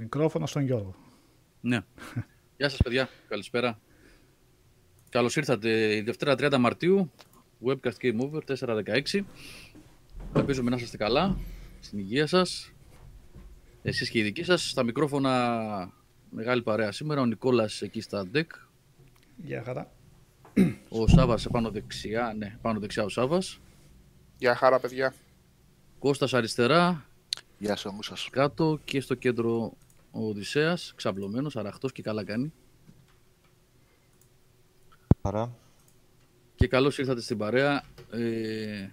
Μικρόφωνο στον Γιώργο. Ναι. Γεια σας παιδιά, καλησπέρα. Καλώς ήρθατε η Δευτέρα 30 Μαρτίου, Webcast Game Over 416. Ελπίζουμε να είστε καλά, στην υγεία σας, εσείς και οι δικοί σας. Στα μικρόφωνα μεγάλη παρέα σήμερα, ο Νικόλας εκεί στα deck. Γεια χαρά. Ο Σάβας πάνω δεξιά, ναι, πάνω δεξιά ο Σάβας. Γεια χαρά παιδιά. Κώστας αριστερά, Γεια σας όμως σας. κάτω και στο κέντρο ο Οδυσσέας, ξαπλωμένος, αραχτός και καλά κάνει. Άρα, Και καλώς ήρθατε στην παρέα. Ε...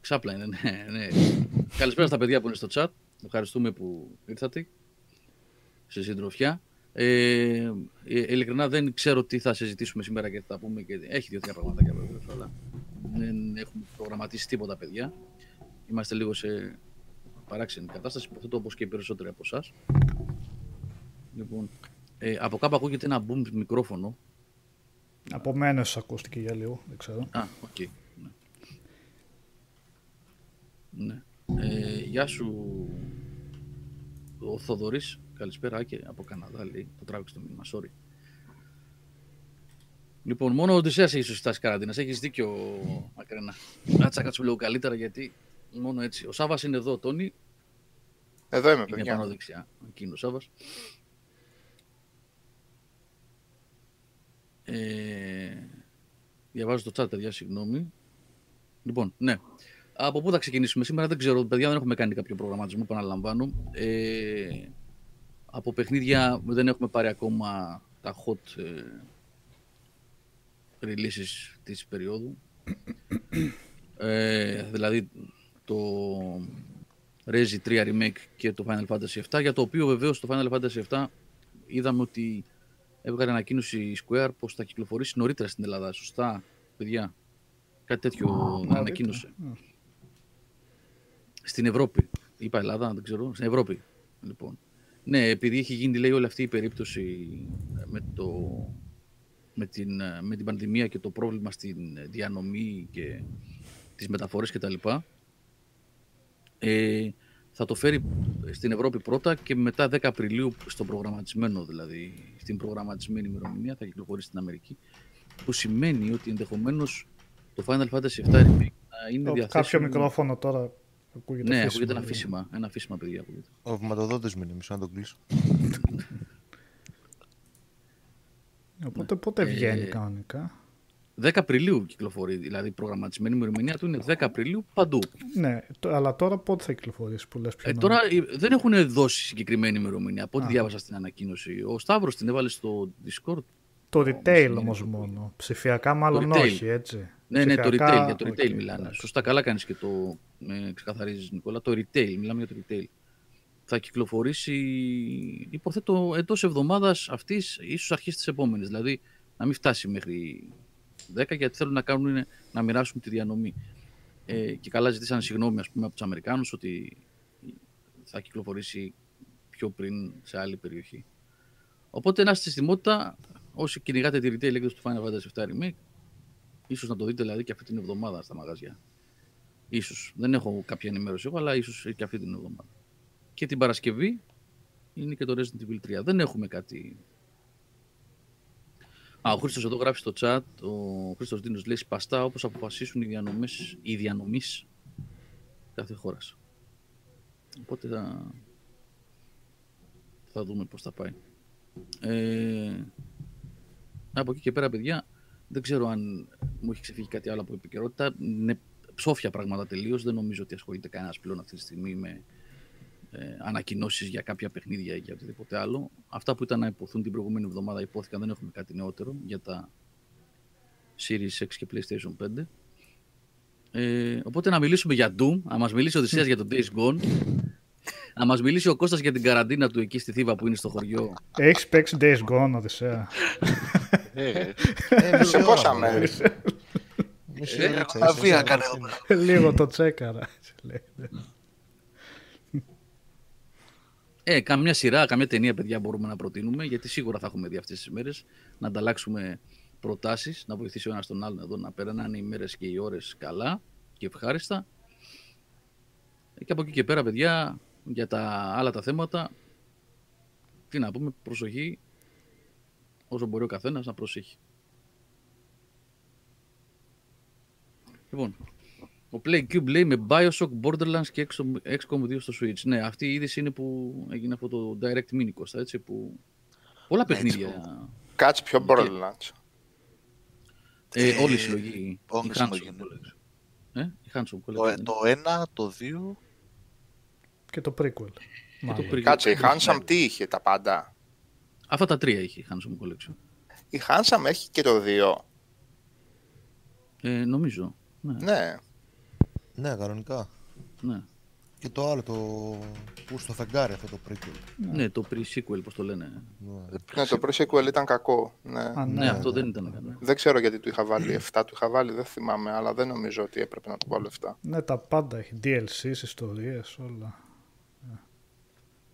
Ξάπλα είναι, ναι, ναι. Καλησπέρα στα παιδιά που είναι στο chat. Ευχαριστούμε που ήρθατε σε συντροφιά. Ε, ε, ειλικρινά δεν ξέρω τι θα συζητήσουμε σήμερα και θα πούμε. Και... Έχει δύο-τρία πραγματάκια βέβαια, αλλά δεν έχουμε προγραμματίσει τίποτα, παιδιά. Είμαστε λίγο σε παράξενη κατάσταση, υποθέτω όπως και οι περισσότεροι από εσάς. Λοιπόν, ε, από κάπου ακούγεται ένα boom μικρόφωνο. Από μένα σας ακούστηκε για λίγο, δεν ξέρω. Α, οκ. Ναι. ναι. Ε, γεια σου, ο Θοδωρής. Καλησπέρα, και από Καναδά, λέει. Το τράβηξε το μήνυμα, sorry. Λοιπόν, μόνο ο Οδυσσέας έχει σωστά στις καραντίνας. Έχεις δίκιο, Μακρένα. Κάτσα κάτσουμε λίγο καλύτερα, γιατί μόνο έτσι. Ο Σάβας είναι εδώ, Τόνι. Εδώ είμαι Είναι παιδιά. πάνω δεξιά. Εκείνο ο Σάβας. Ε, διαβάζω το chat, παιδιά, συγγνώμη. Λοιπόν, ναι. Από πού θα ξεκινήσουμε σήμερα, δεν ξέρω, παιδιά, δεν έχουμε κάνει κάποιο προγραμματισμό, επαναλαμβάνω. Ε, από παιχνίδια δεν έχουμε πάρει ακόμα τα hot ε, releases της περίοδου. ε, δηλαδή το Resi 3 Remake και το Final Fantasy 7, για το οποίο βεβαίως το Final Fantasy 7 είδαμε ότι έβγαλε ανακοίνωση η Square πως θα κυκλοφορήσει νωρίτερα στην Ελλάδα. Σωστά, παιδιά; Κάτι τέτοιο νωρίτερα. ανακοίνωσε. Στην Ευρώπη. Είπα Ελλάδα, δεν ξέρω. Στην Ευρώπη. Λοιπόν. Ναι, επειδή έχει γίνει λέει, όλη αυτή η περίπτωση με, το, με, την, με την πανδημία και το πρόβλημα στην διανομή και τις μεταφορές κτλ. Ε, θα το φέρει στην Ευρώπη πρώτα και μετά 10 Απριλίου στο προγραμματισμένο δηλαδή, στην προγραμματισμένη ημερομηνία θα κυκλοφορήσει στην Αμερική που σημαίνει ότι ενδεχομένως το Final Fantasy 7 Remake να είναι Ο- διαθέσιμο... Κάποιο μικρόφωνο τώρα ακούγεται Ναι, αφήσιμο, ακούγεται ένα δηλαδή. αφήσιμα, ένα αφήσιμα παιδιά ακούγεται. ο βηματοδότης μου είναι, μισό να το κλείσω. Οπότε πότε Ε, βγαίνει κανονικά; 10 Απριλίου κυκλοφορεί, δηλαδή η προγραμματισμένη ημερομηνία του είναι 10 Απριλίου παντού. Ναι, το- αλλά τώρα πότε θα κυκλοφορήσει που λες πιο Ε, νωρίς; τώρα ε, δεν έχουν δώσει συγκεκριμένη ημερομηνία. Από ό,τι Α. διάβασα στην ανακοίνωση. Ο Σταύρος την έβαλε στο Discord. Το retail είναι όμως το- μόνο. Ψηφιακά μάλλον retail. όχι, έτσι. Ναι, ναι, το Ψηφιακά, retail. Για το retail OK, μιλάνε. εντάξει. Σωστά, καλά κάνεις και το ε, ξεκαθαρίζεις, Νικόλα. Το retail, μιλάμε για το retail. Θα κυκλοφορήσει, υποθέτω, εντός εβδομάδας αυτής, ίσως αρχής της επόμενης. Δηλαδή, να μην φτάσει μέχρι 10, γιατί θέλουν να κάνουν, να μοιράσουν τη διανομή. Ε, και καλά ζητήσαν συγγνώμη, ας πούμε, από τους Αμερικάνους ότι θα κυκλοφορήσει πιο πριν σε άλλη περιοχή. Οπότε να είστε στη θυμότητα, όσοι κυνηγάτε τη retail έκδοση του Final Fantasy 7 Remake, ίσως να το δείτε δηλαδή και αυτή την εβδομάδα στα μαγαζιά. Ίσως. Δεν έχω κάποια ενημέρωση εγώ, αλλά ίσως και αυτή την εβδομάδα. Και την Παρασκευή είναι και το Resident Evil 3. Δεν έχουμε κάτι... Α, ο Χρήστος εδώ γράφει στο chat, ο Χρήστος Δίνος λέει σπαστά όπως αποφασίσουν οι, διανομές, οι διανομείς κάθε χώρας. Οπότε θα, θα δούμε πώς θα πάει. Ε, από εκεί και πέρα, παιδιά, δεν ξέρω αν μου έχει ξεφύγει κάτι άλλο από επικαιρότητα. Είναι ψόφια πράγματα τελείως. Δεν νομίζω ότι ασχολείται κανένας πλέον αυτή τη στιγμή με ε, ανακοινώσεις για κάποια παιχνίδια ή για οτιδήποτε άλλο. Αυτά που ήταν να υποθούν την προηγούμενη εβδομάδα υπόθηκαν. Δεν έχουμε κάτι νεότερο για τα Series X και PlayStation 5. Ε, οπότε να μιλήσουμε για Doom, να μας μιλήσει ο Οδυσσέας για το Days Gone, να μας μιλήσει ο Κώστας για την καραντίνα του εκεί στη Θήβα που είναι στο χωριό. Έχεις παίξει Days Gone, Οδυσσέα; Ε, Σε πόσα μέρη. Μισή Ε, ώριτσα, τα ίσως, βία ίσως, κάνε είναι. Λίγο το τσέκαρα. Έτσι λέει. Ε, καμιά σειρά, καμιά ταινία, παιδιά, μπορούμε να προτείνουμε, γιατί σίγουρα θα έχουμε δει αυτές τις μέρες, να ανταλλάξουμε προτάσεις, να βοηθήσει ο ένας τον άλλον εδώ να περνάνε οι μέρες και οι ώρες καλά και ευχάριστα. Ε, Και από εκεί και πέρα, παιδιά, Για τα άλλα τα θέματα, τι να πούμε, προσοχή, όσο μπορεί ο καθένας να προσέχει. Λοιπόν, ο PlayCube λέει με Bioshock, Borderlands και XCOM, XCOM 2 στο Switch. Ναι, αυτή η είδηση είναι που έγινε από το Direct Mini Costa, έτσι, που πολλά Ναι, παιχνίδια. Κάτσε πιο Borderlands. Ε, Ε, όλη η συλλογή. όλη η η Handsome συλλογή, ναι. Collection. Ε, η Handsome Το, Collection. το 1, το 2. Και το prequel. μάλλον. pre- Κάτσε, η το Handsome pre- τι είχε, τα πάντα; Αυτά τα τρία έχει η Handsome Collection. Η Handsome έχει και το 2. Ε, νομίζω. Ναι, Ναι. Ναι, κανονικά. ναι. Και το άλλο, το που στο φεγγάρι αυτό το prequel. ναι το pre-sequel, πώς το λένε. Ναι. Ναι, το pre-sequel ήταν κακό. Ναι. Α, Ναι, ναι, αυτό ναι. δεν ήταν καλό. Δεν ξέρω γιατί του είχα βάλει 7, του είχα βάλει, δεν θυμάμαι, αλλά δεν νομίζω ότι έπρεπε να του βάλω 7. Ναι, τα πάντα έχει. DLC, ιστορίες, όλα.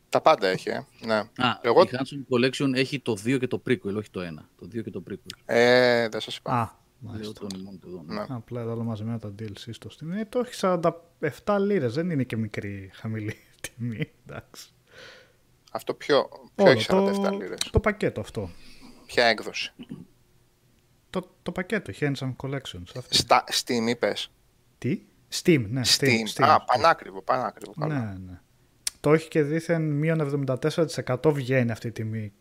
Τα πάντα έχει, ε. ναι. Α, Εγώ- η Handsome Collection έχει το 2 και το prequel, όχι το 1. Το 2 και το prequel. Ε, δεν σας είπα. Α, Λέω μάλιστα. τον ημών του εδώ. ναι. Ναι. Απλά εδώ όλα μαζεμένα τα DLC στο Steam. Ε, το έχει 47 λίρες, δεν είναι και μικρή χαμηλή τιμή. Εντάξει. Αυτό ποιο, ποιο Όλο, έχει 47 λίρες; το πακέτο αυτό. Ποια έκδοση; Το, το πακέτο, έχει Handsome Collections. Αυτό. Στα, Steam είπες. Τι; Steam, ναι. Steam. Α, πανάκριβο, πανάκριβο. Καλά. Ναι, ναι. Το έχει και δήθεν μείον 74% βγαίνει αυτή η τιμή.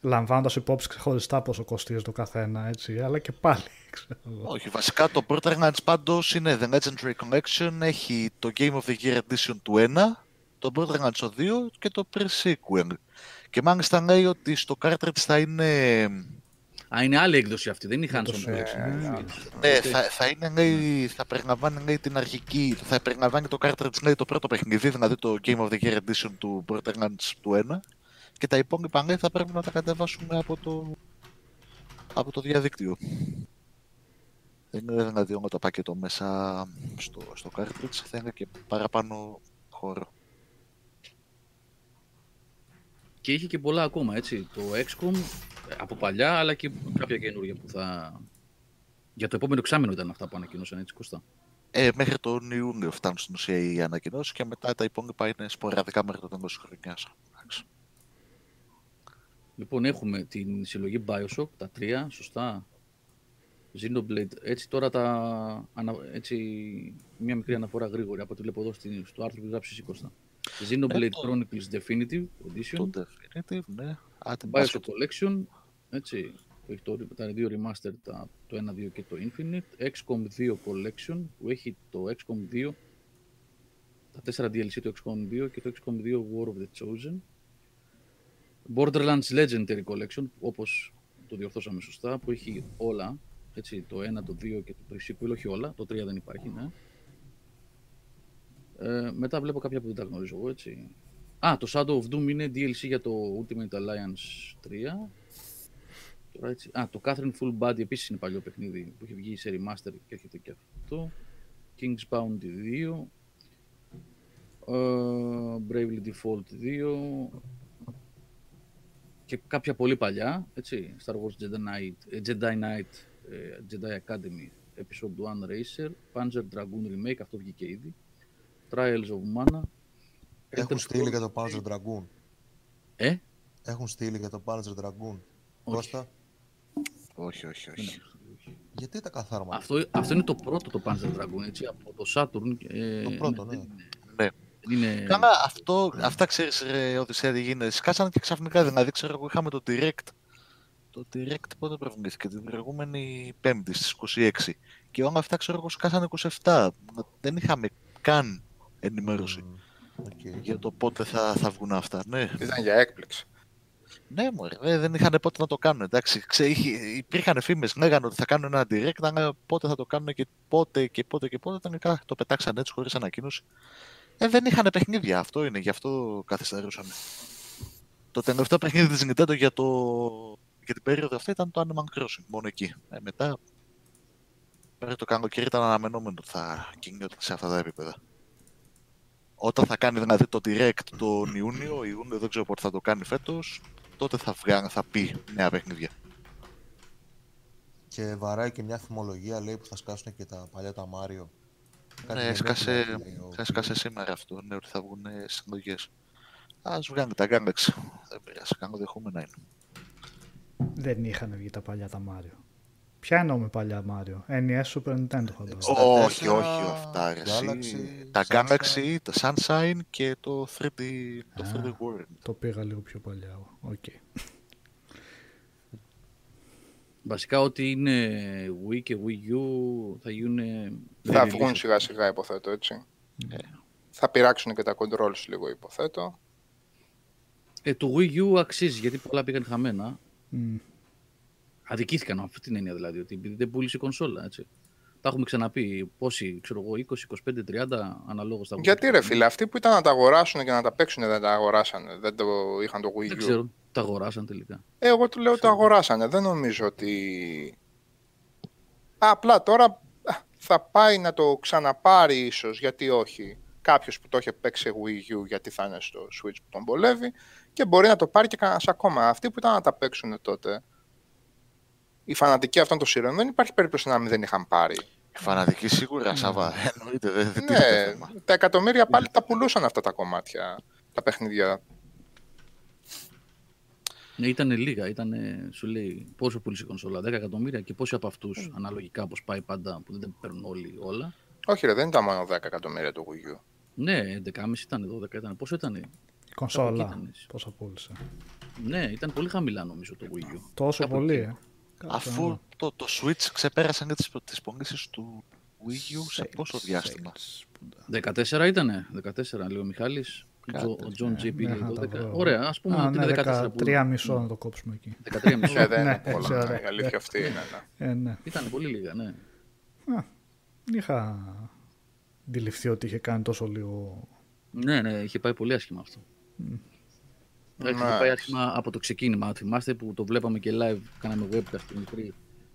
Λαμβάνοντας υπόψη ξεχωριστά πόσο κοστίζει το καθένα, έτσι. Αλλά και πάλι, ξέρω εγώ. Όχι, βασικά το Borderlands πάντως είναι The Legendary Collection, έχει το Game of the Year Edition του 1, το Borderlands το 2 και το pre-sequel. Και μάλιστα λέει ότι στο cartridge θα είναι... Α, είναι άλλη έκδοση αυτή, δεν είναι η το Handsome Switch, Collection. ναι. Ναι, θα, θα είναι, λέει, θα περιλαμβάνει λέει, την αρχική, θα περιλαμβάνει το cartridge, λέει, το πρώτο παιχνίδι, δηλαδή το Game of the Year Edition του Borderlands του 1 και τα υπόλοιπα, λέει, θα πρέπει να τα κατεβάσουμε από το, από το διαδίκτυο. Δεν είναι δηλαδή όλο το πακέτο μέσα στο, στο cartridge, θα είναι και παραπάνω χώρο. Και είχε και πολλά ακόμα, έτσι. Το XCOM ε, από παλιά, αλλά και κάποια καινούργια που θα... Για το επόμενο εξάμεινο ήταν αυτά που ανακοινώσαν, έτσι, Κώστα. Ε, μέχρι τον Ιούνιο φτάνουν στην ουσία οι ανακοινώσεις και μετά τα υπόλοιπα είναι σποραδικά μέχρι το τέλος της χρονιάς. Εντάξει. Λοιπόν, έχουμε την συλλογή Bioshock, τα τρία, σωστά; Xenoblade, έτσι τώρα τα... ανα- Έτσι, μια μικρή αναφορά γρήγορη από ό,τι βλέπω εδώ στην- στο άρθρο που γράψεις η Κώστα. Xenoblade Ε, το- Chronicles Definitive Edition, Το Definitive, ναι. Α, την Bioshock Basket. Collection, έτσι, που έχει το, τα δύο remaster, τα, το 1, 2 και το Infinite. XCOM 2 Collection, που έχει το XCOM 2, τα 4 DLC του XCOM 2 και το XCOM 2 War of the Chosen. Borderlands Legendary Collection, όπως το διορθώσαμε σωστά, που έχει όλα, έτσι, το 1, το 2 και το pre-sequel, όχι όλα, το 3 δεν υπάρχει, ναι. Ε, μετά βλέπω κάποια που δεν τα γνωρίζω εγώ, έτσι. Α, το Shadow of Doom είναι DLC για το Ultimate Alliance 3. Τώρα έτσι. Α, το Catherine Full Body επίσης είναι παλιό παιχνίδι που έχει βγει σε remaster και έρχεται και αυτό. King's Bounty 2. Ε, Bravely Default 2. Και κάποια πολύ παλιά, έτσι. Star Wars Jedi Knight, ε, Jedi Knight ε, Jedi Academy Episode 1 Racer. Panzer Dragoon Remake, αυτό βγήκε ήδη. Trials of Mana. Έχουν Elder στείλει Scrolls- για το Panzer Dragoon. Ε, Έχουν στείλει για το Panzer Dragoon. Όχι. Κώστα, Όχι, όχι, δεν όχι. έχω. γιατί τα καθάρματα. Αυτό, αυτό είναι το πρώτο το Panzer Dragoon, έτσι, από το Saturn. Ε, Το πρώτο, ναι. δεν είναι- Ναι. δεν είναι... Καλά, αυτό, αυτά ξέρεις ρε Οδυσσέα τι γίνεται. Σκάσανε και ξαφνικά, δηλαδή ξέρω εγώ είχαμε το Direct. Το Direct πότε προβλήθηκε, την προηγούμενη Πέμπτη στις 26. Και όλα αυτά ξέρω εγώ σκάσανε 27. Δεν είχαμε καν ενημέρωση Μμμ, οκ. για το πότε θα, θα βγουν αυτά. Ναι, Ήταν για έκπληξη. ναι μωρέ, ε, δεν είχαν πότε να το κάνουν. Εντάξει, Ξέ, είχε, υπήρχαν φήμες, λέγανε ότι θα κάνουν ένα Direct, αλλά πότε θα το κάνουν και πότε και πότε και πότε. Ήταν καλά, το πετάξαν έτσι χωρίς ανακοίνωση. Ε, δεν είχαν παιχνίδια, αυτό είναι, γι' αυτό καθυστερούσαν. Το τελευταίο παιχνίδι της Nintendo για, το... για την περίοδο αυτή ήταν το Animal Crossing, μόνο εκεί. Ε, μετά, μέχρι το καλοκαίρι ήταν αναμενόμενο ότι θα κινιόταν σε αυτά τα επίπεδα. Όταν θα κάνει δηλαδή το Direct τον Ιούνιο, Ιούνιο δεν ξέρω πότε θα το κάνει φέτος, τότε θα, βγα... θα πει νέα παιχνίδια. Και βαράει και μια θυμολογία λέει που θα σκάσουν και τα παλιά τα Mario. Κάτι Ναι, δεν έσκασε, βλέπουμε, λέει ο- έσκασε σήμερα αυτό, ναι, ότι θα βγουν συλλογές. Α βγάλουν τα Galaxy. Δεν πειράζει, κάνω δεχόμενα είναι. Δεν είχαν βγει τα παλιά τα Μάριο. Ποια εννοώ με παλιά Μάριο; NES Super Nintendo φαντάζομαι. Ω, όχι, 64, όχι, αυτά ρε, εσύ. Galaxy, Τα Sunshine. Galaxy, το Sunshine και το 3D, το Α. 3D World. Το πήγα λίγο πιο παλιά. Οκ. Βασικά ό,τι είναι Wii και Wii U θα γίνουν. Θα re-release. βγουν σιγά σιγά υποθέτω έτσι. Ναι. Θα πειράξουν και τα controls λίγο υποθέτω. Ε, το Wii U αξίζει γιατί πολλά πήγαν χαμένα. Μμ. Αδικήθηκαν από αυτή την έννοια δηλαδή, ότι επειδή δεν πούλησε η κονσόλα. Έτσι. Τα έχουμε ξαναπεί. Πόσοι, ξέρω εγώ, 20, 25, 30 αναλόγως τα Γιατί ρε φίλε, αυτοί που ήταν να τα αγοράσουν και να τα παίξουν δεν τα αγοράσανε. Δεν το είχαν το Wii Δεν U. ξέρω, τα αγοράσαν τελικά. Ε, εγώ του λέω το αγοράσανε. Δεν νομίζω ότι... Α, απλά τώρα α, θα πάει να το ξαναπάρει ίσως, γιατί όχι. Κάποιος που το είχε παίξει σε Wii U γιατί θα είναι στο Switch που τον βολεύει και μπορεί να το πάρει και κανένας ακόμα. Αυτοί που ήταν να τα παίξουν τότε, οι φανατικοί αυτών των σειρών, δεν υπάρχει περίπτωση να μην δεν είχαν πάρει. Οι φανατικοί σίγουρα, Σάβα, εννοείται, δεν δεν τίθεται ναι, θέμα. τα εκατομμύρια πάλι τα πουλούσαν αυτά τα κομμάτια, τα παιχνίδια. Ναι, ήταν λίγα. Ήταν, σου λέει, πόσο πούλησε η κονσόλα, 10 εκατομμύρια και πόσοι από αυτούς, αναλογικά όπως πάει πάντα, που δεν τα παίρνουν όλοι όλα. Όχι ρε, δεν ήταν μόνο 10 εκατομμύρια το Wii U. Ναι, 11,5 ήταν, 12 ήταν. Πόσο ήταν. Η Κάπου κονσόλα. εκεί ήταν. Πόσα πούλησε. Ναι, ήταν πολύ χαμηλά νομίζω το Wii U. Τόσο Κάπου πολύ, εκεί. ε. Κάτσε να Αφού δω. το, το Switch ξεπέρασαν και τις, τις πωλήσεις του Wii U σε Sales, πόσο διάστημα; sales. 14 ήτανε, 14 λέει ο Μιχάλης. Κάτι Ο Τζον Τζι πήγε Μέχρι να τα 12. βρω. Ωραία, ας πούμε Α, ότι ναι, είναι 14 που... 13 μισό να το κόψουμε εκεί. 13 μισό. Ναι, δεν Ναι, είναι έτσι, πολλά. ωραία. Η αλήθεια αυτή είναι. ναι. Ε, ναι. Ήταν πολύ λίγα, ναι. Είχα αντιληφθεί ότι είχε κάνει τόσο λίγο. Ναι, ναι, είχε πάει πολύ άσχημα αυτό. Είχε Ναι. πάει άσχημα από το ξεκίνημα. Θυμάστε που το βλέπαμε και live, κάναμε webcast την μικρή,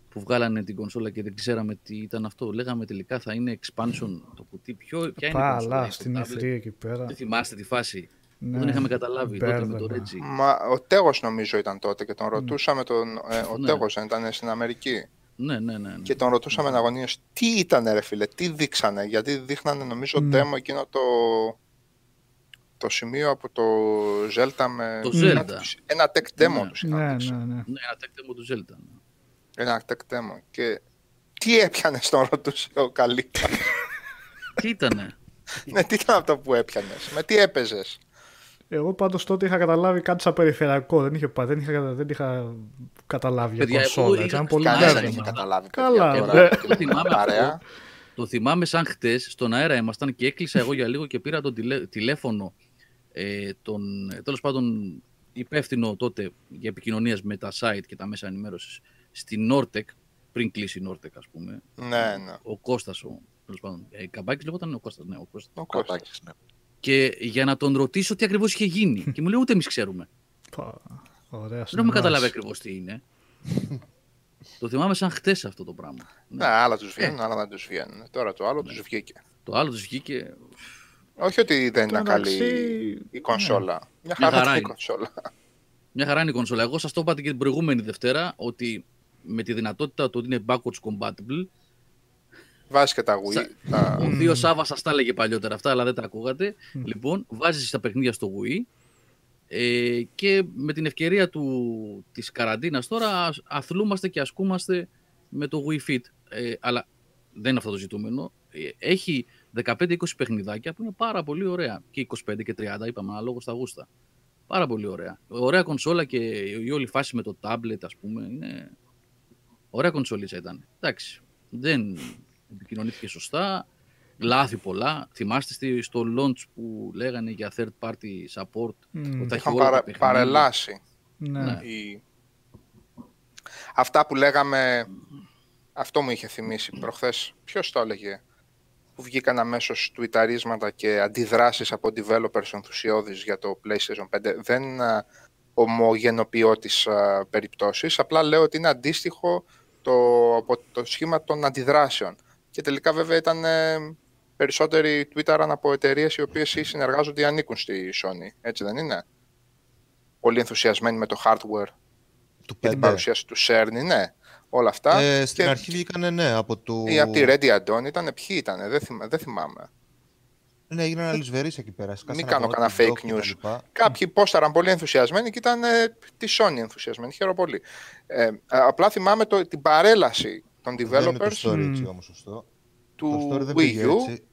που βγάλανε την κονσόλα και δεν ξέραμε τι ήταν αυτό. Λέγαμε τελικά θα είναι expansion το κουτί. Ποιο, ποια είναι η κονσόλα, Πάλα είναι στην το E3 tablet; εκεί πέρα. Δεν θυμάστε τη φάση; Που Ναι, δεν είχαμε καταλάβει τότε με το μπέρδεμα. Reggie. Μα ο Τέγος νομίζω ήταν τότε και τον ρωτούσαμε τον. Ε, ο Ναι. Τέγος δεν ήταν στην Αμερική. Ναι, ναι, ναι. ναι. Και τον ρωτούσαμε αγωνίως τι ήταν ρε φίλε, τι δείξανε. Γιατί δείχνανε νομίζω Ναι. demo εκείνο το. Το σημείο από το Zelda με. Το κάτι Zelda. τους- Ένα tech demo Ναι. τους είχαν Ναι, δείξει. ναι, ναι. Ναι, ένα tech demo του Zelda. ναι. Ένα tech demo. Και τι έπιανε τον ρωτούσε ο Καλίκα. Τι ήτανε; ναι, τι ήταν αυτό που έπιανες; Με τι έπαιζες; Εγώ πάντως τότε είχα καταλάβει κάτι σαν περιφερειακό. Δεν, είχε, πα- δεν, είχα, δεν είχα καταλάβει για Παιδιά, εγώ κονσόλα. είχα- Ήταν πολύ Κανείς Κανένας δεν δεν μπέρδεμα. είχε καταλάβει. Καλά, παιδιά, ναι. τώρα, Το θυμάμαι παρέα. αυτό. Το θυμάμαι σαν χτες, στον αέρα ήμασταν και έκλεισα εγώ για λίγο και πήρα το τηλέ- τηλέφωνο ε, τον, ε, τέλος πάντων υπεύθυνο τότε για επικοινωνία με τα site και τα μέσα ενημέρωσης στην Nortec, πριν κλείσει η Nortec ας πούμε, Ναι, ναι. ο Κώστας, ο, τέλος πάντων, ε, Καμπάκης λεγόταν ο Κώστας, ναι, ο Κώστας. Ο Κώστας. Καπάκης, ναι. Και για να τον ρωτήσω τι ακριβώς είχε γίνει. και μου λέει ούτε εμείς ξέρουμε. Πα, Ωραία Δεν έχουμε συνεννόηση. καταλάβει ακριβώς τι είναι. το θυμάμαι σαν χτες αυτό το πράγμα. Ναι, άλλα τους βγαίνουν, άλλα δεν τους βγαίνουν. Τώρα το άλλο τους βγήκε. Το άλλο τους βγήκε Όχι ότι δεν ήταν Εντάξει, καλή η κονσόλα. Μια Μια χαρά χαρά ήταν η είναι. κονσόλα. Μια χαρά είναι η κονσόλα. Εγώ σας το είπα και την προηγούμενη Δευτέρα ότι με τη δυνατότητα του ότι είναι backwards compatible. Βάζεις και τα Wii. Σα- τα- Ο Θείος Σάβα σας τα έλεγε παλιότερα αυτά, αλλά δεν τα ακούγατε. Λοιπόν, βάζεις τα παιχνίδια στο Wii. Ε, και με την ευκαιρία του, της καραντίνας τώρα ας- αθλούμαστε και ασκούμαστε με το Wii Fit. Ε, αλλά δεν είναι αυτό το ζητούμενο. Ε, έχει 15-20 παιχνιδάκια που είναι πάρα πολύ ωραία. Και 25 και 30 είπαμε αναλόγως στα γούστα. Πάρα πολύ ωραία. Ωραία κονσόλα και η όλη φάση με το tablet ας πούμε είναι... Ωραία κονσόλιτσα ήταν. Εντάξει, δεν επικοινωνήθηκε σωστά. Λάθη πολλά. Θυμάστε στη- στο launch που λέγανε για third party support Μμ, ότι θα έχει Είχαν όλα τα παρα- παιχνίδια. παρελάσει. ναι. Ναι. η- Αυτά που λέγαμε, αυτό μου είχε θυμίσει προχθές. Ποιος το έλεγε, που βγήκαν αμέσως τουιταρίσματα και αντιδράσεις από developers ενθουσιώδεις για το PlayStation 5. Δεν α, ομογενοποιώ τις α, περιπτώσεις, απλά λέω ότι είναι αντίστοιχο το, από το σχήμα των αντιδράσεων. Και τελικά βέβαια ήταν ε, περισσότεροι twitteran από εταιρείες οι οποίες ή συνεργάζονται ή ανήκουν στη Sony. Έτσι δεν είναι; Πολύ ενθουσιασμένοι με το hardware Του και την 5. παρουσίαση του Σέρνη, ναι. Όλα αυτά. Ε, στην Και- αρχή βγήκανε, ναι, από το... Ή από τη Ready Αντών ήταν, ποιοι ήταν, δεν, θυμα- δεν θυμάμαι. Ναι, έγιναν αλυσβερείς εκεί πέρα. σκάσανε κάνω από κανένα Naughty fake Dog και τα news. λοιπά. Κάποιοι πόσταραν πολύ ενθουσιασμένοι και ήταν ε, τη Sony ενθουσιασμένοι. Χαίρομαι πολύ. Ε, ε, απλά θυμάμαι το, την παρέλαση των Δεν είναι το developers story Μμμ. έτσι όμως σωστό. του το story δεν Wii πήγε U έτσι.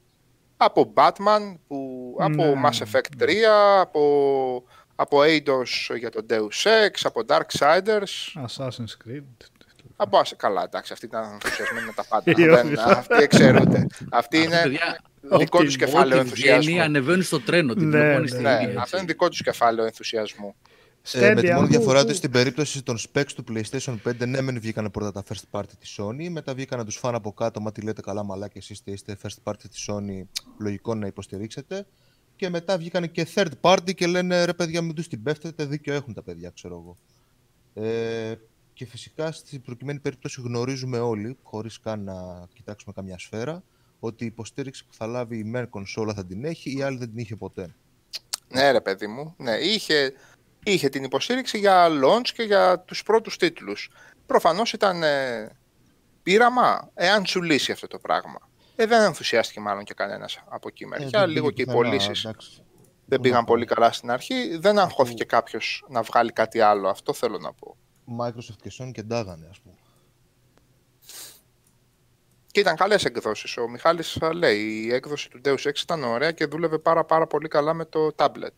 από Batman, που, από Ναι. Mass Effect 3, από, από Eidos για τον Deus Ex, από Darksiders. Assassin's Creed. Από άσε- καλά, εντάξει, αυτοί ήταν ενθουσιασμένοι με τα πάντα. Οι Δεν, όντως. αυτοί εξαιρούνται. Αυτοί Αυτοί, είναι παιδιά, δικό ό,τι- τους κεφάλαιο ό,τι βγαίνει, ενθουσιασμού. ανεβαίνει στο τρένο. Την Ναι, ναι, ναι. στη Ναι, έτσι. αυτό είναι δικό τους κεφάλαιο ενθουσιασμού. Ε, με τη Stadia, μόνη ου, διαφορά ου. ότι στην περίπτωση των specs του PlayStation 5, ναι, μεν βγήκαν πρώτα τα first party της Sony, μετά βγήκαν να τους φάνε από κάτω. Μα τι λέτε καλά, μαλάκια, εσείς είστε- είστε first party της Sony, λογικό να υποστηρίξετε. Και μετά βγήκαν και third party και λένε ρε παιδιά, μην τους την πέφτετε, δίκιο έχουν τα παιδιά, ξέρω εγώ. Ε, και φυσικά στην προκειμένη περίπτωση γνωρίζουμε όλοι, χωρίς καν να κοιτάξουμε καμιά σφαίρα, ότι η υποστήριξη που θα λάβει η μεν κονσόλα θα την έχει, η άλλη δεν την είχε ποτέ. Ναι, ρε παιδί μου. Ναι, είχε, είχε την υποστήριξη για launch και για τους πρώτους τίτλους. Προφανώς ήταν ε, πείραμα, εάν σου λύσει αυτό το πράγμα. Ε, δεν ενθουσιάστηκε μάλλον και κανένας από εκεί Ε, μεριά. δεν λίγο πήγε και οι πουθενά, πωλήσεις εντάξει. δεν Πού πήγαν να πολύ πάω. καλά στην αρχή. Δεν αγχώθηκε κάποιος να βγάλει κάτι άλλο. Αυτό θέλω να πω. Microsoft και Sony και ντάγανε, ας πούμε. Και ήταν καλές εκδόσεις. Ο Μιχάλης θα λέει, η έκδοση του Deus Ex ήταν ωραία και δούλευε πάρα πάρα πολύ καλά με το tablet.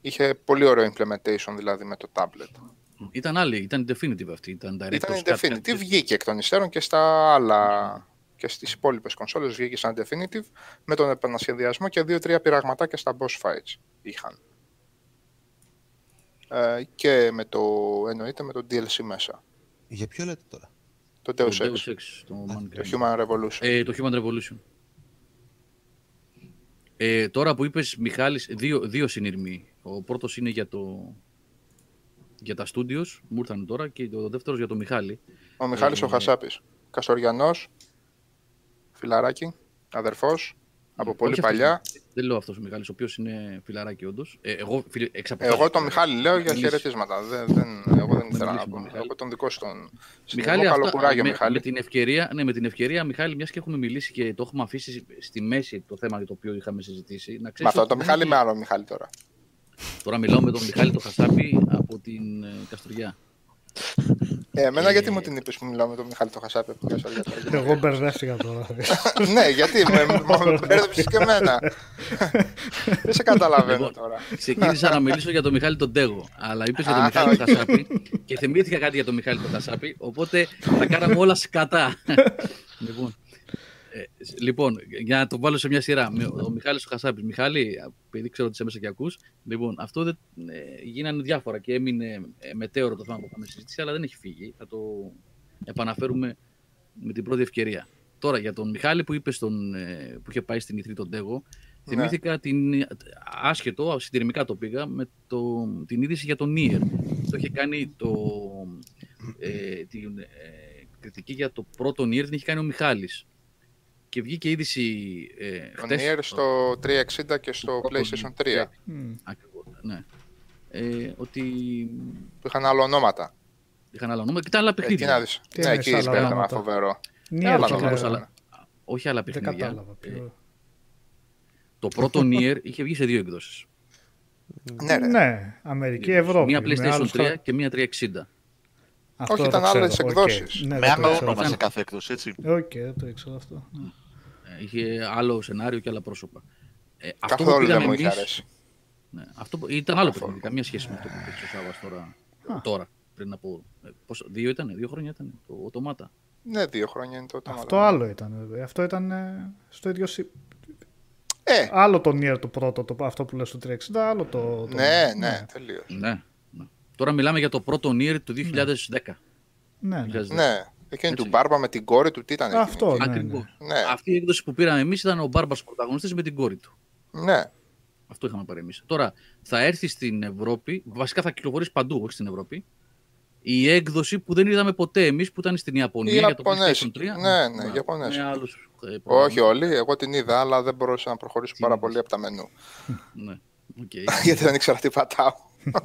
Είχε πολύ ωραίο implementation δηλαδή με το tablet. Ήταν άλλη, ήταν definitive αυτή. Ήταν director's Ήταν cut, Definitive, κάτι. βγήκε εκ των υστέρων και στα άλλα και στις υπόλοιπες κονσόλες βγήκε σαν Definitive με τον επανασχεδιασμό και δύο-τρία πειραγματάκια στα boss fights είχαν. Ε, και με το, εννοείται με το DLC μέσα. Για ποιο λέτε τώρα; Το Το Deus Deus Ex, Ex, το Mankind. το Human Revolution. Ε, το Human Revolution. Ε, τώρα που είπες, Μιχάλης, δύο, δύο συνειρμοί. Ο πρώτος είναι για, το, για τα studios, μου ήρθαν τώρα, και ο δεύτερος για το Μιχάλη. Ο Μιχάλης ε, ο Χασάπης. Καστοριανός, φιλαράκι, αδερφός, από πολύ Όχι αυτός, παλιά. Δεν λέω αυτός ο Μιχάλης, ο οποίος είναι φιλαράκι όντως. Ε, εγώ φιλ, εξ Εγώ αποστάσεως, τον ε, Μιχάλη λέω για μιλήσεις. χαιρετίσματα. Δεν, δεν, εγώ δεν ήθελα να μιλήσουμε πω. τον Μιχάλη. Εγώ τον δικό σου τον Μιχάλη, συνειδητό. Καλό αυτά, κουράγιο, με, Μιχάλη. με, την ευκαιρία, ναι, με την ευκαιρία, Μιχάλη, μιας και έχουμε μιλήσει και το έχουμε αφήσει στη μέση το θέμα για το οποίο είχαμε συζητήσει. Να Με ξέρεις αυτό ότι το δεν Μιχάλη έχει- με άλλο Μιχάλη τώρα. Τώρα μιλάω με τον Μιχάλη το Χασάπη από την ε, Καστοριά. Ε, εμένα Ε, γιατί μου την είπες που μιλάω με τον Μιχάλη το Χασάπη από την Καστοριά τώρα. Εγώ μπερδεύτηκα τώρα. ναι, γιατί με, με μπέρδεψες και εμένα. Δεν σε καταλαβαίνω Λοιπόν, τώρα. Ξεκίνησα να μιλήσω για τον Μιχάλη τον Τέγο, αλλά είπες για τον Α, Μιχάλη τον οκ. Χασάπη και θυμήθηκα κάτι για τον Μιχάλη τον Χασάπη, οπότε τα κάναμε όλα σκατά. λοιπόν, ε, λοιπόν, για να το βάλω σε μια σειρά. Με- Ο Μιχάλης ο Χασάπης. Μιχάλη, επειδή ξέρω ότι είσαι μέσα και ακούς, λοιπόν, αυτό δεν, ε, γίνανε διάφορα και έμεινε ε, μετέωρο το θέμα που είχαμε συζητήσει, αλλά δεν έχει φύγει. Θα το επαναφέρουμε με την πρώτη ευκαιρία. Τώρα, για τον Μιχάλη που είπες στον, ε, που είχε πάει στην Ιτρή τον Τέγο, Ναι. θυμήθηκα την, άσχετο, συντηρημικά το πήγα, με το, την είδηση για τον Νίερ. Το είχε κάνει το, ε, την ε, κριτική για το πρώτο Νίερ, την είχε κάνει ο Μιχάλης. Και βγήκε είδηση ε, Το χτες. Nier στο 360 και στο πρώτο PlayStation 3 Nier. Μμ. Ακριβώς, ναι. Ε, ότι που είχαν άλλο ονόματα. είχαν άλλα νούμερα και τα άλλα Εκεί παιχνίδια. να δεις. Τι Ναι, εννοείς εκεί άλλα πέρασμα ονόματα; φοβερό. Νίερ Άλλα το ονόματα. λέω. αλλά- όχι άλλα Δεν παιχνίδια. κατάλαβα. Ε, ποιο. το πρώτο Nier είχε βγει σε δύο εκδόσεις. Ναι, ρε. Ναι, Αμερική, Ευρώπη. Μία με PlayStation άλλους 3 χα- και μία 360. Αυτό Όχι, δεν ήταν το ξέρω. άλλες Οκ. εκδόσεις. Ναι, Με δεν το άλλο ξέρω. όνομα σε κάθε έκδοση, έτσι. Οκ, δεν το ήξερα αυτό. Ε, Είχε άλλο σενάριο και άλλα πρόσωπα. Ε, αυτό που Καθόλου δεν πήγαμε μου είχε εμείς- αρέσει. Ναι, αυτό που- ήταν άλλο Καθόλου. παιχνίδι, καμία σχέση με αυτό που παίξει ο Σάββας τώρα. Α. τώρα πριν από. ε, πόσο, δύο ήταν, δύο χρόνια ήταν το Automata. Ναι, δύο χρόνια είναι το όνομα. Αυτό άλλο ήταν. βέβαια. Αυτό ήταν ε, στο ίδιο. σι- Ε, Άλλο το Nier το πρώτο, το, αυτό που λες στο 360, άλλο το. το... ναι, ναι, τελείως. Ναι, ναι. Τώρα μιλάμε για το πρώτο Nier του 2010. Ναι, ναι. 2010. Ναι, εκείνη Έτσι. του Μπάρμπα με την κόρη του, τι ήταν εκείνη. Αυτό, ναι, Ακριβώς. Ναι, Αυτή η έκδοση που πήραμε εμείς ήταν ο Μπάρμπας πρωταγωνιστής με την κόρη του. ναι. Αυτό είχαμε πάρει εμείς. Τώρα θα έρθει στην Ευρώπη, βασικά θα κυκλοφορήσει παντού, όχι στην Ευρώπη, η έκδοση που δεν είδαμε ποτέ εμείς που ήταν στην Ιαπωνία Οι για το Ιαπωνέζοι. PlayStation 3. Ναι, ναι, οι Ιαπωνέζοι. Με άλλους, ε, Όχι προγράμματα. όλοι, εγώ την είδα, αλλά δεν μπορούσα να προχωρήσω Τι πάρα είδες; πολύ από τα μενού. Ναι. οκ. Γιατί δεν ήξερα τι πατάω.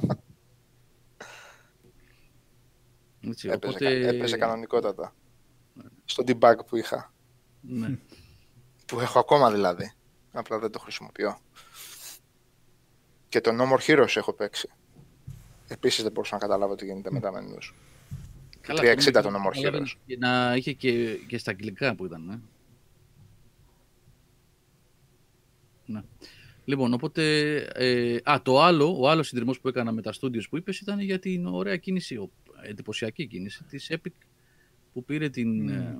Έτσι, Έπαιζε, οπότε, κα- έπαιζε κανονικότατα. Στο debug που είχα. Ναι. Που έχω ακόμα δηλαδή. Απλά δεν το χρησιμοποιώ. Και το No More Heroes έχω παίξει. Επίσης δεν μπορούσα να καταλάβω τι γίνεται με τα menus. Καλά, 360 το το No More καταλαβαίνω Heroes. και να είχε και, και στα αγγλικά που ήταν. Ε. Ναι. Λοιπόν, οπότε. Ε, α, το άλλο, ο άλλος συνδυασμό που έκανα με τα studios που είπες ήταν για την ωραία κίνηση, ο- εντυπωσιακή κίνηση της Epic που πήρε την. ε,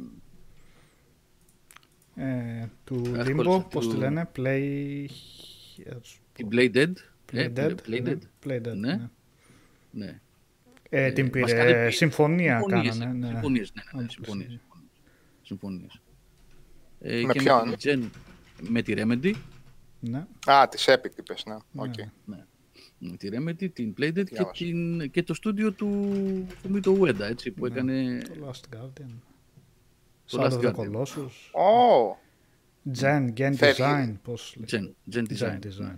Ε, του Εύκολο, Limbo, του- πώς τη λένε, Play... την Play Dead. Play Ε, Dead. Play Dead. Play Dead, Ναι. ναι. Ναι. Ε, την μας πήρε, κάνει- συμφωνία Συμφωνίες, κάνανε. Ναι. Συμφωνίες, ναι, ναι, ναι, Όντως, συμφωνίες, ναι. συμφωνίες. Συμφωνίες. Ε, Με και ποιον; Με, την Gen, με τη Remedy, Ναι. Α, της Epic είπες, ναι. Ναι. Οκ. με τη Remedy, την Playdead και, Διάβασα. την, και το στούντιο του Fumito Ueda, έτσι, που Ναι. έκανε... Το Last Guardian. Το Shadow Last of the Guardian. Colossus. Ω, Gen, Gen Φεύγει. Design, πώς λέει. Gen, Gen Design. Gen Design.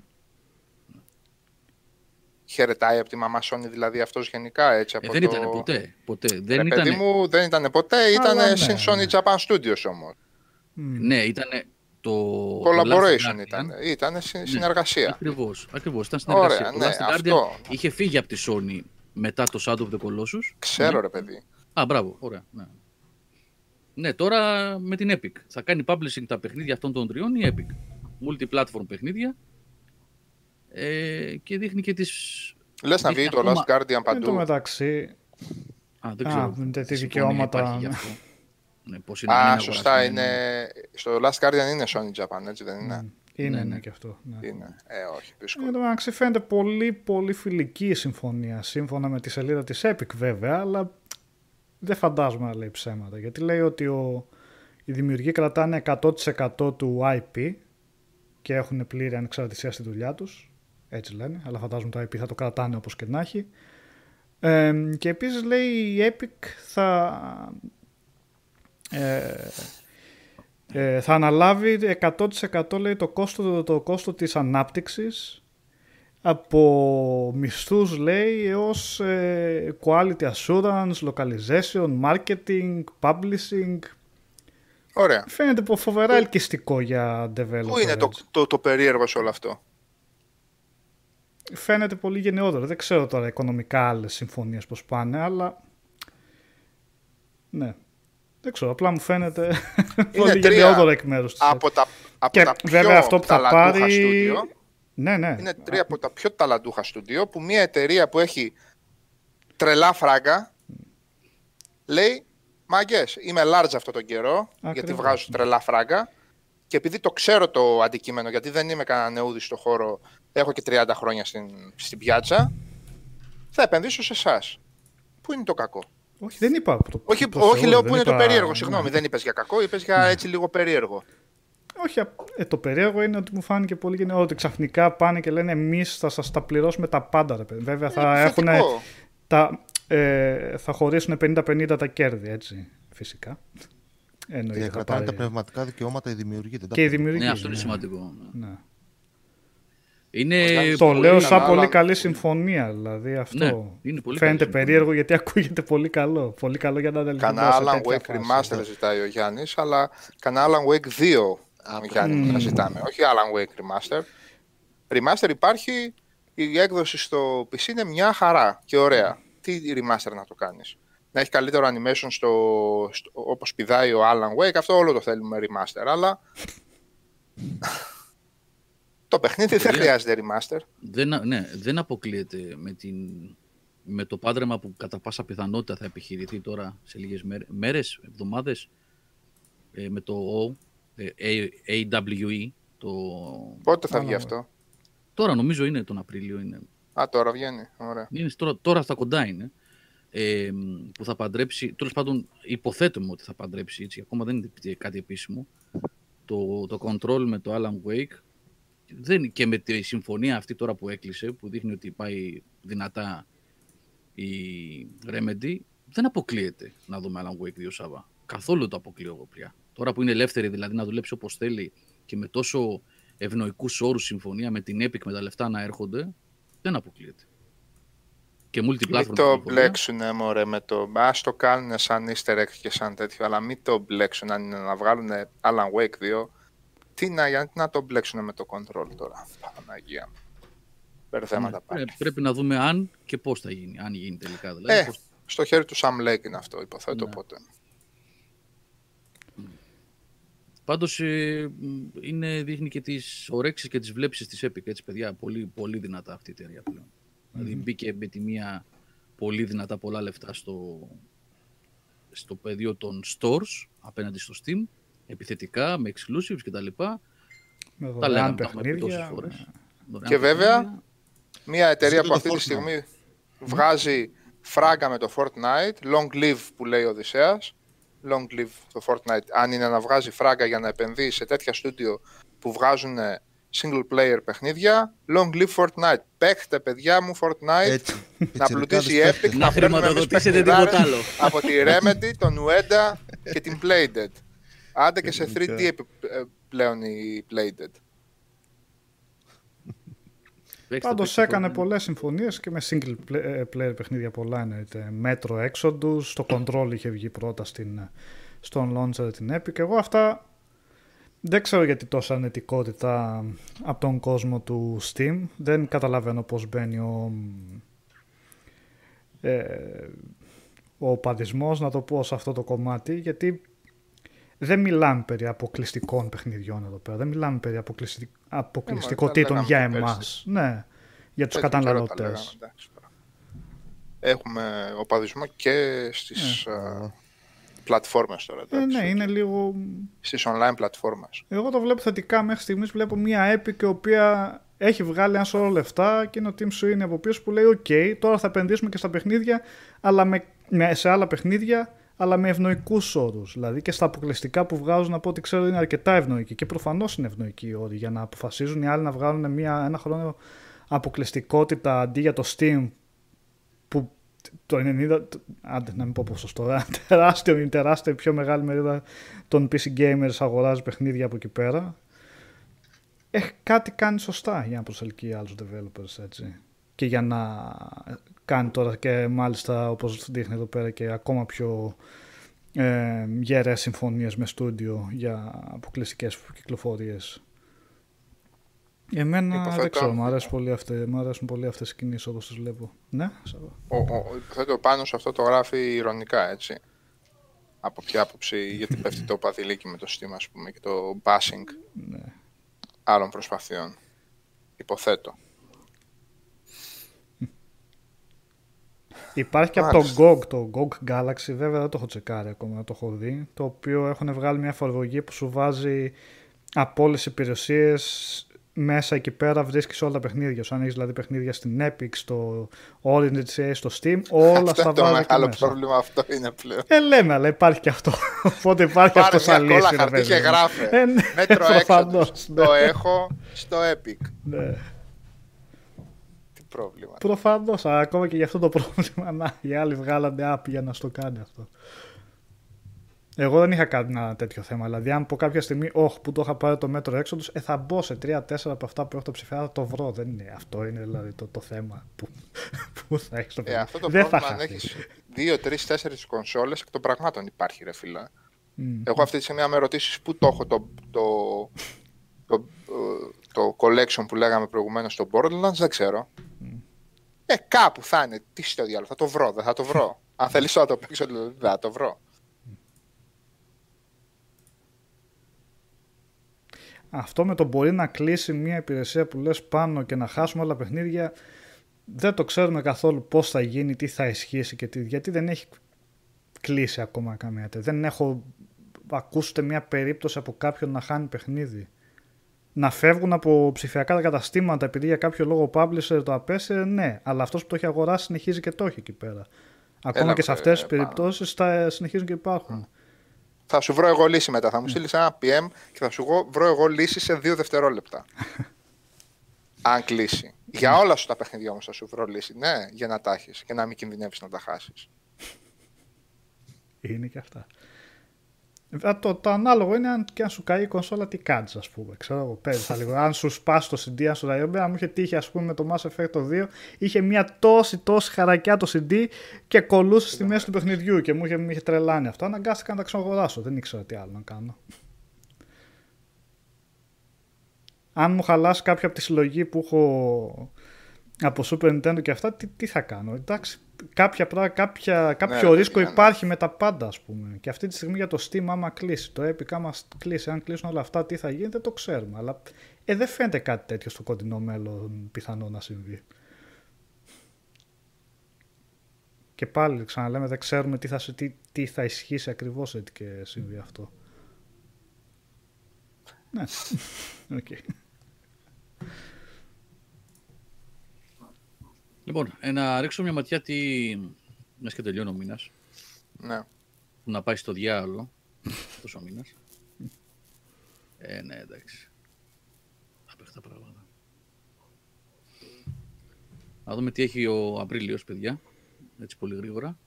χαιρετάει από τη μαμά Sony δηλαδή αυτός γενικά έτσι Ε, από δεν το... ήταν ποτέ, ποτέ. Ρε Δεν παιδί ήταν, μου, δεν ήταν ποτέ, ήταν ναι, συν Sony ναι. Japan Studios όμως. Μμ. ναι, ήταν το... Collaboration το Last ήταν, Guardian. ήταν συ- συνεργασία. Ακριβώς, ακριβώς, ήταν συνεργασία. Ωραία, το ναι, Last Guardian αυτό. είχε φύγει από τη Sony μετά το Shadow of the Colossus. Ξέρω Ναι. ρε παιδί. Α, μπράβο, ωραία. Ναι. ναι, τώρα με την Epic. Θα κάνει publishing τα παιχνίδια αυτών των τριών η Epic; Multi-platform παιχνίδια. Ε, και δείχνει και τις... Λες να Δείχνει βγει το ακόμα- Last Guardian Εν τω παντού. μεταξύ, Α, δεν Α, ξέρω. με τα τι συμφωνία δικαιώματα, υπάρχει γι' ναι. αυτό. Ναι, πώς είναι να Α, μην σωστά, αγορασμένο. είναι... Στο Last Guardian είναι Sony Japan, έτσι δεν είναι; μ, είναι, Ναι, ναι, ναι. και αυτό. Ναι. Είναι. Ε, όχι, Εν δύσκολο. τω μεταξύ φαίνεται πολύ πολύ φιλική η συμφωνία σύμφωνα με τη σελίδα της Epic βέβαια αλλά δεν φαντάζομαι να λέει ψέματα γιατί λέει ότι ο, οι δημιουργοί κρατάνε 100% του IP και έχουν πλήρη ανεξαρτησία στη δουλειά τους έτσι λένε αλλά φαντάζομαι το IP θα το κρατάνε όπως και να έχει Ε, και επίσης λέει η Epic θα ε, ε, θα αναλάβει 100% λέει το κόστο, το κόστο της ανάπτυξης από μισθούς λέει έως ε, quality assurance, localization, marketing, publishing. Ωραία. Φαίνεται πω φοβερά ελκυστικό για developer. Πού είναι το, έτσι. το, το περίεργο σε όλο αυτό; Φαίνεται πολύ γενναιόδωρο. Δεν ξέρω τώρα οικονομικά άλλες συμφωνίες πώς πάνε, αλλά ναι. Δεν ξέρω, απλά μου φαίνεται πολύ τρία γενναιόδωρο εκ μέρους της. Από τα, από Και τα πιο βέβαια αυτό που θα ταλαντούχα πάρει... στούντιο, Ναι, ναι. είναι τρία από τα πιο ταλαντούχα στούντιο που μια εταιρεία που έχει τρελά φράγκα λέει Μαγκέ, είμαι large αυτό τον καιρό γιατί Ακριβώς. βγάζω τρελά φράγκα και επειδή το ξέρω το αντικείμενο, γιατί δεν είμαι κανένα νεούδης στο χώρο, έχω και 30 χρόνια στην, στην πιάτσα, θα επενδύσω σε εσάς. Πού είναι το κακό; Όχι, δεν είπα. Το, Όχι, το όχι Θεό, λέω δεν που είναι το είπα- περίεργο. Συγγνώμη, δεν είπες για κακό, είπες για έτσι λίγο περίεργο. Όχι, ε, το περίεργο είναι ότι μου φάνηκε πολύ γενναιόδωρο ότι ξαφνικά πάνε και λένε εμείς θα σας τα πληρώσουμε τα πάντα. Ρε, παιδί. Βέβαια θα, Ε, έχουν, θετικό. τα, ε, θα χωρίσουν 50-50 τα κέρδη, έτσι. Φυσικά. Εννοείται. Και θα κρατάνε πάρει- τα πνευματικά δικαιώματα οι δημιουργοί. δεν τα Και οι παίρνουν. δημιουργοί. Ναι, αυτό είναι σημαντικό. Ναι. Είναι Το πολύ λέω σαν καλά, πολύ αλλά- καλή συμφωνία. Δηλαδή αυτό Ναι, είναι πολύ φαίνεται καλή συμφωνία. περίεργο γιατί ακούγεται πολύ καλό. Πολύ καλό για να ανταληφθεί. Κανένα Alan Wake Remaster ζητάει ο Γιάννης, αλλά κανένα Alan Wake 2 ο Γιάννη Μμμ. να ζητάμε. Όχι Alan Wake Remaster. Remaster υπάρχει, η έκδοση στο PC είναι μια χαρά και ωραία. Τι remaster να το κάνεις; Να έχει καλύτερο animation στο, στο, όπως πηδάει ο Alan Wake, αυτό όλο το θέλουμε remaster, αλλά το παιχνίδι δεν Ωραία. χρειάζεται remaster. Δεν, ναι, δεν αποκλείεται με, την, με το πάντρεμα που κατά πάσα πιθανότητα θα επιχειρηθεί τώρα σε λίγες μέρες, μέρες εβδομάδες, ε, με το O, ε, A- AWE, το... Πότε θα Alan βγει Wake. αυτό; τώρα νομίζω είναι τον Απρίλιο, είναι, Α, τώρα βγαίνει. Ωραία. είναι τώρα, τώρα στα κοντά είναι, ε, που θα παντρέψει, τέλος πάντων υποθέτουμε ότι θα παντρέψει, έτσι, ακόμα δεν είναι κάτι επίσημο, το, το control με το Alan Wake δεν, και με τη συμφωνία αυτή τώρα που έκλεισε, που δείχνει ότι πάει δυνατά η Remedy, δεν αποκλείεται να δούμε Alan Wake 2 Σάβα. Καθόλου το αποκλείω εγώ πια. Τώρα που είναι ελεύθερη δηλαδή να δουλέψει όπως θέλει και με τόσο ευνοϊκούς όρους συμφωνία με την Epic με τα λεφτά να έρχονται, δεν αποκλείεται. και multiplatform. Μην το κυκλοφορία. μπλέξουνε μωρέ με το... Ας το κάνουν σαν easter egg και σαν τέτοιο, αλλά μην το μπλέξουν αν είναι να βγάλουν Alan Wake 2. Τι να, γιατί να το μπλέξουν με το control τώρα. Παναγία. μου. Μπερδέματα Ναι, πάλι. πρέ- πρέπει να δούμε αν και πώς θα γίνει, αν γίνει τελικά. Δηλαδή, Ε, πώς- στο χέρι του Sam Lake είναι αυτό, υποθέτω, Ναι. οπότε. Πάντως ε, μ, είναι, δείχνει και τις ορέξεις και τις βλέψεις της Epic, έτσι παιδιά, πολύ, πολύ δυνατά αυτή η εταιρεία πλέον. Δηλαδή μπήκε με τη μία πολύ δυνατά πολλά λεφτά στο, στο πεδίο των stores απέναντι στο Steam, επιθετικά, με exclusives κτλ. Τα Με λέγαμε, δωρεάν τα έχουμε πει τόσες παιχνίδια. φορές. Δωρεάν Και βέβαια, παιχνίδια. Μια εταιρεία Ζήτω που το αυτή τη Fortnite. στιγμή βγάζει φράγκα με το Fortnite, long live που λέει ο Οδυσσέας, long live το Fortnite, αν είναι να βγάζει φράγκα για να επενδύει σε τέτοια στούντιο που βγάζουν ε, single player παιχνίδια, long live Fortnite. Παίχτε παιδιά μου Fortnite, Έτσι. να Πιτσιρικάδες πλουτίσει η παίχτες. Epic, Να παίρνουμε εμείς χρηματοδοτήσετε παιχνιδάρες τίποτα άλλο. Από τη Remedy, τον Ueda και την Playdead. Άντε και σε 3D Γενικά. επι- ε, πλέον η Playdead. Παίξτε, Πάντως παίξτε έκανε Fortnite. πολλές συμφωνίες και με single play- ε, player παιχνίδια πολλά εννοείται. Metro Exodus, το Control είχε βγει πρώτα στην, στον launcher την Epic. Εγώ αυτά δεν ξέρω γιατί τόσα αρνητικότητα από τον κόσμο του Steam. Δεν καταλαβαίνω πώς μπαίνει ο, ε, ο παδισμός, να το πω σε αυτό το κομμάτι, γιατί δεν μιλάμε περί αποκλειστικών παιχνιδιών εδώ πέρα. Δεν μιλάμε περί αποκλειστι... αποκλειστικότητων τα για λέγαμε και εμάς. Ναι, για τους Τέτοιο καιρό τα λέγαμε, καταναλωτές. εντάξει, τώρα. Έχουμε οπαδισμό και στις α, πλατφόρμες τώρα. Ε, εντάξει. ναι, είναι λίγο... Στις online πλατφόρμες. Εγώ το βλέπω θετικά μέχρι στιγμής. Βλέπω μια Epic η οποία έχει βγάλει ένα σώρο λεφτά και είναι ο Team Sweeney από πίσω που λέει «ΟΚ, τώρα θα επενδύσουμε και στα παιχνίδια, αλλά με, με- σε άλλα παιχνίδια, αλλά με ευνοϊκούς όρους. Δηλαδή και στα αποκλειστικά που βγάζουν, από ό,τι ξέρω, είναι αρκετά ευνοϊκοί. Και προφανώς είναι ευνοϊκοί οι όροι για να αποφασίζουν οι άλλοι να βγάλουν μια, ένα χρόνο αποκλειστικότητα αντί για το Steam που το 90, άντε να μην πω ποσοστό, τεράστιο, είναι τεράστια, η πιο μεγάλη μερίδα των PC gamers αγοράζει παιχνίδια από εκεί πέρα. Ε, κάτι κάνει σωστά για να προσελκύει άλλους developers, έτσι. Και για να κάνει τώρα και μάλιστα, όπως δείχνει εδώ πέρα, και ακόμα πιο ε, γερές συμφωνίες με στούντιο για αποκλειστικές κυκλοφορίες. Εμένα Υποθέτω- δεν ξέρω, μου αρέσουν πολύ, αυτές, μου αρέσουν πολύ αυτές οι κινήσεις όπως τις βλέπω. Ναι, Σάβα. Ο, ο, υποθέτω πάνω σε αυτό το γράφει ηρωνικά, έτσι. Από ποια άποψη, γιατί πέφτει το παδιλίκι με το Steam, ας πούμε, και το bashing ναι. άλλων προσπαθειών. Υποθέτω. Υπάρχει και από το GOG, το GOG Galaxy, βέβαια δεν το έχω τσεκάρει ακόμα, δεν το έχω δει, το οποίο έχουν βγάλει μια εφαρμογή που σου βάζει από όλες τις υπηρεσίες μέσα εκεί πέρα βρίσκεις όλα τα παιχνίδια σου. Αν έχεις δηλαδή παιχνίδια στην Epic, στο Origin SA, στο Steam, όλα αυτό στα είναι το βάζει εκεί μεγάλο μέσα. πρόβλημα, αυτό είναι πλέον. Ε, λέμε, αλλά υπάρχει και αυτό. Οπότε υπάρχει Πάρε αυτός σαν μια κόλλα λύση. ρε χαρτί παιδί και μου. γράφε. Ε, ναι, Μέτρο προφανώς, έξω. ναι. Το έχω στο Epic. Ναι. Τι πρόβλημα. Προφανώς, ακόμα και για αυτό το πρόβλημα, να, οι άλλοι βγάλανε app για να στο κάνει αυτό. Εγώ δεν είχα κάνει ένα τέτοιο θέμα. Δηλαδή, αν πω κάποια στιγμή, Όχι, που το είχα πάρει το μέτρο έξω τους, ε, θα μπω σε 3-4 από αυτά που έχω το ψηφιακό, θα το βρω. Δεν είναι αυτό, είναι δηλαδή το, το θέμα που, που θα έχει το Ε, παιχνίδι. αυτό το δεν πρόβλημα, θα αν χαθεί. έχεις δύο, τρεις, τέσσερις κονσόλες, εκ των πραγμάτων υπάρχει, ρε φίλε. Μμ. Εγώ αυτή τη στιγμή, αν με ρωτήσεις πού το έχω το, το, το, ε, το collection που λέγαμε προηγουμένως στο Borderlands, δεν ξέρω. Ε, κάπου θα είναι. Τι στο διάλογο, θα το βρω, δεν θα το βρω. αν θέλεις να το παίξω, δεν θα το βρω. Αυτό με το μπορεί να κλείσει μια υπηρεσία που λες πάνω και να χάσουμε όλα τα παιχνίδια δεν το ξέρουμε καθόλου πώς θα γίνει, τι θα ισχύσει και τι, γιατί δεν έχει κλείσει ακόμα καμία τέτοια. Δεν έχω ακούσει ούτε μια περίπτωση από κάποιον να χάνει παιχνίδι. Να φεύγουν από ψηφιακά καταστήματα επειδή για κάποιο λόγο ο publisher το απέσυρε, ναι, αλλά αυτός που το έχει αγοράσει συνεχίζει και το έχει εκεί πέρα. Ακόμα Έλα, και σε ε, αυτές τις πάνω. περιπτώσεις θα συνεχίζουν και υπάρχουν. Θα σου βρω εγώ λύση μετά. Θα μου στείλεις ένα PM και θα σου εγώ- βρω εγώ λύση σε δύο δευτερόλεπτα. Αν κλείσει. Για όλα σου τα παιχνίδια όμως θα σου βρω λύση. Ναι, για να τα έχεις και να μην κινδυνεύεις να τα χάσεις. Είναι και αυτά. Βέβαια, το, το ανάλογο είναι αν και αν σου καεί η κονσόλα τι κάνεις ας πούμε. Ξέρω εγώ, παίζεις λίγο. αν σου σπάσει το CD, αν σου λέει, αν μου είχε τύχει ας πούμε με το Mass Effect το 2, είχε μια τόση τόση χαρακιά το CD και κολούσε στη μέση του παιχνιδιού και μου είχε, μου είχε τρελάνει αυτό. Αναγκάστηκα να τα ξαναγοράσω, δεν ήξερα τι άλλο να κάνω. Αν μου χαλάσει κάποια από τη συλλογή που έχω από Super Nintendo και αυτά, τι, τι θα κάνω. Εντάξει, κάποια, κάποια, κάποιο Ναι, ρίσκο ναι, ναι. υπάρχει με τα πάντα, ας πούμε. Και αυτή τη στιγμή για το Steam, άμα κλείσει, το Epic, άμα κλείσει, αν κλείσουν όλα αυτά, τι θα γίνει, δεν το ξέρουμε. Αλλά ε, δεν φαίνεται κάτι τέτοιο στο κοντινό μέλλον πιθανό να συμβεί. Και πάλι, ξαναλέμε, δεν ξέρουμε τι θα, σε- τι, τι θα ισχύσει ακριβώς έτσι και συμβεί αυτό. Ναι. Οκ. Λοιπόν, ε, να ρίξω μια ματιά τι. Μιας και τελειώνει ο μήνας. Ναι. Να πάει στο διάολο. Αυτός ο μήνας. Ε, ναι, εντάξει. Απαίχτα πράγματα. Να δούμε τι έχει ο Απρίλιος, παιδιά. Έτσι πολύ γρήγορα.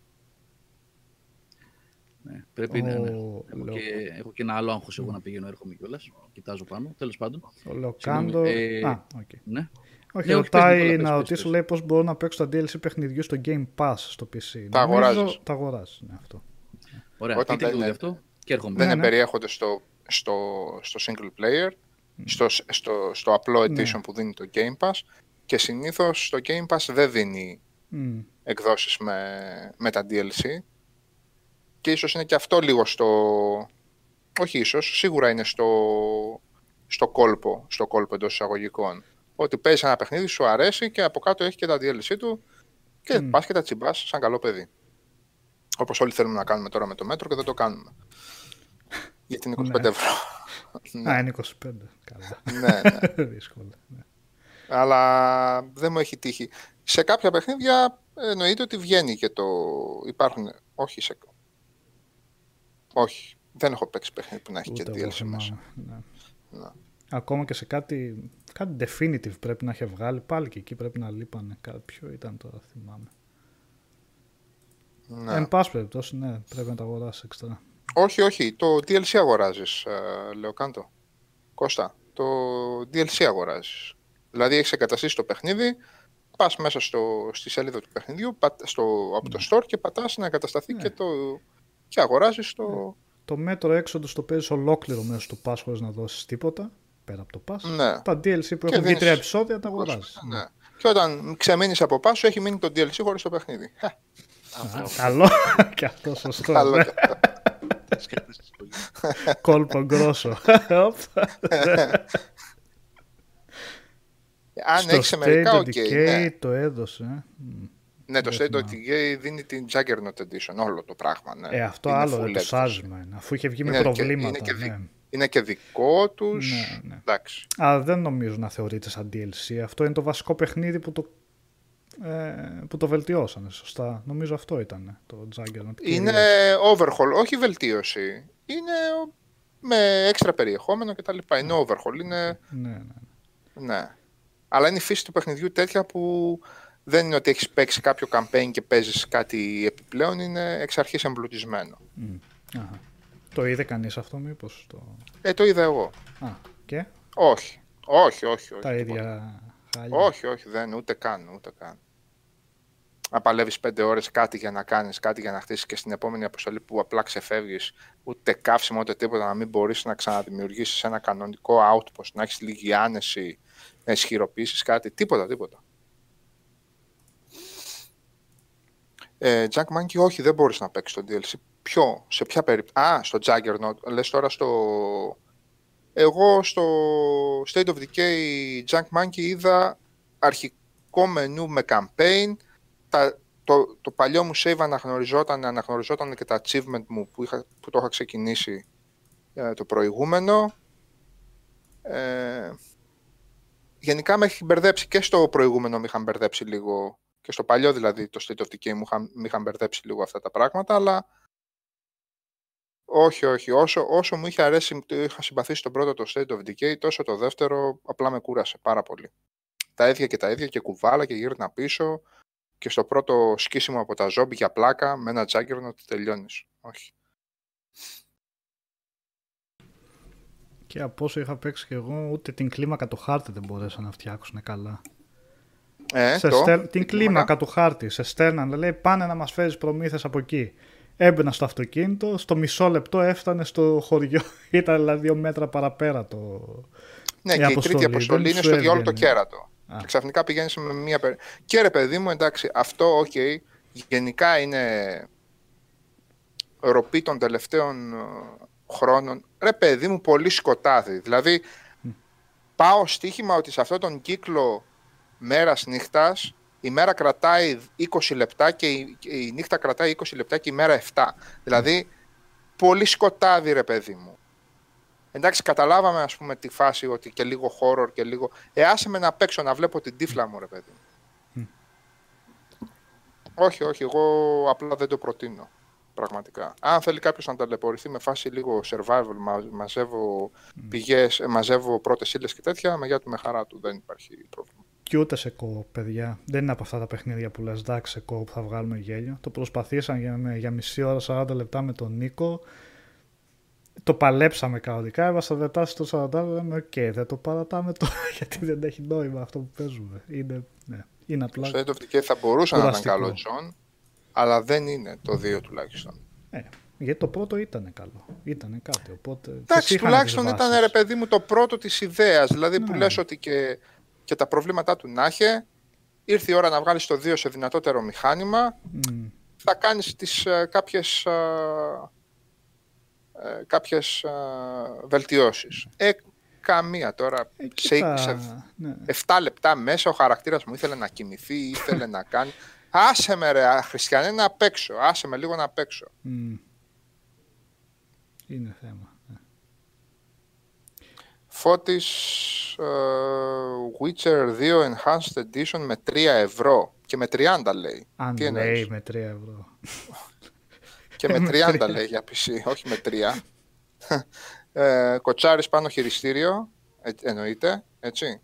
Ναι, πρέπει να. Ναι. Ο- Έχω, λέω- και, έχω και ένα άλλο άγχος εγώ να πηγαίνω, έρχομαι κιόλας. Κοιτάζω πάνω. Τέλος πάντων. Ο Λεοκάντο... ε, Α, οκ. Ναι. Όχι, Ναι, όχι, ρωτάει πες, Νικόλα, πες, να πες, ρωτήσω, πες. λέει, πώς μπορώ να παίξω τα DLC παιχνιδιού στο Game Pass στο PC. Τα Νομίζω αγοράζεις. Τα αγοράζεις, ναι, αυτό. Ωραία, Όταν πείτε δεν λίγο γι' είναι- αυτό και έρχομαι. Δεν Ναι, ναι. περιέχονται στο, στο, στο single player, στο, στο, στο απλό edition Ναι. που δίνει το Game Pass και συνήθως το Game Pass δεν δίνει Μμ. εκδόσεις με, με τα DLC και ίσως είναι και αυτό λίγο στο... Όχι ίσως, σίγουρα είναι στο, στο κόλπο, στο κόλπο εντός εισαγωγικών. Ότι παίζει ένα παιχνίδι, σου αρέσει και από κάτω έχει και τα DLC του και Μμ. πας και τα τσιμπάς σαν καλό παιδί. Όπως όλοι θέλουμε να κάνουμε τώρα με το μέτρο και δεν το κάνουμε. Γιατί είναι 25 Ναι. ευρώ. Ναι. Α, είναι 25. Καλά. ναι, ναι. Δύσκολα. Ναι. αλλά δεν μου έχει τύχει. Σε κάποια παιχνίδια εννοείται ότι βγαίνει και το... Υπάρχουν... Όχι σε... Όχι. Δεν έχω παίξει παιχνίδι που να έχει Ούτε και εγώ DLC μέσα. θυμάμαι. Ναι. Ναι. Ακόμα και σε κάτι, κάτι definitive πρέπει να είχε βγάλει πάλι και εκεί πρέπει να λείπανε. Κάποιο ήταν τώρα, θυμάμαι. Ναι. Εν πάση περιπτώσει, ναι, πρέπει να τα αγοράσεις έξτρα. Όχι, όχι. Το DLC αγοράζεις, ε, λέω κάντο. Κώστα, το DLC αγοράζεις. Δηλαδή έχεις εγκαταστήσει το παιχνίδι, πας μέσα στο, στη σελίδα του παιχνιδιού, πατ- στο, από το store και πατάς να εγκατασταθεί Ναι. και, το, και αγοράζεις το... Το μέτρο έξοδο το παίζεις ολόκληρο μέσα στο pass χωρίς να δώσεις τίποτα. Πέρα από το pass. Ναι. Τα DLC που Και έχουν βγει δίνεις- τρία επεισόδια τα αγοράζεις. Ναι. Και όταν ξεμείνεις από πάσου σου έχει μείνει το DLC χωρίς το παιχνίδι. Χα, Καλό και αυτό σωστό. Καλό ναι. και αυτό. Σκέφτεσαι πολύ. Κόλπο γκρόσο. Οπ. Αν Στο έχεις μερικά, State of οκ. Decay ναι. το έδωσε. ε. Μμ. ναι, το δεν State of θυμάμαι. Decay δίνει την Juggernaut Edition, όλο το πράγμα. Ναι. Ε, αυτό Είναι άλλο full ρε, το έκδοση. σάζιμα είναι. Αφού είχε βγει με Είναι και- προβλήματα. είναι και δι- ναι. Είναι και δικό τους. Ναι, ναι. Εντάξει. Αλλά δεν νομίζω να θεωρείται σαν DLC. Αυτό είναι το βασικό παιχνίδι που το, ε, που το βελτιώσανε. Σωστά. Νομίζω αυτό ήταν το Juggernaut. Είναι κυρίως. overhaul, όχι βελτίωση. Είναι με έξτρα περιεχόμενο κτλ. Είναι overhaul, είναι... Ναι, ναι. Ναι. Αλλά είναι η φύση του παιχνιδιού τέτοια που δεν είναι ότι έχεις παίξει κάποιο campaign και παίζεις κάτι επιπλέον, είναι εξ αρχής εμπλουτισμένο. Μμ. Αχα. Το είδε κανείς αυτό μήπως. Το... Ε, το είδα εγώ. Α, και; Όχι. Όχι, όχι, όχι. τα τίποτα. ίδια χάλια. Όχι, όχι, δεν, ούτε καν, ούτε καν. Να παλεύεις πέντε ώρες κάτι για να κάνεις, κάτι για να χτίσεις και στην επόμενη αποστολή που απλά ξεφεύγεις, ούτε καύσιμο, ούτε τίποτα, να μην μπορείς να ξαναδημιουργήσεις ένα κανονικό outpost, να έχεις λίγη άνεση, να ισχυροποιήσεις κάτι, τίποτα, τίποτα. Ε, Jack Monkey, όχι, δεν μπορείς να παίξεις το DLC. Ποιο, σε ποια περίπτωση; Α, στο Juggernaut. Λες τώρα στο... Εγώ στο State of Decay Junk Monkey είδα αρχικό μενού με campaign. Τα, το, το παλιό μου save αναγνωριζόταν, αναγνωριζόταν και τα achievement μου που, είχα, που το είχα ξεκινήσει ε, το προηγούμενο. Ε, γενικά με έχει μπερδέψει και στο προηγούμενο με είχαν μπερδέψει λίγο και στο παλιό δηλαδή το State of Decay μου είχαν, με είχαν μπερδέψει λίγο αυτά τα πράγματα αλλά όχι, όχι. Όσο, όσο μου είχε αρέσει, το είχα συμπαθήσει τον πρώτο το State of Decay, τόσο το δεύτερο απλά με κούρασε πάρα πολύ. Τα ίδια και τα ίδια και κουβάλα και γύρνα πίσω και στο πρώτο σκίσιμο από τα ζόμπι για πλάκα με ένα Juggernaut τελειώνεις. Όχι. Και από όσο είχα παίξει και εγώ, ούτε την κλίμακα του χάρτη δεν μπορέσαν να φτιάξουν καλά. Ε, σε το, στέλ... Την την κλίμακα του χάρτη. Σε στέλναν, λέει πάνε να μας φέρεις προμήθειες από εκεί. Έμπαινα στο αυτοκίνητο, στο μισό λεπτό έφτανε στο χωριό. Ήταν δηλαδή δύο μέτρα παραπέρα το. Ναι, η και η αποστολή. τρίτη αποστολή Δεν είναι σου στο διάολο το έβγαινε. κέρατο. Α. Και ξαφνικά πηγαίνεις με μία. περι- Και ρε παιδί μου, εντάξει, αυτό, οκ, γενικά είναι ροπή των τελευταίων ε, χρόνων. Ρε παιδί μου, πολύ σκοτάδι. Δηλαδή, πάω στοίχημα ότι σε αυτόν τον κύκλο μέρας νύχτας η μέρα κρατάει 20 λεπτά και η, και η νύχτα κρατάει 20 λεπτά και η μέρα 7. Δηλαδή, πολύ σκοτάδι ρε παιδί μου. Εντάξει, καταλάβαμε ας πούμε τη φάση ότι και λίγο horror και λίγο... Ε, άσε με να παίξω να βλέπω την τύφλα μου ρε παιδί μου. Όχι, όχι, εγώ απλά δεν το προτείνω. Πραγματικά. Αν θέλει κάποιος να ταλαιπωρηθεί με φάση λίγο survival, μα, μαζεύω πηγές, ε, μαζεύω πρώτες ύλες και τέτοια, με γεια του με χαρά του, δεν υπάρχει πρόβλημα. Και ούτε σε co-op παιδιά. Δεν είναι από αυτά τα παιχνίδια που λες εντάξει σε co-op που θα βγάλουμε γέλιο. Το προσπαθήσαν για, με- για μισή ώρα, 40 λεπτά με τον Νίκο. Το παλέψαμε κανονικά. Έβασα λεπτά στο 40 λέμε οκ, δεν το παρατάμε τώρα γιατί δεν έχει νόημα αυτό που παίζουμε. Είναι, ναι, είναι απλά. Στο End of Decay θα μπορούσε να ήταν κουραστικό. καλό John, αλλά δεν είναι το 2 τουλάχιστον. Ε, γιατί το πρώτο ήταν καλό. Ήταν κάτι. Οπότε, τις Εντάξει, είχαν τουλάχιστον τις ήταν βάσεις. ρε παιδί μου το πρώτο της ιδέας, δηλαδή που Ναι. λες ότι και, και τα προβλήματά του να είχε, ήρθε η ώρα να βγάλεις το 2 σε δυνατότερο μηχάνημα, Μμ. θα κάνεις τις ε, κάποιες, ε, ε, κάποιες ε, βελτιώσεις. Ε, καμία τώρα. Ε, σε, κοίτα, σε ναι. 7 λεπτά μέσα ο χαρακτήρας μου ήθελε να κοιμηθεί, ήθελε να κάνει. Άσε με ρε Χριστιανέ να παίξω, άσε με λίγο να παίξω. Μμ. Είναι θέμα. Ναι. Φώτης ε, Witcher 2 Enhanced Edition με 3 ευρώ και με 30 λέει. Αν Τι εννοείς; λέει με 3 ευρώ. Και με Με 30 τρία. λέει για PC, όχι με 3. ε, κοτσάρεις πάνω χειριστήριο, ε, εννοείται, έτσι.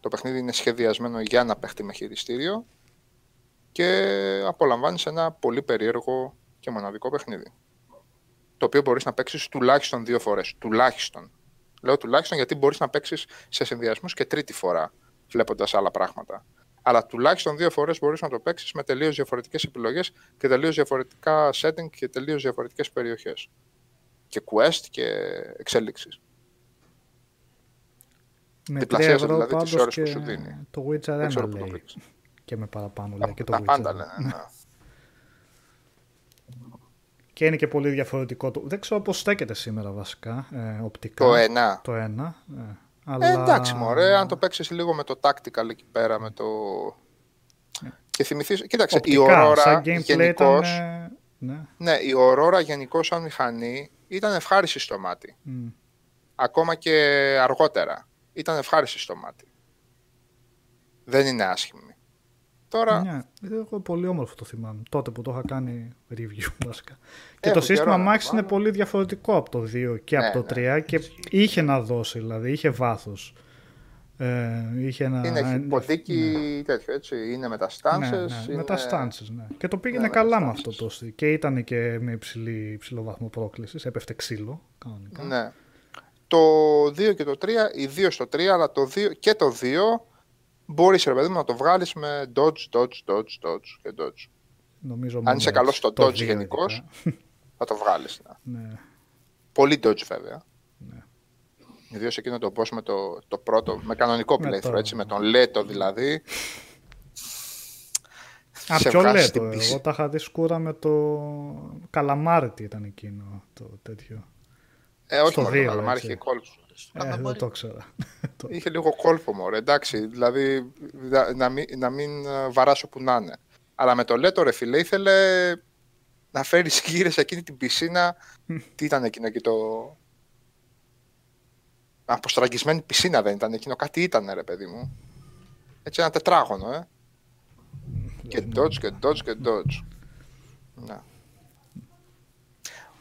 Το παιχνίδι είναι σχεδιασμένο για να παίχτη με χειριστήριο και απολαμβάνεις ένα πολύ περίεργο και μοναδικό παιχνίδι. Το οποίο μπορείς να παίξεις τουλάχιστον δύο φορές. Τουλάχιστον. Λέω τουλάχιστον γιατί μπορείς να παίξεις σε συνδυασμούς και τρίτη φορά, βλέποντας άλλα πράγματα. Αλλά τουλάχιστον δύο φορές μπορείς να το παίξεις με τελείως διαφορετικές επιλογές και τελείως διαφορετικά setting και τελείως διαφορετικές περιοχές. Και quest και εξέλιξεις. Με 3 Διπλασίασε ευρώ δηλαδή τις πάντως ώρες που και σου δίνει. το Witcher 1 Δεν ξέρω πού το λέει. βρήκες. Και με παραπάνω λέει και το Τα Witcher. πάντα λένε. ναι. Και είναι και πολύ διαφορετικό. Το... Δεν ξέρω πώς στέκεται σήμερα βασικά, ε, οπτικά. Το ένα. Το ένα. Ε, Ε, αλλά... εντάξει μωρέ, αν το παίξεις λίγο με το tactical εκεί πέρα, με το... Και θυμηθείς, κοίταξε, οπτικά, η Aurora σαν gameplay γενικώς, ήταν... ε, Ναι. ναι, η Aurora γενικώς σαν μηχανή ήταν ευχάριστη στο μάτι. Μ. Ακόμα και αργότερα. Ήταν ευχάριστη στο μάτι. Δεν είναι άσχημη. Τώρα, Ναι, εγώ πολύ όμορφο το θυμάμαι. Τότε που το είχα κάνει review βασικά. Και Έχω το σύστημα καιρό να Max το είναι βάλω. πολύ διαφορετικό από το 2 και Ναι, από το ναι. 3 και είχε να δώσει δηλαδή, είχε βάθος. Ε, είχε ένα, είναι ένα- υποδίκη τέτοιο, έτσι. Είναι με τα stances. Ναι, ναι, είναι... με τα stances, ναι. Και το πήγαινε Ναι, με καλά τα με αυτό stances. το στυλ. Και ήταν και με υψηλή, υψηλό βαθμό πρόκλησης. Έπεφτε ξύλο, κανονικά. Ναι. Το 2 και το 3, οι 2 στο 3, αλλά το 2 και το 2 μπορείς ρε παιδί μου να το βγάλεις με dodge, dodge, dodge, dodge και dodge. Νομίζω Αν είσαι μόνο καλός στο το dodge δύο γενικώς. ειδικά. Θα το βγάλεις. Ναι. ναι. Πολύ dodge βέβαια. Ναι. Ιδίως εκείνο το boss με το, το πρώτο, με κανονικό Με playthrough, το- έτσι, με τον Λέτο δηλαδή. Α, Σε ποιο βγάζει λέει στην το. πίστη. Εγώ τα είχα δει σκούρα με το καλαμάρι τι ήταν εκείνο το τέτοιο. Ε, όχι στο μόνο, δύο, αλλά μ' έτσι. Είχε κόλπο. Ε, δεν το ξέρα. Το- Είχε λίγο κόλπο μωρέ, εντάξει, δηλαδή να, να μην, να μην ε, βαράσω που να είναι. Αλλά με το Λέτο ρε φίλε ήθελε να φέρει γύρε σε εκείνη την πισίνα. Τι ήταν εκείνο εκεί το... Αποστραγγισμένη πισίνα δεν ήταν εκείνο, κάτι ήταν ρε παιδί μου. Έτσι ένα τετράγωνο, ε. Και dodge και dodge και dodge. Να.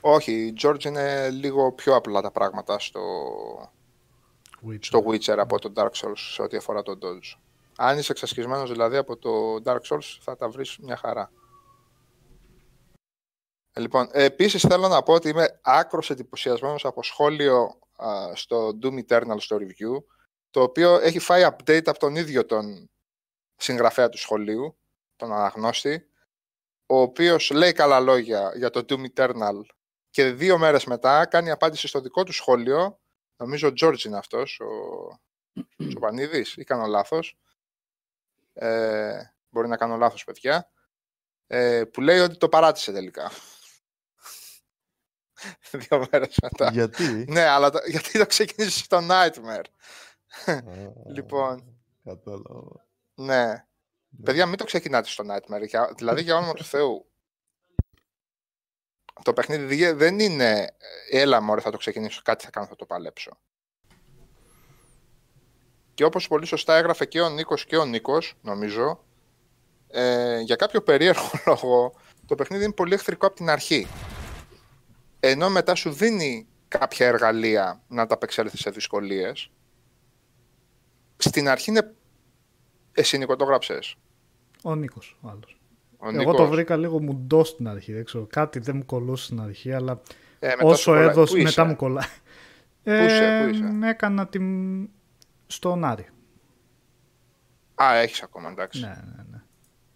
Όχι, η George είναι λίγο πιο απλά τα πράγματα στο, Witcher. στο Witcher από το Dark Souls σε ό,τι αφορά το Dodge. Αν είσαι εξασκισμένος δηλαδή από το Dark Souls θα τα βρεις μια χαρά. Ε, Λοιπόν, ε, επίσης θέλω να πω ότι είμαι άκρος εντυπωσιασμένος από σχόλιο α, στο Doom Eternal στο review, το οποίο έχει φάει update από τον ίδιο τον συγγραφέα του σχολείου, τον αναγνώστη, ο οποίος λέει καλά λόγια για το Doom Eternal και δύο μέρες μετά κάνει απάντηση στο δικό του σχόλιο, νομίζω ο George είναι αυτός, ο Τσοπανίδης, ή κάνω λάθος, ε, μπορεί να κάνω λάθος παιδιά, ε, που λέει ότι το παράτησε τελικά. Δύο μέρες μετά. Γιατί; ναι, αλλά το, γιατί το ξεκίνησε στο Nightmare. λοιπόν. Κατάλαβα. Ναι. Παιδιά, μην το ξεκινάτε στο Nightmare. Για, δηλαδή, για όνομα του Θεού. Το παιχνίδι δεν είναι έλα μωρέ θα το ξεκινήσω, κάτι θα κάνω, θα το παλέψω. Και όπως πολύ σωστά έγραφε και ο Νίκος και ο Νίκος, νομίζω, ε, για κάποιο περίεργο λόγο, το παιχνίδι είναι πολύ εχθρικό από την αρχή. Ενώ μετά σου δίνει κάποια εργαλεία να τα απεξέλθει σε δυσκολίες, στην αρχή είναι... Εσύ Νίκο το γράψες. Ο Νίκος, ο άλλος. Ο Εγώ Νίκος. το βρήκα λίγο μουντό στην αρχή. Δεν ξέρω, κάτι δεν μου κολούσε στην αρχή, αλλά Ε, μετά σου όσο κολλάει. έδωσε, Πού μετά είσαι; μου κολλάει. είσαι, πού είσαι; Έκανα την... στον Άρη. Α, έχεις ακόμα, εντάξει. Ναι, ναι, ναι.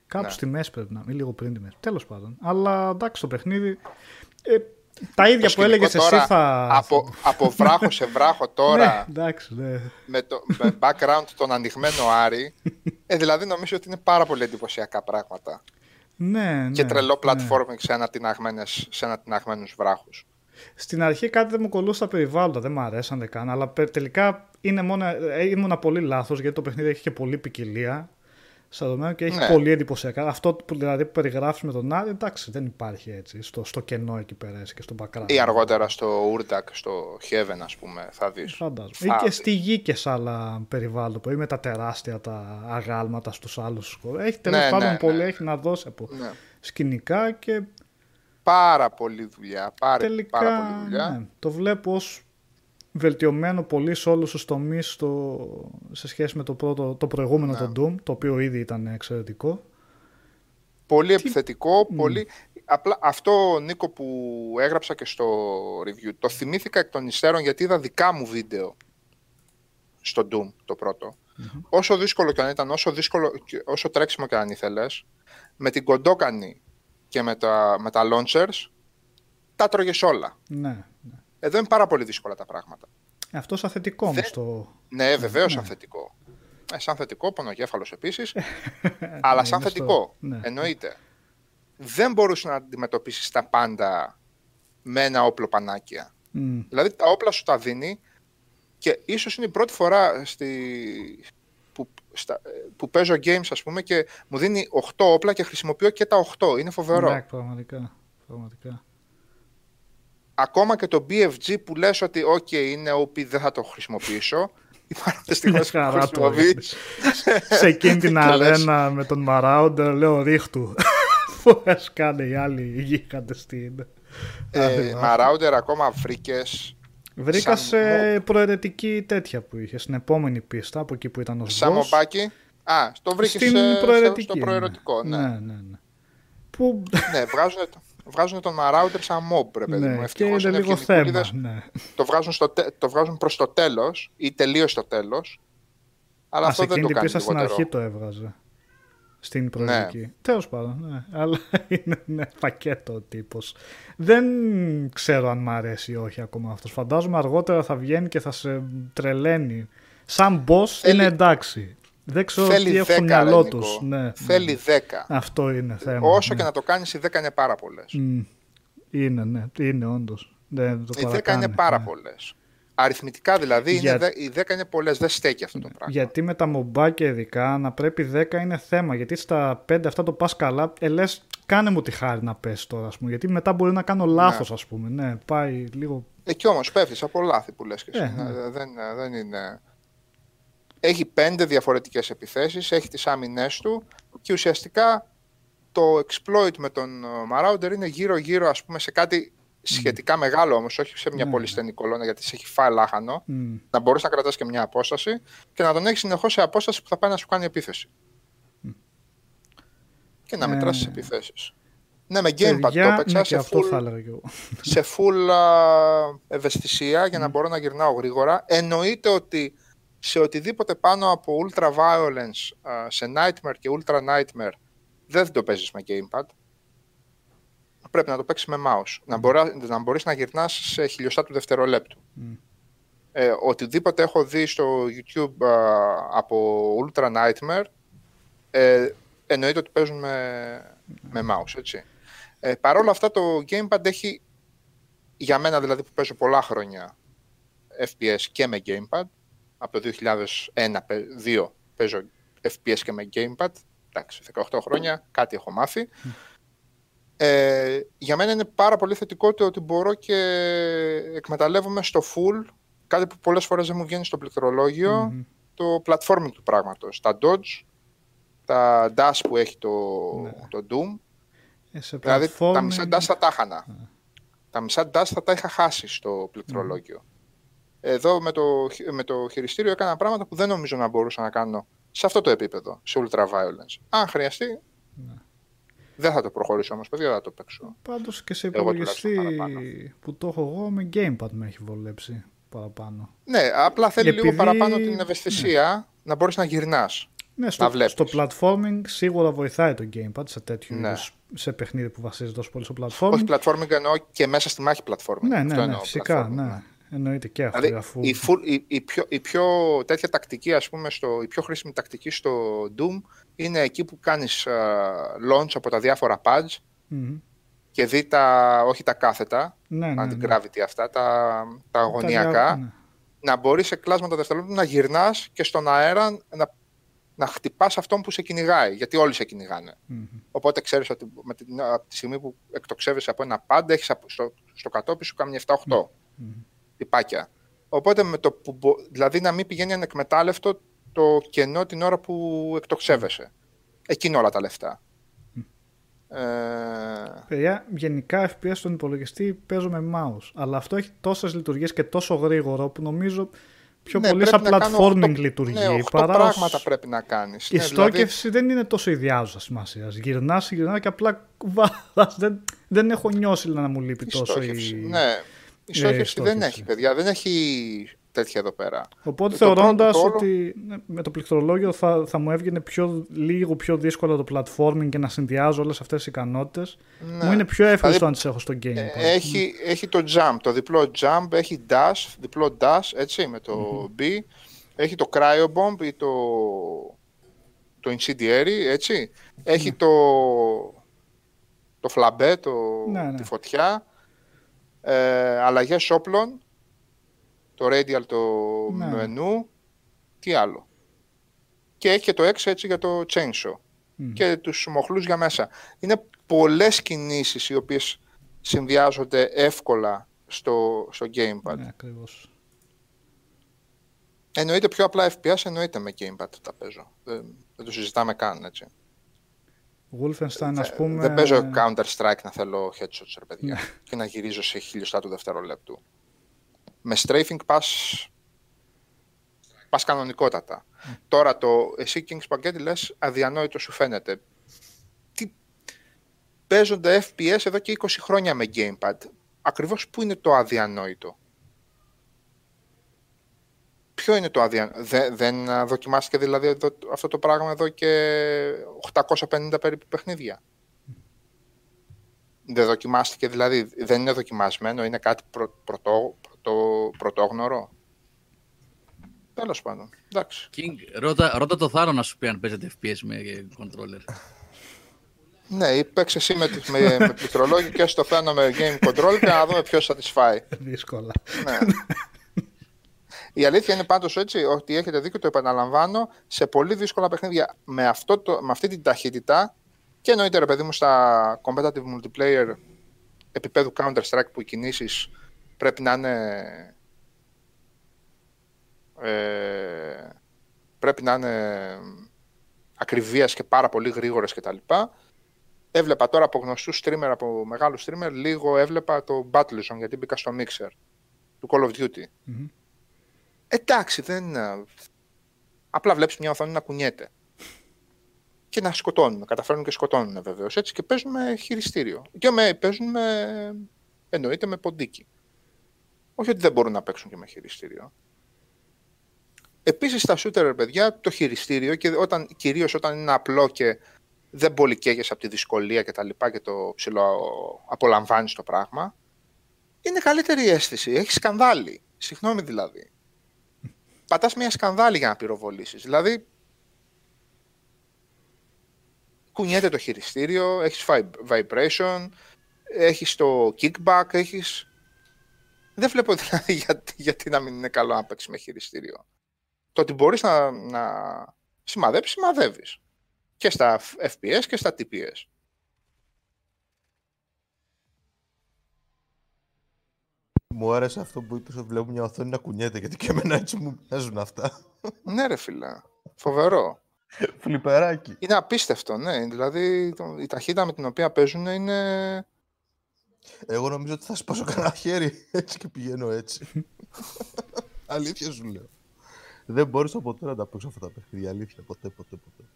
Κάπου Ναι. στη μέση πρέπει να είμαι, ή λίγο πριν τη μέση. Τέλος πάντων. Αλλά εντάξει, το παιχνίδι. Ε, τα ίδια Το που έλεγες σκηνικό εσύ τώρα, θα. Από, από βράχο σε βράχο Ναι, τώρα, εντάξει, ναι. με το με background τον ανοιγμένο Άρη, ε, δηλαδή νομίζω ότι είναι πάρα πολύ εντυπωσιακά πράγματα. Ναι, ναι. και τρελό ναι. platforming σε ανατιναγμένες, σε ανατιναγμένους βράχους. Στην αρχή κάτι δεν μου κολούσε τα περιβάλλοντα, δεν μου αρέσαν καν. Αλλά πε- τελικά είναι μόνο, ε, ήμουνα πολύ λάθος γιατί το παιχνίδι έχει και πολλή ποικιλία. Σαν δεδομένο και έχει Ναι. πολύ εντυπωσιακά. Αυτό που, δηλαδή, που περιγράφεις με τον Άρη, εντάξει, δεν υπάρχει έτσι. Στο, στο κενό εκεί πέρα έτσι, και στο background. Ή αργότερα στο Urdak, στο Heaven, ας πούμε, θα δεις. Φαντάζομαι. Θα Ή και δεις. στη γη και σε άλλα περιβάλλοντα που ή με τα τεράστια τα αγάλματα στους άλλους χώρους. Έχει τέλος Ναι, πάντων ναι, πολύ, ναι. έχει να δώσει από Ναι. σκηνικά και Πάρα πολλή δουλειά, πάρα, τελικά πάρα πολλή δουλειά. ναι, το βλέπω ως βελτιωμένο πολύ σε όλους τους τομείς στο, σε σχέση με το, πρώτο, το προηγούμενο Ναι. το Doom, το οποίο ήδη ήταν εξαιρετικό. Πολύ επιθετικό, πολύ... Απλά αυτό, Νίκο, που έγραψα και στο review, το θυμήθηκα εκ των υστέρων γιατί είδα δικά μου βίντεο στο Doom, το πρωτο Όσο δύσκολο και αν ήταν, όσο, δύσκολο, και όσο τρέξιμο και αν ήθελες, με την κοντόκανη και με τα, με τα launchers, τα τρώγες όλα. Ναι, ναι. Εδώ είναι πάρα πολύ δύσκολα τα πράγματα. Αυτό σαν θετικό όμως Δεν- το... Ναι, βεβαίως ναι. σαν θετικό. Ε, σαν θετικό, πονοκέφαλος επίσης. αλλά σαν είναι στο- θετικό. ναι. Εννοείται. Δεν μπορούσες να αντιμετωπίσεις τα πάντα με ένα όπλο πανάκια. Μμ, Δηλαδή τα όπλα σου τα δίνει και ίσως είναι η πρώτη φορά στη... που, στα... που παίζω games ας πούμε και μου δίνει 8 όπλα και χρησιμοποιώ και τα 8. Είναι φοβερό. ναι, πραγματικά. πραγματικά. Ακόμα και το BFG που λες ότι ok είναι OP δεν θα το χρησιμοποιήσω. Υπάρχουν Μια στιγμές που το χαρά το χρησιμοποιείς. έχεις. Σε εκείνη την Και λες. αρένα με τον Μαράουντερ λέω ρίχτου. Που έσκανε οι άλλοι γίγαντες στην... Ε, Άδεια. Μαράουντερ ακόμα βρήκες Βρήκα σαν σε προαιρετική τέτοια που είχες, στην επόμενη πίστα, από εκεί που ήταν ο σαν boss. μομπάκι. Α, το βρήκες Στην σε- προαιρετική. στο προαιρετικό. Ναι, ναι, ναι. ναι. ναι. Που βγάζουν, βγάζουν τον Μαράουντερ σαν mob, ρε παιδί μου. ναι, και Ευτυχώς είναι λίγο θέμα. ευγενικούλιδες. Ναι. Το βγάζουν, στο, τε- το βγάζουν προς το τέλος ή τελείως στο τέλος. Αλλά Α, αυτό σε δεν εκείνη το την κάνει πίστα στην λιγότερο. αρχή το έβγαζε. Στην προεδρική. Ναι. Τέλος πάντων, ναι. Αλλά είναι ναι, πακέτο ο τύπος. Δεν ξέρω αν μ' αρέσει ή όχι ακόμα αυτός. Φαντάζομαι αργότερα θα βγαίνει και θα σε τρελαίνει. Σαν boss Θέλει- είναι εντάξει. Δεν ξέρω τι Θέλει έχουν στο 10, μυαλό ρε, τους. Νικό. Ναι, Θέλει 10. Αυτό είναι θέμα. Όσο ναι. και να το κάνεις, οι 10 είναι πάρα πολλές. Μμ. Είναι, ναι. Είναι όντως. Δεν το Οι 10 παρακάνε, είναι πάρα ναι. πολλές. Αριθμητικά δηλαδή, Για- είναι, δε- οι 10 είναι πολλές, δεν στέκει αυτό το πράγμα. Γιατί με τα μομπάκια ειδικά να πρέπει 10 είναι θέμα. Γιατί στα 5 αυτά το πας καλά, ε, λες, κάνε μου τη χάρη να πέσει τώρα, ας πούμε. Γιατί μετά μπορεί να κάνω λάθος, ας πούμε. Ναι, πάει λίγο. Εκεί όμως πέφτεις από λάθη που λες και εσύ. Ε, Ναι, ναι. δεν, δεν είναι... Έχει πέντε διαφορετικές επιθέσεις, έχει τις άμυνές του και ουσιαστικά το exploit με τον ε, Marauder είναι γύρω-γύρω ας πούμε σε κάτι σχετικά μεγάλο όμως, όχι σε μια Ναι, πολύ ναι. στενή κολόνα γιατί σε έχει φάει λάχανο, Μμ. να μπορείς να κρατάς και μια απόσταση και να τον έχεις συνεχώς σε απόσταση που θα πάει να σου κάνει επίθεση. Και να Ε, μετράς τις επιθέσεις. Ναι, με gamepad το Παιδιά, έπαιξα ναι, σε και αυτό full, θα έλεγα και εγώ. σε full α, ευαισθησία για να μπορώ να γυρνάω γρήγορα. Εννοείται ότι σε οτιδήποτε πάνω από Ultra Violence, α, σε Nightmare και Ultra Nightmare, δεν το παίζεις με gamepad. Πρέπει να το παίξεις με mouse. Να, μπορά, να μπορείς να γυρνάς σε χιλιοστά του δευτερολέπτου. Μμ. Ε, οτιδήποτε έχω δει στο YouTube α, από Ultra Nightmare, ε, εννοείται ότι παίζουν με, με mouse, έτσι. Ε, Παρ' όλα αυτά το gamepad έχει, για μένα δηλαδή που παίζω πολλά χρόνια FPS και με gamepad, από το 2001-2002 παίζω FPS και με gamepad, εντάξει, 18 χρόνια, κάτι έχω μάθει. Ε, για μένα είναι πάρα πολύ θετικό το ότι μπορώ και εκμεταλλεύομαι στο full κάτι που πολλές φορές δεν μου βγαίνει στο πληκτρολόγιο, Μμμ. το platforming του πράγματος. Τα dodge, τα dash που έχει το, Ναι. το Doom, Ε, σε Δηλαδή τα platforming- μισά dash θα τα έχανα. Τα μισά dash θα τα είχα χάσει στο πληκτρολόγιο. Εδώ με το, χει- με το χειριστήριο έκανα πράγματα που δεν νομίζω να μπορούσα να κάνω σε αυτό το επίπεδο, σε ultra violence. Αν χρειαστεί, δεν θα το προχωρήσω όμως, παιδιά, δεν θα το παίξω. Πάντως και σε Εγώ τουλάχιστον υπολογιστή παραπάνω. που το έχω εγώ με gamepad με έχει βολέψει παραπάνω. Ναι, απλά θέλει λίγο Επειδή- παραπάνω την ευαισθησία να μπορείς να γυρνάς. Ναι, Να στο, βλέπεις. στο platforming σίγουρα βοηθάει το gamepad σε τέτοιου Ναι. είδους, σε παιχνίδι που βασίζεται τόσο πολύ στο platforming. Όχι platforming εννοώ και μέσα στη μάχη platforming. ναι, Αυτό ναι, ναι, εννοώ φυσικά, platforming, ναι. Εννοείται και αυτό, Δηλαδή, αφού... η, full, η, η πιο, η πιο τέτοια τακτική, ας πούμε, στο, η πιο χρήσιμη τακτική στο Doom είναι εκεί που κάνεις α, launch από τα διάφορα pads Μμμ. και δει τα, όχι τα κάθετα, Ναι, ναι, ναι. anti-gravity αυτά, τα, τα αγωνιακά, δια- ναι. να μπορείς σε κλάσματα δευτερόλεπτων να γυρνάς και στον αέρα να, να χτυπάς αυτόν που σε κυνηγάει, γιατί όλοι σε κυνηγάνε. Μμμ. Οπότε ξέρεις ότι με την, από τη στιγμή που εκτοξεύεσαι από ένα pad, έχεις απ- στο, στο κατόπι σου κάμια 7-8 Μμμ. Τυπάκια. Οπότε με το που, μπο- δηλαδή να μην πηγαίνει ανεκμετάλλευτο το κενό την ώρα που εκτοξεύεσαι. Εκείνο όλα τα λεφτά. Ε, Παιδιά, γενικά FPS στον υπολογιστή παίζω με mouse. Αλλά αυτό έχει τόσες λειτουργίες και τόσο γρήγορο που νομίζω πιο ναι, πολύ πρέπει σαν να κάνω platforming οχτώ- λειτουργεί. Ναι, οχτώ παρά ως- πράγματα πρέπει να κάνεις. Η Ναι, δηλαδή, στόκευση δεν είναι τόσο ιδιάζουσα σημασίας. Γυρνάς, γυρνάς και απλά κουβάλα. Δεν, δεν έχω νιώσει να μου λείπει η τόσο στόχευση. η. Ναι, η στόχευση δεν στόχευση. έχει, παιδιά. Δεν έχει τέτοια εδώ πέρα. Οπότε Το πρώτο, θεωρώντας το όλο- ότι ναι, με το πληκτρολόγιο θα, θα μου έβγαινε πιο, λίγο πιο δύσκολο το platforming και να συνδυάζω όλες αυτές τις ικανότητες, Ναι. μου είναι πιο εύκολο Δηλαδή, να τις έχω στο gamepad. Ε, έχει, έχει το jump, το διπλό jump, έχει dash, διπλό dash, έτσι, με το B. Έχει το cryo bomb ή το, το incendiary, έτσι. Έχει το, το φλαμπέ, το, Ναι, ναι. τη φωτιά. Ε, αλλαγές όπλων, το radial, το Ναι. μενού. Τι άλλο. Και έχει και το X έτσι για το chainsaw Μμμ. και τους μοχλούς για μέσα. Είναι πολλές κινήσεις οι οποίες συνδυάζονται εύκολα στο, στο gamepad. Ναι, ακριβώς. Εννοείται πιο απλά FPS, εννοείται με gamepad τα παίζω. Δεν, δεν το συζητάμε καν, έτσι. Wolfenstein, ας Ε, πούμε... Δεν παίζω Counter-Strike να θέλω headshots, ρε παιδιά, Ναι. και να γυρίζω σε χιλιοστά του δευτερολέπτου. Με strafing πας, πας κανονικότατα. Τώρα το εσύ King Spaghetti λες αδιανόητο σου φαίνεται. Τι παίζονται FPS εδώ και 20 χρόνια με gamepad. Ακριβώς πού είναι το αδιανόητο; Ποιο είναι το αδιανόητο. Δεν, δεν α, δοκιμάστηκε δηλαδή εδώ, αυτό το πράγμα εδώ και 850 περίπου παιχνίδια. Δεν δοκιμάστηκε δηλαδή, δεν είναι δοκιμασμένο, είναι κάτι πρω, πρωτό, πρωτό, πρωτόγνωρο. Τέλος πάντων, εντάξει. King, ρώτα, ρώτα το Θάρο να σου πει αν παίζετε FPS με ε, controller. Ναι, ή παίξε εσύ με, με, με πληκτρολόγιο και στο φέρνω με game control και να δούμε ποιος satisfy. Δύσκολα. ναι. Η αλήθεια είναι πάντως έτσι ότι έχετε δίκιο, το επαναλαμβάνω, σε πολύ δύσκολα παιχνίδια με, αυτό το, με αυτή την ταχύτητα και εννοείται ρε παιδί μου στα competitive multiplayer επίπεδου Counter-Strike που οι κινήσεις πρέπει να είναι ε, πρέπει να είναι ακριβίας και πάρα πολύ γρήγορες κτλ. Έβλεπα τώρα από γνωστούς streamer, από μεγάλους streamer, λίγο έβλεπα το Battlezone γιατί μπήκα στο Mixer του Call of Duty. Μμμ. Εντάξει, δεν... Απλά βλέπεις μια οθόνη να κουνιέται. και να σκοτώνουν. Καταφέρνουν και σκοτώνουν βεβαίως. Έτσι και παίζουν με χειριστήριο. Και με, παίζουν με. εννοείται με ποντίκι. Όχι ότι δεν μπορούν να παίξουν και με χειριστήριο. Επίσης στα shooter, παιδιά, το χειριστήριο και όταν, κυρίως όταν είναι απλό και δεν πολύ από τη δυσκολία και τα λοιπά και το ψηλό απολαμβάνει το πράγμα, είναι καλύτερη αίσθηση. Έχει σκανδάλι. Συγγνώμη δηλαδή. Πατάς μια σκανδάλι για να πυροβολήσεις. Δηλαδή, κουνιέται το χειριστήριο, έχεις vibration, έχεις το kickback, έχεις... Δεν βλέπω δηλαδή γιατί, γιατί να μην είναι καλό να παίξεις με χειριστήριο. Το ότι μπορείς να, να σημαδέψεις, σημαδεύεις. Και στα FPS και στα TPS. Μου άρεσε αυτό που είπες ότι βλέπω μια οθόνη να κουνιέται, γιατί και εμένα έτσι μου μοιάζουν αυτά. ναι ρε φίλε, φοβερό. Φλιπεράκι. Είναι απίστευτο, ναι. Δηλαδή η ταχύτητα με την οποία παίζουν είναι... Εγώ νομίζω ότι θα σπάσω κανένα χέρι έτσι και πηγαίνω έτσι. Αλήθεια σου λέω. Δεν μπορούσα ποτέ να τα παίξω αυτά τα παιχνίδια. Αλήθεια, ποτέ, ποτέ, ποτέ.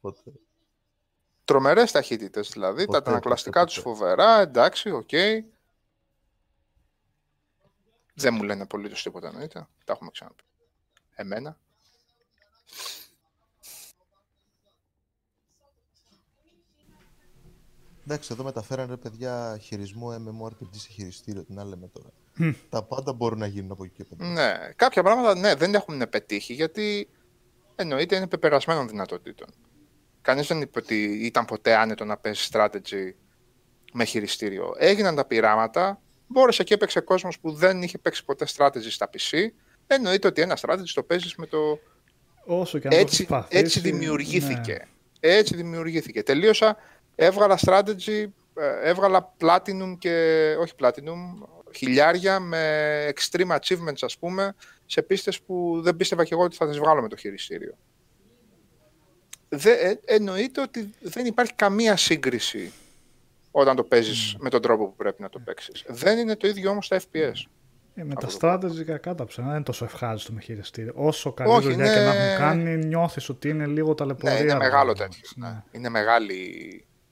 ποτέ. Τρομερές ταχύτητες δηλαδή. Ποτέ, τα ανακλαστικά τους φοβερά. Εντάξει, OK. Okay. Δεν μου λένε πολύ τίποτα εννοείται. Τα έχουμε ξαναπεί. Εμένα. Εντάξει, εδώ μεταφέρανε παιδιά χειρισμό MMORPG σε χειριστήριο, την άλλη λέμε τώρα. Τα πάντα μπορούν να γίνουν από εκεί και πέρα. Ναι, κάποια πράγματα ναι, δεν έχουν πετύχει γιατί εννοείται είναι πεπερασμένων δυνατοτήτων. Κανείς δεν είπε ότι ήταν ποτέ άνετο να παίζει strategy με χειριστήριο. Έγιναν τα πειράματα, μπόρεσε και έπαιξε κόσμος που δεν είχε παίξει ποτέ strategy στα PC. Εννοείται ότι ένα strategy το παίζεις με το. Όσο και έτσι, το έτσι δημιουργήθηκε. Ναι. Έτσι δημιουργήθηκε. Τελείωσα έβγαλα strategy, ε, έβγαλα platinum και, όχι platinum, χιλιάρια με extreme achievements ας πούμε, σε πίστες που δεν πίστευα και εγώ ότι θα τις βγάλω με το χειριστήριο. Δε, ε, εννοείται ότι δεν υπάρχει καμία σύγκριση όταν το παίζεις με τον τρόπο που πρέπει να το παίξεις. Δεν είναι το ίδιο όμως τα FPS. Ε, με τα strategy κακά τα ψέματα δεν είναι τόσο ευχάριστο με χειριστήριο. Όσο καλή δουλειά είναι... και να έχουν κάνει, νιώθεις ότι είναι λίγο ταλαιπωρία. Ναι, είναι μεγάλο τέτοιο. Ναι. Είναι μεγάλη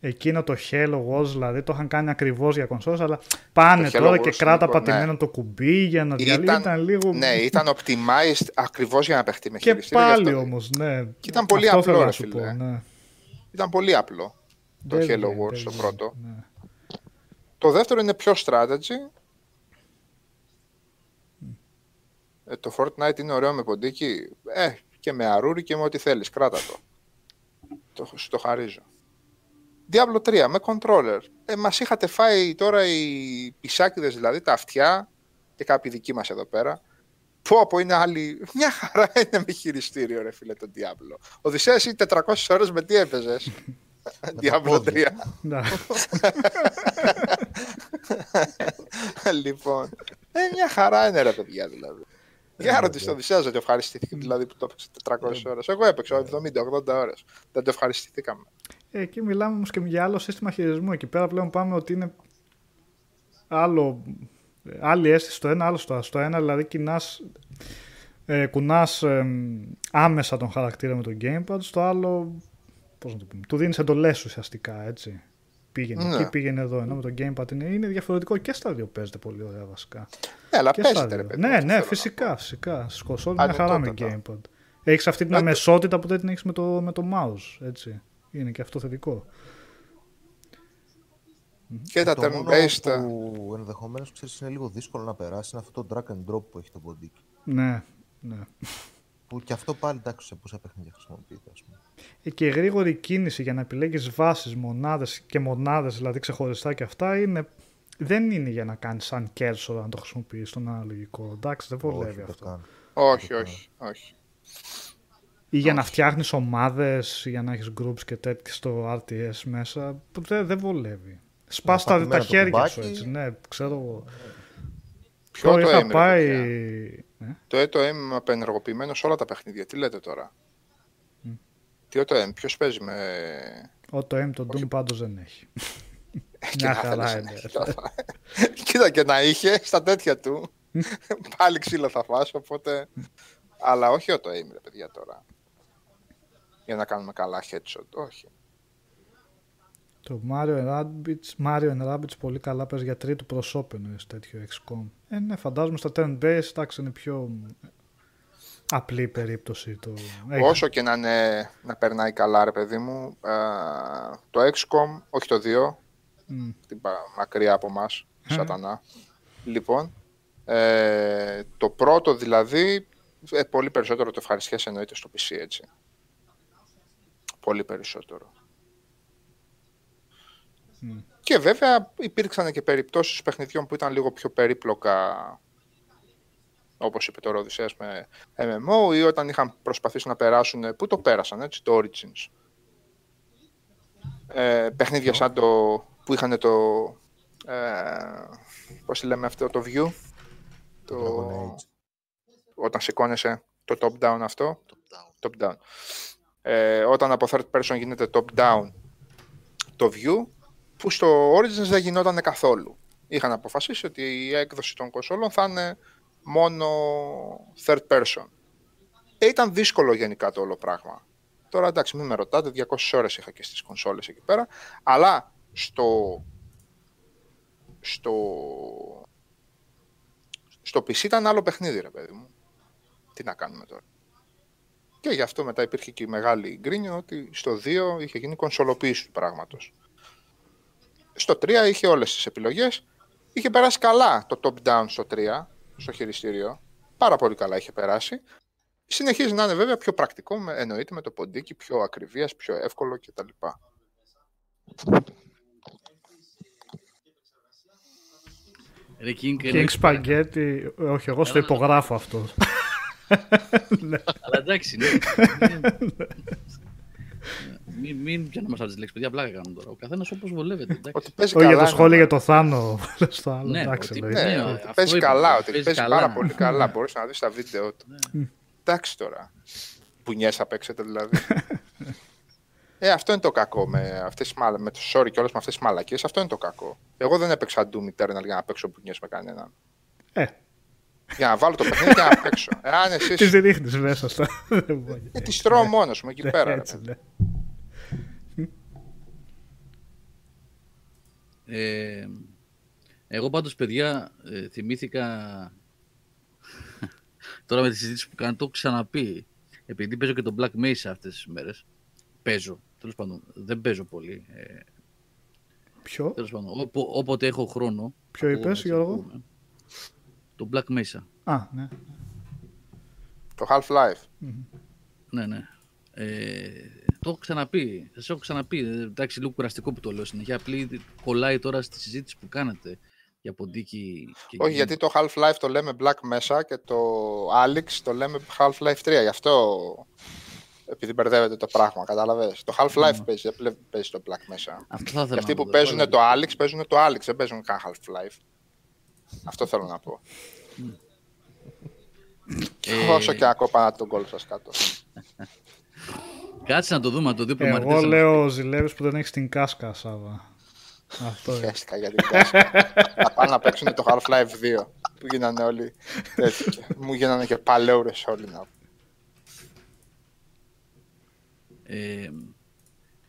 Εκείνο το Hello Wars δηλαδή το είχαν κάνει ακριβώς για κονσόλες αλλά πάνε τώρα και κράτα λοιπόν, πατημένο ναι. το κουμπί για να διαλύει. Ήταν, λίγο... Ναι, ήταν optimized ακριβώς για να παιχτεί με Και πάλι όμως, ναι. Και ήταν πολύ Αυτό απλό, ρε φίλε. ναι. Ήταν πολύ απλό το Hello Wars το πρώτο. Ναι. Το δεύτερο είναι πιο strategy. Ε, το Fortnite είναι ωραίο με ποντίκι. Ε, και με αρούρι και με ό,τι θέλεις. Κράτα το. το σου το χαρίζω. Diablo 3 με controller. Ε, μας είχατε φάει τώρα οι πισάκιδες δηλαδή, τα αυτιά και κάποιοι δικοί μας εδώ πέρα. Πω από είναι άλλοι. Μια χαρά είναι με χειριστήριο ρε φίλε το Diablo. Οδυσσέας ή 400 ώρες με τι έπαιζες; Diablo 3. λοιπόν, ε, μια χαρά είναι ρε παιδιά δηλαδή. Για ρωτήσω τον Οδυσσέα ότι ευχαριστηθήκαμε δηλαδή που το έπαιξε 400 ώρες. Εγώ έπαιξα 70-80 ώρες. Δεν το ευχαριστηθήκαμε. Ε, εκεί μιλάμε όμως και για άλλο σύστημα χειρισμού. Εκεί πέρα πλέον πάμε ότι είναι άλλο, άλλη αίσθηση στο ένα, άλλο στο, στο ένα. Δηλαδή κοινάς, ε, κουνάς ε, άμεσα τον χαρακτήρα με το gamepad. Στο άλλο, πώς να το πούμε, του δίνεις εντολές ουσιαστικά, έτσι. Πήγαινε ναι. εκεί, πήγαινε εδώ. Ενώ με το gamepad είναι, είναι διαφορετικό και στα δύο παίζεται πολύ ωραία βασικά. Ναι, αλλά παίζεται ρε παιδί. Ναι, ναι, φυσικά, φυσικά. Στις κονσόλες είναι χαρά με gamepad. Έχεις αυτή την αμεσότητα που δεν την έχεις με το, με το mouse, έτσι. Είναι και αυτό θετικό. Και τα turn based. που ενδεχομένως είναι λίγο δύσκολο να περάσει είναι αυτό το drag and drop που έχει το body. Ναι, ναι. Που και αυτό πάλι εντάξει σε πόσα παιχνίδια χρησιμοποιείται, ας πούμε. Ε, και γρήγορη κίνηση για να επιλέγεις βάσεις, μονάδες και μονάδες, δηλαδή ξεχωριστά και αυτά, είναι... δεν είναι για να κάνεις σαν κέρσο να το χρησιμοποιείς στον αναλογικό. Εντάξει, δεν βολεύει αυτό. Όχι, όχι, όχι ή για να φτιάχνεις ομάδες, για να έχεις groups και τέτοια στο RTS μέσα, δεν, δεν βολεύει. Σπάς τα, τα χέρια σου έτσι, ναι, ξέρω εγώ. Ποιο το είχα πάει... Ε; Το έτο M απενεργοποιημένος σε όλα τα παιχνίδια. Τι λέτε τώρα; Mm. Τι το M, ποιος παίζει με... Ο το M το Doom πάντως δεν έχει. Μια χαρά είναι. Κοίτα και να είχε στα τέτοια του. Πάλι ξύλο θα φας, οπότε... Αλλά όχι ο το M, ρε παιδιά τώρα. για να κάνουμε καλά headshot. Όχι. Το Mario Rabbids, Mario and Rabbids πολύ καλά παίζει για τρίτου προσώπου εννοείς τέτοιο XCOM. Ε, ναι, φαντάζομαι στα turn base, εντάξει, είναι πιο απλή η περίπτωση. Το... Όσο και να, είναι, να περνάει καλά, ρε παιδί μου, ε, το XCOM, όχι το 2, mm. την μακριά από μας, σατανά. Λοιπόν, ε, το πρώτο δηλαδή, ε, πολύ περισσότερο το ευχαριστιέσαι εννοείται στο PC, έτσι. Πολύ περισσότερο. Και βέβαια υπήρξαν και περιπτώσεις παιχνιδιών που ήταν λίγο πιο περίπλοκα όπως είπε το Ροδισέας με MMO ή όταν είχαν προσπαθήσει να περάσουν, πού το πέρασαν έτσι, το Origins. Ε, παιχνίδια σαν το, που είχαν το, ε, πώς λέμε αυτό, το View, το, όταν σηκώνεσαι το top-down αυτό, top-down. Ε, όταν από third person γίνεται top-down το View, που στο Origins δεν γινόταν καθόλου. Είχαν αποφασίσει ότι η έκδοση των κονσόλων θα είναι μόνο third person. Ε, ήταν δύσκολο γενικά το όλο πράγμα. Τώρα εντάξει, μην με ρωτάτε, 200 ώρες είχα και στις κονσόλες εκεί πέρα, αλλά στο, στο, στο PC ήταν άλλο παιχνίδι, ρε παιδί μου. Τι να κάνουμε τώρα. Και γι' αυτό μετά υπήρχε και η μεγάλη γκρίνια ότι στο 2 είχε γίνει κονσολοποίηση του πράγματος. Στο 3 είχε όλες τις επιλογές. Είχε περάσει καλά το top-down στο 3, στο χειριστήριο. Πάρα πολύ καλά είχε περάσει. Συνεχίζει να είναι βέβαια πιο πρακτικό, εννοείται με το ποντίκι, πιο ακριβίας, πιο εύκολο κτλ. King Spaghetti, όχι εγώ στο υπογράφω αυτό. Αλλά εντάξει, ναι. Μην, μην πιάνουμε αυτέ τις λέξεις, παιδιά, πλάκα κάνουν τώρα. Ο καθένας όπως βολεύεται. Ότι παίζει καλά. για το σχόλιο για το Θάνο. Στο άλλο, ναι, ότι, ναι, ναι, ότι παίζει καλά, ότι παίζει πάρα πολύ καλά. Μπορείς να δεις τα βίντεο του. Ναι. Εντάξει τώρα. Πουνιές θα παίξετε δηλαδή. Ε, αυτό είναι το κακό με, αυτές, με το sorry και όλες με αυτές τις μαλακίες. Αυτό είναι το κακό. Εγώ δεν έπαιξα Doom Eternal για να παίξω πουνιές με κανέναν. Ε. Για να βάλω το παιχνίδι και να παίξω. Εάν εσείς... Τις ρίχνεις μέσα στα... ε, τις τρώω μόνος μου εκεί ναι, πέρα. Έτσι, Ε, εγώ πάντως, παιδιά, ε, θυμήθηκα... Τώρα με τη συζήτηση που κάνω, το έχω ξαναπεί. Επειδή παίζω και το Black Mesa αυτές τις μέρες. Παίζω. Τέλος πάντων, δεν παίζω πολύ. Ε, Ποιο; Τέλος πάντων, όποτε έχω χρόνο. Ποιο είπες, Γιώργο; Το Black Mesa. Α, ναι. Το Half-Life. Ναι, ναι. Ε, το έχω ξαναπεί. Σας έχω ξαναπεί. Ε, εντάξει, λίγο κουραστικό που το λέω συνέχεια. Απλή κολλάει τώρα στη συζήτηση που κάνετε για ποντίκι. Και Όχι, γιατί το Half-Life το λέμε Black Mesa και το Alex το λέμε Half-Life 3. Γι' αυτό επειδή μπερδεύεται το πράγμα, κατάλαβες. Το Half-Life mm. παίζει, δεν παίζει το Black Mesa. Αυτό και αυτοί που παίζουν το Alex παίζουν το Alex, δεν παίζουν καν Half-Life. Αυτό θέλω να πω. Ε... Όσο και ακόμα πάνα τον κόλ σας κάτω. Κάτσε να το δούμε, να το δει Εγώ λέω ζηλεύεις που δεν έχεις την κάσκα, Σάβα. Αυτό είναι. Χαίστηκα για την κάσκα. Θα πάνε να παίξουν το Half-Life 2 που γίνανε όλοι Μου γίνανε και παλαιούρες όλοι να ε,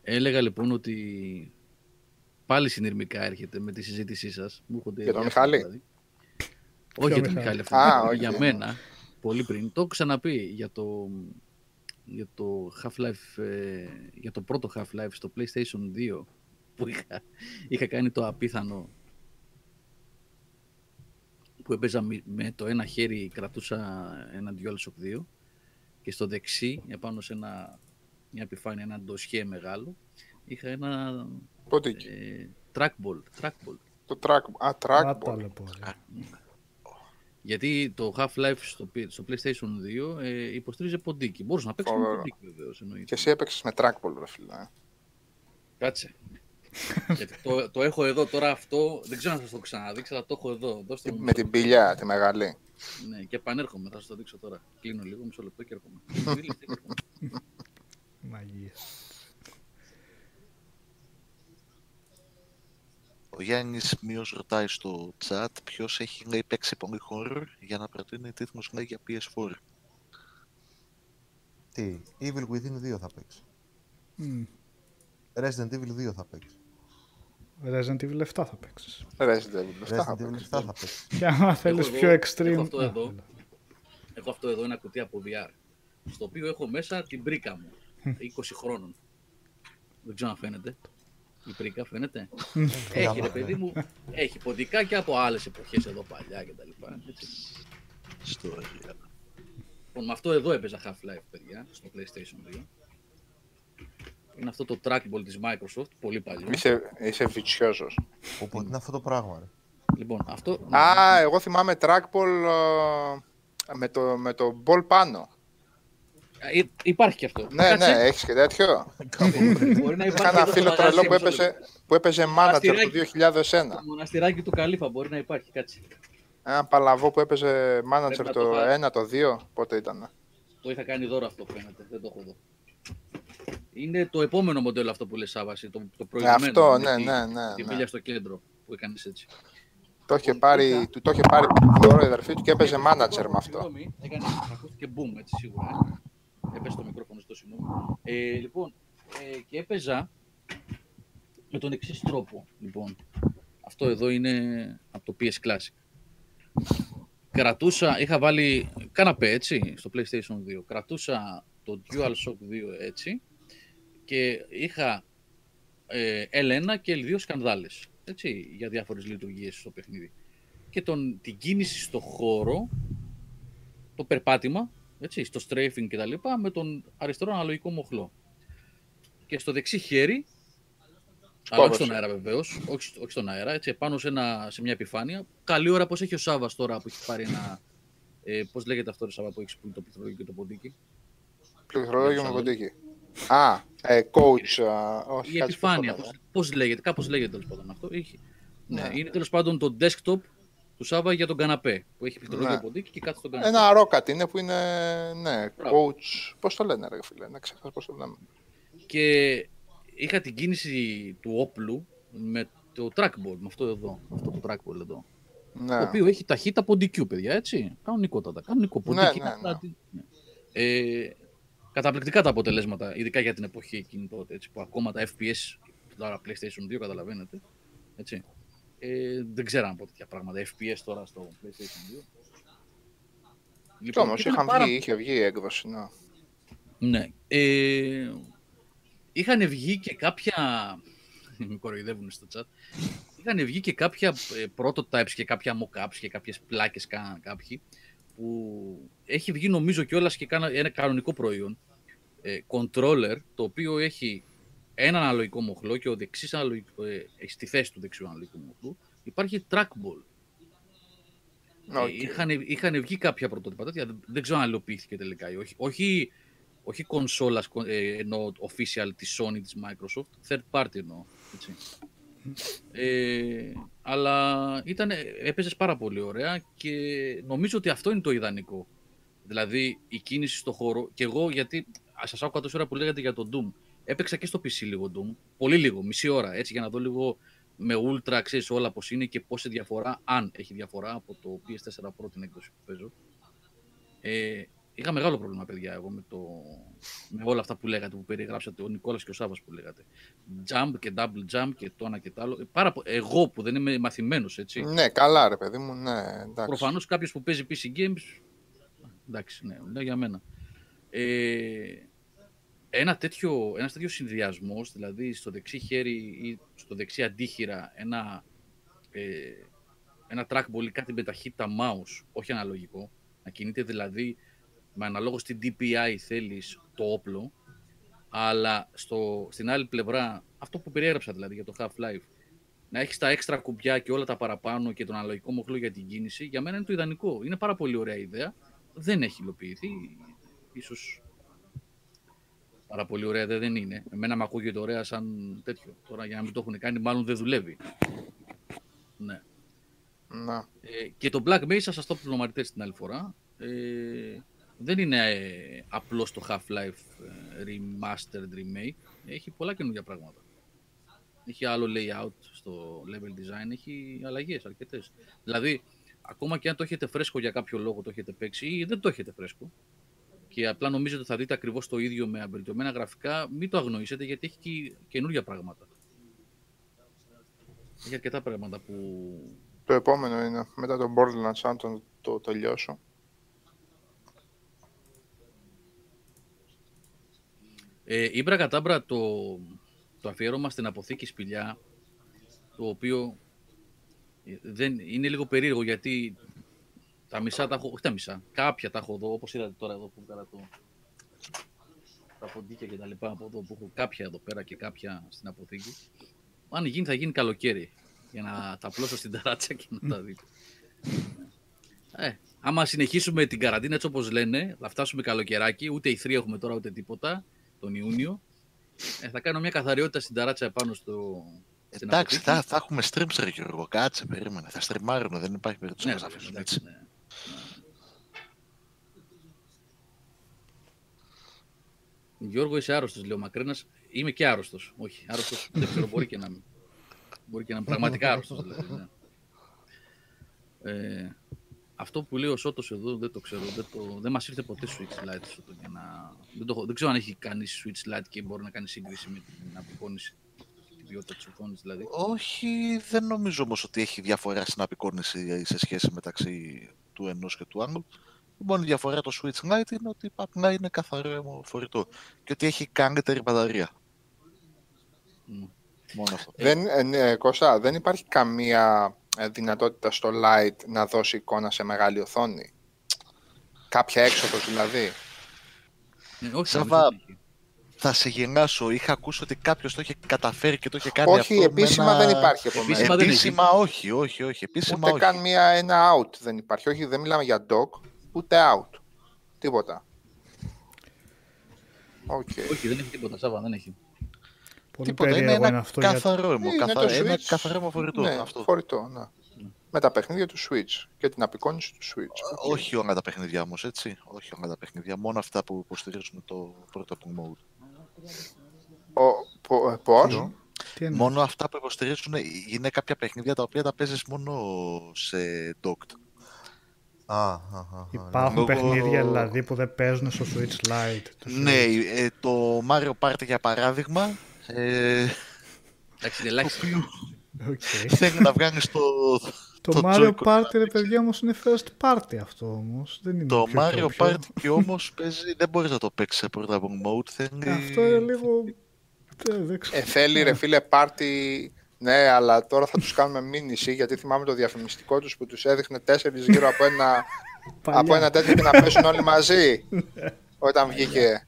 έλεγα λοιπόν ότι πάλι συνειρμικά έρχεται με τη συζήτησή σας. Μου για τον Μιχάλη; Δηλαδή. Όχι για τον Μιχάλη, αυτό. για μένα. Πολύ πριν. Το έχω ξαναπεί για το, για το Half-Life, ε, για το πρώτο Half-Life στο PlayStation 2 που είχα, είχα κάνει το απίθανο που έπαιζα με το ένα χέρι κρατούσα ένα DualShock 2 και στο δεξί επάνω σε ένα, μια επιφάνεια, ένα ντοσιέ μεγάλο είχα ένα ε, trackball, trackball. Το track, α, trackball. Γιατί το Half-Life στο, στο PlayStation 2 ε, υποστήριζε ποντίκι. Μπορούσε να παίξει με ποντίκι βεβαίως. Και εσύ έπαιξες με trackball, ρε φίλε. Ε. Κάτσε. Γιατί το, το έχω εδώ τώρα αυτό, δεν ξέρω αν θα σας το ξαναδείξω, αλλά το έχω εδώ. Δώστε με την πηλιά, τη μεγάλη. Ναι, και επανέρχομαι, θα σας το δείξω τώρα. Κλείνω λίγο, μισό λεπτό και έρχομαι. Μαγεία. Ο Γιάννης Μίο ρωτάει στο chat ποιος έχει λέει, παίξει πολύ horror για να προτείνει τίτλο λέει, για PS4. Τι, Evil Within 2 θα παίξει. Μμ. Resident Evil 2 θα παίξει. Resident Evil 7 θα παίξεις. Resident Evil. Αυτά θα Resident Evil 7 παίξεις. θα παίξεις. Και άμα θέλεις εγώ- πιο έχω extreme... αυτό Α, εδώ. έλα. Έχω αυτό εδώ ένα κουτί από VR. Στο οποίο έχω μέσα την πρίκα μου. 20 χρόνων. Δεν ξέρω αν φαίνεται. Η πρίκα φαίνεται. έχει ρε παιδί μου, έχει ποντικά και από άλλες εποχές εδώ παλιά και τα λοιπά. έτσι. Ιστορία. Λοιπόν, με αυτό εδώ έπαιζα Half-Life, παιδιά, στο PlayStation 2. Είναι αυτό το trackball της Microsoft, πολύ παλιό. Είσαι, είσαι βιτσιόζος. Οπότε είναι αυτό το πράγμα. Ρε. Λοιπόν, αυτό... Α, εγώ θυμάμαι trackball ε, με το, με το ball πάνω. Ε, υπάρχει και αυτό. Ναι, Κάτσε, ναι, έχεις και τέτοιο. Μπορεί να Είχα υπάρχει ένα εδώ φίλο στο τρελό μαγαζί, που μισό έπαιζε, λεπτό. που έπαιζε manager το Αστηράκι. 2001. Το μοναστηράκι του Καλύφα μπορεί να υπάρχει, κάτσε. Ένα παλαβό που έπαιζε manager Πρέπει να το το πάρεις. 1, το 2, πότε ήταν. Το είχα κάνει δώρο αυτό φαίνεται, δεν το έχω εδώ. Είναι το επόμενο μοντέλο αυτό που λες Σάβαση, το, το Ναι, προηγούμενο. αυτό, με ναι, τη- ναι, ναι. Τη ναι. μίλια στο κέντρο που έκανες έτσι. Το είχε Λοιπόν, πάρει, είχα- του το είχε πάρει δώρο η αδερφή του και έπαιζε manager με αυτό. Συγγνώμη, έκανε, ακούστηκε boom έτσι σίγουρα. Ε. Έπεσε το μικρόφωνο στο συγγνώμη. Ε, λοιπόν, ε, και έπαιζα με τον εξής τρόπο. Λοιπόν, αυτό εδώ είναι από το PS Classic. Κρατούσα, είχα βάλει καναπέ έτσι, στο PlayStation 2. Κρατούσα το DualShock 2 έτσι και είχα ε, L1 και L2 σκανδάλες, έτσι, για διάφορες λειτουργίες στο παιχνίδι. Και τον, την κίνηση στο χώρο, το περπάτημα, έτσι, στο strafing και τα λοιπά, με τον αριστερό αναλογικό μοχλό. Και στο δεξί χέρι, αλλά όχι στον αέρα βεβαίως, όχι, όχι στον αέρα, έτσι, πάνω σε, ένα, σε μια επιφάνεια. Καλή ώρα πως έχει ο Σάβας τώρα που έχει πάρει ένα. Ε, Πώς λέγεται αυτό το Σάβα που έχει που είναι το πληκτρολόγιο και το ποντίκι; Πληκτρολόγιο με Σαν- κοντίκι. Α, ε, coach. α, όχι, Η κάτσε επιφάνεια, πώς το πώς, λένε. πώς λέγεται, κάπως λέγεται τέλος πάντων αυτό. Έχει, ναι, Ναι. είναι τέλος πάντων το desktop του Σάβα για τον καναπέ, που έχει πληκτρολόγιο Ναι. ποντίκι και κάτω στον καναπέ. Ένα ρόκατ είναι που είναι, ναι, Μπράβο. coach. Πώς το λένε ρε φίλε, να ξεχάσω πώς το λέμε. Και είχα την κίνηση του όπλου με το trackball, με αυτό εδώ, αυτό το trackball εδώ. Ναι. Το οποίο έχει ταχύτητα ποντικού, παιδιά, έτσι. Κανονικότατα. Κανονικό ποντίκι. Ναι, ναι, απλά ναι. τι- ναι. Ε, καταπληκτικά τα αποτελέσματα, ειδικά για την εποχή εκείνη τότε, έτσι, που ακόμα τα FPS, τώρα PlayStation 2, καταλαβαίνετε, έτσι. Ε, δεν ξέραν από τέτοια πράγματα, FPS τώρα στο PlayStation 2. Κι Λοιπόν, όμως ήταν είχαν πάρα- βγει, είχε βγει η έκδοση, ναι. ναι. Ε, είχαν βγει και κάποια. με κοροϊδεύουν στο chat. Είχαν βγει και κάποια ε, prototypes και κάποια mock-ups και κάποιες πλάκες κάναν κάποιοι που έχει βγει νομίζω κιόλας και κάνα- ένα κανονικό προϊόν ε, controller το οποίο έχει ένα αναλογικό μοχλό και ο δεξής αναλογικό, ε, έχει στη θέση του δεξιού αναλογικού μοχλού υπάρχει trackball. Ε, Οκ. Είχαν, είχαν βγει κάποια πρωτότυπα τέτοια, δεν- δεν ξέρω αν υλοποιήθηκε τελικά ή όχι. Όχι, όχι κονσόλας, ε, εννοώ official της Sony, της Microsoft, third party εννοώ. Έτσι. Ε, αλλά ήταν, έπαιζες πάρα πολύ ωραία και νομίζω ότι αυτό είναι το ιδανικό. Δηλαδή η κίνηση στο χώρο και εγώ γιατί σας άκουγα τόση ώρα που λέγατε για το Doom έπαιξα και στο PC λίγο Doom, πολύ λίγο, μισή ώρα έτσι για να δω λίγο με Ultra ξέρεις όλα πως είναι και πόση διαφορά, αν έχει διαφορά από το PS4 Pro την έκδοση που παίζω. Ε, είχα μεγάλο πρόβλημα παιδιά εγώ με, το, με όλα αυτά που λέγατε, που περιγράψατε, ο Νικόλας και ο Σάβας που λέγατε. Jump και double jump και το ένα και το άλλο. Ε, Πάρα, πο- εγώ που δεν είμαι μαθημένος έτσι, Ναι, καλά ρε παιδί μου, ναι, εντάξει. Προφανώς κάποιος που παίζει PC games. Εντάξει, ναι, λέω για μένα. Ε, ένα τέτοιο, ένας τέτοιος συνδυασμός, δηλαδή στο δεξί χέρι ή στο δεξί αντίχειρα ένα, ε, ένα trackball ή κάτι με ταχύτητα mouse, όχι αναλογικό, να κινείται δηλαδή με αναλόγως στην DPI θέλεις το όπλο, αλλά στο, στην άλλη πλευρά, αυτό που περιέγραψα δηλαδή για το Half-Life, να έχεις τα έξτρα κουμπιά και όλα τα παραπάνω και τον αναλογικό μοχλό για την κίνηση, για μένα είναι το ιδανικό. Είναι πάρα πολύ ωραία ιδέα. Δεν έχει υλοποιηθεί. Ίσως πάρα πολύ ωραία ιδέα δεν είναι. Εμένα με ακούγεται ωραία σαν τέτοιο. Τώρα για να μην το έχουν κάνει, μάλλον δεν δουλεύει. Ναι. Να. Ε, και το Black Mesa, σας το πληροματιτές την άλλη φορά, ε, δεν είναι ε, απλώς το Half-Life ε, Remastered Remake. Έχει πολλά καινούργια πράγματα. Έχει άλλο layout στο level design, έχει αλλαγές αρκετές. Δηλαδή, ακόμα και αν το έχετε φρέσκο για κάποιο λόγο, το έχετε παίξει ή δεν το έχετε φρέσκο, και απλά νομίζετε ότι θα δείτε ακριβώς το ίδιο με βελτιωμένα γραφικά, μην το αγνοήσετε γιατί έχει και καινούργια πράγματα. Έχει αρκετά πράγματα που... Το επόμενο είναι μετά το Borderlands, αν το, το τελειώσω. Ε, Ήμπρα Κατάμπρα, το, το αφιέρωμα στην αποθήκη σπηλιά, το οποίο ε, δεν, είναι λίγο περίεργο γιατί τα μισά τα έχω, όχι τα μισά, κάποια τα έχω εδώ, όπως είδατε τώρα εδώ που έκανα το, τα ποντίκια και τα λοιπά από εδώ που έχω κάποια εδώ πέρα και κάποια στην αποθήκη. Αν γίνει θα γίνει καλοκαίρι για να τα πλώσω στην ταράτσα και να τα δείτε. Ε, άμα συνεχίσουμε την καραντίνα έτσι όπως λένε, θα φτάσουμε καλοκαιράκι, ούτε η έχουμε τώρα ούτε τίποτα, τον Ιούνιο. Ε, θα κάνω μια καθαριότητα στην ταράτσα επάνω στο. Εντάξει, θα, θα έχουμε stream, ρε Γιώργο. Κάτσε, περίμενε. Θα στριμάρουμε, δεν υπάρχει περίπτωση Ναι, να μας ρε, αφήσουν εντάξει, έτσι. ναι. Γιώργο, είσαι άρρωστος, λέει ο Μακρένα. Είμαι και άρρωστος. Όχι, άρρωστος δεν ξέρω, μπορεί και να είμαι. Μπορεί και να είμαι πραγματικά άρρωστος. Δηλαδή, ναι. ε, αυτό που λέει ο Σότο εδώ δεν το ξέρω. Δεν, το, δεν μας ήρθε ποτέ Switch Lite. Σότο, για να, δεν, το, έχω- δεν ξέρω αν έχει κάνει Switch Lite και μπορεί να κάνει σύγκριση με την απεικόνηση. Τη ποιότητα της οθόνης δηλαδή. Όχι, δεν νομίζω όμως ότι έχει διαφορά στην απεικόνηση σε σχέση μεταξύ του ενός και του άλλου. Η μόνη διαφορά το Switch Lite είναι ότι απλά είναι καθαρό φορητό και ότι έχει καλύτερη μπαταρία. Μμ. Μόνο αυτό. Δεν, ε, ναι, Κώστα, δεν υπάρχει καμία ε, δυνατότητα στο Lite να δώσει εικόνα σε μεγάλη οθόνη; Κάποια έξοδος δηλαδή; Ε, όχι, Σάβα, νομίζω ότι έχει. Θα σε γελάσω, είχα ακούσει ότι κάποιος το είχε καταφέρει και το είχε κάνει Όχι, αυτό με επίσημα ένα- δεν υπάρχει επομένως. Επίσημα δεν έχει. Επίσημα όχι, όχι, όχι. Επίσημα Ούτε όχι. καν μία, ένα out δεν υπάρχει. Όχι, δεν μιλάμε για dock, ούτε out. Τίποτα. Οκ. Όχι, δεν έχει τίποτα. Σάβα, δεν έχει. Πολύ Τίποτα, είναι περίεργο ένα είναι αυτό. για- καθαρό αιμο, Είναι καθα- το ένα Switch. καθαρό αιμο φορητό. Ναι, αυτό. φορητό, ναι. Με τα παιχνίδια του Switch και την απεικόνηση του Switch. Οκ. Όχι όλα τα παιχνίδια όμως, έτσι. Όχι όλα τα παιχνίδια. Μόνο αυτά που υποστηρίζουν το portable mode. Ο, πο, ε, πώς; Τι εννοείς; Μόνο αυτά που υποστηρίζουν είναι κάποια παιχνίδια τα οποία τα παίζεις μόνο σε docked. Α, α, α, α, ναι. Υπάρχουν Λόγω- παιχνίδια δηλαδή που δεν παίζουν στο Switch Lite. το Ναι, Switch. ε, το Mario Party για παράδειγμα ε, Εντάξει, είναι ελάχιστα. Οκ. θέλει να βγάλει το, Το το Mario Joy-Con. Party, ρε παιδιά, όμως είναι first party αυτό όμως. Δεν είναι το πιο Mario πιο. Party και όμως παίζει, δεν μπορείς να το παίξεις σε portable mode. Θέλει... Αυτό είναι λίγο... Δεν, δεν ξέρω. Ε, θέλει ρε φίλε πάρτι. Ναι, αλλά τώρα θα τους κάνουμε μήνυση γιατί θυμάμαι το διαφημιστικό τους που τους έδειχνε τέσσερις γύρω από ένα, Παλιά. από ένα τέτοιο και να πέσουν όλοι μαζί όταν βγήκε.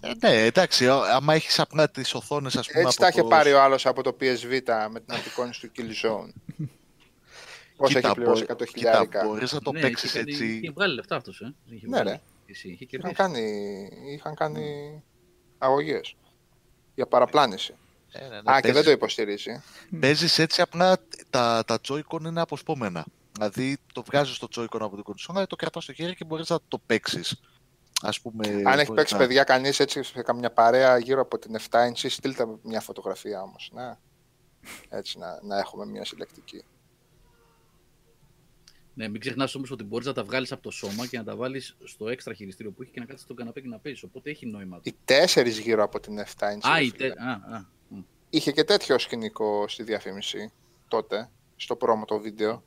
Ε, ναι, εντάξει, α- άμα έχεις απλά τις οθόνες ας πούμε Έτσι από τα είχε το... πάρει ο άλλος από το PSV με την απεικόνηση του Killzone. Όσο έχει πληρώσει 100 Κοίτα, χιλιάρικα; μπορείς να το Ναι, παίξεις είχε κάνει- έτσι. Είχε βγάλει λεφτά αυτός, ε. Είχε Ναι, βγάλει. ρε. Εσύ, είχε Είχαν κερδίσει. κάνει, είχαν κάνει αγωγές για παραπλάνηση. Ε, ναι, ναι, Α, και δεν παίζεις- το υποστηρίζει. Παίζεις έτσι απλά τα, τα Joy-Con είναι αποσπόμενα. Δηλαδή το βγάζεις το Joy-Con από την κονσόλα, το κρατάς στο χέρι και μπορείς να το παίξεις. Ας πούμε, Αν έχει μπορείς παίξει να- παιδιά κανείς έτσι σε καμιά παρέα γύρω από την 7 inch, στείλτε μια φωτογραφία όμως. Ναι. Έτσι να, να έχουμε μια συλλεκτική. Ναι, μην ξεχνάς όμως ότι μπορείς να τα βγάλεις από το σώμα και να τα βάλεις στο έξτρα χειριστήριο που έχει και να κάτσεις στον καναπέ και να παίζει. Οπότε έχει νόημα. Οι τέσσερις γύρω από την 7 inch. Α, ρε η φίλε. τε... α, α, μ. Είχε και τέτοιο σκηνικό στη διαφήμιση τότε, στο πρόμο το βίντεο.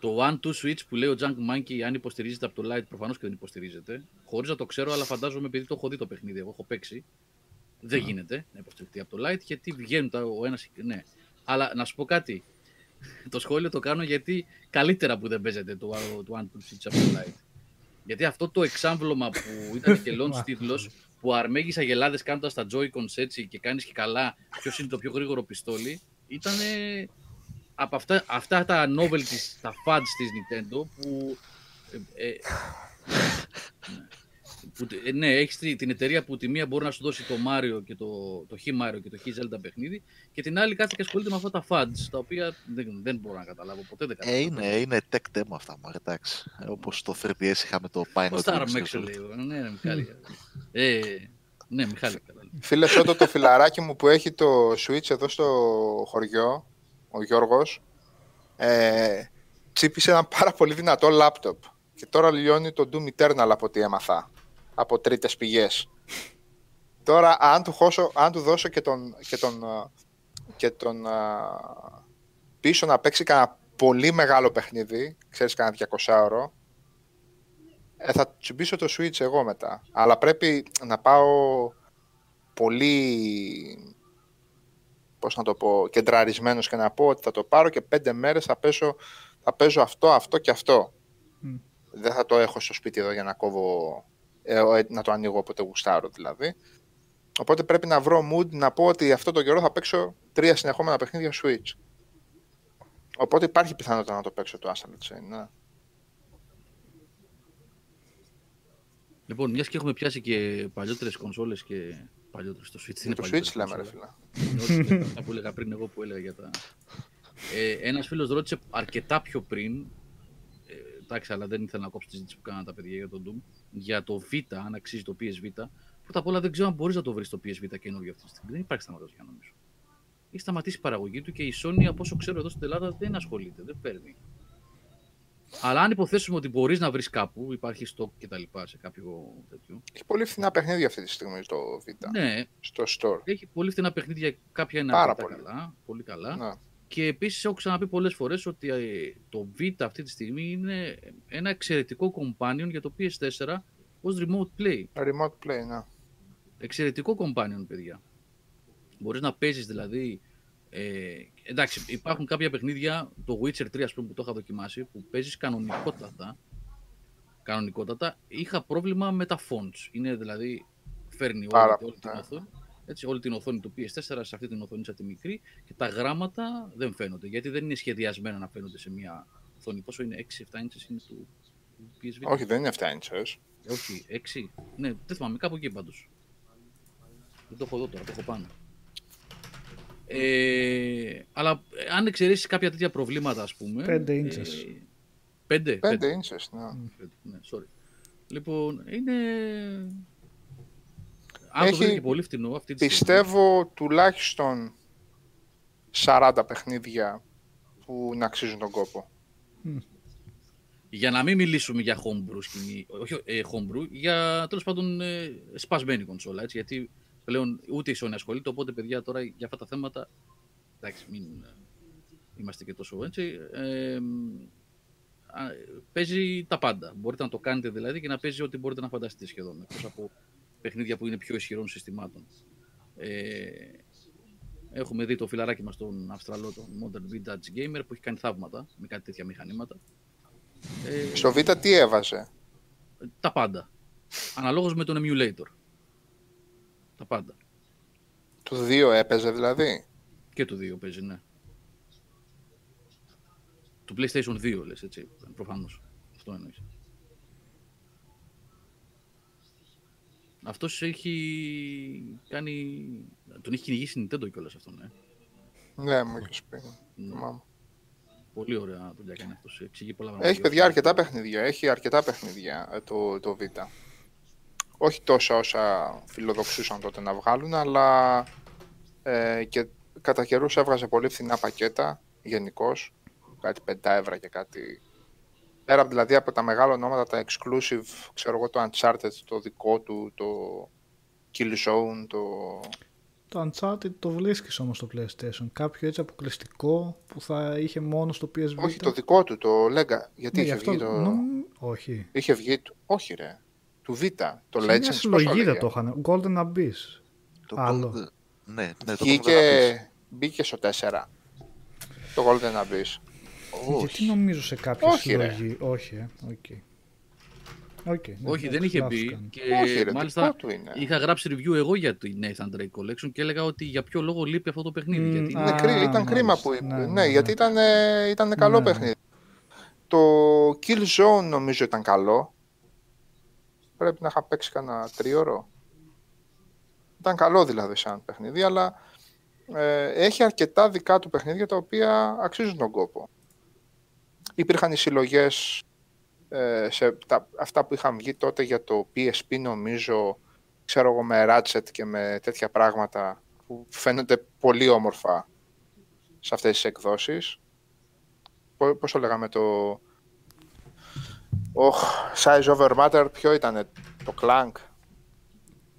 Το One Two Switch που λέει ο Junk Monkey, αν υποστηρίζεται από το Lite, προφανώς και δεν υποστηρίζεται. Χωρίς να το ξέρω, αλλά φαντάζομαι επειδή το έχω δει το παιχνίδι, εγώ έχω παίξει. Δεν γίνεται να υποστηριχτεί από το Lite γιατί βγαίνουν τα, ο ένα. Ναι. Αλλά να σου πω κάτι. το σχόλιο το κάνω γιατί καλύτερα που δεν παίζεται το, το One Two Switch από το Lite. Γιατί αυτό το εξάμβλωμα που ήταν και launch τίτλος, που αρμέγεις αγελάδες κάνοντα τα Joy-Cons έτσι και κάνεις και καλά ποιος είναι το πιο γρήγορο πιστόλι, ήταν από αυτά, αυτά τα novelties, τα fads της Nintendo που, ε, ε, που ε, ναι, έχεις τη- την εταιρεία που τη μία μπορεί να σου δώσει το Mario και το, το Χ Mario και το Χ Zelda παιχνίδι και την άλλη κάθεται και ασχολείται με αυτά τα fads τα οποία δεν, δεν μπορώ να καταλάβω ποτέ δεν Ε, καταλάβω. είναι, είναι tech demo αυτά, μου εντάξει. Ε, όπως το 3DS είχαμε το Pilot Πώς θα Wings αρμέξω Resort. λίγο. Ναι, ναι, Μιχάλη. ε, ναι, Μιχάλη. καλά. Φίλε Σότο, το φιλαράκι μου που έχει το Switch εδώ στο χωριό, ο Γιώργος, ε, τσίπησε ένα πάρα πολύ δυνατό λάπτοπ. Και τώρα λιώνει το Doom Eternal από ό,τι έμαθα. Από τρίτες πηγές. Τώρα, αν του, χώσω, αν του δώσω και τον, και τον, α, και τον α, πίσω να παίξει κανένα πολύ μεγάλο παιχνίδι, ξέρεις κανένα 200 ώρο, ε, θα τσιμπήσω το Switch εγώ μετά. Αλλά πρέπει να πάω πολύ πώς να το πω, κεντραρισμένος και να πω ότι θα το πάρω και πέντε μέρες θα, πέσω, θα παίζω αυτό, αυτό και αυτό. Μμ. Δεν θα το έχω στο σπίτι εδώ για να κόβω, ε, ε, να το ανοίγω όποτε γουστάρω δηλαδή. Οπότε πρέπει να βρω mood να πω ότι αυτό το καιρό θα παίξω τρία συνεχόμενα παιχνίδια Switch. Οπότε υπάρχει πιθανότητα να το παίξω το Astral Chain, ναι. Λοιπόν, μιας και έχουμε πιάσει και παλιότερες κονσόλες και παλιότερες στο Switch. Για είναι το παλιότερες Switch λέμε ρε κονσόλες. φίλε. Όχι, αυτά που έλεγα πριν εγώ που έλεγα για τα... Ε, ένας φίλος ρώτησε αρκετά πιο πριν, ε, εντάξει, αλλά δεν ήθελα να κόψω τη συζήτηση που κάνανε τα παιδιά για τον Doom, για το Vita, αν αξίζει το PSV. Πρώτα απ' όλα δεν ξέρω αν μπορείς να το βρεις το PSV καινούργιο αυτή τη στιγμή. Δεν υπάρχει σταματός νομίζω. Έχει σταματήσει η παραγωγή του και η Sony, από όσο ξέρω εδώ στην Ελλάδα, δεν ασχολείται, δεν παίρνει. Αλλά αν υποθέσουμε ότι μπορείς να βρεις κάπου, υπάρχει stock και τα λοιπά σε κάποιο τέτοιο. Έχει πολύ φθηνά παιχνίδια αυτή τη στιγμή το Vita. Ναι, Στο store. έχει πολύ φθηνά παιχνίδια, κάποια είναι Πάρα αρκετά πολύ. καλά, πολύ καλά. Ναι. Και επίσης έχω ξαναπεί πολλές φορές ότι ε, το Vita αυτή τη στιγμή είναι ένα εξαιρετικό companion για το PS4 ως remote play. Remote play, ναι. Εξαιρετικό companion, παιδιά. Μπορείς να παίζεις δηλαδή... Ε, εντάξει, υπάρχουν κάποια παιχνίδια, το Witcher 3 ας πούμε που το είχα δοκιμάσει, που παίζεις κανονικότατα. Κανονικότατα. Είχα πρόβλημα με τα fonts. Είναι δηλαδή, φέρνει όλη, Πάρα όλη την πολύ, ναι. οθόνη. Έτσι, όλη την οθόνη του PS4 σε αυτή την οθόνη σαν τη μικρή και τα γράμματα δεν φαίνονται γιατί δεν είναι σχεδιασμένα να φαίνονται σε μια οθόνη. Πόσο είναι, 6-7 inches είναι του, του PSV. Όχι, δεν είναι 7 inches. Ε, Όχι, 6. Ναι, δεν θυμάμαι, κάπου εκεί πάντως. Δεν το έχω εδώ τώρα, το έχω πάνω. Ε, αλλά ε, αν εξαιρέσεις κάποια τέτοια προβλήματα, ας πούμε. Πέντε inches. Ε, πέντε, 5 πέντε. inches, ναι. Πέντε, Ναι, sorry. Λοιπόν, είναι. Αν το Έχει- βρει και πολύ φτηνό αυτή τη στιγμή. Πιστεύω τουλάχιστον 40 παιχνίδια που να αξίζουν τον κόπο. Για να μην μιλήσουμε για homebrew σκηνή, όχι ε, homebrew, για τέλος πάντων ε, σπασμένη κονσόλα. Έτσι, γιατί πλέον ούτε η Sony ασχολείται, οπότε παιδιά τώρα για αυτά τα θέματα. Εντάξει, μην ε, είμαστε και τόσο έτσι. Ε, α, παίζει τα πάντα. Μπορείτε να το κάνετε δηλαδή και να παίζει ό,τι μπορείτε να φανταστείτε σχεδόν. Εκτός από παιχνίδια που είναι πιο ισχυρών συστημάτων. Ε, έχουμε δει το φιλαράκι μας τον Αυστραλό, τον Modern Vintage Gamer, που έχει κάνει θαύματα με κάτι τέτοια μηχανήματα. Ε, Στο Vita τι έβαζε; τα πάντα. Αναλόγως με τον emulator. Τα πάντα. Του 2 έπαιζε δηλαδή; Και του 2 παίζει, ναι. Του PlayStation 2 λες, έτσι, προφανώς. Αυτό εννοείς. Αυτός έχει κάνει... Τον έχει κυνηγήσει η Nintendo κιόλας αυτόν, ναι. Ναι, μου είχες πει. Ναι. Θυμάμαι. Πολύ ωραία δουλειά κάνει αυτός. Εξηγεί πολλά πράγματα. Έχει παιδιά αρκετά παιχνίδια. Έχει αρκετά παιχνίδια ε, το, το Vita. Όχι τόσα όσα φιλοδοξούσαν τότε να βγάλουν, αλλά ε, και κατά καιρούς έβγαζε πολύ φθηνά πακέτα γενικώς. Κάτι 5 ευρώ και κάτι. Πέρα δηλαδή από τα μεγάλα ονόματα, τα exclusive, ξέρω εγώ, το Uncharted, το δικό του, το Killzone, το... Το Uncharted το βρίσκεις όμως στο PlayStation. Κάποιο έτσι αποκλειστικό που θα είχε μόνο στο PS Vita. Όχι, το δικό του, το Lega. Γιατί Ναι, είχε γι' αυτό... βγει το... νομ- Όχι. Είχε βγει το... Όχι ρε. Του Vita, το Σε Legends, μια πώς συλλογή δεν λέγε; το είχαν. Golden Abyss. Το Άλλο. Gold- Ναι, ναι, το Golden Abyss. Βγήκε, μπήκε στο 4. Το Golden Abyss. Γιατί Όχι. νομίζω σε κάποια Όχι, ρε. συλλογή. Όχι, ε. OK. OK, ναι, Όχι, δεν εντάξει, είχε λάθος μπει. κάνω. Και Όχι ρε, μάλιστα δικό του είναι. είχα γράψει review εγώ για το Nathan Drake Collection και έλεγα ότι για ποιο λόγο λείπει αυτό το παιχνίδι. Μμ, γιατί α, Είναι κρί- ήταν μάλιστα. κρίμα που λείπει. Ναι, Ναι, ναι, ναι. γιατί ήταν, ε, ήταν καλό Ναι, ναι. παιχνίδι. Το Killzone νομίζω ήταν καλό. Πρέπει να είχα παίξει κανένα τρίωρο. Ήταν καλό δηλαδή σαν παιχνίδι, αλλά ε, έχει αρκετά δικά του παιχνίδια τα οποία αξίζουν τον κόπο. Υπήρχαν οι συλλογές σε τα, αυτά που είχαν βγει τότε για το PSP νομίζω, ξέρω εγώ με Ratchet και με τέτοια πράγματα που φαίνονται πολύ όμορφα σε αυτές τις εκδόσεις. Πο- Πώς το λέγαμε το... Oh, size over matter, ποιο ήταν το Clank,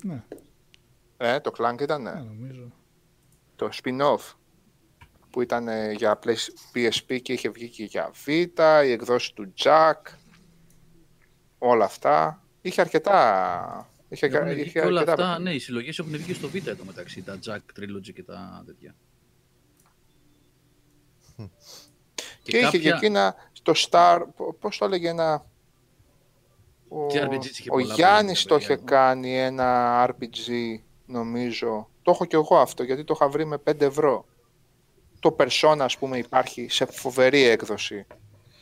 Ναι, Ε, το Clank ήταν, ναι, νομίζω. το spin-off που ήταν ε, για Play- PSP και είχε βγει και για Vita, η εκδόση του Jack, όλα αυτά. Είχε αρκετά... Είχε, Έχουν βγει είχε και όλα αρκετά αυτά, παιχνίδια. ναι, οι συλλογές έχουν βγει στο Vita εδώ μεταξύ, τα Jack Trilogy και τα τέτοια. Και, είχε και εκείνα στο Star, π- πώς το έλεγε ένα... Ο, Και RPGs είχε ο πολλά Γιάννης πράγματα, το είχε παιδιά. κάνει ένα RPG νομίζω. Το έχω και εγώ αυτό γιατί το είχα βρει με 5 ευρώ. Το Persona ας πούμε υπάρχει σε φοβερή έκδοση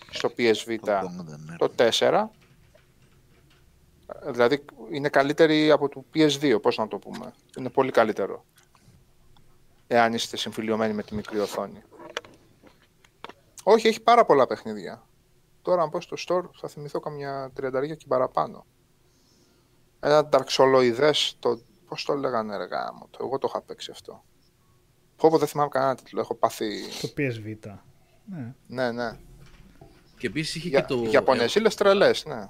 στο PSV Το Commodore, ναι. το 4. Δηλαδή είναι καλύτερη από το PS2, πώς να το πούμε. Είναι πολύ καλύτερο. Εάν είστε συμφιλειωμένοι με τη μικρή οθόνη. Όχι, έχει πάρα πολλά παιχνίδια. Τώρα αν πω στο store θα θυμηθώ καμιά τριανταρία και παραπάνω. Ένα ταρξολοειδές, το... πώς το λέγανε ρε γάμο, το εγώ το είχα παίξει αυτό. Φόβο δεν θυμάμαι κανένα τίτλο, έχω πάθει... Το PSV. Ναι. Ναι, ναι. Και επίσης είχε Για, και το... Ιαπωνεζίλες τρελές, ναι.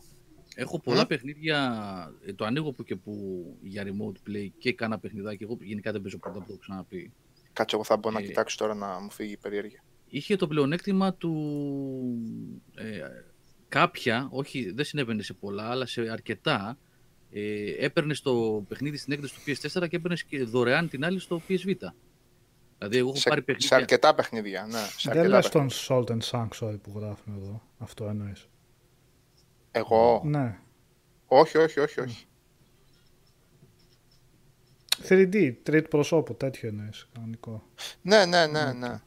Έχω πολλά παιχνίδια, ε, το ανοίγω που και που για remote play και κάνα παιχνιδάκι. Εγώ γενικά δεν παίζω πρώτα που το έχω ξαναπεί. Κάτσε, εγώ θα μπω να Ε, κοιτάξω τώρα να μου φύγει η περιέργεια. Είχε το πλεονέκτημα του ε, κάποια, όχι δεν συνέβαινε σε πολλά, αλλά σε αρκετά, ε, έπαιρνες το παιχνίδι στην έκδοση του PS4 και έπαιρνες και δωρεάν την άλλη στο PS Vita. Δηλαδή, εγώ έχω Σε, πάρει σε παιχνίδια. αρκετά παιχνίδια, ναι. Σε Δεν αρκετά λες τον παιχνίδια. Salt and Sanctuary που γράφουν εδώ. Αυτό εννοείς. Εγώ; Ναι. Όχι, όχι, όχι, όχι. 3D, τρίτη προσώπου, τέτοιο εννοείς, κανονικό. Ναι, ναι, ναι, ναι.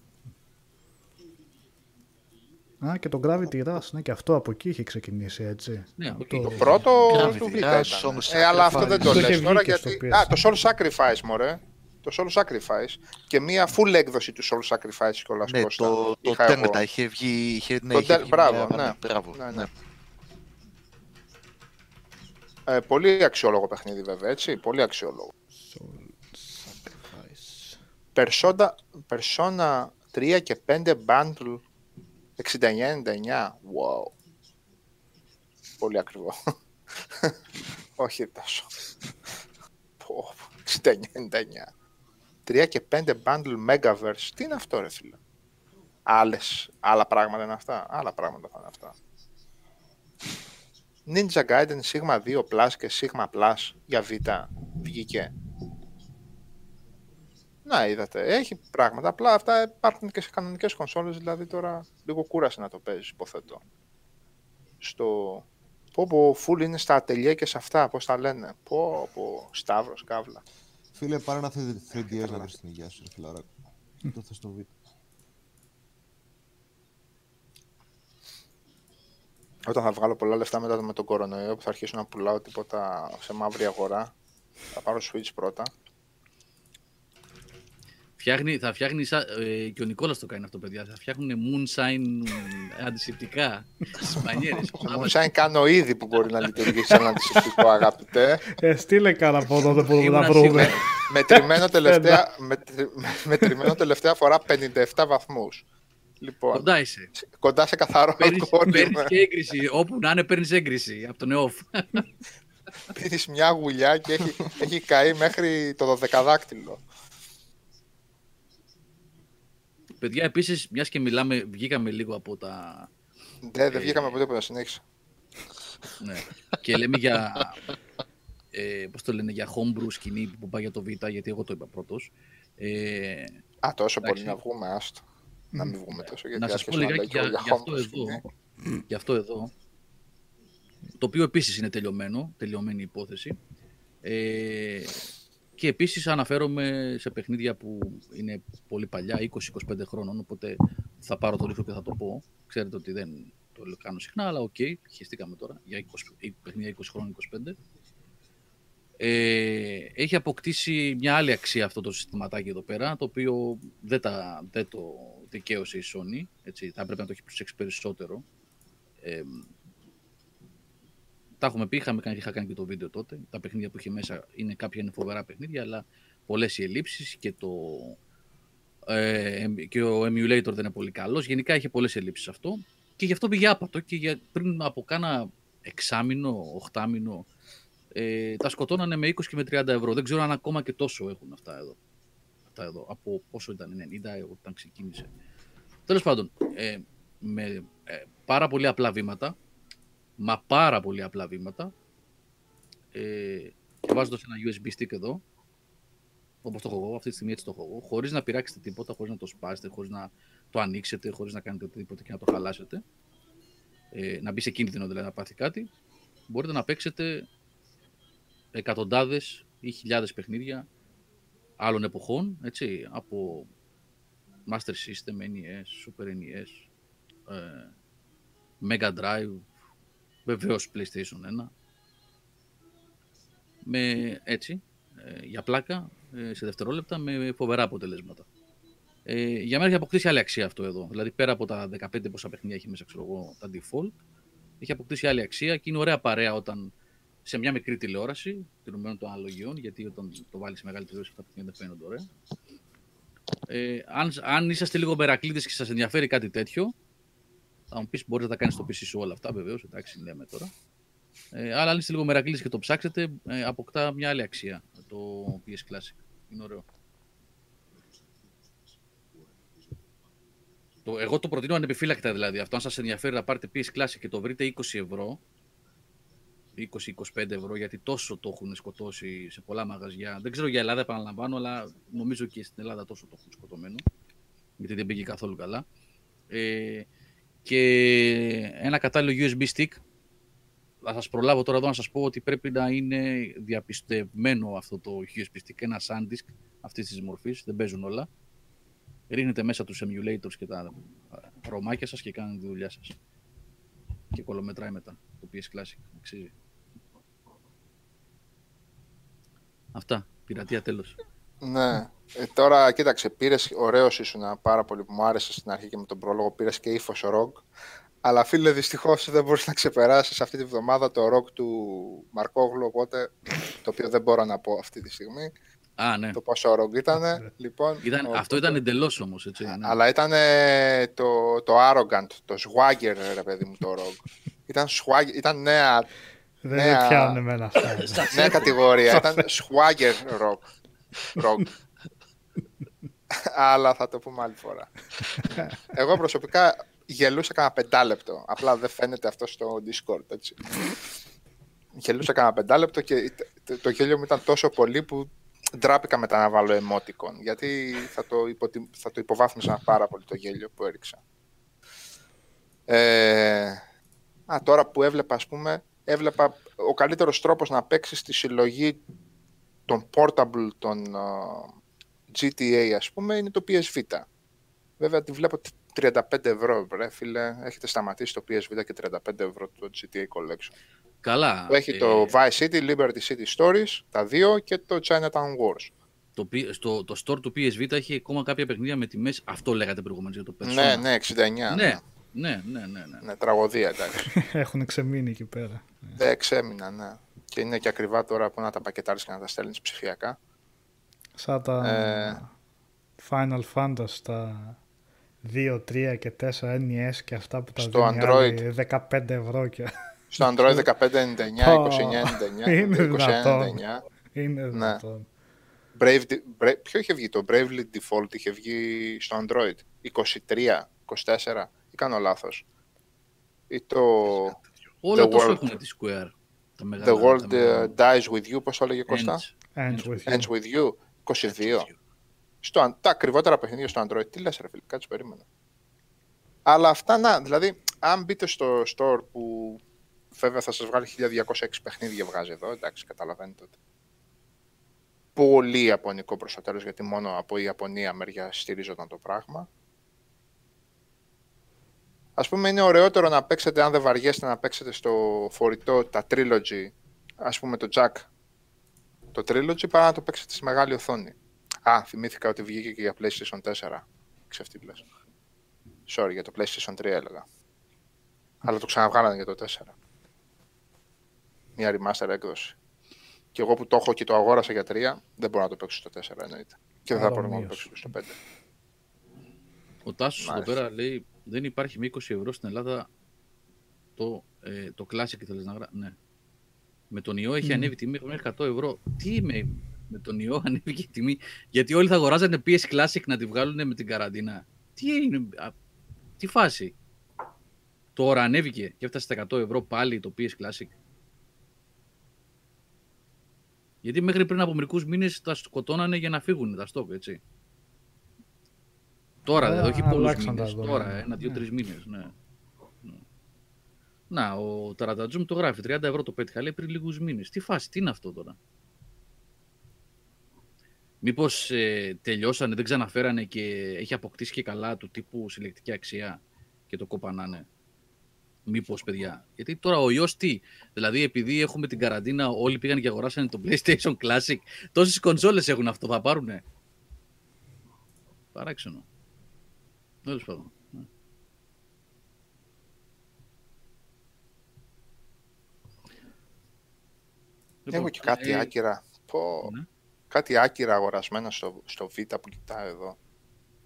Α, και το Gravity Rush, ναι, και αυτό από εκεί είχε ξεκινήσει, έτσι. Ναι, από το... εκεί. Το πρώτο Gravity του Vita Rush, ήταν. Soul Ε, αλλά αυτό δεν το Το είχε λες βγει τώρα και στο γιατί... PS. Α, το Soul Sacrifice, μωρέ. Το Soul Sacrifice. Και μία full έκδοση του Soul Sacrifice κιόλας Ναι, Κώστας. το, το Είχα εγώ. Τέλμετα είχε βγει. Είχε, ναι, Το είχε Tel- βγει μπράβο, μια- ναι. μπράβο, Ναι, ναι. ναι. Ε, πολύ αξιόλογο παιχνίδι βέβαια, έτσι. Πολύ αξιόλογο. Soul Sacrifice. Persona, Persona 3 και 5 bundle 69-99. Wow. Πολύ ακριβό. Όχι τόσο. Πω, 69-99. 3 και 5 bundle Megaverse. Τι είναι αυτό ρε φίλε; Άλλες, άλλα πράγματα είναι αυτά; Άλλα πράγματα θα είναι αυτά. Ninja Gaiden Sigma 2 Plus και Sigma Plus για Β. Βγήκε. Να, είδατε. Έχει πράγματα. Απλά αυτά υπάρχουν και σε κανονικές κονσόλες, δηλαδή τώρα λίγο κούρασε να το παίζει, υποθέτω. Στο. Πω πω, full είναι στα ατελιέ και σε αυτά, πώς τα λένε. Πω πω, Σταύρος, Καύλα. Φίλε, πάρε ένα 3DS να βρεις την υγεία σου, ρε φιλαράκο. Το θες το βίντεο. Όταν θα βγάλω πολλά λεφτά μετά με τον κορονοϊό που θα αρχίσω να πουλάω τίποτα σε μαύρη αγορά, θα πάρω Switch πρώτα. Φτιάχνει, θα φτιάχνει, σαν- ε, και ο Νικόλας το κάνει αυτό, παιδιά. Θα φτιάχνουν moonshine ε, αντισηπτικά στις μανιέρες. Σαν κάνω ήδη που μπορεί να λειτουργήσει σαν αντισηπτικό, αγαπητέ. Ε, στείλε κάνα πόδο, δεν μπορούμε να Ήμουνα βρούμε. σίγουρος. μετρημένο, τελευταία, μετρη- μετρημένο τελευταία φορά 57 βαθμούς. Λοιπόν, Κοντά είσαι. κοντά σε καθαρό Παίρνεις, αλκοόλ παίρνεις είμαι. και έγκριση. Όπου να είναι, παίρνεις έγκριση από τον ΕΟΦ. Πίνεις μια γουλιά και έχει, έχει καεί μέχρι το δωδεκαδάκτυλο. Παιδιά, επίσης, μιας και μιλάμε, βγήκαμε λίγο από τα... Δεν, δεν βγήκαμε από τίποτα, συνέχισε. Ναι. και λέμε για... Ε, πώς το λένε, για homebrew σκηνή που πάει για το Β, γιατί εγώ το είπα πρώτος. Ε, Α, τόσο Εντάξει. πολύ να βγούμε, άστο. Να μην βγούμε τόσο, γιατί να σας πω άρχισε λιγάκι λέει για, και για ο αυτό Γιαχόμ, εδώ. για αυτό εδώ. Το οποίο επίσης είναι τελειωμένο, τελειωμένη υπόθεση. Ε, και επίσης αναφέρομαι σε παιχνίδια που είναι πολύ παλιά, 20-25 χρόνων, οπότε θα πάρω το ρίσκο και θα το πω. Ξέρετε ότι δεν το κάνω συχνά, αλλά οκ, χεστήκαμε τώρα για 20, παιχνίδια 20 χρόνων, 25. Ε, έχει αποκτήσει μια άλλη αξία αυτό το συστηματάκι εδώ πέρα, το οποίο δεν, τα, δεν το δικαίωσε η Sony. Έτσι, θα έπρεπε να το έχει προσέξει περισσότερο. Ε, τα έχουμε πει, είχαμε κάνει, είχα κάνει και το βίντεο τότε. Τα παιχνίδια που είχε μέσα είναι κάποια είναι φοβερά παιχνίδια, αλλά πολλές οι ελλείψεις και, το, ε, και ο emulator δεν είναι πολύ καλός. Γενικά είχε πολλές ελλείψεις αυτό και γι' αυτό πήγε άπατο και για, πριν από κάνα εξάμηνο, οχτάμηνο ε, τα σκοτώνανε με 20 και με 30 ευρώ. Δεν ξέρω αν ακόμα και τόσο έχουν αυτά εδώ. Αυτά εδώ. Από πόσο ήταν, 90 όταν ξεκίνησε. Τέλος πάντων, ε, με ε, πάρα πολύ απλά βήματα, μα πάρα πολύ απλά βήματα, ε, και βάζοντα ένα USB stick εδώ, όπως το έχω εγώ, αυτή τη στιγμή έτσι το έχω εγώ, χωρίς να πειράξετε τίποτα, χωρίς να το σπάσετε, χωρίς να το ανοίξετε, χωρίς να κάνετε οτιδήποτε και να το χαλάσετε, ε, να μπει σε κίνδυνο δηλαδή να πάθει κάτι, μπορείτε να παίξετε εκατοντάδες ή χιλιάδες παιχνίδια άλλων εποχών, έτσι, από Master System, NES, Super NES, ε, Mega Drive, βεβαίως PlayStation 1, με έτσι, ε, για πλάκα, ε, σε δευτερόλεπτα, με φοβερά αποτελέσματα. Ε, για μένα έχει αποκτήσει άλλη αξία αυτό εδώ. Δηλαδή, πέρα από τα 15 πόσα παιχνίδια έχει μέσα, ξέρω εγώ, τα default, έχει αποκτήσει άλλη αξία και είναι ωραία παρέα όταν σε μια μικρή τηλεόραση, τηρουμένων των αναλογιών, γιατί όταν το βάλεις σε μεγάλη τηλεόραση αυτά τα παιχνίδια δεν φαίνονται ωραία. Ε, αν, αν είσαστε λίγο μερακλείδες και σας ενδιαφέρει κάτι τέτοιο, θα μου πεις: Μπορείς να τα κάνεις στο PC σου όλα αυτά, βεβαίως, εντάξει, λέμε τώρα. Ε, αλλά αν είστε λίγο μερακλείδε και το ψάξετε, ε, αποκτά μια άλλη αξία το PS Classic. Είναι ωραίο. Το, εγώ το προτείνω ανεπιφύλακτα δηλαδή. Αυτό, αν σας ενδιαφέρει να πάρετε PS Classic και το βρείτε 20 ευρώ, 20-25 ευρώ, γιατί τόσο το έχουν σκοτώσει σε πολλά μαγαζιά. Δεν ξέρω για Ελλάδα, επαναλαμβάνω, αλλά νομίζω και στην Ελλάδα τόσο το έχουν σκοτωμένο. Γιατί δεν πήγε καθόλου καλά. Ε, και ένα κατάλληλο USB stick. Θα σας προλάβω τώρα εδώ να σας πω ότι πρέπει να είναι διαπιστευμένο αυτό το USB stick, ένα SanDisk αυτής της μορφής, δεν παίζουν όλα. Ρίχνετε μέσα τους emulators και τα ρωμάκια σας και κάνετε τη δουλειά σας. Και κολομετράει μετά το PS Classic. Αξίζει. Αυτά. Πειρατεία τέλος. Ναι. Ε, τώρα, κοίταξε, πήρες ωραίος ήσουν πάρα πολύ που μου άρεσε στην αρχή και με τον πρόλογο. Πήρες και ύφος ροκ. Αλλά φίλε, δυστυχώς δεν μπορείς να ξεπεράσεις αυτή τη βδομάδα το ροκ του Μαρκόγλου. Οπότε το οποίο δεν μπορώ να πω αυτή τη στιγμή. Α, ναι. Το πόσο ροκ ήταν. λοιπόν, Ήταν, ο- αυτό ήταν εντελώς όμως. Ναι. Αλλά ήταν το, το arrogant, το swagger, ρε παιδί μου, το ροκ. ήταν, swagger, ήταν νέα, Δεν Ναι, με α- πιάνουν εμένα αυτά. νέα κατηγορία. ήταν swagger rock. Rock. Αλλά θα το πούμε άλλη φορά. Εγώ προσωπικά γελούσα κανένα πεντάλεπτο. Απλά δεν φαίνεται αυτό στο Discord, έτσι. Γελούσα κανένα πεντάλεπτο και το, το γέλιο μου ήταν τόσο πολύ που ντράπηκα μετά να βάλω emoticon. Γιατί θα το, υποτι... θα το υποβάθμισα πάρα πολύ το γέλιο που έριξα. Ε... Α, τώρα που έβλεπα, ας πούμε, έβλεπα ο καλύτερος τρόπος να παίξεις τη συλλογή των portable των α, GTA, ας πούμε, είναι το PS Vita. Βέβαια, τη βλέπω 35 ευρώ, ρε φίλε. Έχετε σταματήσει το PS Vita και 35 ευρώ το GTA Collection. Καλά. Που έχει ε, το Vice City, Liberty City Stories, τα δύο, και το Chinatown Wars. το, P- στο, το store του PS Vita έχει ακόμα κάποια παιχνίδια με τιμές. Αυτό λέγατε προηγουμένως για το Persona. Ναι, ναι, 69. Ναι, Ναι, ναι, ναι, ναι, ναι. ναι τραγωδία, εντάξει. Έχουν ξεμείνει εκεί πέρα. Δεν εξέμεινα, ναι. Και είναι και ακριβά τώρα που να τα πακετάρεις και να τα στέλνεις ψηφιακά. Σαν τα Ε. Final Fantasy, τα 2, 3 και 4 NES και αυτά που τα Στο δίνει Android. άλλοι 15 ευρώ και Στο Android 1599, 2999, Είναι δυνατόν. 2199. είναι Ναι. δυνατόν. Brave, Brave, ποιο είχε βγει, το; Bravely Default είχε βγει στο Android. 23, 24, ή κάνω λάθος. Ή το Όλα The τόσο World. έχουν τη Square. Τα μεγάλα, The World τα μεγάλα. uh, Dies With You, πώς το έλεγε Κώστα; Ends. Ends with you. Ends With You, 22. Στο, αν- τα ακριβότερα παιχνίδια στο Android. Τι λες ρε φίλε, κάτσε περίμενα. Αλλά αυτά, να, δηλαδή, αν μπείτε στο store που βέβαια θα σας βγάλει 1206 παιχνίδια βγάζει εδώ, εντάξει, καταλαβαίνετε ότι. Πολύ ιαπωνικό προς το τέλος, γιατί μόνο από η Ιαπωνία μεριά στηρίζονταν το πράγμα. Ας πούμε είναι ωραιότερο να παίξετε, αν δεν βαριέστε, να παίξετε στο φορητό τα Trilogy, ας πούμε το Jack, το Trilogy, παρά να το παίξετε στη μεγάλη οθόνη. Α, θυμήθηκα ότι βγήκε και για PlayStation 4. Ξεφτύλες. Sorry, για το PlayStation 3 έλεγα. Αλλά το ξαναβγάλανε για το 4. Μια remaster έκδοση. Και εγώ που το έχω και το αγόρασα για 3, δεν μπορώ να το παίξω στο 4 εννοείται. Και δεν θα μπορώ να το Παρομοίως. παίξω στο 5. Ο Τάσος εδώ Μάλιστα. πέρα λέει δεν υπάρχει με 20 ευρώ στην Ελλάδα το, ε, το Classic ήθελες να γράψεις. Ναι. Με τον ιό έχει ανέβει η τιμή μέχρι 100 ευρώ. Τι είμαι, με τον ιό ανέβηκε η τιμή. Γιατί όλοι θα αγοράζανε PS Classic να τη βγάλουν με την καραντίνα. Τι είναι, α, τι φάση. Τώρα ανέβηκε και έφτασε στα 100 ευρώ πάλι το PS Classic. Γιατί μέχρι πριν από μερικούς μήνες τα σκοτώνανε για να φύγουν τα στόκ, έτσι. Τώρα, Ε, δηλαδή, όχι πολλούς αλλάξαν τα μήνες. δώρα, Τώρα, ναι. ένα-δύο-τρει μήνες. Ναι. Ναι. Να, ο Ταρατατζούμ το γράφει. 30 ευρώ το πέτυχα, λέει πριν λίγους μήνες. Τι φάση, τι είναι αυτό τώρα; Μήπως ε, τελειώσανε, δεν ξαναφέρανε και έχει αποκτήσει και καλά του τύπου συλλεκτική αξία και το κοπανάνε; Μήπως, παιδιά; Γιατί τώρα ο ιός τι; Δηλαδή, επειδή έχουμε την καραντίνα, όλοι πήγαν και αγοράσανε το PlayStation Classic. Τόσες κονσόλες έχουν αυτό, θα πάρουνε; Παράξενο. Τέλος πάντων. ναι. Έχω Λοιπόν, και κάτι ε, άκυρα. Πω, ναι. Κάτι άκυρα αγορασμένα στο, στο Β που κοιτάω εδώ.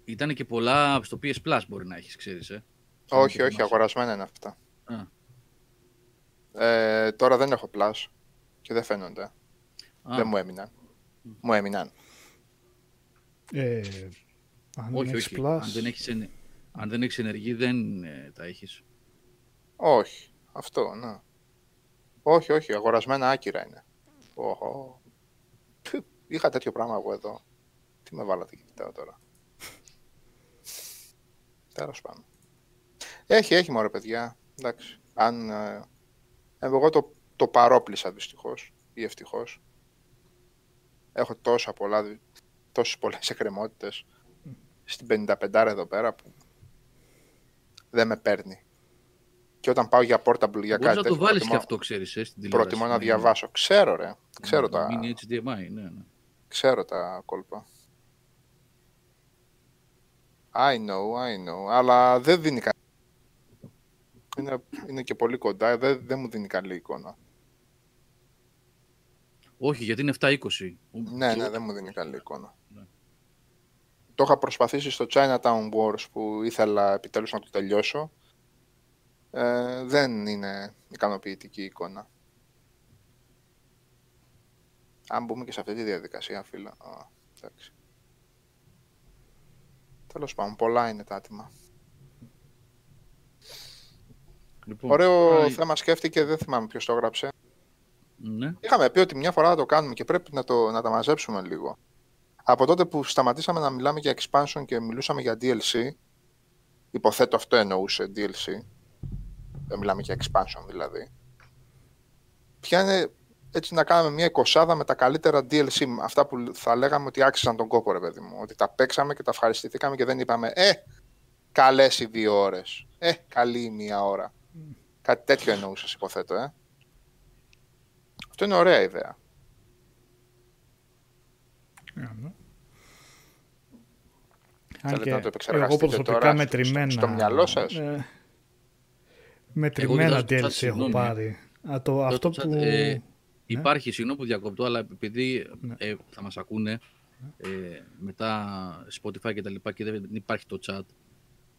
Ήταν και πολλά στο PS Plus μπορεί να έχεις, ξέρεις, ε. όχι, το όχι, θυμάσαι. αγορασμένα είναι αυτά. Α, Ε, τώρα δεν έχω Plus και δεν φαίνονται. α, Δεν μου έμειναν. Μου έμειναν. Ε, αν όχι, δεν έχεις όχι. Plus, Αν δεν έχεις, ενε- αν δεν έχεις ενεργή δεν ε, τα έχεις. Όχι, αυτό, ναι. Όχι, όχι, αγορασμένα άκυρα είναι. Οχο. Φου, Είχα τέτοιο πράγμα εγώ εδώ. Τι με βάλατε και κοιτάω τώρα. Τέλος πάντων. Έχει, έχει μωρέ παιδιά. Εντάξει. Αν, ε, εγώ το, το παρόπλησα δυστυχώς ή ευτυχώς. Έχω τόσα πολλά, τόσες πολλές εκκρεμότητες στην 55 εδώ πέρα που δεν με παίρνει. Και όταν πάω για portable για Μπορείς κάτι να το τέτοιο, βάλεις προτιμώ- και αυτό, ξέρεις, ε, στην τηλεόραση. Προτιμώ να Ναι, διαβάσω. Ξέρω ρε. Ξέρω, ναι, τα, Mini HDMI, ναι, ναι. ξέρω τα κόλπα. I know, I know. Αλλά δεν δίνει καλή. Είναι, είναι και πολύ κοντά. Δεν, δεν μου δίνει καλή εικόνα. Όχι, γιατί είναι 720. Ναι, Και- ναι, δεν μου δίνει καλή εικόνα. Ναι. Το είχα προσπαθήσει στο Chinatown Wars που ήθελα επιτέλους να το τελειώσω. Ε, δεν είναι ικανοποιητική εικόνα. Αν μπούμε και σε αυτή τη διαδικασία, φίλε. Α, εντάξει. Τέλος πάντων, πολλά είναι τα άτομα. Λοιπόν, Ωραίο τώρα- θέμα σκέφτηκε, δεν θυμάμαι ποιος το έγραψε. Ναι. Είχαμε πει ότι μια φορά θα το κάνουμε και πρέπει να, το, να τα μαζέψουμε λίγο. Από τότε που σταματήσαμε να μιλάμε για expansion και μιλούσαμε για DLC, υποθέτω αυτό εννοούσε DLC, δεν μιλάμε για expansion δηλαδή, ποια είναι έτσι να κάνουμε μια εικοσάδα με τα καλύτερα DLC, αυτά που θα λέγαμε ότι άξιζαν τον κόπο ρε παιδί μου, ότι τα παίξαμε και τα ευχαριστηθήκαμε και δεν είπαμε «Ε, καλές οι δύο ώρες, ε, καλή η μία ώρα». Κάτι τέτοιο εννοούσες υποθέτω, ε. Αυτό είναι ωραία ιδέα. Ε, ναι. Αν Θέλετε και να το επεξεργαστείτε εγώ προσωπικά τώρα μετρημένα, στο- στο μυαλό σας; ε, μετρημένα κοιτάζω το chat, DLC έχω συγγνώμη. πάρει. Α, το, Το αυτό chat, που... ε, Υπάρχει, συγγνώμη που διακόπτω, αλλά επειδή Ναι. ε, θα μας ακούνε ε, μετά Spotify και τα λοιπά και δεν υπάρχει το chat,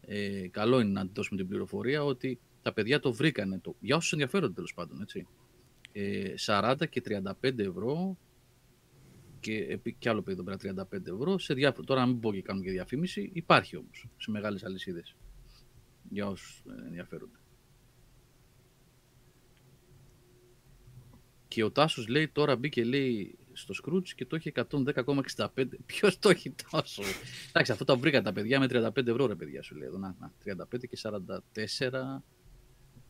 ε, καλό είναι να δώσουμε την πληροφορία ότι τα παιδιά το βρήκανε, το, για όσους ενδιαφέρονται τέλος πάντων, έτσι. Ε, 40 και 35 ευρώ και, επί- και άλλο παιδί εδώ πέρα 35 ευρώ σε διάφορα, τώρα να μην πω και κάνουμε και διαφήμιση, υπάρχει όμως σε μεγάλες αλυσίδες για όσους ε, ενδιαφέρονται. Και ο Τάσος λέει τώρα μπήκε λέει στο Scrooge και το έχει 110,65. Ποιος το έχει τόσο; Εντάξει, αυτό τα βρήκα τα παιδιά με 35 ευρώ ρε παιδιά σου λέει εδώ. Να, να, 35 και 44.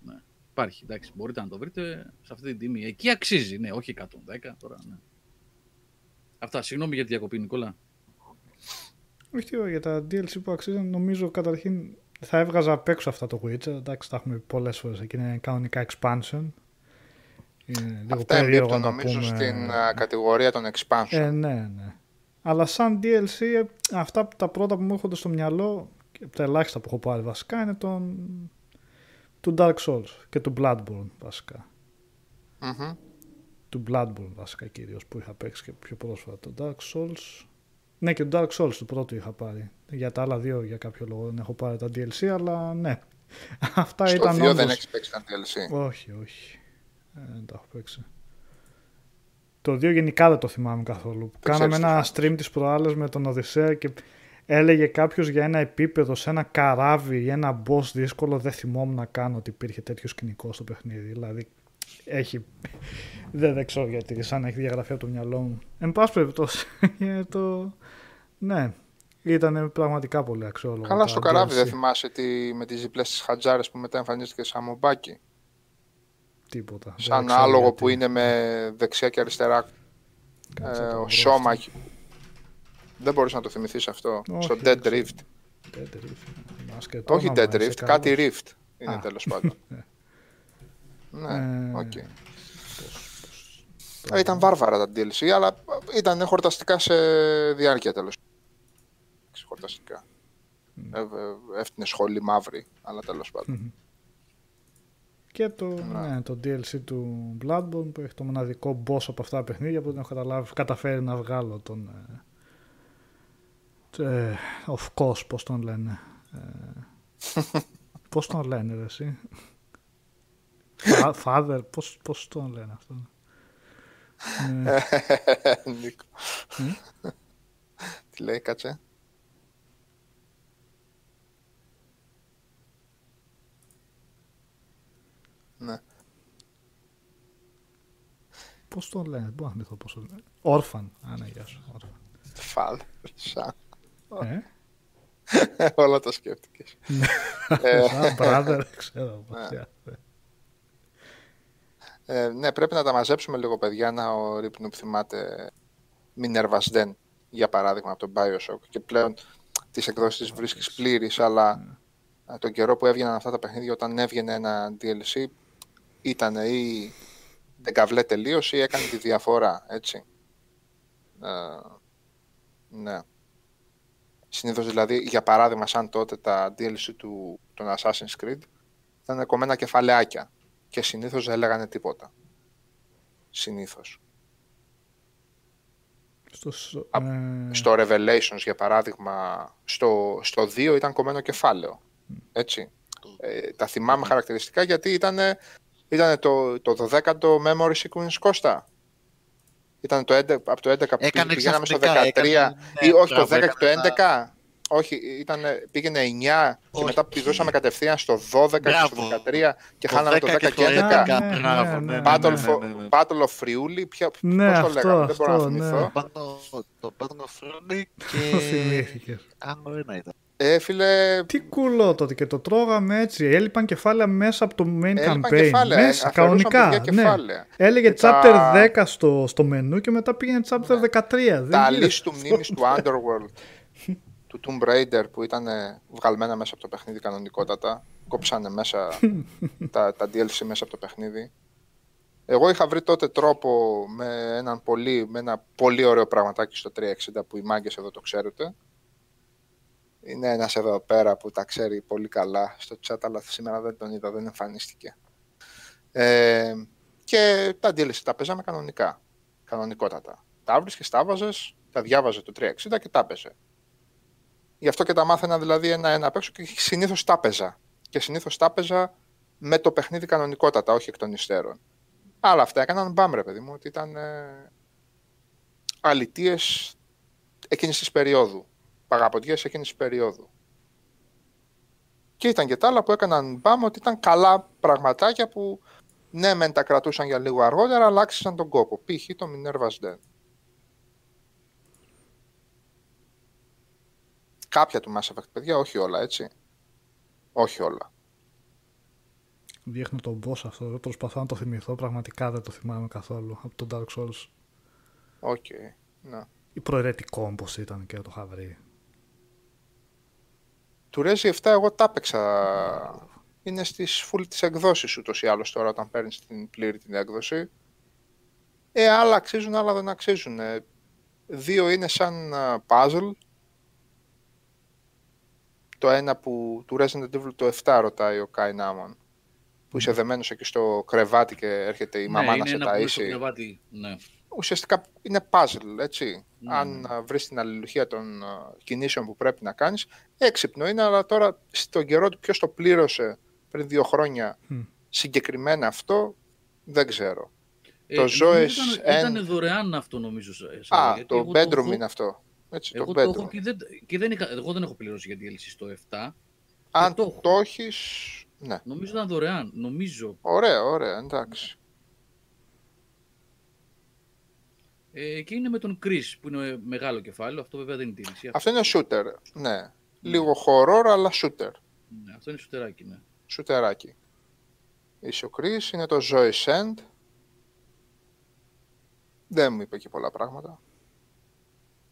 Ναι. Υπάρχει, εντάξει, μπορείτε να το βρείτε σε αυτή την τιμή. Εκεί αξίζει, ναι, όχι 110 τώρα, ναι. Αυτά, συγγνώμη για τη διακοπή, Νικόλα. Όχι τίποτα, για τα DLC που αξίζουν, νομίζω καταρχήν θα έβγαζα απ' έξω αυτά το Witcher. Εντάξει, τα έχουμε πει πολλές φορές. Εκεί είναι κανονικά expansion. Είναι λίγο Αυτά περίεργο εμπίπτουν να νομίζω πούμε... στην α, κατηγορία των expansion. Ε, ναι, ναι. Αλλά σαν DLC, ε, αυτά που- τα πρώτα που μου έρχονται στο μυαλό, και από τα ελάχιστα που έχω πάρει βασικά, είναι τον... του Dark Souls και του Bloodborne βασικά. Μμμ. Του Bloodborne βασικά κυρίως που είχα παίξει και πιο πρόσφατα. Το Dark Souls... Ναι και το Dark Souls του πρώτου είχα πάρει. Για τα άλλα δύο για κάποιο λόγο δεν έχω πάρει τα DLC, αλλά ναι. Αυτά Στο ήταν 2 δεν όντως... έχεις παίξει τα DLC; Όχι, όχι. Ε, δεν τα έχω παίξει. Το 2 γενικά δεν το θυμάμαι καθόλου. Κάναμε ξέρεις ένα τι stream της προάλλες με τον Οδυσσέα και έλεγε κάποιος για ένα επίπεδο σε ένα καράβι ή ένα boss δύσκολο. Δεν θυμόμουν να κάνω ότι υπήρχε τέτοιο σκηνικό στο παιχνίδι. Δηλαδή έχει. δεν, δεν ξέρω γιατί, σαν να έχει διαγραφεί από το μυαλό μου. Εν πάση περιπτώσει. ε, το... Ναι, ήταν πραγματικά πολύ αξιόλογο. Καλά τα στο καράβι DLC. δεν θυμάσαι τι, με τις διπλές τις χατζάρες που μετά εμφανίστηκε σαν μομπάκι. Τίποτα. Δεν Σαν ξέρω άλογο γιατί. που είναι με δεξιά και αριστερά Κάτσε ε, να το ο βρω σώμα. αυτό. Δεν μπορείς να το θυμηθείς αυτό. Όχι, στο δεν Dead ξέρω. Rift. Dead Rift. Μας και το Όχι όνομα, Dead είσαι Rift, κάτι καλός. Rift είναι Α. τέλος πάντων. ναι, Ε, οκ. Το- Ε, Ήταν βάρβαρα τα DLC, αλλά ήταν χορταστικά σε διάρκεια τέλος. Χορταστικά. Ε, ε, Έφτιανε σχολή μαύρη, αλλά τέλος πάντων. Και το, ναι, το DLC του Bloodborne που έχει το μοναδικό boss από αυτά τα παιχνίδια που δεν έχω καταλάβει, καταφέρει να βγάλω τον ε, ε, of course, πώς τον λένε. Ε, πώς τον λένε ρε εσύ; Fa- Father, πώς, πώς τον λένε αυτό. Ναι. Νίκο. Τι λέει, κάτσε. Ναι. Πώς τον λένε, μπορώ να θυμηθώ πώς τον λένε. Όρφαν, α ναι, γεια σου. Orphan. Φάλ. Σαν. Ε, Όλα τα σκέφτηκες. Ε, σαν brother, ξέρω πώς. Ναι. yeah. Ε, ναι, πρέπει να τα μαζέψουμε λίγο, παιδιά, να ο Ρίπνου που θυμάται Minerva's Den, για παράδειγμα, από τον Bioshock. Και πλέον τις εκδόσεις τις βρίσκεις πλήρης, αλλά ε, τον καιρό που έβγαιναν αυτά τα παιχνίδια, όταν έβγαινε ένα DLC, ήταν ή δεν καβλέ τελείως ή έκανε τη διαφορά, έτσι. Ε, ναι. Συνήθως δηλαδή, για παράδειγμα, σαν τότε τα DLC του, των Assassin's Creed, ήταν κομμένα κεφαλαιάκια και συνήθως δεν λέγανε τίποτα. Συνήθως. Στο, σ- Α, ε, Στο Revelations, για παράδειγμα, στο, στο 2 ήταν κομμένο κεφάλαιο. Έτσι. Ε, τα θυμάμαι χαρακτηριστικά γιατί ήταν, ήταν το, το 12ο Memory Sequence Costa. Ήταν το 11, από το 11 που Έκανε πηγαίναμε στο 13 ξαφνικά, έκανε- ή ναι, όχι το μπράβο, 10 και το έκανε 11. Όχι, ήταν, πήγαινε 9 και Όχι. μετά πηδούσαμε κατευθείαν στο 12 και Μπράβο. στο 13 και χάναμε το 10 και το 11. 11. Ναι, Μπράβο, ναι, ναι, ναι, Battle, ναι, for, ναι, ναι. Battle of Friuli, ποια, Ναι, πώς το αυτό, λέγαμε, δεν μπορώ να αυτό, θυμηθώ. ναι. Πάνω το Battle of Fronic το και... θυμήθηκες. Άλλο ένα ήταν. Ε, φίλε, Τι κουλό τότε και το τρώγαμε έτσι. Έλειπαν κεφάλαια μέσα από το main Έλειπαν campaign. κεφάλαια, μέσα, αφαιρούσαν κανονικά. παιδιά Ναι. κεφάλαια. Έλεγε Και τα- chapter 10 στο, στο μενού και μετά πήγαινε chapter 13. Δεν τα γύρισε. λύση του μνήμης του Underworld του Tomb Raider που ήταν ε, βγαλμένα μέσα από το παιχνίδι κανονικότατα. Κόψανε μέσα τα, τα DLC μέσα από το παιχνίδι. Εγώ είχα βρει τότε τρόπο με, έναν πολύ, με ένα πολύ ωραίο πραγματάκι στο 360 που οι μάγκες εδώ το ξέρετε. Είναι ένας εδώ πέρα που τα ξέρει πολύ καλά στο chat, αλλά σήμερα δεν τον είδα, δεν εμφανίστηκε. Ε, και τα DLC τα παίζαμε κανονικά, κανονικότατα. Τα βρίσκες, τα βάζες, τα διάβαζε το 360 και τα έπαιζε. Γι' αυτό και τα μάθαινα δηλαδή ένα-ένα απ' έξω και συνήθως τα παίζα. Και συνήθως τα παίζα με το παιχνίδι κανονικότατα, όχι εκ των υστέρων. Αλλά αυτά έκαναν μπαμ, ρε παιδί μου, ότι ήταν ε, αλητίες εκείνης της περίοδου. Παγαποντιές εκείνης της περίοδου. Και ήταν και τα άλλα που έκαναν μπαμ ότι ήταν καλά πραγματάκια που ναι, μεν τα κρατούσαν για λίγο αργότερα, αλλά άξιζαν τον κόπο. Π.χ. το Minerva's Den. Κάποια του Mass Effect, παιδιά, όχι όλα, έτσι. Όχι όλα. Δείχνω τον boss αυτό. Δεν προσπαθώ να το θυμηθώ. Πραγματικά δεν το θυμάμαι καθόλου από τον Dark Souls. Οκ. Ναι. Ή προαιρετικό όπω ήταν και το είχα βρει. Του Resi 7 εγώ τα έπαιξα. Είναι στις full τις εκδόσεις ούτως ή άλλως τώρα όταν παίρνεις την πλήρη την έκδοση. Ε, άλλα αξίζουν, άλλα δεν αξίζουν. Ε, δύο είναι σαν α, puzzle. Το ένα που του Resident Evil το 7 ρωτάει ο Kai Naman. Που είσαι δεμένος εκεί στο κρεβάτι και έρχεται η μαμά ναι, να είναι σε ένα που στο ταΐσει. κρεβάτι. Ναι. ουσιαστικά είναι puzzle, έτσι. Ναι. Αν α, βρεις την αλληλουχία των α, κινήσεων που πρέπει να κάνεις, έξυπνο είναι, αλλά τώρα στον καιρό του ποιος το πλήρωσε πριν δύο χρόνια Μμ. συγκεκριμένα αυτό, δεν ξέρω. Το νομίζω Zoe's ήταν, End. ήταν δωρεάν αυτό νομίζω. σε- σε- Α, γιατί το εγώ bedroom έχω- είναι αυτό. Έτσι, Εγώ το το έχω bedroom. και, δεν, και δεν είχα, εγώ δεν έχω πληρώσει για DLC στο 7. Αν το το, έχω. έχεις, ναι. Νομίζω ήταν δωρεάν. Νομίζω. Ωραία, ωραία, εντάξει. Ε, και είναι με τον Chris που είναι μεγάλο κεφάλαιο. Αυτό βέβαια δεν είναι DLC. Αυτό είναι shooter, ναι. Λίγο horror, αλλά shooter. ναι, αυτό είναι σουτεράκι, ναι. Σουτεράκι. Είσαι ο Chris, είναι το Zoe's End. Δεν μου είπε και πολλά πράγματα.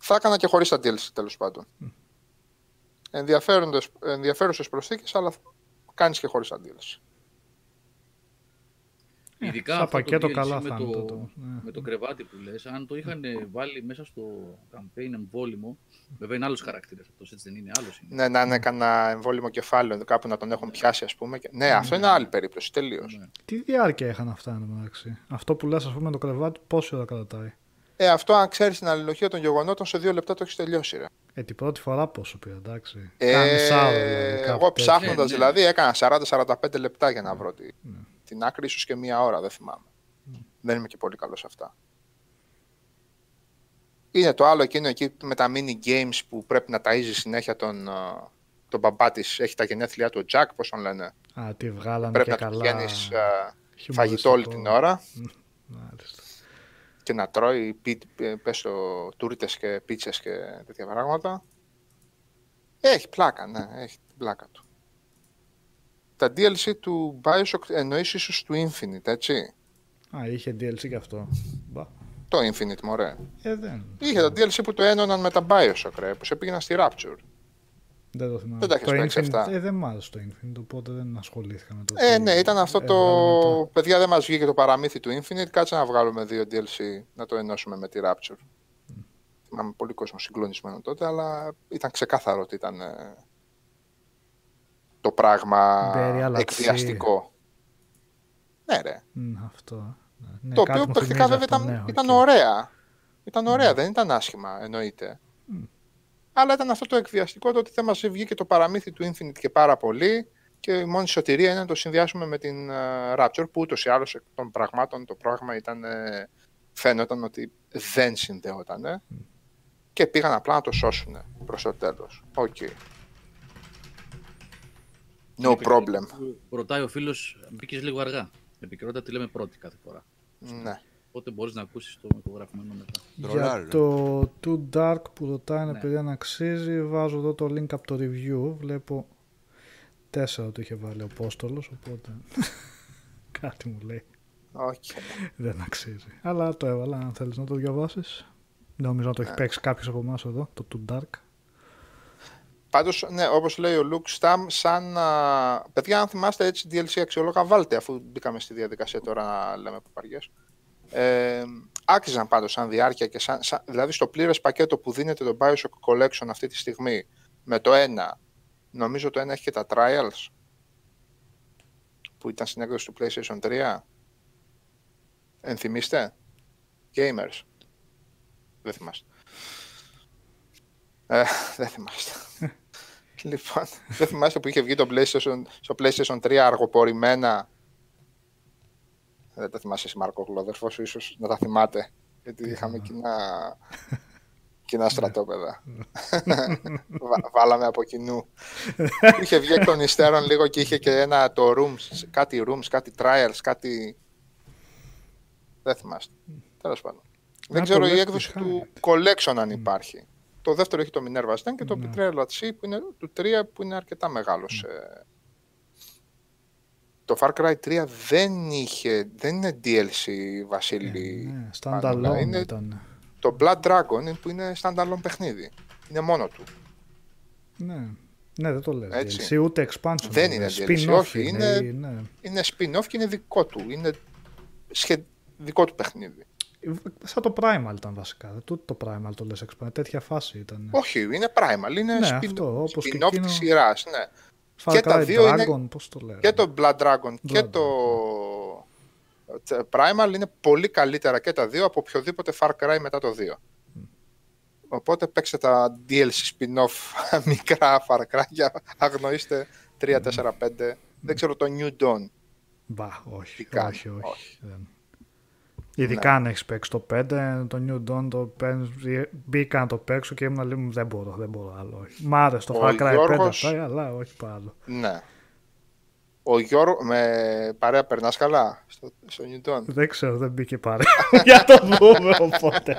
Θα έκανα και χωρίς τα DLC τέλος πάντων. Ενδιαφέροντες, ενδιαφέρουσες προσθήκες, αλλά κάνεις και χωρίς τα DLC. Ειδικά Σαν αυτό πακέτο το DLC καλά με θα το, είναι τότε όμως, ναι. με το κρεβάτι που λες, αν το είχαν βάλει μέσα στο campaign εμβόλυμο, βέβαια είναι άλλος χαρακτήρας αυτός, έτσι δεν είναι, άλλος είναι. Ναι, να είναι κανένα εμβόλυμο κεφάλαιο, κάπου να τον έχουν πιάσει, ας πούμε. και- Ναι, αυτό είναι άλλη περίπτωση, τελείως. Ναι. Τι διάρκεια είχαν αυτά εν τω μεταξύ; Αυτό που λες, ας πούμε, το κρεβάτι, πόση ώρα κρατάει; Ε, αυτό αν ξέρεις την αλληλογία των γεγονότων, σε δύο λεπτά το έχεις τελειώσει, ρε. Ε, την πρώτη φορά πόσο πήρε, εντάξει. Ε, Κάνεις άλλο, δηλαδή, κάπου εγώ τέτοιο. ψάχνοντας Ε, ναι. δηλαδή έκανα 40-45 λεπτά για να βρω τη, την άκρη, ίσως και μία ώρα, δεν θυμάμαι. Δεν είμαι και πολύ καλός σε αυτά. Είναι το άλλο εκείνο εκεί με τα mini games που πρέπει να ταΐζει συνέχεια τον, α, τον μπαμπά της. Έχει τα γενέθλιά του, ο Jack, πώς τον λένε. Α, τι βγάλανε πρέπει και να του καλά. πηγαίνει χιουμοριστικό. φαγητό όλη την ώρα Μάλιστα. Και να τρώει πι, πες το, τούρτες και πίτσες και τέτοια πράγματα. Έχει πλάκα, ναι, έχει την πλάκα του. Τα DLC του Bioshock εννοείς ίσως του Infinite, έτσι; Α, είχε DLC και αυτό. Μπα. Το Infinite, μωρέ. Ε, δεν. Είχε τα DLC που το ένωναν με τα Bioshock, ρε, που σε πήγαιναν στη Rapture. Δεν το θυμάμαι. Δεν τα έχεις το παίξει Infinite, αυτά. Ε, δεν μ' άρεσε το Infinite, οπότε δεν ασχολήθηκα με το. Ε, τι ναι, ήταν αυτό το... έβγαλε μετά. Παιδιά, δεν μας βγήκε το παραμύθι του Infinite, κάτσε να βγάλουμε δύο DLC να το ενώσουμε με τη Rapture. Θυμάμαι πολύ κόσμο συγκλονισμένο τότε, αλλά ήταν ξεκάθαρο ότι ήταν ε, το πράγμα Μπέρι, αλλά εκβιαστικό. Ναι, ρε. Μμ, αυτό. Ναι, ναι, το κάτι οποίο μου πρακτικά θυμίζει βέβαια αυτό, ήταν, ναι, ήταν οκ. ωραία. Ήταν ωραία, δεν ήταν άσχημα, εννοείται. Αλλά ήταν αυτό το εκβιαστικό το ότι δεν μας βγήκε το παραμύθι του Infinite και πάρα πολύ και η μόνη σωτηρία είναι να το συνδυάσουμε με την ε, Rapture που ούτως ή άλλως εκ των πραγμάτων το πράγμα ήταν, ε, φαίνονταν ότι δεν συνδεόταν ε, και πήγαν απλά να το σώσουν προς το τέλος. Οκ. No problem. Ρωτάει ο φίλος, μπήκες λίγο αργά. Επικαιρότητα τη λέμε πρώτη κάθε φορά. Ναι. Οπότε μπορείς να ακούσεις το ηχογραφημένο μετά. Τρολάρει, Για το Too Dark που ρωτάνε Ναι. επειδή αν αξίζει, βάζω εδώ το link από το review. Βλέπω τέσσερα το είχε βάλει ο Απόστολος, οπότε κάτι μου λέει. Οκ. Δεν αξίζει. Αλλά το έβαλα αν θέλεις να το διαβάσεις. Νομίζω να το έχει Ναι. παίξει κάποιος από εμάς εδώ, το Too Dark. Πάντως, ναι, όπως λέει ο Luke Stam, σαν... α, παιδιά, αν θυμάστε έτσι DLC αξιόλογα, βάλτε αφού μπήκαμε στη διαδικασία τώρα να λέμε παπαριές. Ε, άξιζαν πάντως σαν διάρκεια και σαν, σαν- δηλαδή στο πλήρες πακέτο που δίνεται το Bioshock Collection αυτή τη στιγμή με το ένα, νομίζω το ένα έχει και τα Trials που ήταν στην έκδοση του PlayStation 3. Ενθυμίστε; Gamers. Δεν θυμάστε. Ε, δεν θυμάστε. λοιπόν, δεν θυμάστε που είχε βγει το PlayStation, στο PlayStation 3 αργοπορημένα. Δεν τα θυμάσαι εσύ Μάρκο Γλόδερφος σου, ίσως να τα θυμάται. Γιατί είχαμε κοινά, κοινά στρατόπεδα. Βα- βάλαμε από κοινού. Που είχε βγει εκ των υστέρων λίγο και είχε και ένα το rooms, κάτι rooms, κάτι trials, κάτι... Δεν θυμάστε. Τέλος πάντων. Δεν το ξέρω η λες έκδοση behind. του collection αν υπάρχει. Το δεύτερο έχει το Minerva Sten και το Ναι. Betrayal at Sea που είναι του 3 που είναι αρκετά μεγάλος. ε. Το Far Cry 3 δεν είχε, δεν είναι DLC Βασίλη. Ναι, Πανούλα. standalone Είναι ήταν. το Blood Dragon που είναι standalone παιχνίδι. Είναι μόνο του. Ναι. Ναι, δεν το λες Έτσι. DLC, ούτε expansion. Δεν το είναι λες. DLC, Spin-off όχι, είναι- ναι. Είναι spin-off και είναι δικό του. Είναι σχε... δικό του παιχνίδι. Σαν το Primal ήταν βασικά. Τούτο το Primal το λες expansion. Τέτοια φάση ήταν. Όχι, είναι Primal. Είναι Ναι, spin... αυτό, όπως και spin-off εκείνο- της σειράς. Ναι. Far και τα Cry δύο Dragon, είναι- πώς το λέω. Και το Blood Dragon και Blood το Primal είναι πολύ καλύτερα και τα δύο από οποιοδήποτε Far Cry μετά το 2. Οπότε παίξτε τα DLC spin-off μικρά Far Cry για αγνοήστε 3, 4, 5. Δεν ξέρω το New Dawn. Μπα, όχι, Τι κάνει, όχι, όχι. όχι. Δεν. Ειδικά αν έχεις παίξει το 5, το New Dawn το παίρνεις, μπήκα να το παίξω και ήμουν λίγο δεν μπορώ, δεν μπορώ άλλο. Όχι. Μ' άρεσε το Ο Far Cry 5 Γιώργος- αυτά, αλλά όχι πάλι. Ναι. Ο Γιώργο, με παρέα περνάς καλά στο, στο Newton. Δεν ξέρω, δεν μπήκε πάρε. Για το δούμε οπότε.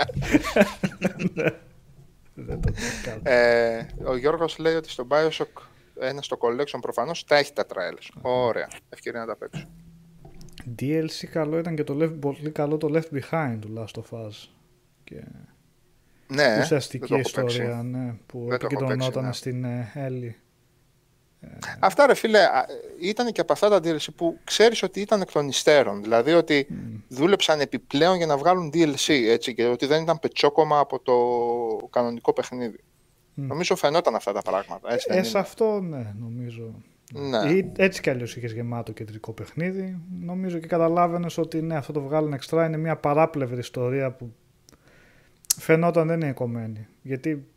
Ναι. Δεν το κάνω. Ε, ο Γιώργος λέει ότι στο Bioshock ένα στο collection προφανώς τα έχει τα trials. Ωραία. Ευκαιρία να τα παίξω. DLC καλό ήταν και το Left, πολύ καλό το Left Behind του Last of Us. Και Ναι, ουσιαστική δεν το έχω ιστορία, παίξει. ναι, που Δεν το έχω επικεντρωνόταν παίξει, ναι. στην ε, Ellie. Αυτά ρε φίλε, α, ήταν και από αυτά τα DLC που ξέρεις ότι ήταν εκ των υστέρων. Δηλαδή ότι δούλεψαν επιπλέον για να βγάλουν DLC, έτσι, και ότι δεν ήταν πετσόκομα από το κανονικό παιχνίδι. Νομίζω φαινόταν αυτά τα πράγματα, έτσι δεν Ε, είναι. σε αυτό, ναι, νομίζω. Ναι. Ή έτσι κι αλλιώς είχες γεμάτο κεντρικό παιχνίδι. Νομίζω και καταλάβαινες ότι ναι, αυτό το βγάλουν εξτρά είναι μια παράπλευρη ιστορία που φαινόταν δεν είναι κομμένη. Γιατί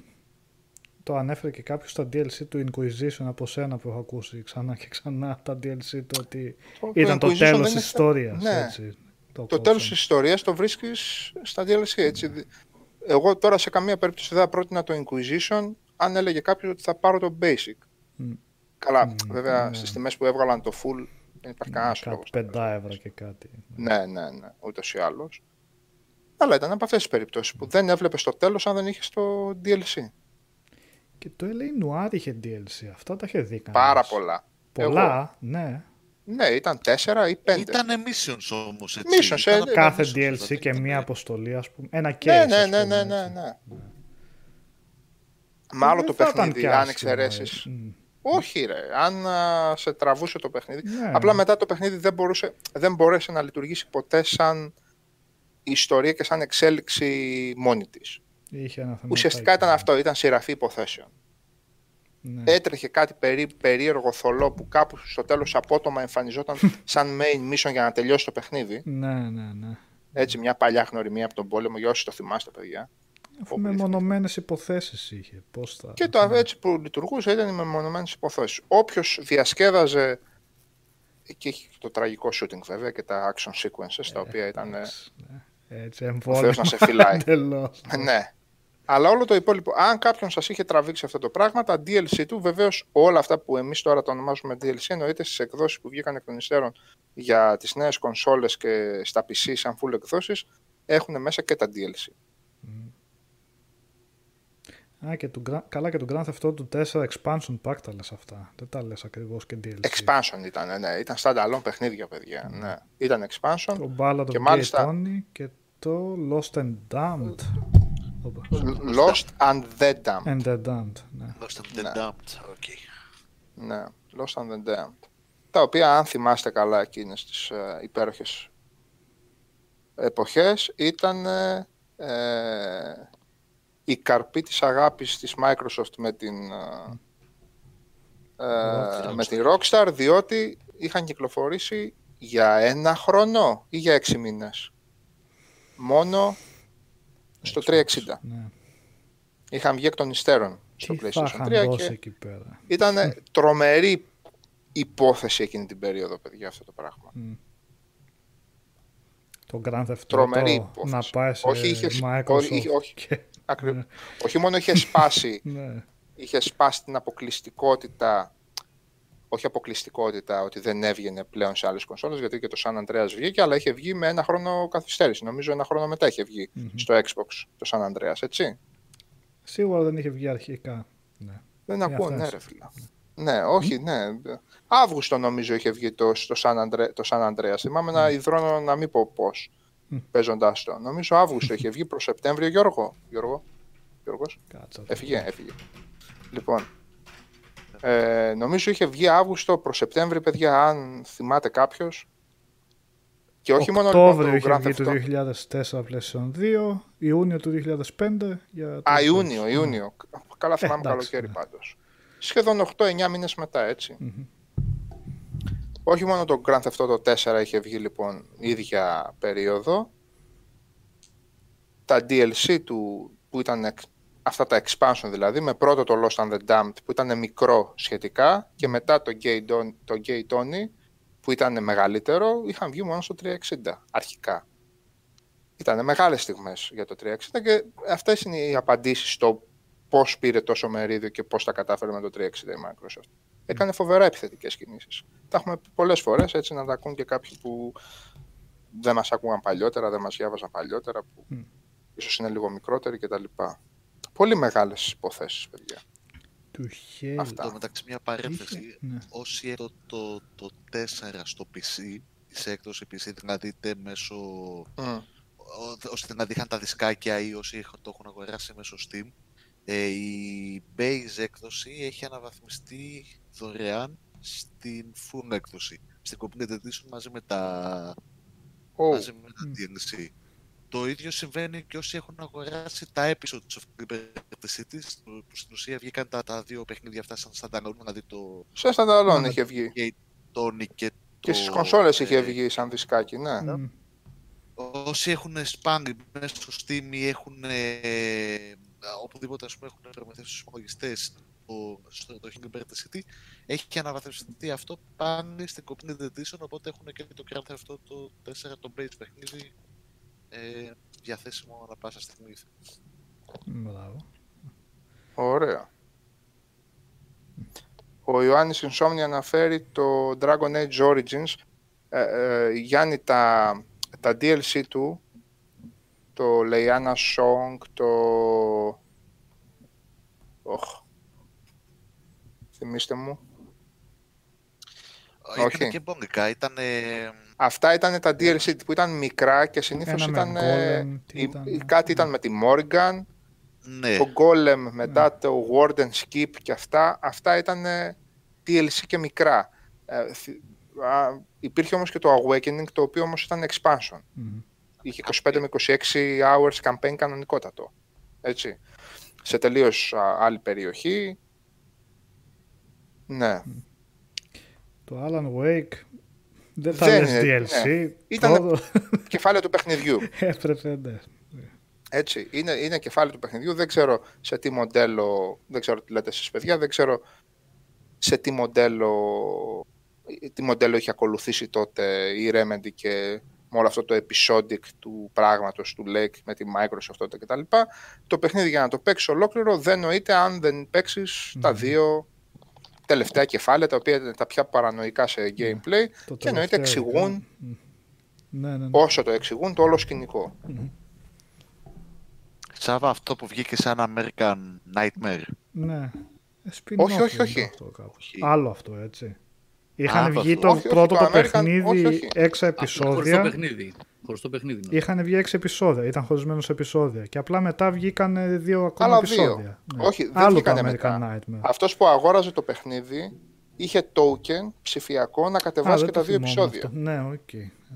το ανέφερε και κάποιος στα DLC του Inquisition από σένα που έχω ακούσει ξανά και ξανά τα DLC του ότι Το- ήταν το Inquisition τέλος δεν της είναι- ιστορίας. Ναι. Έτσι, Το κόψανε. τέλος της ιστορίας το βρίσκεις στα DLC, έτσι. Εγώ τώρα σε καμία περίπτωση δεν θα πρότεινα το Inquisition αν έλεγε κάποιος ότι θα πάρω το Basic. Μμ. Καλά, βέβαια στις τιμές που έβγαλαν το Full δεν υπάρχει κανένας Κάτι λόγος. 5 ευρώ και κάτι. Ναι, ναι, ναι, ούτως ή άλλως. Αλλά ήταν από αυτές τις περιπτώσεις που δεν έβλεπες το τέλος αν δεν είχες το DLC. Και το LA Noir είχε DLC. Αυτά τα είχε δει κανείς. Πάρα πολλά. Πολλά, ναι. Ναι, ήταν τέσσερα ή πέντε. Ήτανε missions όμως, έτσι. Missions, ε, Ήτανε ε, Κάθε missions, DLC δηλαδή, και ήταν- μία αποστολή, ας πούμε. Ένα case, Ναι, ας ναι, ναι, πούμε, ναι, ναι, έτσι. ναι. Μα άλλο Δεν το θα ήταν παιχνίδι, κι αν άσχημο, εξαιρέσεις. Ε. Μμ. Όχι ρε, αν α, σε τραβούσε το παιχνίδι. Ναι. Απλά μετά το παιχνίδι δεν, μπορούσε, δεν μπορέσε να λειτουργήσει ποτέ σαν ιστορία και σαν εξέλιξη μόνη της. Είχε ένα θέμα. Ουσιαστικά ήταν αυτό, ήταν σειραφή υποθέσεων. Ναι. Έτρεχε κάτι περί, περίεργο θολό που κάπου στο τέλος απότομα εμφανιζόταν σαν main mission για να τελειώσει το παιχνίδι. ναι, ναι, ναι. Έτσι μια παλιά γνωριμία από τον πόλεμο, για όσοι το θυμάστε παιδιά. Αφού με μονομένες υποθέσεις είχε. Πώς θα... Και το έτσι που λειτουργούσε ήταν οι μεμονωμένες υποθέσεις. Όποιος διασκέδαζε και έχει το τραγικό shooting βέβαια και τα action sequences τα οποία ήταν ε, Εντάξει, ναι. Έτσι, ο εμβόλυμα. Θεός να σε φυλάει. Εντελώς. ναι. Αλλά όλο το υπόλοιπο, αν κάποιον σας είχε τραβήξει αυτό το πράγμα, τα DLC του, βεβαίως όλα αυτά που εμείς τώρα το ονομάζουμε DLC, εννοείται στις εκδόσεις που βγήκαν εκ των υστέρων για τις νέες κονσόλες και στα PC σαν full εκδόσεις, έχουν μέσα και τα DLC. Α, και του, Gra- καλά και του Grand Theft Auto 4 Expansion Pack τα λες αυτά. Δεν τα λες ακριβώς και DLC. Expansion ήταν, ναι, ήταν standalone παιχνίδια, παιδιά. Ναι. Ήταν expansion. Το Ballad Και of μάλιστα- Gay Tony και το Lost and Damned. Όπα. Lost and the Damned. And the Damned, ναι. Lost and the Ναι. Damned, οκ. Ναι, Lost and the Damned. Τα οποία, αν θυμάστε καλά εκείνες τις ε, υπέροχες εποχές, ήταν ε, ε, οι καρποί της αγάπης της Microsoft με την, ε, ε, Rockstar. με την Rockstar, διότι είχαν κυκλοφορήσει για ένα χρόνο ή για έξι μήνες. Μόνο στο 360. ναι. Είχαν βγει εκ των υστέρων στο Τι θα PlayStation είχαν 3 δώσει και εκεί πέρα. ήταν τρομερή υπόθεση εκείνη την περίοδο, παιδιά, αυτό το πράγμα. Το Grand Theft Auto Τρομερή υπόθεση. να πάει σε Όχι, είχε- Microsoft. όχι, είχε- όχι. Και... Ακριβώς. Όχι μόνο είχε σπάσει, ναι. είχε σπάσει την αποκλειστικότητα, όχι αποκλειστικότητα ότι δεν έβγαινε πλέον σε άλλες κονσόλες, γιατί και το San Andreas βγήκε, αλλά είχε βγει με ένα χρόνο καθυστέρηση. Νομίζω ένα χρόνο μετά είχε βγει στο Xbox το San Andreas, έτσι. Σίγουρα δεν είχε βγει αρχικά. Ναι. Δεν Ε, ακούω, αυτά ναι είναι. ρε φίλα. Ναι, όχι, ναι. Αύγουστο νομίζω είχε βγει το, στο San, Andre, το San Andreas. Θυμάμαι να υδρώνω να μην πω πώς, παίζοντας το. Νομίζω Αύγουστο είχε βγει προς Σεπτέμβριο, Γιώργο. Γιώργο, Γιώργος. Κάτσα. Έφυγε, έφυγε. Λοιπόν, ε, νομίζω είχε βγει Αύγουστο προς Σεπτέμβριο, παιδιά, αν θυμάται κάποιος. Και όχι μόνο λοιπόν, Οκτώβριο το είχε Grand βγει Theft το 2004 PlayStation 2, Ιούνιο του 2005 για το Α, Xbox. Ιούνιο, Ιούνιο. Καλά θυμάμαι εντάξει, καλοκαίρι ναι. πάντως. Σχεδόν 8-9 μήνες μετά, έτσι. Όχι μόνο το Grand Theft Auto 4 είχε βγει λοιπόν ίδια περίοδο. Τα DLC του που ήταν εξ- αυτά τα expansion δηλαδή, με πρώτο το Lost and the Damned που ήταν μικρό σχετικά και μετά το Gay, Don, το Gay Tony που ήταν μεγαλύτερο, είχαν βγει μόνο στο 360 αρχικά. Ήταν μεγάλες στιγμές για το 360 και αυτές είναι οι απαντήσεις στο πώς πήρε τόσο μερίδιο και πώς τα κατάφερε με το 360 η Microsoft. Έκανε φοβερά επιθετικές κινήσεις. Τα έχουμε πει πολλές φορές, έτσι να τα ακούν και κάποιοι που δεν μας ακούγαν παλιότερα, δεν μας διάβαζαν παλιότερα, που Μμ. ίσως είναι λίγο μικρότεροι κτλ. Πολύ μεγάλες υποθέσεις, παιδιά. Του χέλ. Αυτά. Το μεταξύ μια παρένθεση. Είχε- ναι. Όσοι έχουν το, το, το 4 στο PC, σε έκδοση PC, δηλαδή είτε μέσω. Μμ. ο- ώστε να είχαν τα δισκάκια ή όσοι έχουν- το έχουν αγοράσει μέσω Steam, ε, η base έκδοση έχει αναβαθμιστεί δωρεάν στην full έκδοση. Στην Complete Edition μαζί με τα, Ω, μαζί με τα Μμ. DLC. Το ίδιο συμβαίνει και όσοι έχουν αγοράσει τα episodes of Liberty City, που που στην ουσία βγήκαν τα, τα δύο παιχνίδια αυτά σαν standalone, δηλαδή το Σε standalone Ναι. είχε βγει. Tony και Και το, στις κονσόλες είχε ε, βγει σαν δισκάκι, ναι. Μμ. Όσοι έχουν σπάνι μέσα στο Steam ή έχουν ε, οπουδήποτε ας πούμε έχουν προμηθεύσει στους υπολογιστές το, στο, το Hindenburg City έχει και αναβαθμιστεί αυτό πάλι στην Complete Edition οπότε έχουν και το Grand Theft Auto το 4 το base παιχνίδι ε, διαθέσιμο ανά πάσα στιγμή. Μπράβο. Ωραία. Ο Ιωάννης Insomnia αναφέρει το Dragon Age Origins. Ε, ε, Γιάννη, τα, τα DLC του, το Leiana Song, το... Οχ. Θυμήστε μου. Όχι. Ήταν και μπόνικα, ήταν ε, Αυτά ήταν τα DLC που ήταν μικρά και συνήθως Ένα με ήταν... ε, Golem, τι η- ήταν, η- ναι. κάτι ήταν με τη Morgan, ναι, το Golem, μετά το Warden Skip και αυτά, αυτά ήταν ε, DLC και μικρά. Ε, θυ- α, υπήρχε όμως και το Awakening, το οποίο όμως ήταν expansion. Μμ. Είχε 25 με 26 hours campaign κανονικότατο. Έτσι. Σε τελείως α, άλλη περιοχή. Ναι. Το Alan Wake δεν θα Δεν λες είναι, DLC. ναι. Ήτανε- Πρώτο- Κεφάλαιο του παιχνιδιού. Έπρεπε, ναι. Έτσι, είναι, είναι κεφάλαιο του παιχνιδιού. Δεν ξέρω σε τι μοντέλο, δεν ξέρω τι λέτε εσείς παιδιά, δεν ξέρω σε τι μοντέλο, τι μοντέλο έχει ακολουθήσει τότε η Remedy και με όλο αυτό το episodic του πράγματος του Lake με τη Microsoft τότε κτλ. Το παιχνίδι για να το παίξεις ολόκληρο δεν νοείται αν δεν παίξεις τα Μμμ. δύο τελευταία κεφάλαια τα οποία είναι τα πιο παρανοϊκά σε gameplay Το και εννοείται τελευταίο εξηγούν ήταν. Μμ. Ναι, ναι, ναι. όσο το εξηγούν το όλο σκηνικό. Μμ. Σάβα αυτό που βγήκε σαν American Nightmare. Ναι. Ε, spin-off Όχι, όχι, είναι όχι. Αυτό, κάπως. Όχι. Άλλο αυτό, έτσι. Είχαν Άλλο βγει αυτό. το Όχι, όχι, πρώτο το το, American- παιχνίδι όχι, όχι. έξι Χωρίς το επεισόδια. παιχνίδι. Χωρίς το παιχνίδι. να Είχαν βγει έξι επεισόδια, ήταν χωρισμένος σε επεισόδια. Και απλά μετά βγήκαν ε, δύο ακόμα Άλλα δύο. επεισόδια. Ναι. Όχι, δεν Άλλο το βγήκανε American μετά. Nightmare. Αυτός που αγόραζε το παιχνίδι είχε token ψηφιακό να Α, κατεβάζει δεν και το τα δύο θυμόμαι επεισόδια. αυτό. Ναι, οκ.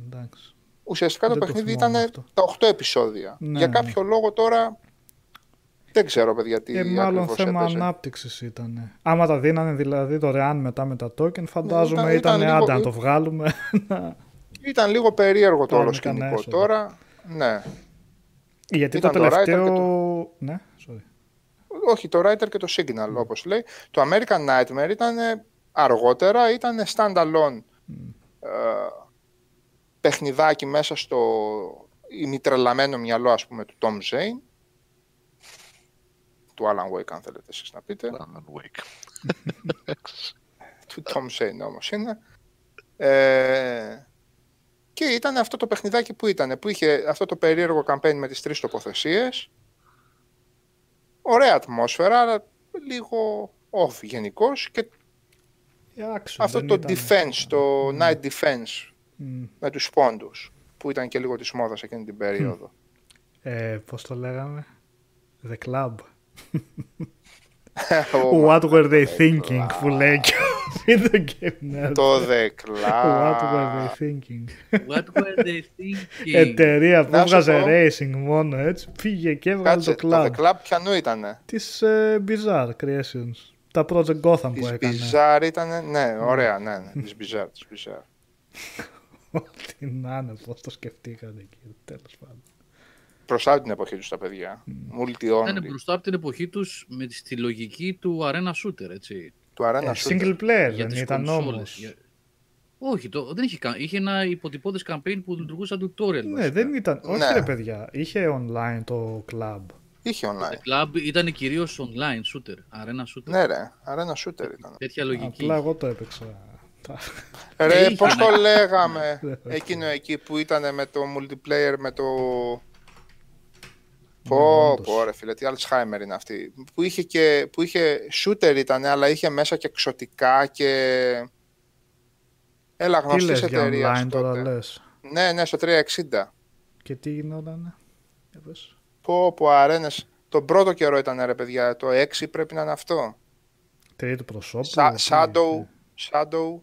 Εντάξει. Ουσιαστικά το Δεν το παιχνίδι θυμόμαι ήταν αυτό. τα 8 επεισόδια. Ναι, Για ναι. κάποιο λόγο τώρα δεν ξέρω παιδιά τι Ε, μάλλον ακριβώς θέμα έπαιζε. ανάπτυξης ήταν. Άμα τα δίνανε δηλαδή δωρεάν μετά με τα token, φαντάζομαι Ναι, ήταν- ήταν, ήταν άντε λίγο- να το βγάλουμε. Ήταν λίγο περίεργο το Πάρουμε όλο κανένα σκηνικό έσοδο. τώρα. Ναι. Γιατί Ήταν το το Writer τελευταίο. και Ναι, sorry. Όχι, το Writer και το Signal Ναι. όπως λέει. Το American Nightmare ήταν ε, αργότερα, ήταν standalone ε, παιχνιδάκι μέσα στο ημιτρελαμένο μυαλό ας πούμε του Tom Zane του Alan Wake αν θέλετε εσείς να πείτε Alan Wake. του Tom Zane όμως είναι ε, και ήταν αυτό το παιχνιδάκι που ήταν που είχε αυτό το περίεργο campaign με τις τρεις τοποθεσίες ωραία ατμόσφαιρα αλλά λίγο off γενικώς και Ε, action, αυτό δεν το ήταν- defense, το Μμ. night defense Μμ. με τους πόντους που ήταν και λίγο της μόδας εκείνη την περίοδο. Ε, πώς το λέγαμε; The Club. Ο- What were they thinking που λέει και ο video game nerd. Το The What were they Club. thinking; What were they thinking; Εταιρεία που Να σου έβγαζε πω. racing μόνο έτσι πήγε και έβγαλε Κάτσε, το το The club. Club ποιανού ήτανε; Της ε, Bizarre Creations. Τα Project Gotham που Της έκανε. Bizarre ήτανε, ναι, ωραία, ναι, ναι, της Bizarre, της Bizarre. Ό,τι να είναι, πώς το σκεφτήκανε εκεί. Τέλος πάντων. Μπροστά από την εποχή τους τα παιδιά. Multi Ήταν only. μπροστά από την εποχή τους με τη, στη λογική του Arena Shooter, έτσι. Του Arena Ε, Shooter. single player για δεν τις ήταν κονσόλες, όμως. για- Όχι, το, δεν είχε, κα- είχε ένα υποτυπώδες campaign που λειτουργούσε σαν tutorial. Ναι, βασικά. δεν ήταν. Όχι, Ναι. ρε παιδιά. Είχε online το club. Είχε Το online. club ήταν κυρίως online shooter, arena shooter. Ναι, ρε. Άρα ένα shooter ήταν. Τέτοια λογική. Απλά εγώ το έπαιξα. Τα- Ρε, είχε πώς ένα- το λέγαμε Δεν θα εκείνο εκεί που ήταν με το multiplayer, με το... Ναι, Πω, όντως. πω ρε φίλε, τι Alzheimer είναι αυτή. Που είχε, και, που είχε shooter ήταν, αλλά είχε μέσα και εξωτικά και... Έλα, Τι γνωστής λες για εταιρείας online τώρα τότε. λες; Ναι, ναι, στο 360. Και τι γινόταν. Για πες. Πω, πω, αρένες. Τον πρώτο καιρό ήταν ρε παιδιά, το 6 πρέπει να είναι αυτό. Τρίτου προσώπου. Σα, τι- shadow, shadow,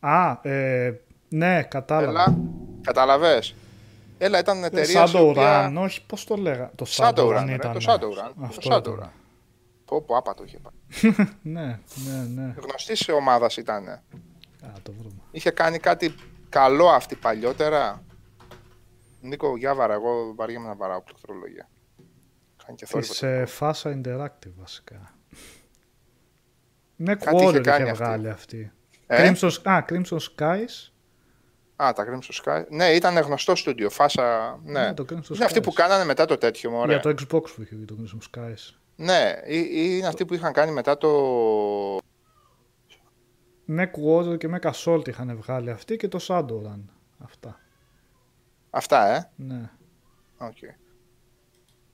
Α, ε, ναι, κατάλαβα. έλα, καταλαβες. Έλα, ήταν Ε, εταιρεία η Shadow οποία... Run, όχι, πώς το λέγα. Το Shadowrun, Shadowrun ρε, ήταν. το ναι. Shadowrun, το Αυτό Shadowrun. ήταν. Πω, πω, άπατο είχε πάει. Ναι, ναι, ναι. Γνωστής ομάδας ήταν. Α, το βρούμε. Είχε κάνει κάτι καλό αυτή παλιότερα. Νίκο, για βαρά, εγώ βαριέμαι να βαράω πληκτρολογία. Κάνει και θόρυβο. Της ε, Fasa Interactive βασικά. Ναι, Κάτι είχε Quarter είχε, κάνει αυτή. βγάλει αυτή. Ε; Crimson, α, Crimson Skies. Α, τα Crimson Sky. Ναι, ήταν γνωστό στούντιο. Φάσα. Ναι. Ναι, το Crimson είναι αυτοί Skies. που κάνανε μετά το τέτοιο, μωρέ. Για το Xbox που είχε βγει το Crimson Skies. Ναι, ή- ή είναι αυτοί που είχαν κάνει μετά το. Με Quake και με Assault είχαν βγάλει αυτή και το Shadowrun. Αυτά. Αυτά, ε; Ναι. Οκ.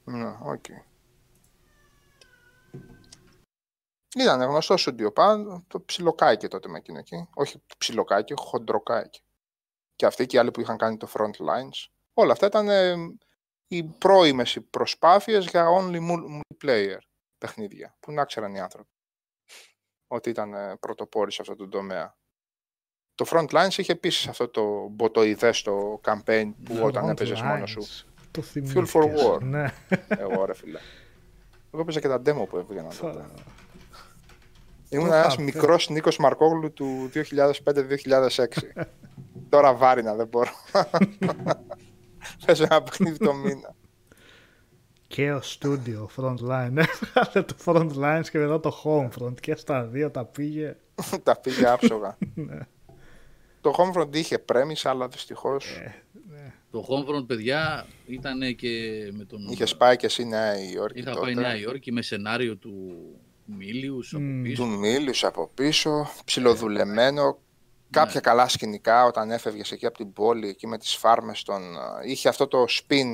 Ναι, οκ. Ήταν γνωστό στούντιο πάνω, το ψιλοκάκι τότε με εκείνο εκεί. Όχι ψιλοκάκι, χοντροκάκι. Και αυτοί και οι άλλοι που είχαν κάνει το Frontlines. Όλα αυτά ήταν ε, οι πρώιμες οι προσπάθειες για only mul- multiplayer παιχνίδια. Που να ξέραν οι άνθρωποι. Ότι ήταν ε, πρωτοπόροι σε αυτό το τομέα. Το front lines είχε επίσης αυτό το μποτοειδές το campaign που όταν Frontlines. έπαιζες μόνος σου. Το Fuel for θυμήθηκες. War. Ναι. Εγώ ρε φίλε. Εγώ έπαιζα και τα demo που έβγαιναν τότε. Θα- Ήμουν Το ένας είχα πει. μικρός Νίκος Μαρκόγλου του 2005-2006. Τώρα βάρινα δεν μπορώ. Παίζω ένα παιχνίδι το μήνα. Και ο Studio Frontline έβγαλε το Frontlines και μετά το Homefront και στα δύο τα πήγε. Τα πήγε άψογα. Ναι. το Homefront είχε πρέμισα, αλλά δυστυχώς Ε. Το Homefront, παιδιά, ήταν και με τον... είχε σπάει και εσύ Νέα Υόρκη Είχα πάει Νέα τότε. Υόρκη με σενάριο του Μίλιους από Μμ. πίσω. Του μίλου από πίσω, ψιλοδουλεμένο. Κάποια καλά σκηνικά όταν έφευγες εκεί από την πόλη, εκεί με τις φάρμες των... Είχε αυτό το spin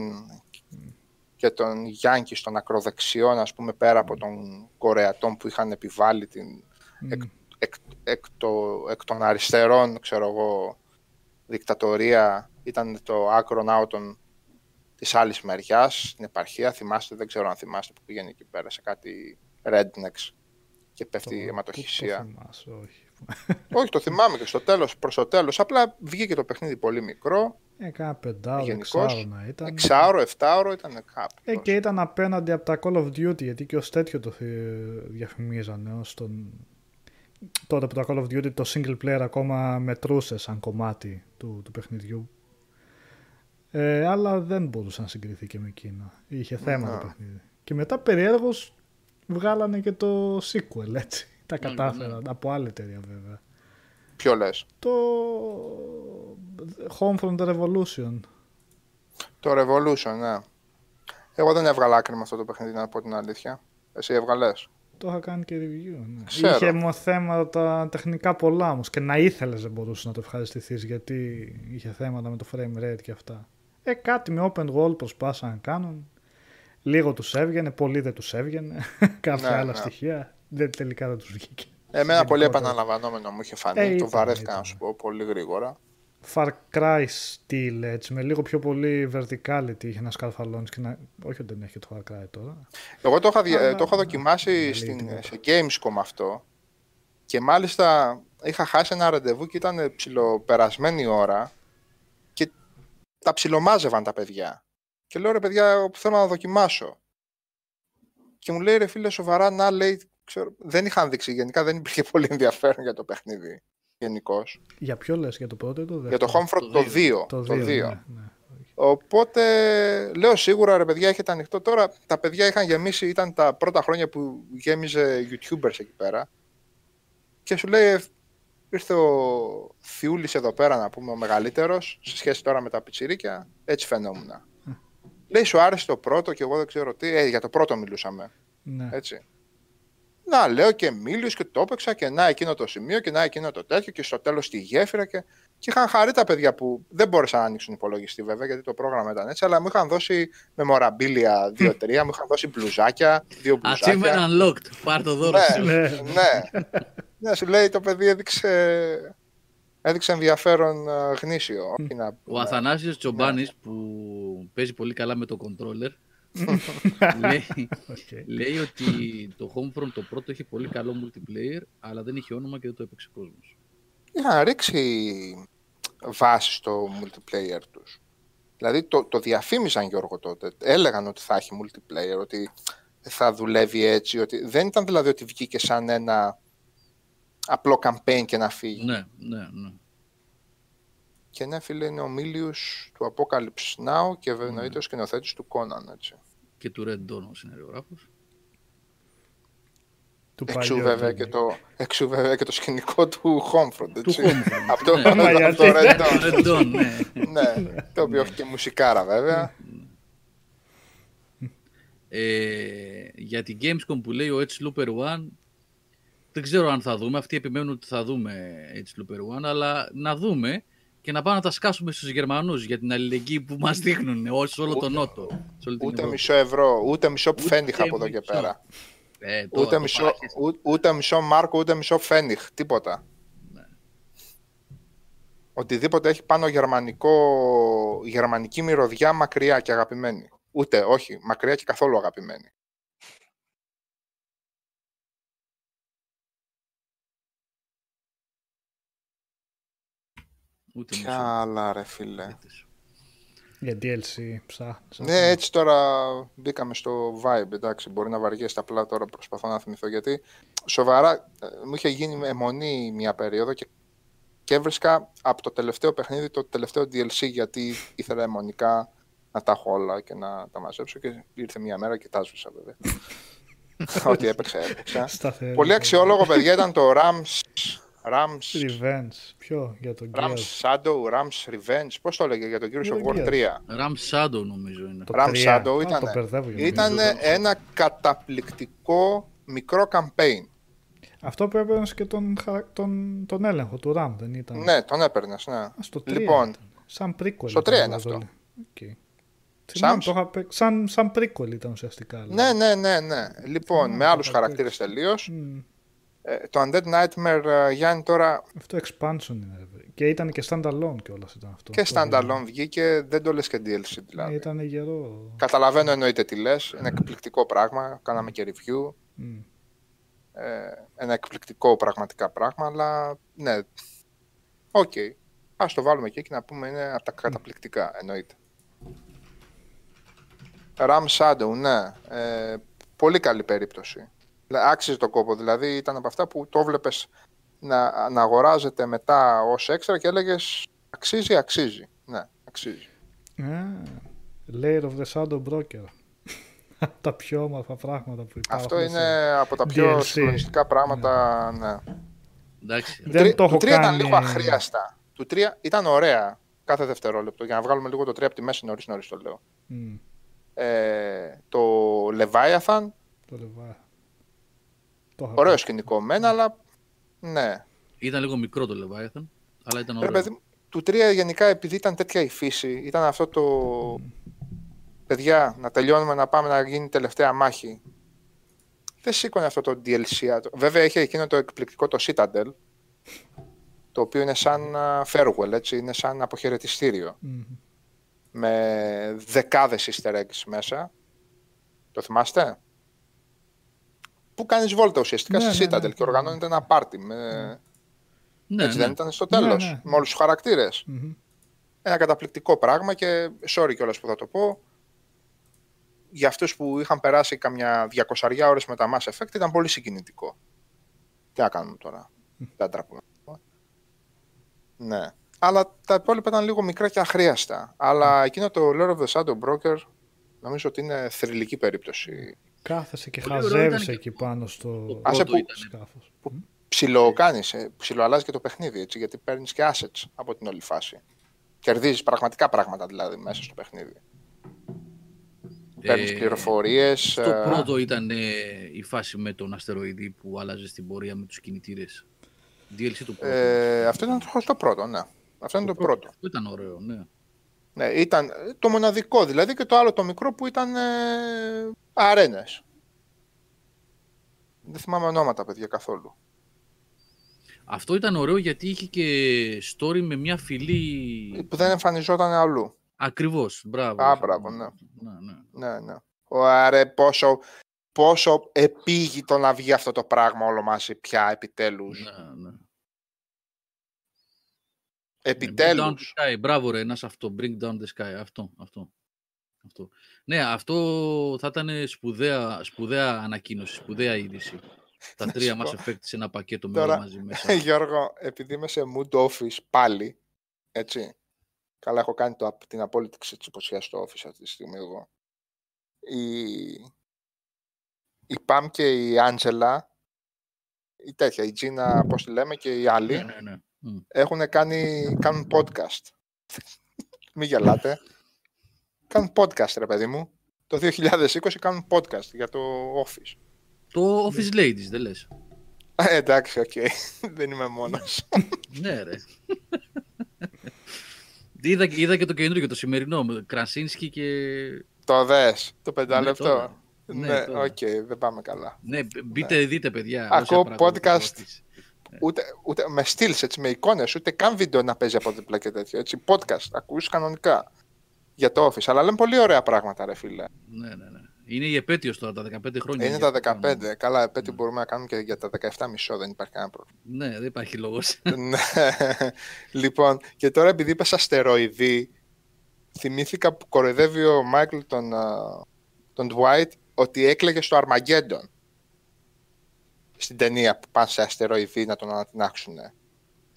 και τον Γιάνκη στον ακροδεξιόν, ας πούμε, πέρα από τον Κορεατών που είχαν επιβάλει την, εκ, εκ, εκ, το, εκ των αριστερών, ξέρω εγώ, δικτατορία. Ήταν το άκρο ναότον της άλλης μεριάς, στην επαρχία. Θυμάστε, δεν ξέρω αν θυμάστε που πήγαινε εκεί πέρα σε κάτι rednecks και πέφτει η αιματοχυσία. Το θυμάσαι, όχι. Όχι, το θυμάμαι και στο τέλος, προς το τέλος. Απλά βγήκε το παιχνίδι πολύ μικρό. Ε, κάνα πεντάωρο, Γενικώς, εξάωρο να ήταν. Εξάωρο, εφτάωρο ήταν κάπου. Ε, και ήταν απέναντι από τα Call of Duty, γιατί και ως τέτοιο το θυ- διαφημίζανε, ως τον... Τότε που τα Call of Duty το single player ακόμα μετρούσε σαν κομμάτι του, του παιχνιδιού. Ε, αλλά δεν μπορούσε να συγκριθεί και με εκείνο. Είχε θέμα Ναι. το παιχνίδι. Και μετά περιέργως βγάλανε και το sequel, έτσι. Τα Ναι, κατάφεραν, από άλλη εταιρεία βέβαια. Ποιο λες; Το Homefront Revolution. Το Revolution, ναι. Εγώ δεν έβγαλα άκρη με αυτό το παιχνίδι, να πω την αλήθεια. Εσύ έβγαλες; Το είχα κάνει και review. Ναι. Ξέρω. Είχε μου θέματα τεχνικά πολλά όμως και να ήθελες δεν μπορούσες να το ευχαριστηθείς γιατί είχε θέματα με το frame rate και αυτά. Ε, κάτι με open world προσπάσαν να κάνουν. Λίγο τους έβγαινε, πολύ δεν τους έβγαινε. Κάποια Ναι, άλλα ναι. στοιχεία. Δεν, τελικά δεν τους βγήκε. Εμένα πολύ Γενικότερα. επαναλαμβανόμενο μου είχε φανεί. Ε, το ήταν, βαρέθηκα ήταν. να σου πω πολύ γρήγορα. Far Cry style έτσι, με λίγο πιο πολύ verticality είχε να σκαρφαλώνει και να. Όχι ότι δεν έχει το Far Cry τώρα. Εγώ το είχα, δι- Αλλά, το είχα ναι, δοκιμάσει δεν λέει στην, τίποτα. σε Gamescom αυτό και μάλιστα είχα χάσει ένα ραντεβού και ήταν ψιλοπερασμένη ώρα και τα ψιλομάζευαν τα παιδιά. Και λέω ρε παιδιά, θέλω να δοκιμάσω. Και μου λέει ρε φίλε σοβαρά, να λέει, ξέρω, δεν είχαν δείξει γενικά, δεν υπήρχε πολύ ενδιαφέρον για το παιχνίδι γενικώς. Για ποιο λες, για το πρώτο ή το δεύτερο. Για το Homefront το 2. Το Το 2. 2. Ναι, ναι. Οπότε λέω σίγουρα ρε παιδιά έχετε ανοιχτό. Τώρα τα παιδιά είχαν γεμίσει, ήταν τα πρώτα χρόνια που γέμιζε YouTubers εκεί πέρα. Και σου λέει, «Ε, ήρθε ο Θιούλης εδώ πέρα, να πούμε, ο μεγαλύτερος, σε σχέση τώρα με τα πιτσιρίκια, έτσι φαινόμουν. Λέει, σου άρεσε το πρώτο και εγώ δεν ξέρω τι. Ε, για το πρώτο μιλούσαμε. Ναι. Έτσι. Να, λέω και μίλιος και το έπαιξα και να εκείνο το σημείο και να εκείνο το τέτοιο και στο τέλος τη γέφυρα και, και είχαν χαρεί τα παιδιά που δεν μπόρεσαν να ανοίξουν υπολογιστή βέβαια γιατί το πρόγραμμα ήταν έτσι αλλά μου είχαν δώσει μεμορabilia δύο-τρία, μου είχαν δώσει μπλουζάκια, δύο μπλουζάκια. Achievement unlocked. Πάρ το δώρο Ναι, σου. Ναι. ναι. ναι, σου λέει το παιδί έδειξε, έδειξε ενδιαφέρον ε, γνήσιο. όχι να Ο πούμε. Αθανάσιος Τσομπάνης που παίζει πολύ καλά με το controller λέει, Οκ. λέει ότι το Homefront το πρώτο έχει πολύ καλό multiplayer αλλά δεν είχε όνομα και δεν το έπαιξε κόσμος. είχαν ρίξει βάση στο multiplayer τους. Δηλαδή το, το διαφήμιζαν Γιώργο τότε. Έλεγαν ότι θα έχει multiplayer, ότι θα δουλεύει έτσι. Ότι... Δεν ήταν δηλαδή ότι βγήκε σαν ένα απλό campaign και να φύγει. Ναι, ναι, ναι. Και ναι, φίλε, είναι ο Μίλιους του Apocalypse Now και εννοείται ο σκηνοθέτης του Conan, έτσι. Και του Red Dawn ο συνεργογράφος. Του Εξού παλιού βέβαια, remake. και το, εξού βέβαια και το σκηνικό του Homefront, Του έτσι. Homefront. Από το, ναι. Μα από το γιατί; Red Dawn. Red Dawn, ναι. ναι, το οποίο έχει και μουσικάρα βέβαια. Ε, για την Gamescom που λέει ο Edge Looper One δεν ξέρω αν θα δούμε, αυτοί επιμένουν ότι θα δούμε Edge Looper One αλλά να δούμε και να πάμε να τα σκάσουμε στους Γερμανούς για την αλληλεγγύη που μας δείχνουν όλοι σε όλο τον Νότο. σε όλη την Ούτε Ευρώπη. μισό ευρώ, ούτε μισό Ούτε πφένιχ από εδώ και μισό. πέρα. Ε, τώρα Ούτε το μισό, παράχεσαι. ού- ούτε μισό Μάρκο, ούτε μισό Φένιχ, τίποτα. Ναι. Οτιδήποτε έχει πάνω γερμανικό, γερμανική μυρωδιά μακριά και αγαπημένη. Ούτε, όχι, μακριά και καθόλου αγαπημένη. Ούτε μισό. Ποια άλλα ρε φίλε. Για DLC ψάχνεις. Ναι, έτσι τώρα μπήκαμε στο vibe, εντάξει, μπορεί να βαριέσαι απλά τώρα προσπαθώ να θυμηθώ γιατί σοβαρά ε, μου είχε γίνει αιμονή μια περίοδο και, και έβρισκα από το τελευταίο παιχνίδι το τελευταίο DLC γιατί ήθελα αιμονικά να τα έχω όλα και να τα μαζέψω και ήρθε μια μέρα και τα έσβησα βέβαια. Ό,τι έπαιξα, έπαιξα. Σταθερή. Πολύ αξιόλογο, παιδιά, ήταν το Rams, Rams, Revenge. Ποιο, για τον Rams Gears. Shadow, Rams Revenge, πώς το έλεγε για τον Gears Για of τον War Gears. 3. Ram Shadow νομίζω είναι. Το Ram 3. Shadow Α, ήτανε. το μπερδεύω για Ήταν νομίζω. ένα καταπληκτικό μικρό campaign. Αυτό πρέπει να και τον, χαρα- τον, τον έλεγχο του RAM, δεν ήταν; Ναι, τον έπαιρνες. Ναι. Α, στο 3 Λοιπόν, ήταν. Σαν prequel. στο ήταν 3 είναι το αυτό. Red Οκ. Θυμάμαι, Σαν- το είχα παί- σαν, σαν prequel ήταν ουσιαστικά. ναι, ναι, ναι, ναι. Λοιπόν, Ναι, με το άλλους είχα χαρακτήρες παίξει. τελείως. Μμ, Ε, το Undead Nightmare, ε, Γιάννη, τώρα αυτό expansion είναι. ρε παιδί. Και ήταν και standalone κιόλας ήταν αυτό. και Το standalone βγήκε, δεν το λες και DLC Ναι, δηλαδή. ήταν γερό. Καταλαβαίνω εννοείται τι λες, είναι εκπληκτικό πράγμα, κάναμε και review. Μμ. Ε, ένα εκπληκτικό πραγματικά πράγμα, αλλά ναι, οκ. Ας το βάλουμε εκεί και να πούμε είναι από τα καταπληκτικά, εννοείται. RAAM's Shadow, ναι. Ε, πολύ καλή περίπτωση. Δηλαδή, Άξιζε τον κόπο, δηλαδή ήταν από αυτά που το βλέπεις να, να αγοράζεται μετά ως έξτρα και έλεγες αξίζει, αξίζει. Ναι, αξίζει. Α, Lair of the Shadow Broker. τα πιο όμορφα πράγματα που υπάρχουν. Αυτό σε- είναι από τα πιο DLC. συγκλονιστικά πράγματα, ναι. Εντάξει. Δεν Τρι- το έχω του 3 ήταν κάνει- λίγο αχρίαστα. Του 3 ήταν ωραία κάθε δευτερόλεπτο. Για να βγάλουμε λίγο το 3 από τη μέση νωρίς νωρίς το λέω. Μμ, Ε, το Leviathan, το Leviathan. Το είχα ωραίο παίξει. σκηνικό μένα, αλλά ναι. Ήταν λίγο μικρό το Leviathan, αλλά ήταν Ρε ωραίο. παιδί, μου, του 3 γενικά επειδή ήταν τέτοια η φύση, ήταν αυτό το... Παιδιά, να τελειώνουμε να πάμε να γίνει η τελευταία μάχη. Δεν σήκωνε αυτό το DLC. Βέβαια είχε εκείνο το εκπληκτικό το Citadel, το οποίο είναι σαν α, farewell, έτσι, είναι σαν αποχαιρετιστήριο. Μμ. με δεκάδες easter eggs μέσα. Το θυμάστε; Που κάνεις βόλτα ουσιαστικά Ναι, στη ναι, Citadel ναι. και οργανώνεται ένα πάρτι. Με... Ναι, Έτσι ναι. δεν ήταν στο τέλος, Ναι, ναι. με όλους τους χαρακτήρες. Μμμ. Ένα καταπληκτικό πράγμα και sorry κιόλας που θα το πω. Για αυτούς που είχαν περάσει καμιά 200 ώρες με τα Mass Effect ήταν πολύ συγκινητικό. Τι να κάνουμε τώρα. Δεν τραπούμε. Ναι. Αλλά τα υπόλοιπα ήταν λίγο μικρά και αχρίαστα. Αλλά εκείνο το Lord of the Shadow Broker νομίζω ότι είναι θρηλυκή περίπτωση. Κάθεσαι και Πολύ ωραίο χαζεύεις ήταν και εκεί πάνω στο το Άσε πρώτο που- ήταν. σκάφος. Που, ψιλοκάνεις, ε, ψιλοαλλάζει και το παιχνίδι, έτσι, γιατί παίρνεις και assets από την όλη φάση. Κερδίζεις πραγματικά πράγματα δηλαδή μέσα στο παιχνίδι. Παίρνεις Ε, πληροφορίες. Στο ε, πρώτο ήταν ε, η φάση με τον αστεροειδή που άλλαζες στην πορεία με τους κινητήρες. DLC του πρώτου. ε, αυτό ήταν το, το πρώτο, ναι. Αυτό είναι το πρώτο. Αυτό ήταν ωραίο, ναι. Ναι, ήταν το μοναδικό δηλαδή και το άλλο το μικρό που ήταν ε, αρένες. Δεν θυμάμαι ονόματα, παιδιά, καθόλου. Αυτό ήταν ωραίο γιατί είχε και story με μια φυλή. Που δεν εμφανιζόταν αλλού. Ακριβώς, μπράβο. Α, μπράβο, ναι. ναι, ναι. Ναι, ναι. Ωραία, πόσο, πόσο επίγει το να βγει αυτό το πράγμα όλο μαζί πια, επιτέλους. ναι, ναι. Bring down Επιτέλους. the sky. Μπράβο ρε, ένας αυτό. Bring down the sky. Αυτό, αυτό. αυτό. Ναι, αυτό θα ήταν σπουδαία, σπουδαία ανακοίνωση, σπουδαία είδηση. Τα Να τρία σου Mass πω. Effect σε ένα πακέτο με Τώρα, όλα μαζί μέσα. Γιώργο, επειδή είμαι σε mood office πάλι, έτσι, καλά έχω κάνει το, την απόλυτη ξετσιποσιά στο office αυτή τη στιγμή εγώ. Η, η Παμ και η Άντζελα, η τέτοια, η Τζίνα, πώς τη λέμε, και οι άλλοι, ναι, ναι, ναι. Μμ. έχουν κάνει, κάνουν podcast. Μην γελάτε. Κάνουν podcast, ρε παιδί μου. Το 2020 κάνουν podcast για το Office. Το Office Ladies, δεν λες. Ε, εντάξει, οκ. Δεν είμαι μόνος. ναι, ρε. είδα, είδα και το καινούργιο, το σημερινό, με Κρασίνσκι και... το δες, το Ναι, πεντάλεπτο. τώρα. Ναι, Ναι, οκ, τώρα. δεν πάμε καλά. Ναι, μπείτε, δείτε, παιδιά. Ακούω όσα πράγματα podcast. Το Office. Ούτε, ούτε με stills, έτσι, με εικόνες, ούτε καν βίντεο να παίζει από δίπλα και τέτοιο. Έτσι, podcast, ακούς κανονικά για το Office. Αλλά λέμε πολύ ωραία πράγματα, ρε φίλε. Ναι, ναι, ναι. Είναι η επέτειος τώρα, τα 15 χρόνια. Είναι για τα αυτό το 15. πράγμα. Καλά, επέτειο Ναι. μπορούμε να κάνουμε και για τα 17 μισό, δεν υπάρχει κανένα πρόβλημα. Ναι, δεν υπάρχει λόγος. Ναι. λοιπόν, και τώρα επειδή είπες αστεροειδή, θυμήθηκα που κοροϊδεύει ο Μάικλ τον, α, τον Dwight ότι έκλαιγε στο Αρμαγκέντον. Στην ταινία που πάνε σε αστεροειδή να τον ανατινάξουν.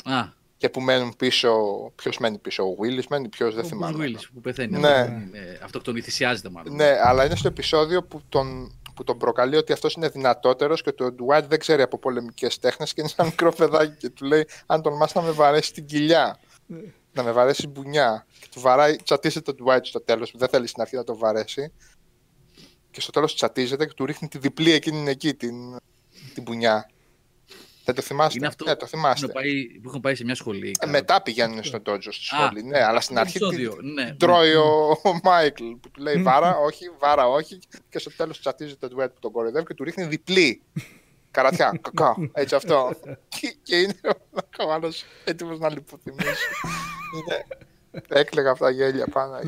Α, Και που μένουν πίσω. Ποιος μένει πίσω, ο Willis μένει, ποιος δεν ο θυμάμαι. Bruce Willis που πεθαίνει. Ναι. Αυτό, είναι, αυτοκτονεί, θυσιάζεται μάλλον. Ναι, αλλά είναι στο επεισόδιο που τον, που τον προκαλεί ότι αυτός είναι δυνατότερος και ότι ο Dwight δεν ξέρει από πολεμικές τέχνες και είναι ένα μικρό παιδάκι και του λέει: Αν τον μάθει να με βαρέσει την κοιλιά, να με βαρέσει μπουνιά. Και του βαράει, τσατίζεται τον Dwight στο τέλος, που δεν θέλει στην αρχή να τον βαρέσει. Και στο τέλος τσατίζεται και του ρίχνει τη διπλή εκείνη εκεί, την, την μπουνιά. Δεν το θυμάστε. Είναι αυτό ναι, το θυμάστε. Έχουν πάει, που έχουν πάει σε μια σχολή. Ε, καλά. μετά πηγαίνουν στον Τότζο στη Α, σχολή. Ναι, αλλά στην Το αρχή την, επεισόδιο, ναι, την τρώει ναι. ο, ο Μάικλ που του λέει βάρα, όχι, βάρα, όχι. Και στο τέλος τσατίζει το Ντουέτ που τον κοροϊδεύει και του ρίχνει διπλή. Καρατιά, κακά, έτσι αυτό. και, και είναι ο καβάλο έτοιμος να λιποθυμήσει. είναι... Έκλαιγα αυτά γέλια πάνω.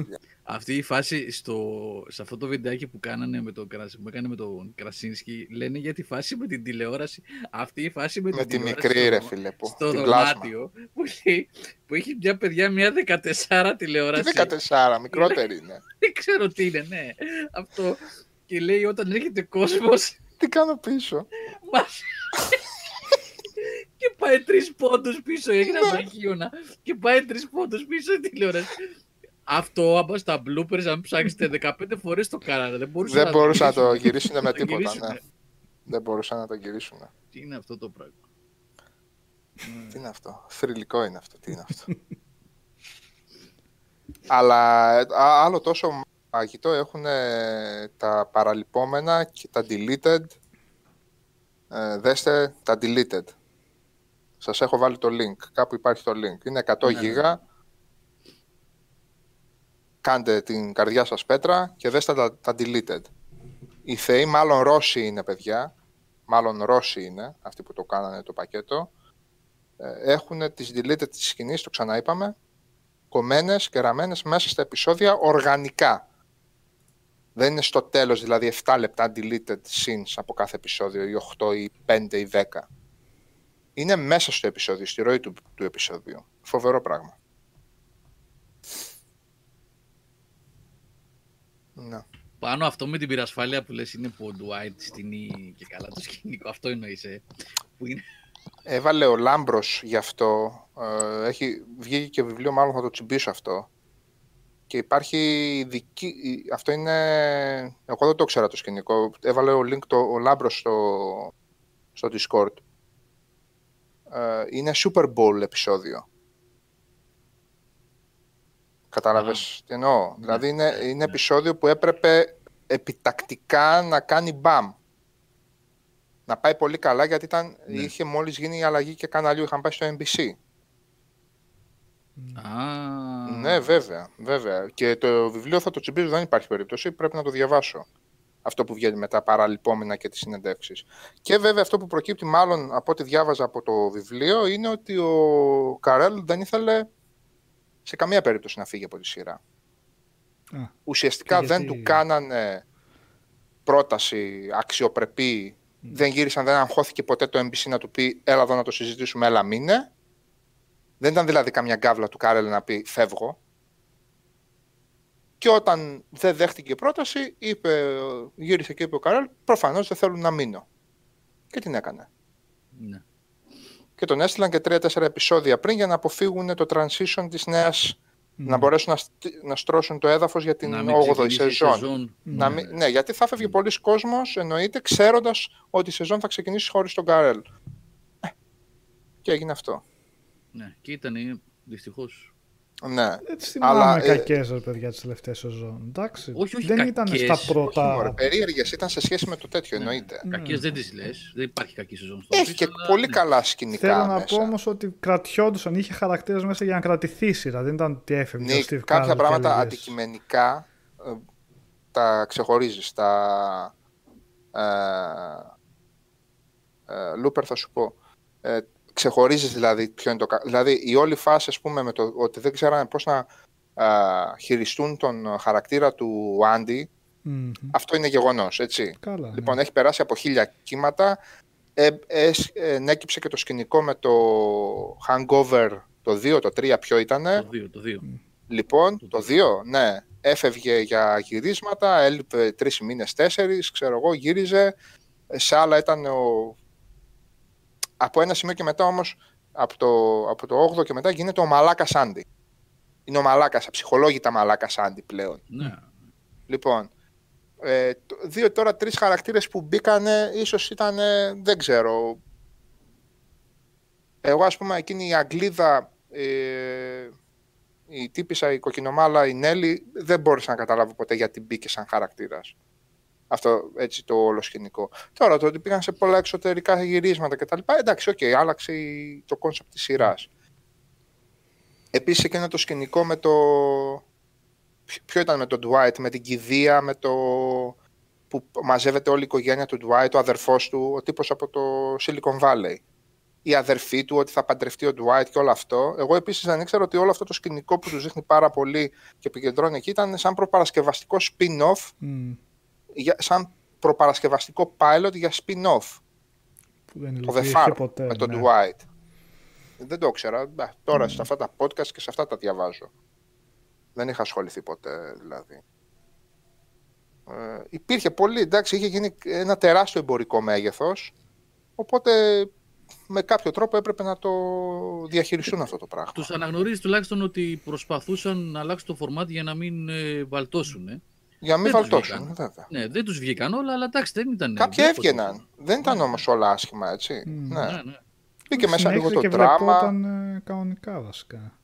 Αυτή η φάση στο, σε αυτό το βιντεάκι που κάνανε με τον, Κρασ- που έκανε με τον Κρασίνσκι λένε για τη φάση με την τηλεόραση. Αυτή η φάση με, Με την τη τηλεόραση μικρή στο- ρε φίλε που. στο την πλάσμα. δωμάτιο που, λέει, που έχει μια παιδιά μια 14 Τι τηλεόραση. 14, μικρότερη είναι. Δεν ξέρω τι είναι, ναι. Αυτό. Και λέει όταν έρχεται κόσμος Τι κάνω πίσω; μας... και πάει τρεις πόντους πίσω. Έχει Ναι. ένα μαγείωνα. Και πάει τρεις πόντους πίσω η τηλεόραση. Αυτό άμα στα bloopers, αν ψάξετε 15 φορές το κάνανε. Δεν μπορούσαν Δεν μπορούσαν να το γυρίσουν. γυρίσουν με Να το τίποτα. γυρίσουνε. Ναι. Δεν μπορούσαν να το γυρίσουν. Τι είναι αυτό το πράγμα; Τι είναι αυτό; Θρηλυκό είναι αυτό. Τι είναι αυτό; Αλλά ε, α- άλλο τόσο μαγικό έχουν ε, τα παραλυπόμενα και τα deleted. Ε, δέστε τα deleted. Σας έχω βάλει το link. Κάπου υπάρχει το link. Είναι 100 Ναι, ναι. γίγα. Κάντε την καρδιά σας πέτρα και δέστε τα, τα deleted. Οι θεοί μάλλον Ρώσοι είναι παιδιά. Μάλλον Ρώσοι είναι αυτοί που το κάνανε το πακέτο έχουν τις deleted της σκηνής, το ξαναείπαμε, κομμένες και ραμμένες μέσα στα επεισόδια οργανικά. Δεν είναι στο τέλος, δηλαδή 7 λεπτά deleted scenes από κάθε επεισόδιο, ή 8 ή 5 ή 10. Είναι μέσα στο επεισόδιο, στη ροή του, του επεισόδιου. Φοβερό πράγμα. Ναι. Πάνω αυτό με την πυρασφάλεια που λες είναι που ο Dwight στείνει και καλά το σκηνικό. Αυτό εννοείς, ε. Που είναι... Έβαλε ο Λάμπρος γι' αυτό. Ε, έχει βγει και βιβλίο, μάλλον θα το τσιμπήσω αυτό. Και υπάρχει ειδική... η- Αυτό είναι... Εγώ δεν το ξέρα το σκηνικό. Έβαλε ο link το, ο Λάμπρος στο, στο Discord. ε, είναι Super Bowl επεισόδιο. Κατάλαβες τι εννοώ. Δηλαδή είναι, ναι, είναι ναι. επεισόδιο που έπρεπε επιτακτικά να κάνει μπαμ. Να πάει πολύ καλά γιατί ήταν, Ναι. είχε μόλις γίνει η αλλαγή και καναλιού, είχαν πάει στο NBC. Α, Ναι, βέβαια, βέβαια. Και το βιβλίο θα το τσιμπήσω, δεν υπάρχει περίπτωση, πρέπει να το διαβάσω. Αυτό που βγαίνει μετά παραλυπόμενα και τις συνεντεύξεις. Και βέβαια αυτό που προκύπτει μάλλον από ό,τι διάβαζα από το βιβλίο είναι ότι ο Καρέλ δεν ήθελε σε καμία περίπτωση να φύγει από τη σειρά. Α, Ουσιαστικά Και δεν γιατί- του κάνανε πρόταση αξιοπρεπή, δεν γύρισαν, δεν αγχώθηκε ποτέ το NBC να του πει έλα εδώ να το συζητήσουμε, έλα μείνε. Δεν ήταν δηλαδή καμιά κάβλα του Κάρελ να πει φεύγω. Και όταν δεν δέχτηκε πρόταση, είπε, γύρισε και είπε ο Κάρελ, προφανώς δεν θέλουν να μείνω. Και την έκανε. ναι. Και τον έστειλαν και τρία-τέσσερα επεισόδια πριν για να αποφύγουν το transition της νέας, να μπορέσουν να, στ- να στρώσουν το έδαφος για την Να μην 8η ξεκινήσει η σεζόν. Να Ναι. μην- ναι, γιατί θα φεύγει πολύς κόσμος, εννοείται, ξέροντας ότι η σεζόν θα ξεκινήσει χωρίς τον Καρέλ. Ε, Και έγινε αυτό. ναι. Και ήταν δυστυχώς. Ναι. Έτσι Αλλά, θυμάμαι ε, κακές ρε παιδιά τις τελευταίες σεζόν. Εντάξει. Όχι, όχι δεν ήταν κακές. στα Όχι, πρώτα. Μωρέ, περίεργες ήταν σε σχέση με το τέτοιο, Ναι. εννοείται. Κακές δεν τις λες. Δεν υπάρχει κακή σεζόν στο Έχει Office, και αλλά πολύ ναι. καλά σκηνικά Θέλω να μέσα. πω όμως ότι κρατιόντουσαν, είχε χαρακτήρες μέσα για να κρατηθεί η σειρά. Δεν ήταν ότι έφευγε. ο Νίκ, Steve κάποια Carell και πράγματα έλεγες, αντικειμενικά ε, τα ξεχωρίζεις. Τα... Ε, ε, Λούπερ θα σου πω. Ε, ξεχωρίζεις δηλαδή ποιο είναι το... κα- Δηλαδή η όλη φάση, ας πούμε, με το ότι δεν ξέρανε πώς να ε, χειριστούν τον χαρακτήρα του Άντι, μμμ. αυτό είναι γεγονός, έτσι. Καλά. ναι. Λοιπόν, έχει περάσει από χίλια κύματα. Ε, ες, ε, ενέκυψε και το σκηνικό με το Hangover το 2, το 3 ποιο ήτανε. Το 2, το 2. Λοιπόν, το 2, ναι. Έφευγε για γυρίσματα, έλειπε τρεις μήνες, τέσσερις, ξέρω εγώ, γύριζε. Σε άλλα ήταν ο. Από ένα σημείο και μετά όμως, από το, από το 8ο και μετά γίνεται ο Μαλάκας Σάντι. Είναι ο Μαλάκας, αψυχολόγητα Μαλάκας Σάντι πλέον. Ναι. Λοιπόν, ε, το- δύο τώρα τρεις χαρακτήρες που μπήκανε, ίσως ήταν, δεν ξέρω. Εγώ ας πούμε εκείνη η Αγγλίδα, ε, η τύπησα, η κοκκινομάλα, η Νέλη, δεν μπόρεσα να καταλάβω ποτέ γιατί μπήκε σαν χαρακτήρας. Αυτό έτσι το όλο σκηνικό. Τώρα το ότι πήγαν σε πολλά εξωτερικά γυρίσματα κτλ. Εντάξει, οκ, άλλαξε η- το concept της σειράς. Επίσης εκείνο το σκηνικό με το... Ποιο- Ποιο ήταν με τον Dwight, με την κηδεία, με το... που μαζεύεται όλη η οικογένεια του Dwight, ο αδερφός του, ο τύπος από το Silicon Valley. Η αδερφή του, ότι θα παντρευτεί ο Dwight και όλο αυτό. Εγώ επίσης δεν ήξερα ότι όλο αυτό το σκηνικό που τους δείχνει πάρα πολύ και επικεντρώνει εκεί ήταν σαν προπαρασκευαστικό spin-off, Μμ. Για- σαν προπαρασκευαστικό pilot για spin-off. Που δεν Το The υλοποιήθηκε Farm ποτέ. με τον ναι. Dwight. Δεν το ήξερα. Μπα, Τώρα σε αυτά τα podcast και σε αυτά τα διαβάζω. Δεν είχα ασχοληθεί ποτέ δηλαδή. Ε, υπήρχε πολύ, εντάξει, είχε γίνει ένα τεράστιο εμπορικό μέγεθος, οπότε με κάποιο τρόπο έπρεπε να το διαχειριστούν αυτό το πράγμα. Τους αναγνωρίζεις τουλάχιστον ότι προσπαθούσαν να αλλάξουν το φορμάτι για να μην ε, βαλτώσουν. Ε. Για να μην δεν τους βαλτώσουν, βγήκαν. βέβαια. Ναι, δεν τους βγήκαν όλα, αλλά εντάξει, δεν ήταν. Κάποιοι δεν έβγαιναν. Δεν ήταν Ναι. όμως όλα άσχημα, έτσι. Μμ. Ναι. Ναι, ναι. Μπήκε μέσα λίγο Συνέχιζε το και δράμα. βλεπόταν ε, κανονικά βασικά.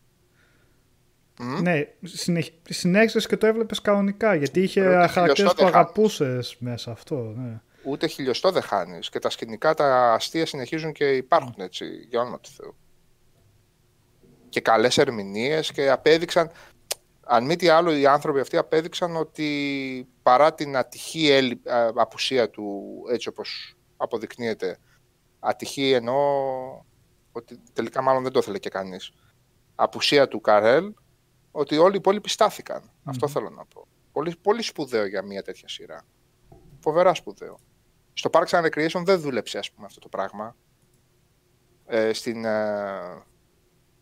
Μμ. Ναι, συνεχ... συνέχιζες και το έβλεπες κανονικά γιατί είχε Ούτε χαρακτήρες χιλιοστό που δεν χάνεις. αγαπούσες μέσα αυτό. Ναι. Ούτε χιλιοστό δεν χάνεις. Και τα σκηνικά, τα αστεία συνεχίζουν και υπάρχουν έτσι, για όνομα του Θεού. Και καλές ερμηνείες και απέδειξαν, αν μη τι άλλο, οι άνθρωποι αυτοί απέδειξαν ότι παρά την ατυχή έλλει- α, απουσία του, έτσι όπως αποδεικνύεται, ατυχή εννοώ ότι τελικά μάλλον δεν το ήθελε και κανείς, απουσία του Καρέλ, ότι όλοι οι υπόλοιποι στάθηκαν. Αυτό θέλω να πω. Πολύ, πολύ σπουδαίο για μια τέτοια σειρά. Φοβερά σπουδαίο. Στο Parks and Recreation δεν δούλεψε, ας πούμε, αυτό το πράγμα. Ε, στην, ε,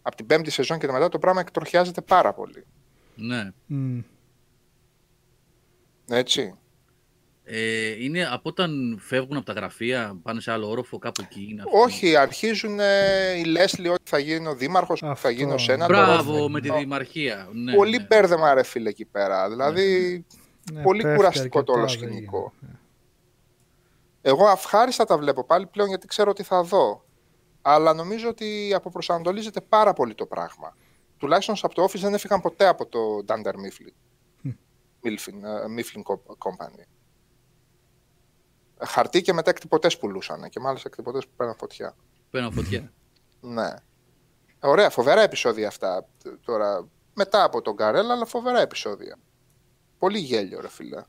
από την πέμπτη σεζόν και μετά το πράγμα εκτροχιάζεται πάρα πολύ. Ναι. Μμ. Έτσι. Ε, είναι από όταν φεύγουν από τα γραφεία, πάνε σε άλλο όροφο, κάπου εκεί είναι. αυτό. Όχι, αρχίζουν ε, οι Λέσλι ότι θα γίνει ο δήμαρχος, που θα Αυτό. γίνει ο Σένατο. Μπράβο με τη δημαρχία. Ναι, Πολύ ναι. μπέρδεμα ρε φίλε εκεί πέρα. Δηλαδή, Ναι, πολύ πέφτει κουραστικό το όλο αρκετά, δεν σκηνικό. γίνεται. εγώ ευχάριστα τα βλέπω πάλι πλέον γιατί ξέρω ότι θα δω. αλλά νομίζω ότι αποπροσανατολίζεται πάρα πολύ το πράγμα. Τουλάχιστον από το Office δεν έφυγαν ποτέ από το Dunder Mifflin. Mifflin, ε, Mifflin Company. Χαρτί και μετά εκτυπωτές πουλούσαν και μάλιστα εκτυπωτές που παίρνουν φωτιά. Παίρνω φωτιά. Ναι. Ωραία, φοβερά επεισόδια αυτά τώρα. Μετά από τον Καρέλ, αλλά φοβερά επεισόδια. Πολύ γέλιο, ρε φίλε.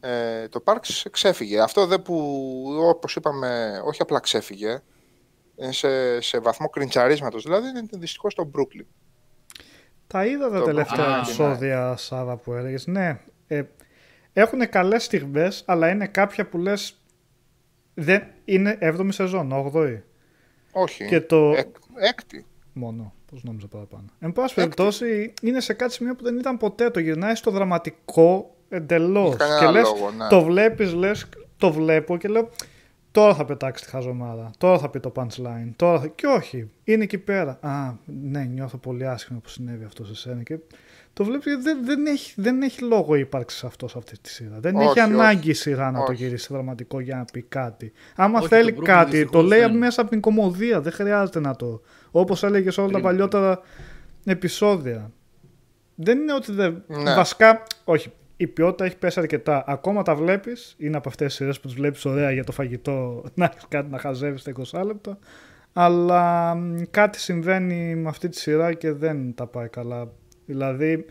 Ε, το Parks ξέφυγε. Αυτό δεν που, όπως είπαμε, όχι απλά ξέφυγε, είναι σε, σε βαθμό κριντσαρίσματος, δηλαδή είναι δυστυχώς στο Brooklyn. Τα είδα τα Το τελευταία Brooklyn, επεισόδια, Σάβα, που έλεγες. Ναι, ε, έχουν καλές στιγμές, αλλά είναι κάποια που λες δεν, είναι 7η σεζόν, 8η. Όχι, Και το- εκ- έκτη. Μόνο. Πώς νόμιζα παραπάνω. Εν πάση περιπτώσει, είναι σε κάτι σημείο που δεν ήταν ποτέ. Το γυρνάει στο δραματικό εντελώς. Είχε κανένα Και λες, λόγο, ναι. το βλέπεις, λες, το βλέπω και λέω. Τώρα θα πετάξει τη χαζομάδα. Τώρα θα πει το punchline. Τώρα θα... Και όχι. Είναι εκεί πέρα. Α, ναι, νιώθω πολύ άσχημα που συνέβη αυτό σε σένα. Και το βλέπεις γιατί δεν, δεν, έχει, δεν έχει λόγο ύπαρξης αυτός σε αυτή τη σειρά. Δεν Όχι, έχει όχι. ανάγκη η σειρά να το Όχι. γυρίσει δραματικό για να πει κάτι. Άμα Όχι, θέλει το Brooklyn κάτι, το δυστυχώς λέει δεν- μέσα από την κομμωδία. Δεν χρειάζεται να το. Όπως έλεγες σε όλα τα Πριν. παλιότερα επεισόδια. Δεν είναι ότι δεν. Ναι. Βασικά, όχι. Η ποιότητα έχει πέσει αρκετά. Ακόμα τα βλέπεις. Είναι από αυτές τις σειρές που τις βλέπεις ωραία για το φαγητό να έχεις κάτι να χαζεύεις στα 20 λεπτά. Αλλά μ, κάτι συμβαίνει με αυτή τη σειρά και δεν τα πάει καλά. Δηλαδή,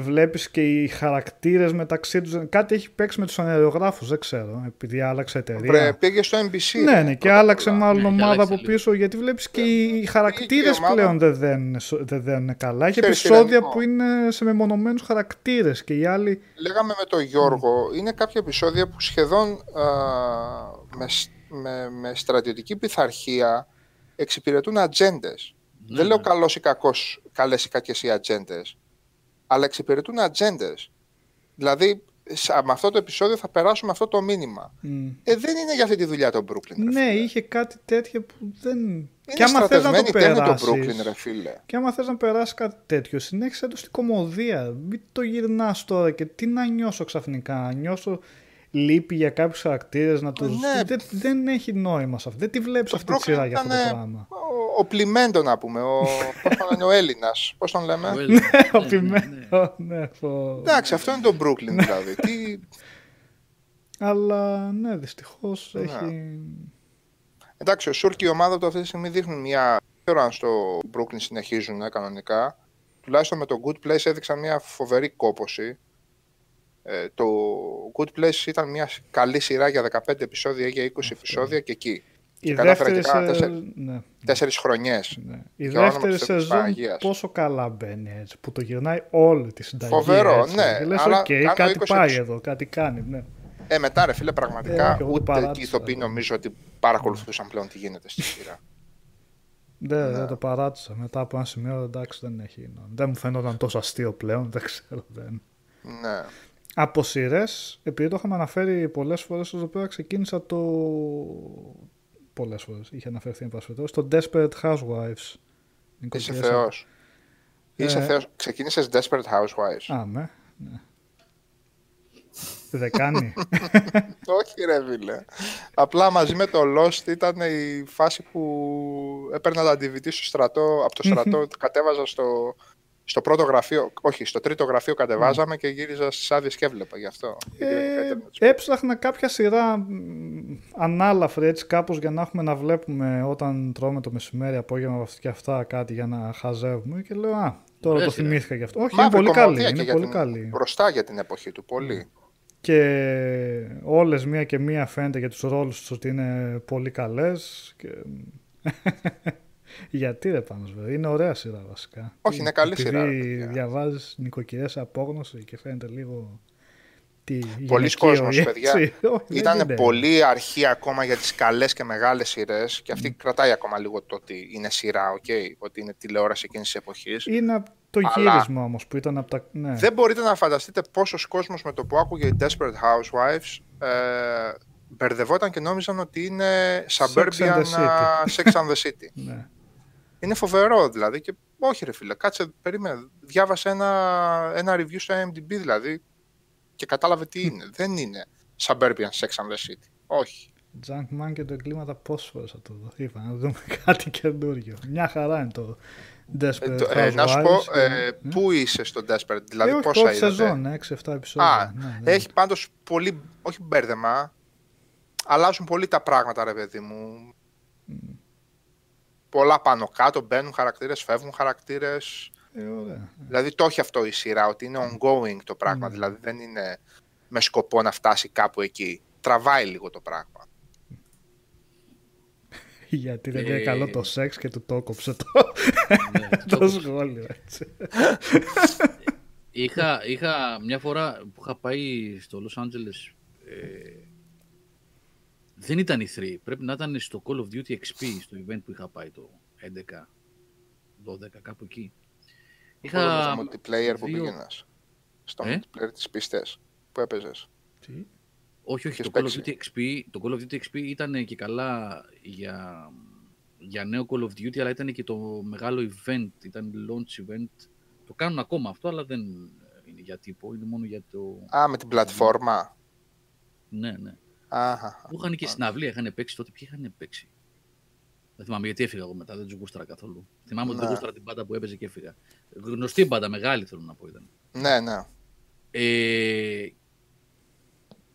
βλέπεις και οι χαρακτήρες μεταξύ τους. Κάτι έχει παίξει με τους ανεριογράφους, δεν ξέρω, επειδή άλλαξε εταιρεία. Βρε, πήγε στο NBC. Ναι, ρε, ναι, και πρώτα απ' άλλαξε όλα. μάλλον Ναι, και ομάδα άλλαξε από λίγο. πίσω, γιατί βλέπεις και οι χαρακτήρες η ομάδα- πλέον δεν δένουν, δεν δένουν καλά. Έχει Ξέρεις, επεισόδια ηρωνικό. που είναι σε μεμονωμένους χαρακτήρες και οι άλλοι... Λέγαμε με τον Γιώργο, είναι κάποια επεισόδια που σχεδόν α, με, σ- με, με στρατιωτική πειθαρχία εξυπηρετούν ατζέντες. Ναι, Δεν λέω ναι. καλός ή κακός, καλές ή κακές οι ατζέντες, αλλά εξυπηρετούν ατζέντες. Δηλαδή, σ- με αυτό το επεισόδιο θα περάσουμε αυτό το μήνυμα. μ, Ε, δεν είναι για αυτή τη δουλειά το Brooklyn. ρε Ναι, φίλε. είχε κάτι τέτοιο που δεν... Είναι και άμα θες να το στρατευμένη τέχνη το περάσεις... Brooklyn, ρε φίλε. Και άμα θες να περάσεις κάτι τέτοιο, συνέχισε το στην κομμωδία. Μην το γυρνάς τώρα και τι να νιώσω ξαφνικά. Να νιώσω λύπη για κάποιους χαρακτήρες να τους... Ναι. Δεν, δεν έχει νόημα σε αυτό. Δεν τη βλέπεις Το αυτή τη σειρά Brooklyn για αυτό το ήταν, πράγμα. Ο, ο Πλημέντο να πούμε, ο, πώς τον λένε, ο Έλληνας, πώς τον λέμε; Ο Έλληνας. Ο Ναι, ναι, Πιμένο, ναι, φο- Εντάξει, αυτό είναι το Brooklyn δηλαδή. Τι, Αλλά ναι, δυστυχώς Ναι. έχει. Εντάξει, ο Σουρ και η ομάδα του αυτή τη στιγμή δείχνουν μια. Δεν ξέρω αν στο Brooklyn συνεχίζουν ε, κανονικά. Τουλάχιστον με το Good Place έδειξαν μια φοβερή κόποση. Ε, το Good Place ήταν μια καλή σειρά για 15 επεισόδια ή για 20 επεισόδια και εκεί. Η κατάφερε δεύτερη, και κάνα σε... τέσσερις- ναι, Τέσσερις χρονιές. ναι. Η Για όνομα δεύτερη της Θεού της σεζόν Παναγίας. πόσο καλά μπαίνει έτσι, που το γυρνάει όλη τη συνταγή. Φοβερό, έτσι. ναι, Και λες, αλλά οκ, κάνω κάτι 20 πάει επεισο- εδώ, κάτι κάνει, ναι. Ε, μετά ρε φίλε, πραγματικά Ε, όχι, εγώ το ούτε και οι παράτησα, ηθοποιοί ε. νομίζω ότι παρακολουθούσαν πλέον τι γίνεται στη σειρά. Δεν, Ναι. δεν το παράτησα. Μετά από ένα σημείο εντάξει δεν έχει. νόημα. Δεν μου φαίνονταν τόσο αστείο πλέον, δεν ξέρω. Δεν. ναι. Από σειρές, επειδή το είχαμε αναφέρει πολλές φορές εδώ πέρα, ξεκίνησα το. Πολλές φορές είχε αναφερθεί εν πάση περιπτώσει, το Desperate Housewives. Είσαι Νοικοκυρές- θεός. Είσαι Ε, θεός. Ξεκίνησες Desperate Housewives. Α, ναι. ναι. Δεν κάνει. Όχι ρε φίλε. Απλά μαζί με το Lost ήταν η φάση που έπαιρνα τα DVD στο στρατό, από το στρατό κατέβαζα στο, στο πρώτο γραφείο, όχι, στο τρίτο γραφείο κατεβάζαμε και γύριζα στις άδειες και έβλεπα γι' αυτό. Γιατί δεν είχα Ε, internet. έψαχνα κάποια σειρά μ, ανάλαφρη έτσι κάπως για να έχουμε να βλέπουμε όταν τρώμε το μεσημέρι, απόγευμα και αυτά κάτι για να χαζεύουμε και λέω α, τώρα Ωραία το σειρά. θυμήθηκα γι' αυτό. Όχι, Μαύρη είναι πολύ κομμωδία καλή, και είναι για πολύ την- καλή. Μπροστά για την εποχή του, πολύ. Και όλες μία και μία φαίνεται για τους ρόλους τους ότι είναι πολύ καλές και... Γιατί ρε πάνω βέβαια, είναι ωραία σειρά βασικά. Όχι, είναι καλή Επειδή σειρά, ρε παιδιά. διαβάζεις νοικοκυρές απόγνωση και φαίνεται λίγο... Τι, Πολύ γυναικείο κόσμος, ή παιδιά. έτσι. Όχι, δεν Ήταν είναι. πολύ αρχή ακόμα για τις καλές και μεγάλες σειρές και αυτή κρατάει ακόμα λίγο το ότι είναι σειρά, οκ, ότι είναι τηλεόραση εκείνης της εποχής. Είναι απ' το Αλλά- γύρισμα όμως που ήταν από τα... Ναι. Δεν μπορείτε να φανταστείτε πόσος κόσμος με το που άκουγε οι Desperate Housewives ε, μπερδευόταν και νόμιζαν ότι είναι Suburban and the City. uh, Sex and the City. ναι. Είναι φοβερό δηλαδή και όχι ρε φίλε, κάτσε, περίμενε, διάβασε ένα, ένα review στο IMDb δηλαδή και κατάλαβε τι είναι. Δεν είναι suburban Sex and the City. Όχι. Junkman και το εγκλήματα πόσες φορές θα το δω. Είπα να δούμε κάτι καινούριο. Μια χαρά είναι το Desperate Ε, το- ε, να σου Housewives πω, ε, και- πού είσαι στο Desperate, δηλαδή ε, όχι, πόσα πρώτη είδατε; σεζόν, 6-7 επεισόδια. Α, Ναι, ναι. έχει πάντως πολύ, όχι μπέρδεμα, αλλάζουν πολύ τα πράγματα ρε παιδί μου. Πολλά πάνω κάτω, μπαίνουν χαρακτήρες, φεύγουν χαρακτήρες. Ε, ωραία. Δηλαδή το έχει αυτό η σειρά, ότι είναι ongoing το πράγμα, Ναι. δηλαδή δεν είναι με σκοπό να φτάσει κάπου εκεί. Τραβάει λίγο το πράγμα. Γιατί δεν Ε, είναι καλό το σεξ και του το κόψε το, Ναι, το το σχόλιο. Έτσι. είχα, είχα μια φορά που είχα πάει στο Los Angeles. Ε, δεν ήταν η 3. Πρέπει να ήταν στο Call of Duty XP, στο event που είχα πάει το 11, 12, κάπου εκεί. Είχα... Είχα, στο multiplayer που δύο- πήγαινες. Στο Ε; multiplayer της πίστες που έπαιζες. Τι; όχι, όχι, είχες το Call, of παίξει. Duty XP, το Call of Duty XP ήταν και καλά για, για νέο Call of Duty, αλλά ήταν και το μεγάλο event, ήταν launch event. Το κάνουν ακόμα αυτό, αλλά δεν είναι για τύπο, είναι μόνο για το... Α, με την πλατφόρμα. Ναι, ναι. Αχα. Που είχαν και συναυλία, είχαν παίξει τότε. Ποιοι είχαν παίξει; Δεν θυμάμαι γιατί έφυγα εγώ μετά, δεν του γούσταρα καθόλου. Θυμάμαι ότι δεν Ναι. γούσταρα την μπάντα που έπαιζε και έφυγα. Γνωστή μπάντα, μεγάλη θέλω να πω ήταν. Ναι, ναι. Ε,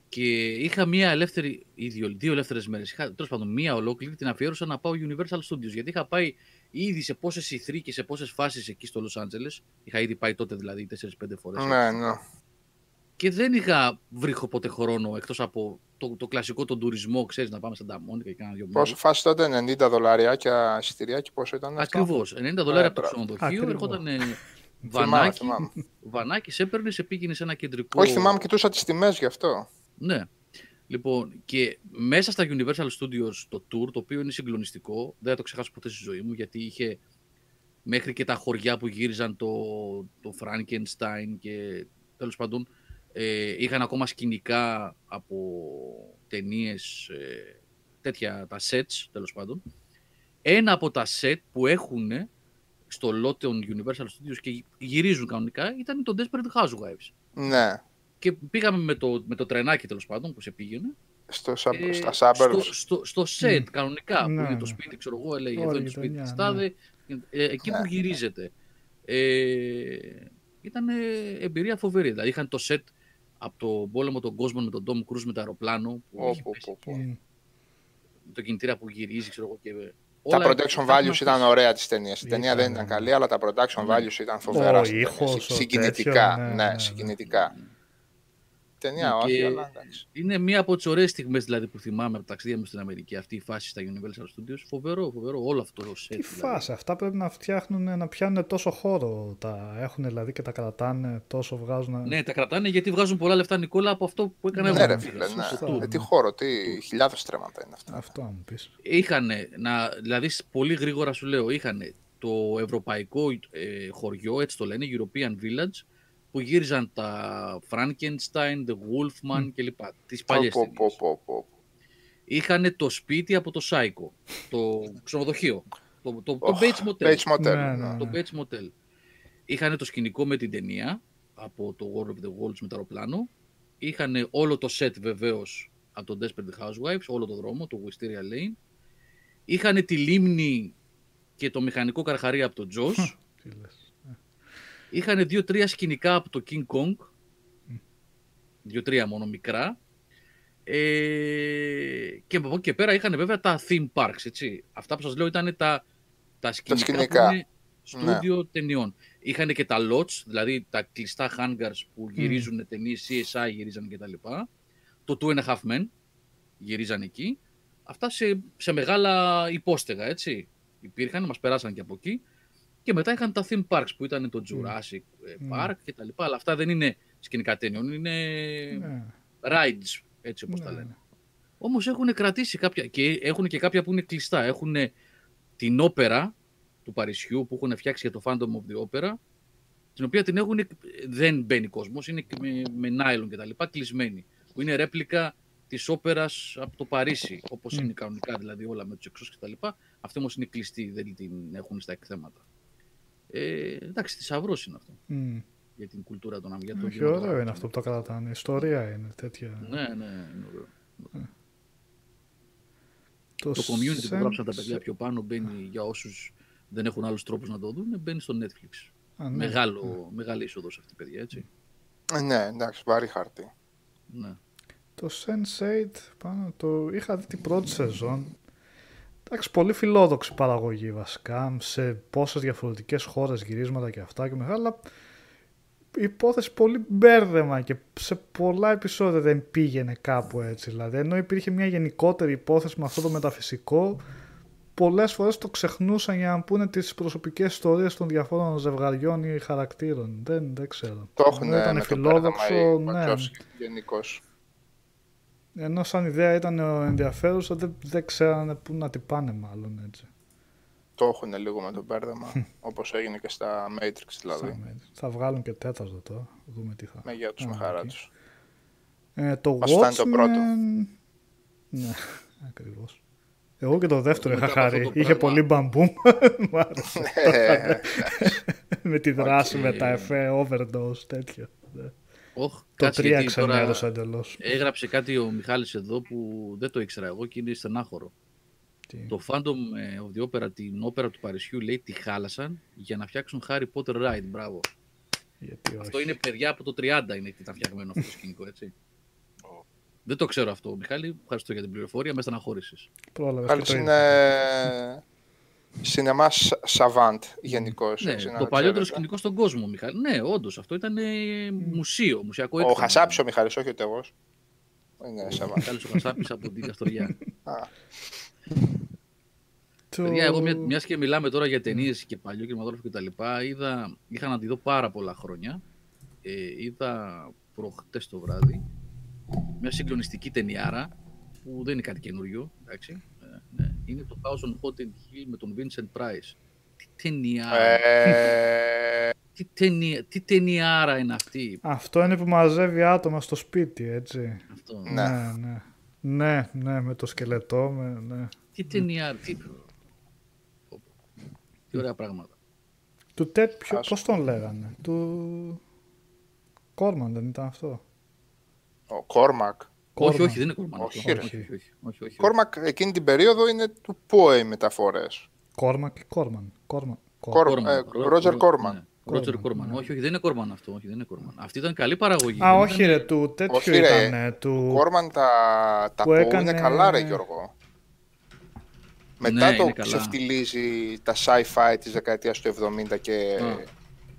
και είχα μία ελεύθερη, ή δύο, δύο ελεύθερες μέρες. Είχα τέλος πάντων μία ολόκληρη την αφιέρωσα να πάω Universal Studios. Γιατί είχα πάει ήδη σε πόσες E3 και σε πόσες φάσεις εκεί στο Los Angeles. Είχα ήδη πάει τότε δηλαδή 4-5 φορές. Ναι, ναι. Και δεν είχα βρει ποτέ χρόνο εκτός από το, το κλασικό τον τουρισμό, ξέρεις, να πάμε στα Νταμόνικα και κάνα δυο μέρες. Πόσο φάση τότε, 90 δολαριάκια εισιτηρία και πόσο ήταν αυτό. Ακριβώς. 90 δολάρια από το μπράβο. ξενοδοχείο, Ακριβώς. έρχονταν ε, Θυμάμαι, βανάκι, θυμάμαι. βανάκι, σε έπαιρνε, σε πήγαινε σε ένα κεντρικό. Όχι, θυμάμαι, κοιτούσα τις τιμές γι' αυτό. Ναι. Λοιπόν, και μέσα στα Universal Studios το tour, το οποίο είναι συγκλονιστικό, δεν θα το ξεχάσω ποτέ στη ζωή μου, γιατί είχε μέχρι και τα χωριά που γύριζαν το, το Frankenstein και τέλος πάντων ε, είχαν ακόμα σκηνικά από ταινίες τέτοια τα sets τέλος πάντων. Ένα από τα set που έχουν στο lot των Universal Studios και γυρίζουν κανονικά ήταν το Desperate Housewives. Ναι. Και πήγαμε με το, με το τρενάκι τέλος πάντων που σε πήγαινε. Στο, σα- ε, στα στο, suburbs. στο, στο set Μμ. κανονικά Ναι, που είναι ναι. το σπίτι, ξέρω εγώ, έλεγε Όλη εδώ η είναι το σπίτι γειτονιά, της τάδε, ε, εκεί Ναι. που γυρίζεται. Ε, ήταν ε, εμπειρία φοβερή. Δηλαδή είχαν το set από το πόλεμο των κόσμων με τον Tom Cruise με το αεροπλάνο που Πω, είχε πω, πέσει πω, πω. Μμ. με το κινητήρα που γυρίζει, ξέρω εγώ. Και, Τα όλα production τα values έχουμε ήταν αφήσει. ωραία της ταινίας. Η ταινία Ήταν, δεν ήταν ναι. καλή, αλλά τα production Ναι. values ήταν φοβερά. Ο στην ταινία. ήχος, Συ- ο Συγκινητικά. τέτοιο, ναι, Ναι, ναι, ναι. συγκινητικά. Ταινία, Ναι, όχι, και- αλλά εντάξει. Είναι μία από τις ωραίες στιγμές δηλαδή, που θυμάμαι από τα ταξίδια μου στην Αμερική. Αυτή η φάση στα Universal Studios. Φοβερό, φοβερό. Όλο αυτό το set. Τι δηλαδή. φάση, αυτά πρέπει να φτιάχνουν, να πιάνουν τόσο χώρο. Τα έχουν δηλαδή και τα κρατάνε, τόσο βγάζουν. Ναι, τα κρατάνε γιατί βγάζουν πολλά λεφτά, Νικόλα, από αυτό που έκανα Ναι, εγώ. ρε Πήγα φίλε, στο ναι. tour. Ε, τι χώρο, τι χιλιάδες τρέματα είναι αυτά. Αυτό να μου πεις. Είχαν, να, δηλαδή σ- πολύ γρήγορα σου λέω, είχαν το ευρωπαϊκό ε, χωριό, έτσι το λένε, European Village, που γύριζαν τα Frankenstein, The Wolfman κλπ. Τις Πω, παλιές πω, ταινίες. πω, πω, πω. Είχαν το σπίτι από το Psycho, το ξενοδοχείο, το, το, το Οχ, Bates Motel. Bates Motel. Ναι, ναι. ναι. Το Bates Motel. Είχαν το σκηνικό με την ταινία από το War of the Worlds με το αεροπλάνο. Είχαν όλο το set βεβαίως από το Desperate Housewives, όλο το δρόμο, το Wisteria Lane. Είχαν τη λίμνη και το μηχανικό καρχαρία από το Joss. Τι λες. Είχαν δύο-τρία σκηνικά από το King Kong. Δύο-τρία μόνο μικρά. Ε, και από εκεί και πέρα είχαν βέβαια τα theme parks, έτσι. Αυτά που σας λέω ήταν τα, τα σκηνικά, σκηνικά. που είναι στούντιο ταινιών. Είχαν και τα lots, δηλαδή τα κλειστά hangars που γυρίζουν mm. ταινίες CSI, γυρίζαν και τα λοιπά. Το Two and a Half Men γυρίζαν εκεί. Αυτά σε, σε μεγάλα υπόστεγα, έτσι. Υπήρχαν, μας περάσαν και από εκεί. Και μετά είχαν τα theme parks που ήταν το Jurassic ε, Mm. Park και τα λοιπά. Αλλά αυτά δεν είναι σκηνικά ταινιών, είναι Ναι, rides, έτσι όπως τα ναι. λένε. Όμως έχουν κρατήσει κάποια και έχουν και κάποια που είναι κλειστά. Έχουν την όπερα του Παρισιού που έχουν φτιάξει για το Phantom of the Opera, την οποία την έχουν, δεν μπαίνει κόσμος, είναι και με, με nylon και τα λοιπά, κλεισμένη. Που είναι ρέπλικα της όπερας από το Παρίσι, όπως Μμ. είναι κανονικά δηλαδή όλα με τους εξώ και τα λοιπά. Αυτή όμως είναι κλειστή, δεν την έχουν στα εκθέματα. Ε, εντάξει, θησαυρός είναι αυτό Μμ. για την κουλτούρα των για το Όχι, κινηματογράφο. ωραίο είναι αυτό που το κρατάνε. Ιστορία είναι τέτοια. Ναι, ναι, είναι ωραίο. Το, Το community που γράψαν τα Sense- παιδιά πιο πάνω μπαίνει για όσους δεν έχουν άλλους τρόπους να το δουν, μπαίνει στο Netflix. Α, ναι. Μεγάλο, Μεγάλη είσοδος σε αυτή, παιδιά, έτσι. Ε, Ναι, εντάξει, βαρύ χαρτί. Ναι. Το Sense8 πάνω το είχα δει την πρώτη σεζόν. Εντάξει, πολύ φιλόδοξη παραγωγή βασικά, σε πόσες διαφορετικές χώρες γυρίσματα και αυτά και μεγάλα. αλλά η υπόθεση πολύ μπέρδεμα και σε πολλά επεισόδια δεν πήγαινε κάπου έτσι. Δηλαδή, ενώ υπήρχε μια γενικότερη υπόθεση με αυτό το μεταφυσικό, πολλές φορές το ξεχνούσαν για να πούνε τις προσωπικές ιστορίες των διαφόρων ζευγαριών ή χαρακτήρων. Δεν, δεν ξέρω. Το έχουν Ενώ ήταν με το φιλόδοξο, μπέρδεμα οι ναι. Wachowski γενικώς. Ενώ σαν ιδέα ήταν ενδιαφέρουσα, δεν, δεν ξέρανε πού να την πάνε μάλλον έτσι. Το έχουν λίγο με το μπέρδεμα, όπως έγινε και στα Matrix δηλαδή. Σαν- Θα βγάλουν και τέταρτο τώρα, δούμε τι θα. Με γεια τους, Α, με χαρά οκ. τους. Ε, το Μας φτάνει το Watchmen... πρώτο. Ναι, ακριβώς. Εγώ και το δεύτερο Μετά είχα από αυτό χαρεί. το Είχε πράγμα- πολύ μπαμπούμ. Μ' άρεσε. Ε, με τη δράση, Οκ. με τα εφέ, overdose, τέτοιο. Ναι. Οχ, Το κάτσε, 3 γιατί ξενέρωσα εντελώς. Έγραψε κάτι ο Μιχάλης εδώ που δεν το ήξερα εγώ και είναι στενάχωρο. Το Phantom ε, of the Opera, την όπερα του Παρισιού, λέει τη χάλασαν για να φτιάξουν Harry Potter ride. Μπράβο. Γιατί Αυτό όχι. είναι παιδιά από το 30 είναι que ήταν φτιαγμένο αυτό το σκηνικό, έτσι. δεν το ξέρω αυτό, Μιχάλη. Ευχαριστώ για την πληροφορία. Με στεναχώρησες. Πρόλαβες και Άλλος το είναι είδα. Σινεμά σαβάντ γενικώς. Ναι, το παλιότερο σκηνικό στον κόσμο, Μιχάλη. Ναι, όντως, αυτό ήταν ε, μουσείο, μουσιακό Ο έκθεση. Χασάπης ο Μιχάλης, όχι ο Τεγός. Είναι σαβάντ. Μιχάλης ο Χασάπης από την Καστοριά. Α, Το- Παιδιά, εγώ μια μιας και μιλάμε τώρα για ταινίες και παλιό κινηματογράφο κτλ. Είδα, είχα να τη δω πάρα πολλά χρόνια. Ε, είδα προχτές το βράδυ μια συγκλονιστική ταινιάρα που δεν είναι κάτι καινούριο. Εντάξει. Ε, ναι. Είναι το Thousand Hot and Hill με τον Vincent Price. Τι ταινιάρα, ε, τι, ταινια, τι ταινιάρα είναι αυτή. Αυτό είναι που μαζεύει άτομα στο σπίτι, έτσι. Αυτό. Ναι. Ναι, ναι. Ναι, ναι, με το σκελετό, με, ναι. Τι ταινιάρα, τι... Πω, πω. Τι ωραία πράγματα. Του Τέτ, ποιο, Άσο. πώς τον λέγανε, του Κόρμαν δεν ήταν αυτό; Ο Κόρμακ. Όχι, Κόρμαν. όχι, δεν είναι κόρμαν. Όχι, αυτό. ρε. όχι, όχι, όχι, όχι, όχι. Κόρμακ εκείνη την περίοδο είναι του ΠΟΕ οι μεταφορές. Κόρμαν και Κόρμαν. Κόρμαν. Κορ- Κόρμαν. ε, Ρο- Ρότζερ Ρο- Κόρμαν. ναι, Ρότζερ Κόρμαν, Κόρμαν. ναι. Όχι, όχι, δεν είναι Κόρμαν αυτό. Όχι, δεν είναι Κόρμαν. Αυτή ήταν καλή παραγωγή. Α, δεν όχι ήταν- ρε, του τέτοιου Όχι, ρε. ήταν, του... Κόρμαν τα, τα που που έκανε- είναι καλά ρε Γιώργο. Μετά Ναι, το είναι καλά. ξεφτιλίζει τα sci-fi της δεκαετίας του 70 και Α.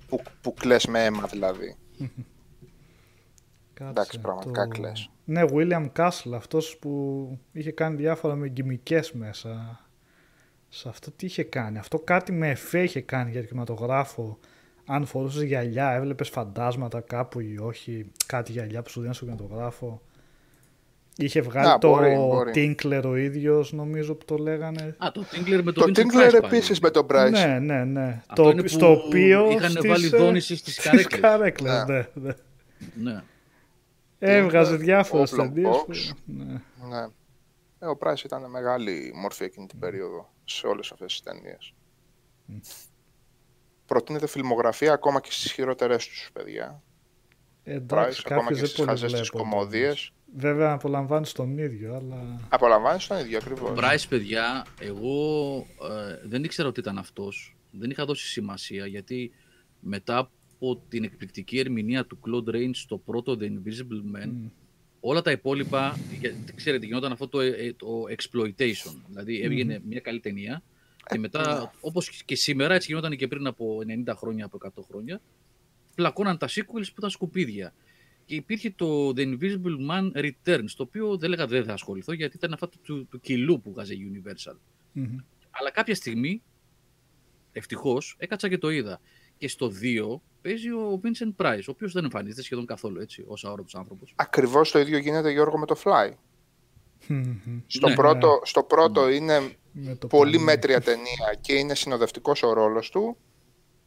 που, που κλαις με αίμα δηλαδή. Κάτσε, εντάξει, πραγματικά κλαις. Ναι, William Castle, αυτός που είχε κάνει διάφορα με γκυμικές μέσα. Σε αυτό τι είχε κάνει. Αυτό κάτι με εφέ είχε κάνει για κινηματογράφο. Αν φορούσες γυαλιά, έβλεπες φαντάσματα κάπου ή όχι. Κάτι γυαλιά που σου δίνει στο κινηματογράφο. Είχε βγάλει Να, το μπορεί, μπορεί. Tinkler ο ίδιος νομίζω που το λέγανε. Α, το Tinkler με το, Το Vincent Tinkler Price πάλι. επίσης με τον Bryce. Ναι, ναι, ναι. Αυτό το, είναι που στο οποίο είχαν στις, βάλει ε, δόνηση στις καρέκλες. καρέκλες, Ναι. ναι, ναι. Ναι. Έβγαζε διάφορες Oblong ταινίες. Box. που- Ναι. Ναι. Ε, ο Price ήταν μεγάλη μορφή εκείνη την περίοδο σε όλες αυτές τις ταινίες. Προτείνεται φιλμογραφία ακόμα και στις χειρότερες τους, παιδιά. Price, Εντάξει, ακόμα κάποιες και δεν στις πολύ χαζές τις βλέπω. κομμωδίες. Βέβαια απολαμβάνεις τον ίδιο, αλλά. Απολαμβάνεις τον ίδιο ακριβώς. Price, παιδιά, εγώ ε, δεν ήξερα ότι ήταν αυτός. Δεν είχα δώσει σημασία γιατί μετά από την εκπληκτική ερμηνεία του Claude Rains στο πρώτο The Invisible Man, Μμ. όλα τα υπόλοιπα, γιατί, ξέρετε, γινόταν αυτό το, ε, το exploitation. Δηλαδή έβγαινε μια καλή ταινία και μετά, όπως και σήμερα, έτσι γινόταν και πριν από 90 χρόνια, από 100 χρόνια, πλακώναν τα sequels που ήταν σκουπίδια. Και υπήρχε το The Invisible Man Returns, το οποίο δεν έλεγα δεν θα ασχοληθώ γιατί ήταν αυτό του, του κιλού που βγάζε η Universal. Μμμ. Αλλά κάποια στιγμή, ευτυχώς, έκατσα και το είδα. Και στο 2 παίζει ο Vincent Price, ο οποίος δεν εμφανίζεται σχεδόν καθόλου έτσι, ως αόρατος άνθρωπος. Ακριβώς το ίδιο γίνεται Γιώργο με το Fly. Μμμ. Στο Ναι. πρώτο, στο πρώτο είναι Με το πολύ πανί. μέτρια ταινία και είναι συνοδευτικός ο ρόλος του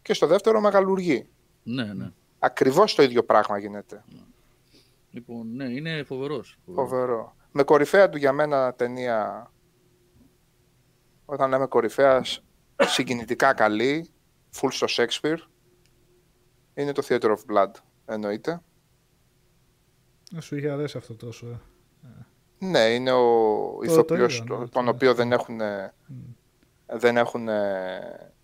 και στο δεύτερο μεγαλουργεί. Ναι, ναι. Ακριβώς το ίδιο πράγμα γίνεται. Λοιπόν, ναι, είναι φοβερός. Φοβερό. Με κορυφαία του για μένα ταινία, όταν λέμε κορυφαίας, συγκινητικά καλή, full στο Shakespeare, είναι το Theater of Blood, εννοείται. Δεν σου είχε αρέσει αυτό τόσο. ε. Ναι, είναι ο ηθοποιός ίδιο, το- ναι, τον το- οποίο δεν έχουν, Μμ. δεν έχουν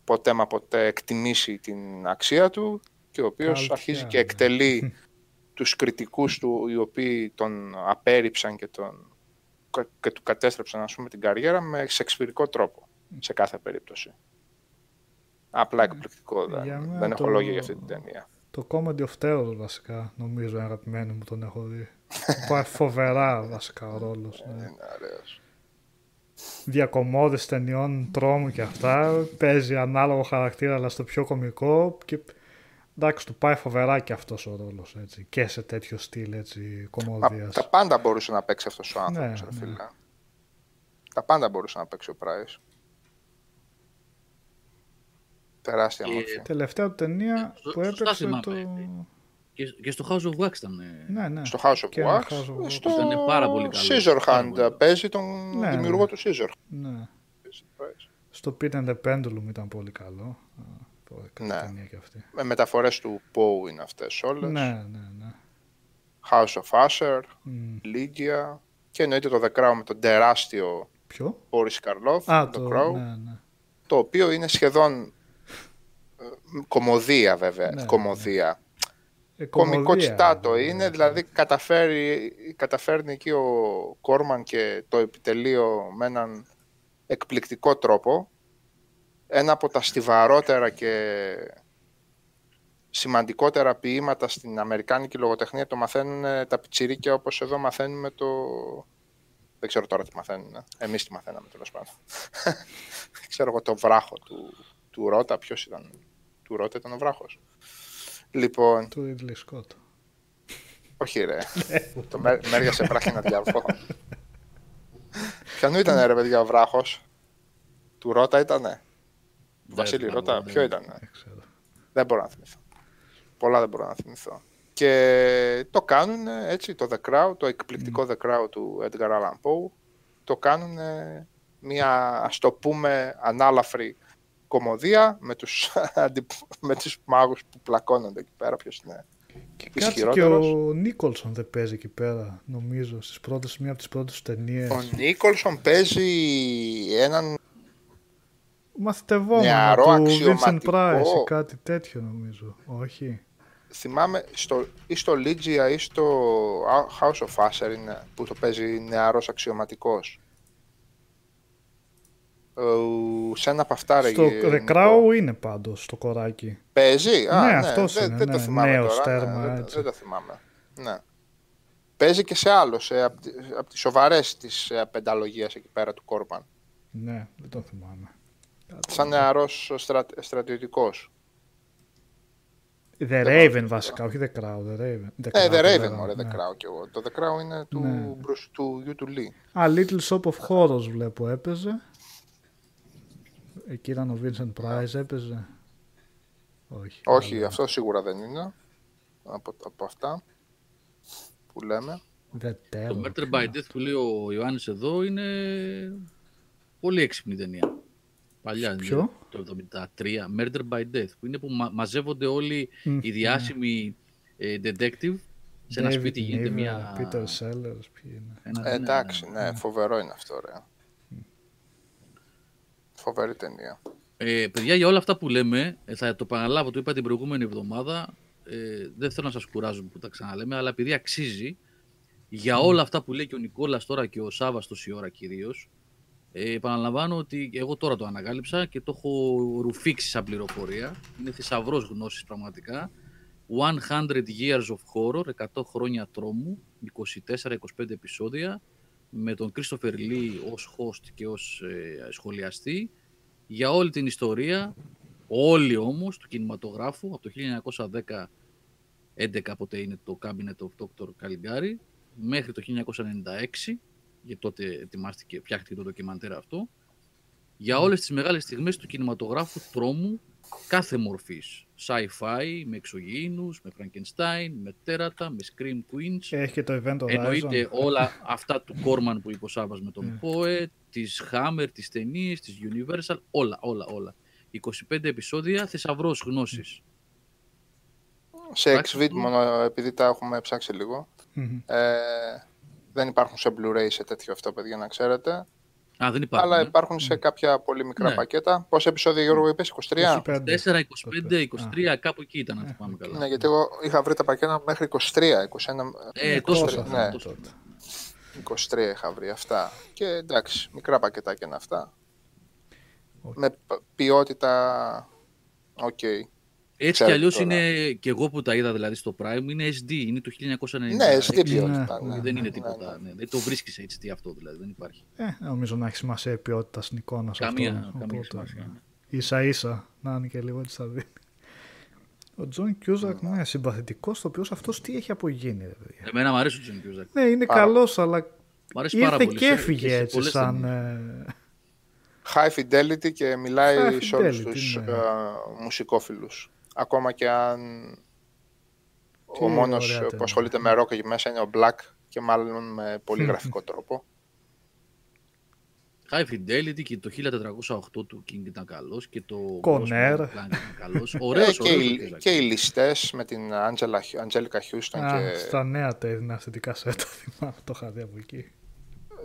ποτέ μα ποτέ εκτιμήσει την αξία του και ο οποίος Καλτιά, αρχίζει και ναι. εκτελεί τους κριτικούς του οι οποίοι τον απέρριψαν και, τον, και του κατέστρεψαν ας πούμε, την καριέρα με σεξπυρικό τρόπο σε κάθε περίπτωση. Απλά εκπληκτικό. Δεν, Για μένα δεν έχω το- λόγια για αυτή την ταινία. Το Comedy of Terror βασικά, νομίζω είναι αγαπημένο μου, τον έχω δει. Πάει φοβερά βασικά ο ρόλος. Ναι. Είναι ωραίος. Διακομώδες ταινιών τρόμου και αυτά, παίζει ανάλογο χαρακτήρα αλλά στο πιο κωμικό και εντάξει του πάει φοβερά και αυτός ο ρόλος έτσι και σε τέτοιο στυλ έτσι Μα, κομμωδίας. τα πάντα μπορούσε να παίξει αυτός ο άνθρωπος, Ναι, ρε ναι. φίλε. Τα πάντα μπορούσε να παίξει ο Πράις. Τεράστια Και- μορφή. Τελευταία του ταινία Σω- που σωστά έπαιξε θυμάμαι. το... Και, και στο House of Wax ήταν. ε, Ναι, ναι. Στο House of Και ένα Wax, House of Wax. στο Ήταν πάρα πολύ καλός. Scissorhand Πάρα πολύ. παίζει τον Ναι, δημιουργό ναι. του Scissorhand. ναι. Στο Pit and the Pendulum ήταν πολύ καλό. Α, Πολύ καλή Ναι. ταινία και αυτή. Με μεταφορές του Poe είναι αυτές όλες. Ναι, ναι, ναι. House of Usher, Μμ. Lydia και εννοείται το The Crown με τον τεράστιο Ποιο; Boris Karloff, Α, το το... Crow, Ναι, ναι. το οποίο είναι σχεδόν ε, κομμωδία βέβαια, Ναι, κομμωδία. Ε, Κομικότητά το κομμωδία, είναι, ναι. δηλαδή καταφέρει, καταφέρνει εκεί ο Κόρμαν και το επιτελείο με έναν εκπληκτικό τρόπο. Ένα από τα στιβαρότερα και σημαντικότερα ποίηματα στην Αμερικάνικη λογοτεχνία το μαθαίνουν ε, τα πιτσιρίκια όπως εδώ μαθαίνουμε το... Δεν ξέρω τώρα τι μαθαίνουν. ε. Εμείς τι μαθαίναμε τέλος πάντων. Δεν ξέρω εγώ το βράχο του, του Ρώτα. Ποιος ήταν. Του Ρώτα ήταν ο βράχος. Λοιπόν, Του Ridley Scott. όχι ρε. το μέ, μέρια σε πράσινα διαβώ. Ποιανού ήταν ρε παιδιά ο βράχος; Του Ρώτα ήτανε; Του Βασίλη θυμάμαι, Ρώτα. δεν- Ποιο ήταν. Δεν ξέρω. Δεν μπορώ να θυμηθώ. Πολλά δεν μπορώ να θυμηθώ. Και το κάνουν έτσι το The Crow, το εκπληκτικό The Crow του Edgar Allan Poe. Το κάνουν μια ας το πούμε ανάλαφρη κομμωδία με τους, αντι- με τους μάγους που πλακώνονται εκεί πέρα. Ποιος είναι Και κάτσε και ισχυρότερος. ο Νίκολσον δεν παίζει εκεί πέρα, νομίζω, στις πρώτες, μία από τις πρώτες ταινίες. Ο Νίκολσον παίζει έναν Μαθητευόμενο νεαρό του Vincent αξιωματικό. Price ή κάτι τέτοιο νομίζω. Όχι. θυμάμαι στο, ή στο Lygia ή στο House of Usher είναι, που το παίζει νεαρός αξιωματικός. Ο, σε ένα από αυτά ρε Στο Νίκο. The Crow είναι πάντως στο κοράκι. Παίζει, α, Ναι, ναι, αυτός δεν, είναι, δεν το ναι, θυμάμαι νέος τώρα, τέρμα, ναι, δεν, έτσι. δεν το θυμάμαι. Ναι. Παίζει και σε άλλος, σε, από, τι- από τις σοβαρές της ε, πενταλογίας εκεί πέρα του Κόρπαν. Ναι, δεν το θυμάμαι. Σαν νεαρός στρα, στρατιωτικός. The Raven βασικά, όχι The Crow. The Raven. The Ε, Crow, The Raven, ναι. μωρέ, The Crow κι εγώ. Το The Crow είναι του, Ναι. Bruce- του γιου του Lee. Α, Little Shop of Horrors βλέπω έπαιζε. Εκεί ήταν ο Vincent Price έπαιζε. Όχι. Όχι, άλλο. αυτό σίγουρα δεν είναι. Από, από αυτά που λέμε. The Το Terror. Murder by Death που λέει ο Ιωάννης εδώ είναι πολύ έξυπνη ταινία. Παλιά είναι Ποιο; το 73. Murder by Death που είναι που μα- μαζεύονται όλοι Μμ, οι διάσημοι ε, detective σε ένα David σπίτι γίνεται Niven, μια... Peter Sellers, ποιοι είναι. ένα- Ε, ναι, εντάξει, ναι. ναι, φοβερό είναι αυτό, ρε. Φοβερή ταινία. Ε, παιδιά, για όλα αυτά που λέμε, ε, θα το επαναλάβω, το είπα την προηγούμενη εβδομάδα. Ε, δεν θέλω να σας κουράζω που τα ξαναλέμε, αλλά επειδή αξίζει για όλα αυτά που λέει και ο Νικόλας τώρα και ο Σάβας τόση ώρα κυρίως, ε, επαναλαμβάνω ότι εγώ τώρα το ανακάλυψα και το έχω ρουφήξει σαν πληροφορία. Είναι θησαυρός γνώσης πραγματικά. 100 Years of Horror, 100 χρόνια τρόμου, 24-25 επεισόδια, με τον Christopher Lee ως host και ως ε, σχολιαστή για όλη την ιστορία, όλη όμως του κινηματογράφου από το 1910 11 ποτέ είναι το Cabinet of Dr. Caligari μέχρι το 1996 γιατί τότε ετοιμάστηκε, φτιάχτηκε το ντοκιμαντέρ αυτό για όλες τις μεγάλες στιγμές του κινηματογράφου τρόμου κάθε μορφής sci-fi, με εξωγήινους, με Frankenstein, με τέρατα, με Scream Queens Και έχει και το event Horizon. Εννοείται όλα αυτά του Κόρμαν που είπε ο Σάββας με τον Ναι. Poe, της Hammer, τις ταινίες, της Universal, όλα, όλα, όλα. 25 επεισόδια, θησαυρός γνώσης. Σε Εντάξει. Xvid μόνο επειδή τα έχουμε ψάξει λίγο. Μμμ. Ε, Δεν υπάρχουν σε Blu-ray σε τέτοιο αυτό, παιδιά, να ξέρετε. Α, δεν υπάρχουν. αλλά ε. υπάρχουν σε κάποια πολύ μικρά Ναι. πακέτα. Πόσα επεισόδια, Γιώργο, είπες, 23? 4, 25, 23, κάπου εκεί ήταν, αν θυμάμαι καλά. Ναι, γιατί εγώ είχα βρει τα πακέτα μέχρι 23, 21, Ε, τόσο 23, θα ναι, τόσο. 23 είχα βρει αυτά. Και εντάξει, μικρά πακετάκια είναι αυτά. Οκ. Με π- ποιότητα, οκ. Έτσι Ξέρω κι αλλιώς τώρα. είναι, και εγώ που τα είδα δηλαδή στο Prime, είναι SD, είναι το 1990. Ναι, SD Ναι, ποιότητα. ναι, ναι. Δεν είναι Ναι, τίποτα. ναι. Ναι, δεν το βρίσκεις HD αυτό δηλαδή, δεν υπάρχει. Ε, νομίζω να έχει σημασία η ποιότητα στην εικόνα σε Καμία, αυτό. καμία οπότε, σημασία. ναι. Ίσα ίσα να είναι και λίγο έτσι θα δίνει. Ο Τζον Κιούσακ, ναι, συμπαθητικός, το οποίος αυτός τι έχει απογίνει, ρε παιδιά. Εμένα μου αρέσει ο Τζον Κιούσακ. Ναι, είναι Πάρα. καλός, αλλά Μ' αρέσει πάρα ήρθε πολύ. και σε- έφυγε σε έτσι πολλές σαν. ταινίες. ε, High fidelity και μιλάει High σε όλους fidelity, τους ναι. ε, μουσικόφιλους. Ακόμα και αν Τι ο μόνος ωραία που ταινία. ασχολείται με rock εκεί μέσα είναι ο Black και μάλλον με πολύ γραφικό τρόπο. High Fidelity και το 1408 του King ήταν καλός και το Conner. Ghost Plan ήταν καλός. Ε, Ωραίος, και, οι, και οι ληστές με την Angela, Angelica Houston Α, και... Στα νέα τα έδινε αυτή την κασέτα, θυμάμαι, το είχα δει από εκεί.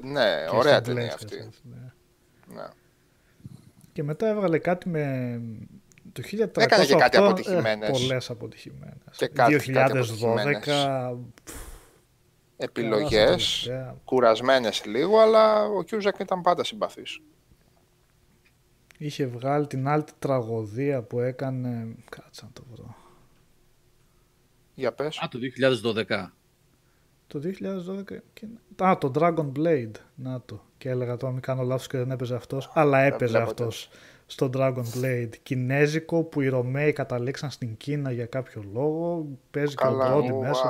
Ναι, Και ωραία στην ταινία Blaze αυτή. κασέτες, ναι. Ναι. Και μετά έβγαλε κάτι με. Το 1308 Έκανε και κάτι ε, αποτυχημένες. πολλές αποτυχημένες. Και κάτι- κάτι 2012 αποτυχημένες. Επιλογές, τελευταία. κουρασμένες λίγο, αλλά ο Cusack ήταν πάντα συμπαθής. είχε βγάλει την άλλη τραγωδία που έκανε. Κάτσε να το βρω. Για πες. Α, το 2012. Το 2012. και- Α, το Dragon Blade. Να το. Και έλεγα τώρα μην κάνω λάθος και δεν έπαιζε αυτός. Αλλά έπαιζε βλέπω αυτός στο Dragon Blade. Κινέζικο που οι Ρωμαίοι καταλήξαν στην Κίνα για κάποιο λόγο. Παίζει και ο Καλά, Μπρόντι ου, μέσα.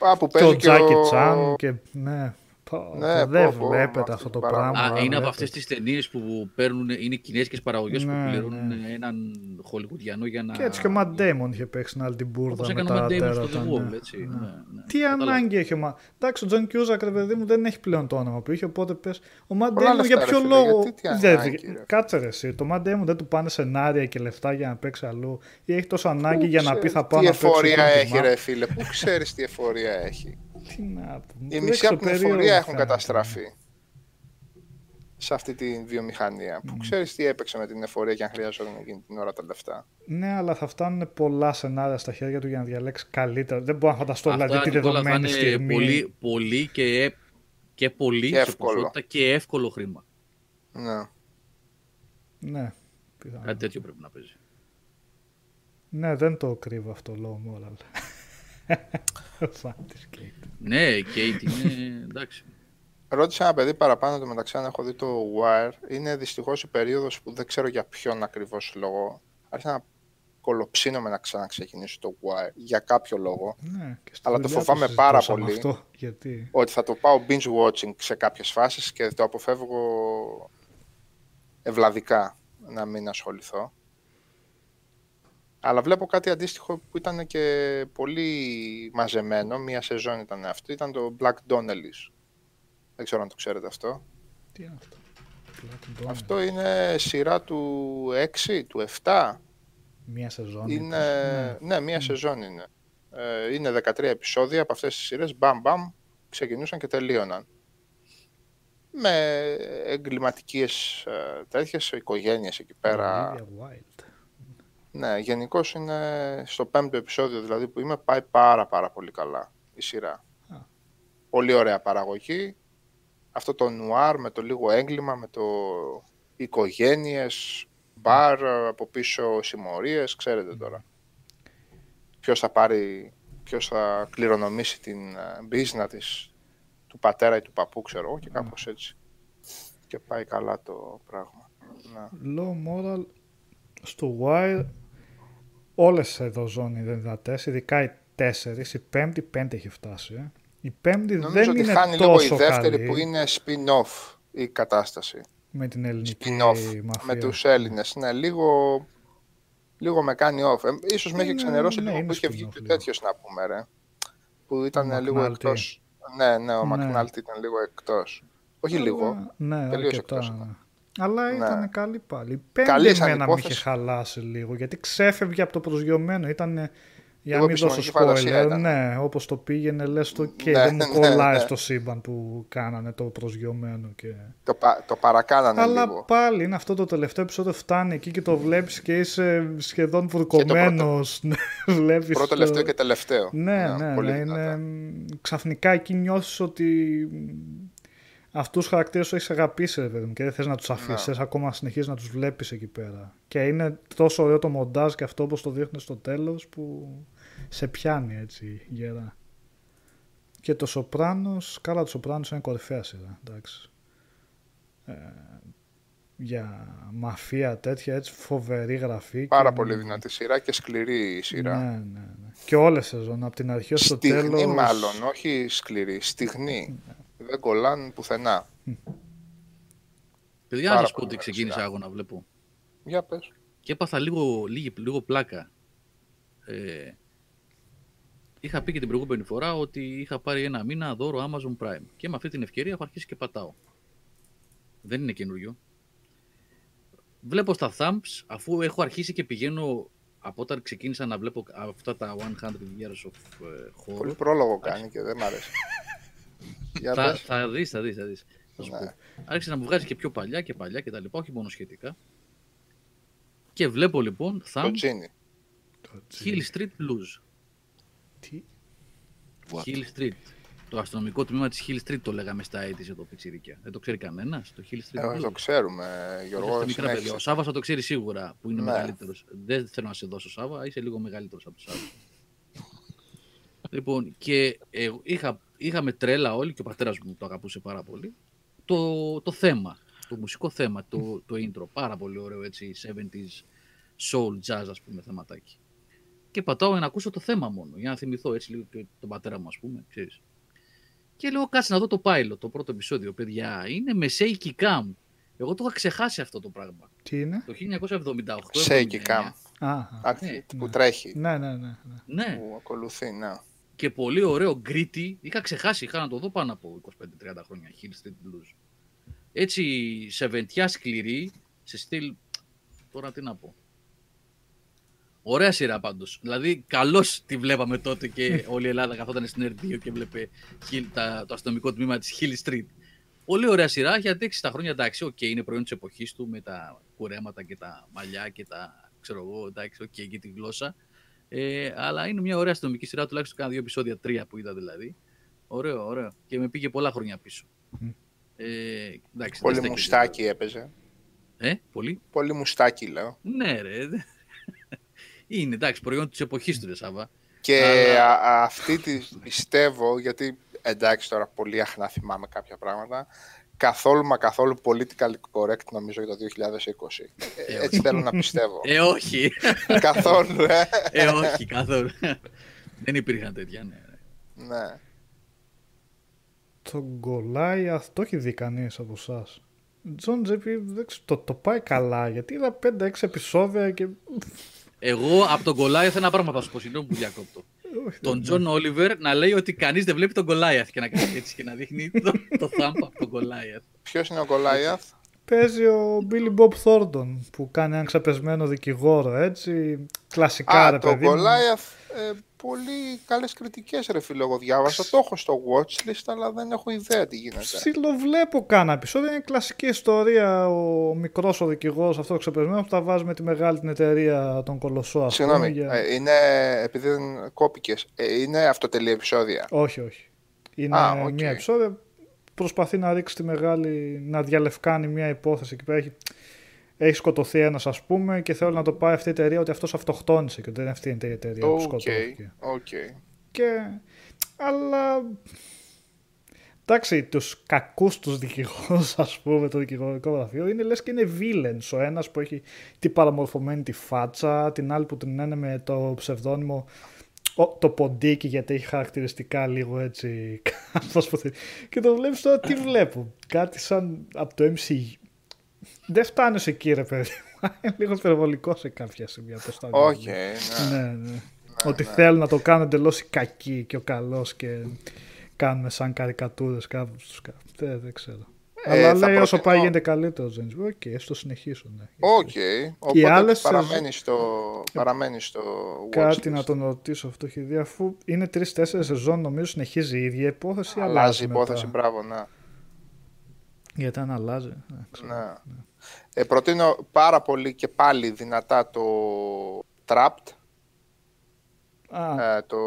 α, α, που Και παίζει ο Τζάκι Τσάν. Και ναι. Πω, Ναι, δεν πω, πω, με βλέπετε αυτή αυτό την το παράδοση. πράγμα. Α, είναι από βλέπετε. αυτές τις ταινίες που παίρνουν, είναι κινέζικες παραγωγές Ναι, που πληρώνουν ναι. έναν χολικουδιανό για να. Και έτσι και ο Ματ Ντέιμον είχε παίξει την άλλη την μπουρδα Όπως με έκανε ο τα Matt Damon τέρατα. στο The ναι. Wall, έτσι. Ναι, ναι. Τι Κατάλαβα. ανάγκη έχει ο Μα... Εντάξει, ο Τζον Κιούσακ, ρε παιδί μου, δεν έχει πλέον το όνομα που είχε, οπότε πες, ο Ματ Πολλά Ντέιμον για λεφτά, ποιο ρε φίλε, λόγο. γιατί τι δεν- ανάγκη, ρε. Κάτσε ρε εσύ, το Ματ Ντέιμον δεν του πάνε σενάρια και λεφτά για να παίξει αλλού ή έχει τόσο ανάγκη για να πει θα πάω Τι να παίξω. εφορία εκείνη τη έχει, μάπα. ρε φίλε. Πού ξέρεις τι εφορία έχει. Τι να πω. Η δεν μισή ξέρω, από την περίεργο εφορία έχουν φαίνεται. καταστραφεί. Σε αυτή τη βιομηχανία. Πού ξέρεις τι έπαιξε με την εφορία και αν χρειαζόταν εκείνη την ώρα τα λεφτά. Ναι, αλλά θα φτάνουν πολλά σενάρια στα χέρια του για να διαλέξει καλύτερα. Δεν μπορώ να φανταστώ Αυτά, δηλαδή τη Νικόλα, θα δεδομένη είναι στιγμή. πολύ, πολύ και, ε- και πολύ Και σε εύκολο. ποσότητα και εύκολο χρήμα. Ναι. Ναι, πιθανό. Κάτι τέτοιο πρέπει να παίζει. Ναι, δεν το κρύβω αυτό λόγω moral. Φαν της Kate. Ναι, η Kate είναι εντάξει. Ρώτησα ένα παιδί παραπάνω το μεταξύ αν έχω δει το Wire. Είναι δυστυχώς η περίοδος που δεν ξέρω για ποιον ακριβώς λόγο. Άρχισα να κολοψύνομαι να ξαναξεκινήσω το Wire για κάποιο λόγο. Ναι, και στη Αλλά το δουλειά φοβάμαι το πάρα συζητούσαμε πολύ. Αυτό, γιατί; Ότι θα το πάω binge watching σε κάποιες φάσεις και το αποφεύγω ευλαβικά να μην ασχοληθώ. Αλλά βλέπω κάτι αντίστοιχο που ήταν και πολύ μαζεμένο. Μία σεζόν ήταν αυτό. Ήταν το Black Donnellys. Δεν ξέρω αν το ξέρετε αυτό. Τι είναι αυτό; Black Dawn. Αυτό είναι σειρά του 6, του 7. Μία σεζόν. Είναι, είπες. ναι, μία σεζόν είναι. Ε, είναι 13 επεισόδια από αυτές τις σειρές. Μπαμ, μπαμ, ξεκινούσαν και τελείωναν. Με εγκληματικές ε, τέτοιες οικογένειες εκεί πέρα. Olivia Wilde. Ναι, γενικώς είναι στο πέμπτο επεισόδιο δηλαδή που είμαι, πάει πάρα πάρα πολύ καλά η σειρά. Α. Πολύ ωραία παραγωγή. Αυτό το νουάρ με το λίγο έγκλημα, με το οικογένειες, μπαρ, από πίσω συμμορίες, ξέρετε τώρα. Ποιος θα πάρει, ποιος θα κληρονομήσει την ε, μπίζνα της, του πατέρα ή του παππού, ξέρω εγώ, και κάπως έτσι. Και πάει καλά το πράγμα. Ναι. Low moral στο Wire όλες εδώ ζώνη δεν είναι δυνατές, ειδικά οι τέσσερις, η πέμπτη πέντε έχει φτάσει. Ε. Η πέμπτη Νομίζω δεν ότι είναι χάνει λίγο η τόσο δεύτερη καλή που είναι spin-off η κατάσταση. με την ελληνική Spin-off μαφία. με τους Έλληνες. Ναι, λίγο, λίγο με κάνει off. Ε, ίσως με έχει Είναι- ξενερώσει ναι, λίγο είναι που είχε spin-off βγει και λίγο. τέτοιος να πούμε ρε. Που ήταν Ο λίγο McNulty. εκτός. Ναι, ναι, ο Ναι. Μακνάλτη ήταν λίγο εκτός. Όχι Αλλά- λίγο. Ναι, τελείως αρκετά. εκτός ναι. ήταν. Αλλά Ναι. ήταν καλή πάλι. Η Πέμπτη Καλή σαν εμένα με είχε υπόθεση. χαλάσει λίγο γιατί ξέφευγε από το προσγειωμένο. Ήταν Για να Εγώ μην δώσω επιστημονική φαντασία spoiler, ήταν. ναι, όπως το πήγαινε λες το και Ναι, δεν μου ναι, κολλάει ναι. στο σύμπαν που κάνανε το προσγειωμένο και... Το, πα- το παρακάνανε Αλλά λίγο. πάλι είναι αυτό το τελευταίο επεισόδιο φτάνει εκεί και το βλέπεις και είσαι σχεδόν βουρκωμένος. Ναι, βλέπεις Πρώτο, το- τελευταίο και τελευταίο. Ναι, ναι, πολύ ναι, δυνατά. είναι... Ξαφνικά εκεί νιώθεις ότι αυτούς τους χαρακτήρες σου έχεις αγαπήσει ρε παιδί μου, και δεν θες να τους αφήσεις, Ναι. θες ακόμα να συνεχίζεις να τους βλέπεις εκεί πέρα. Και είναι τόσο ωραίο το μοντάζ και αυτό όπως το δείχνει στο τέλος που σε πιάνει έτσι γερά. Και το Σοπράνος, καλά το Σοπράνος είναι κορυφαία σειρά, εντάξει. Ε, για μαφία τέτοια έτσι φοβερή γραφή. Πάρα και- πολύ δυνατή σειρά και σκληρή η σειρά. Ναι, ναι, ναι. Και όλες σεζόν, από την αρχή ως το Στιγνή τέλος. μάλλον, όχι σκληρή. Στιγνή. Δεν κολλάνε πουθενά. Παιδιά, να Πάρα σα πω πολύ ότι ωραία ξεκίνησα σειρά. εγώ να βλέπω. Για πες. Και έπαθα λίγο, λίγο, λίγο πλάκα. Ε, είχα πει και την προηγούμενη φορά ότι είχα πάρει ένα μήνα δώρο Amazon Prime. Και με αυτή την ευκαιρία έχω αρχίσει και πατάω. Δεν είναι καινούριο. Βλέπω στα thumbs, αφού έχω αρχίσει και πηγαίνω από όταν ξεκίνησα να βλέπω αυτά τα 100 years of ε, horror. Πολύ πρόλογο κάνει και δεν μ' αρέσει. Για θα, πες. θα δεις, θα δεις, θα δεις. Θα σου Ναι. πω. Άρχισε να μου βγάζει και πιο παλιά και παλιά και τα λοιπά, όχι μόνο σχετικά. Και βλέπω λοιπόν Το Thumb Τζίνι. Hill Street Blues. Τι; What? Hill Street. Το αστυνομικό τμήμα της Hill Street το λέγαμε στα 80's εδώ πιτσιρίκια. Δεν το ξέρει κανένας. Το Hill Street Ε, Blues. το ξέρουμε, Είμαστε Γιώργο. μικρά παιδιά. Ο συνέχισε. Σάβα θα το ξέρει σίγουρα που είναι Ναι. μεγαλύτερος. Δεν θέλω να σε δώσω Σάβα, είσαι λίγο μεγαλύτερος από το Σάβα. Λοιπόν, και ε, είχα, είχαμε τρέλα όλοι και ο πατέρας μου το αγαπούσε πάρα πολύ. Το, το θέμα, το μουσικό θέμα, το, το intro. Πάρα πολύ ωραίο έτσι, 70s soul jazz, ας πούμε, θεματάκι. Και πατάω για να ακούσω το θέμα μόνο, για να θυμηθώ έτσι λίγο και τον πατέρα μου, ας πούμε, ξέρεις. Και λέω, κάτσε να δω το pilot, το πρώτο επεισόδιο, παιδιά. Είναι με shaky cam. Εγώ το είχα ξεχάσει αυτό το πράγμα. Τι είναι; Το 1978. Shaky 79. cam. Α, Άκη, ναι. που τρέχει. ναι, ναι, ναι. ναι. Ναι, Που ακολουθεί, ναι. Και πολύ ωραίο gritty. Είχα ξεχάσει, είχα να το δω πάνω από 25-30 χρόνια. Hill Street Blues. Έτσι, seventιά σκληρή, σε στυλ. Τώρα τι να πω. Ωραία σειρά πάντως. Δηλαδή, καλώς τη βλέπαμε τότε και όλη η Ελλάδα καθόταν στην ΕΡΤ2 και βλέπε Hill- τα- το αστυνομικό τμήμα της Hill Street. Πολύ ωραία σειρά, έχει αντέξει τα χρόνια εντάξει. Οκ, είναι προϊόν της εποχής του με τα κουρέματα και τα μαλλιά και τα ξέρω εγώ, εντάξει, οκ, και τη γλώσσα. Ε, αλλά είναι μια ωραία αστυνομική σειρά, τουλάχιστον κάνα δύο επεισόδια, τρία που είδα δηλαδή. Ωραίο, ωραίο. Και με πήγε πολλά χρόνια πίσω. Μμ. Ε, εντάξει, Πολύ δεν στέκεται. μουστάκι έπαιζε. Ε, πολύ. Πολύ μουστάκι, λέω. Ναι, ρε. Είναι εντάξει, προϊόν της εποχής του, ρε Σάβα. Και Αλλά- α- αυτή τη πιστεύω, γιατί εντάξει τώρα πολύ αχνά θυμάμαι κάποια πράγματα, καθόλου μα καθόλου political correct νομίζω για το 2020. Ε, Έτσι θέλω να πιστεύω. Ε, όχι. καθόλου, ε. ε, όχι, καθόλου. Δεν υπήρχαν τέτοια, ναι. ρε. ναι. Το Goliath το έχει δει κανείς από εσάς. Τζον Τζέπι δεν ξέρω, το, το πάει καλά γιατί είδα 5-6 επεισόδια και. Εγώ από τον Goliath ένα πράγμα θα σου πω, συγγνώμη που διακόπτω. Όχι, τον Τζον Όλιβερ να λέει ότι κανείς δεν βλέπει τον Goliath και να κάνει έτσι και να δείχνει το, το thumb από τον Γκολάιαθ. Ποιος είναι ο Γκολάιαθ; Παίζει ο Billy Bob Thornton που κάνει έναν ξεπεσμένο δικηγόρο έτσι. Κλασικά Α, ρε το παιδί. μου. Γκολάιαθ, ε, πολύ καλές κριτικές ρε φίλο, εγώ διάβασα. Το έχω στο watchlist, αλλά δεν έχω ιδέα τι γίνεται. Ψιλοβλέπω κάνα επεισόδιο. Είναι κλασική ιστορία. Ο μικρός ο δικηγόρος αυτό ξεπεσμένο που τα βάζει με τη μεγάλη την εταιρεία των Κολοσσό. ας πούμε, Συγγνώμη, για- ε, είναι, επειδή δεν κόπηκες, ε, είναι αυτοτελή επεισόδια; Όχι, όχι. Είναι Α, οκ. μία επεισόδια. Προσπαθεί να ρίξει τη μεγάλη. να διαλευκάνει μια υπόθεση εκεί πέρα. Έχει, έχει σκοτωθεί ένας, ας πούμε, και θέλει να το πάει αυτή η εταιρεία ότι αυτός αυτοκτόνησε και ότι δεν είναι αυτή η εταιρεία που Οκ, σκοτώθηκε. οκ. Και. Αλλά. Εντάξει, τους κακούς τους δικηγόρους, ας πούμε, το δικηγορικό γραφείο είναι λες και είναι villains. Ο ένας που έχει την παραμορφωμένη τη φάτσα, την άλλη που την είναι με το ψευδόνυμο ο- το ποντίκι γιατί έχει χαρακτηριστικά λίγο έτσι κάπως που θέλει. και το βλέπεις τώρα τι βλέπω κάτι σαν από το MCU δεν φτάνω σε εκεί ρε παιδί μου. είναι λίγο υπερβολικό σε κάποια σημεία πες το Όχι, αγγλικά. ναι. ναι, ναι. ότι θέλουν να το κάνουν εντελώς οι κακοί και ο καλός και κάνουμε σαν καρικατούρες κάπου στους κάπου δεν, δεν ξέρω Αλλά Ε, θα λέει όσο προτείνω- πάει γίνεται καλύτερο ο James Gunn. Οκ, ας το συνεχίσω. Ναι. Οκ. Οπότε άλλες παραμένει, στο, παραμένει στο watch Κάτι list. να τον ρωτήσω αυτό έχει δει, αφού είναι τρει-τέσσερι σεζόν, νομίζω συνεχίζει η ίδια υπόθεση. ή Αλλάζει η μετά; υπόθεση, μπράβο, ναι. Γιατί αν αλλάζει. ναι, ξέρω. ναι. Ε, προτείνω πάρα πολύ και πάλι δυνατά το Trapped, Α, ε, το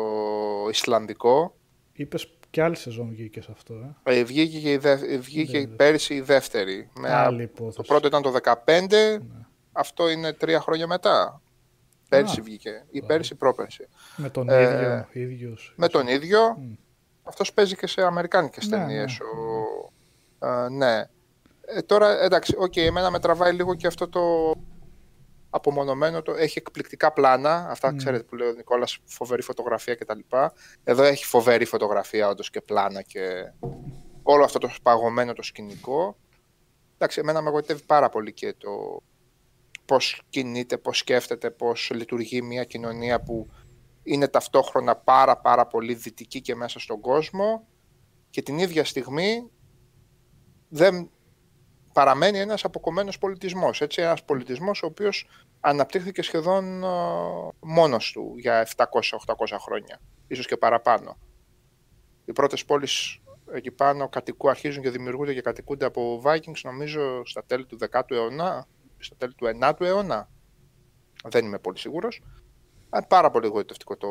Ισλανδικό. είπες και άλλη σεζόν βγήκε σε αυτό. Ε. Ε, βγήκε και η δε- βγήκε Ναι, ναι. πέρυσι η δεύτερη. Με Άλλη υπόθεση. Το πρώτο ήταν το 2015, αυτό είναι τρία χρόνια μετά. Πέρυσι Α. βγήκε, ή πέρυσι πρόπερσι. Με τον Ε, ίδιος. ίδιος. Με τον ίδιο, Μμ. αυτός παίζει και σε αμερικάνικες Ναι, ταινίες. Ο, ε, ναι. Ε, τώρα, εντάξει, οκ, εμένα με τραβάει λίγο και αυτό το απομονωμένο, το, έχει εκπληκτικά πλάνα, αυτά Μμ. ξέρετε που λέει ο Νικόλας, φοβερή φωτογραφία κτλ. Εδώ έχει φοβερή φωτογραφία όντως και πλάνα και όλο αυτό το παγωμένο το σκηνικό. Εντάξει, εμένα με εγωιτεύει πάρα πολύ και το πώς κινείται, πώς σκέφτεται, πώς λειτουργεί μια κοινωνία που είναι ταυτόχρονα πάρα πάρα πολύ δυτική και μέσα στον κόσμο και την ίδια στιγμή δεν παραμένει ένας αποκομμένος πολιτισμός. Έτσι, ένας πολιτισμός ο οποίος αναπτύχθηκε σχεδόν α, μόνος του για 700-800 χρόνια, ίσως και παραπάνω. Οι πρώτες πόλεις εκεί πάνω κατοικού, αρχίζουν και δημιουργούνται και κατοικούνται από Vikings νομίζω στα τέλη του 10ου αιώνα, στα τέλη του 9ου αιώνα. Δεν είμαι πολύ σίγουρος. Α, Πάρα πολύ εγωιτευτικό το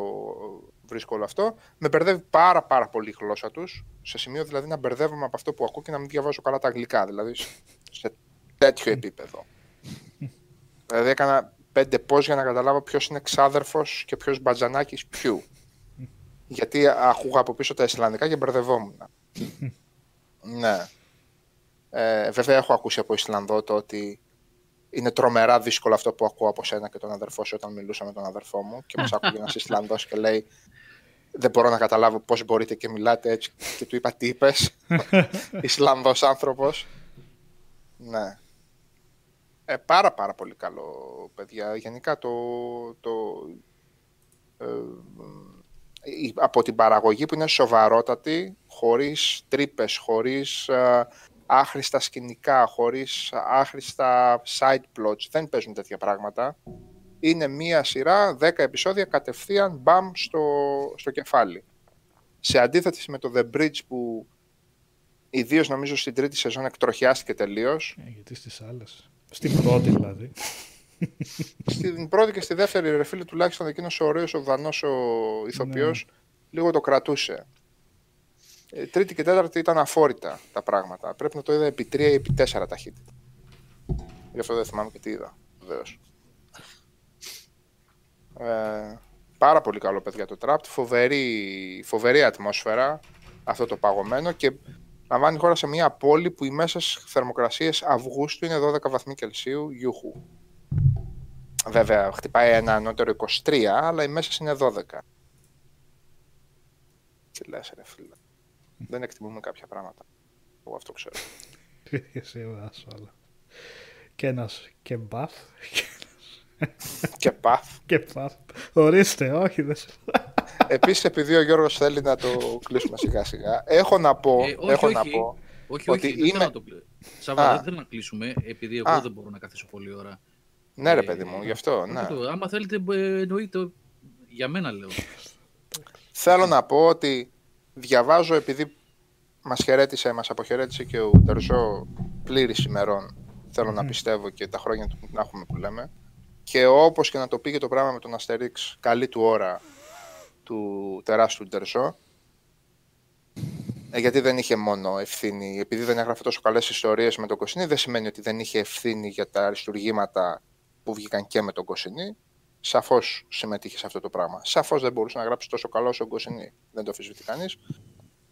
βρίσκω όλο αυτό. Με μπερδεύει πάρα πάρα πολύ η γλώσσα τους, σε σημείο δηλαδή να μπερδεύομαι από αυτό που ακούω και να μην διαβάζω καλά τα αγγλικά, δηλαδή σε- σε τέτοιο επίπεδο. δηλαδή έκανα πέντε πώς για να καταλάβω ποιος είναι ξάδερφος και ποιος μπατζανάκης ποιου. Γιατί άκουγα από πίσω τα Ισλανδικά και μπερδευόμουν. ναι. Ε, βέβαια έχω ακούσει από Ισλανδό το ότι είναι τρομερά δύσκολο αυτό που ακούω από σένα και τον αδερφό σου όταν μιλούσα με τον αδερφό μου και μας άκουγε ένας Ισλανδός και λέει δεν μπορώ να καταλάβω πώς μπορείτε και μιλάτε έτσι και του είπα τι είπες Ισλανδός άνθρωπος ναι. Ε, πάρα πάρα πολύ καλό παιδιά. Γενικά το, το ε, η- από την παραγωγή που είναι σοβαρότατη χωρίς τρύπες, χωρίς ε, άχρηστα σκηνικά, χωρίς άχρηστα side plots. Δεν παίζουν τέτοια πράγματα. Είναι μία σειρά, 10 επεισόδια, κατευθείαν μπαμ στο, στο κεφάλι. Σε αντίθεση με το The Bridge που ιδίως νομίζω στην τρίτη σεζόν εκτροχιάστηκε τελείως. Ε, γιατί στις άλλες. Στην πρώτη δηλαδή. Στην πρώτη και στη δεύτερη, ρε φίλε, τουλάχιστον εκείνος ο ωραίος ο Δανός ο ηθοποιός, λίγο το κρατούσε. Ε, τρίτη και τέταρτη ήταν αφόρητα τα πράγματα. Πρέπει να το είδα επί τρία ή επί τέσσερα ταχύτητα. Γι' αυτό δεν θυμάμαι και τι είδα, βεβαίως. Ε, πάρα πολύ καλό παιδιά το Trapped, φοβερή, φοβερή ατμόσφαιρα αυτό το παγωμένο και λαμβάνει η χώρα σε μια πόλη που οι μέσες θερμοκρασίες Αυγούστου είναι 12 βαθμοί Κελσίου, γιούχου. Βέβαια, χτυπάει ένα ανώτερο 23, αλλά οι μέσες είναι 12. Τι λες ρε φίλε. Δεν εκτιμούμε κάποια πράγματα. Εγώ αυτό ξέρω. Εσύ βάζω όλα. Και ένας και μπαφ. και παθ. Και μπαφ. Ορίστε, όχι δεν σε... Επίσης, επειδή ο Γιώργος θέλει να το κλείσουμε σιγά σιγά, έχω να πω, Ε, όχι, έχω όχι. να πω, Όχι, Ότι όχι, δεν θέλω είμαι- να το κλείσω. Σάβα, Α. δεν θέλω να κλείσουμε, επειδή εγώ Α. δεν μπορώ να καθίσω πολλή ώρα. ναι ρε Ε, παιδί μου, γι' αυτό, όχι ναι. το- άμα θέλετε, ε, εννοείται, για μένα λέω. Θέλω να πω ότι διαβάζω επειδή μας χαιρέτησε, μας αποχαιρέτησε και ο Τερζό πλήρης ημερών, θέλω να πιστεύω και τα χρόνια του να έχουμε που λέμε, και όπως και να το πήγε το πράγμα με τον Αστερίξ, καλή του ώρα του τεράστιου Τερζό, ε, γιατί δεν είχε μόνο ευθύνη, επειδή δεν έγραφε τόσο καλές ιστορίες με τον Κοσινή, δεν σημαίνει ότι δεν είχε ευθύνη για τα αριστουργήματα που βγήκαν και με τον Κοσινή. Σαφώς συμμετείχε σε αυτό το πράγμα. Σαφώς δεν μπορούσε να γράψει τόσο καλό όσο ο Γκοσινή. Δεν το αφισβητεί κανείς.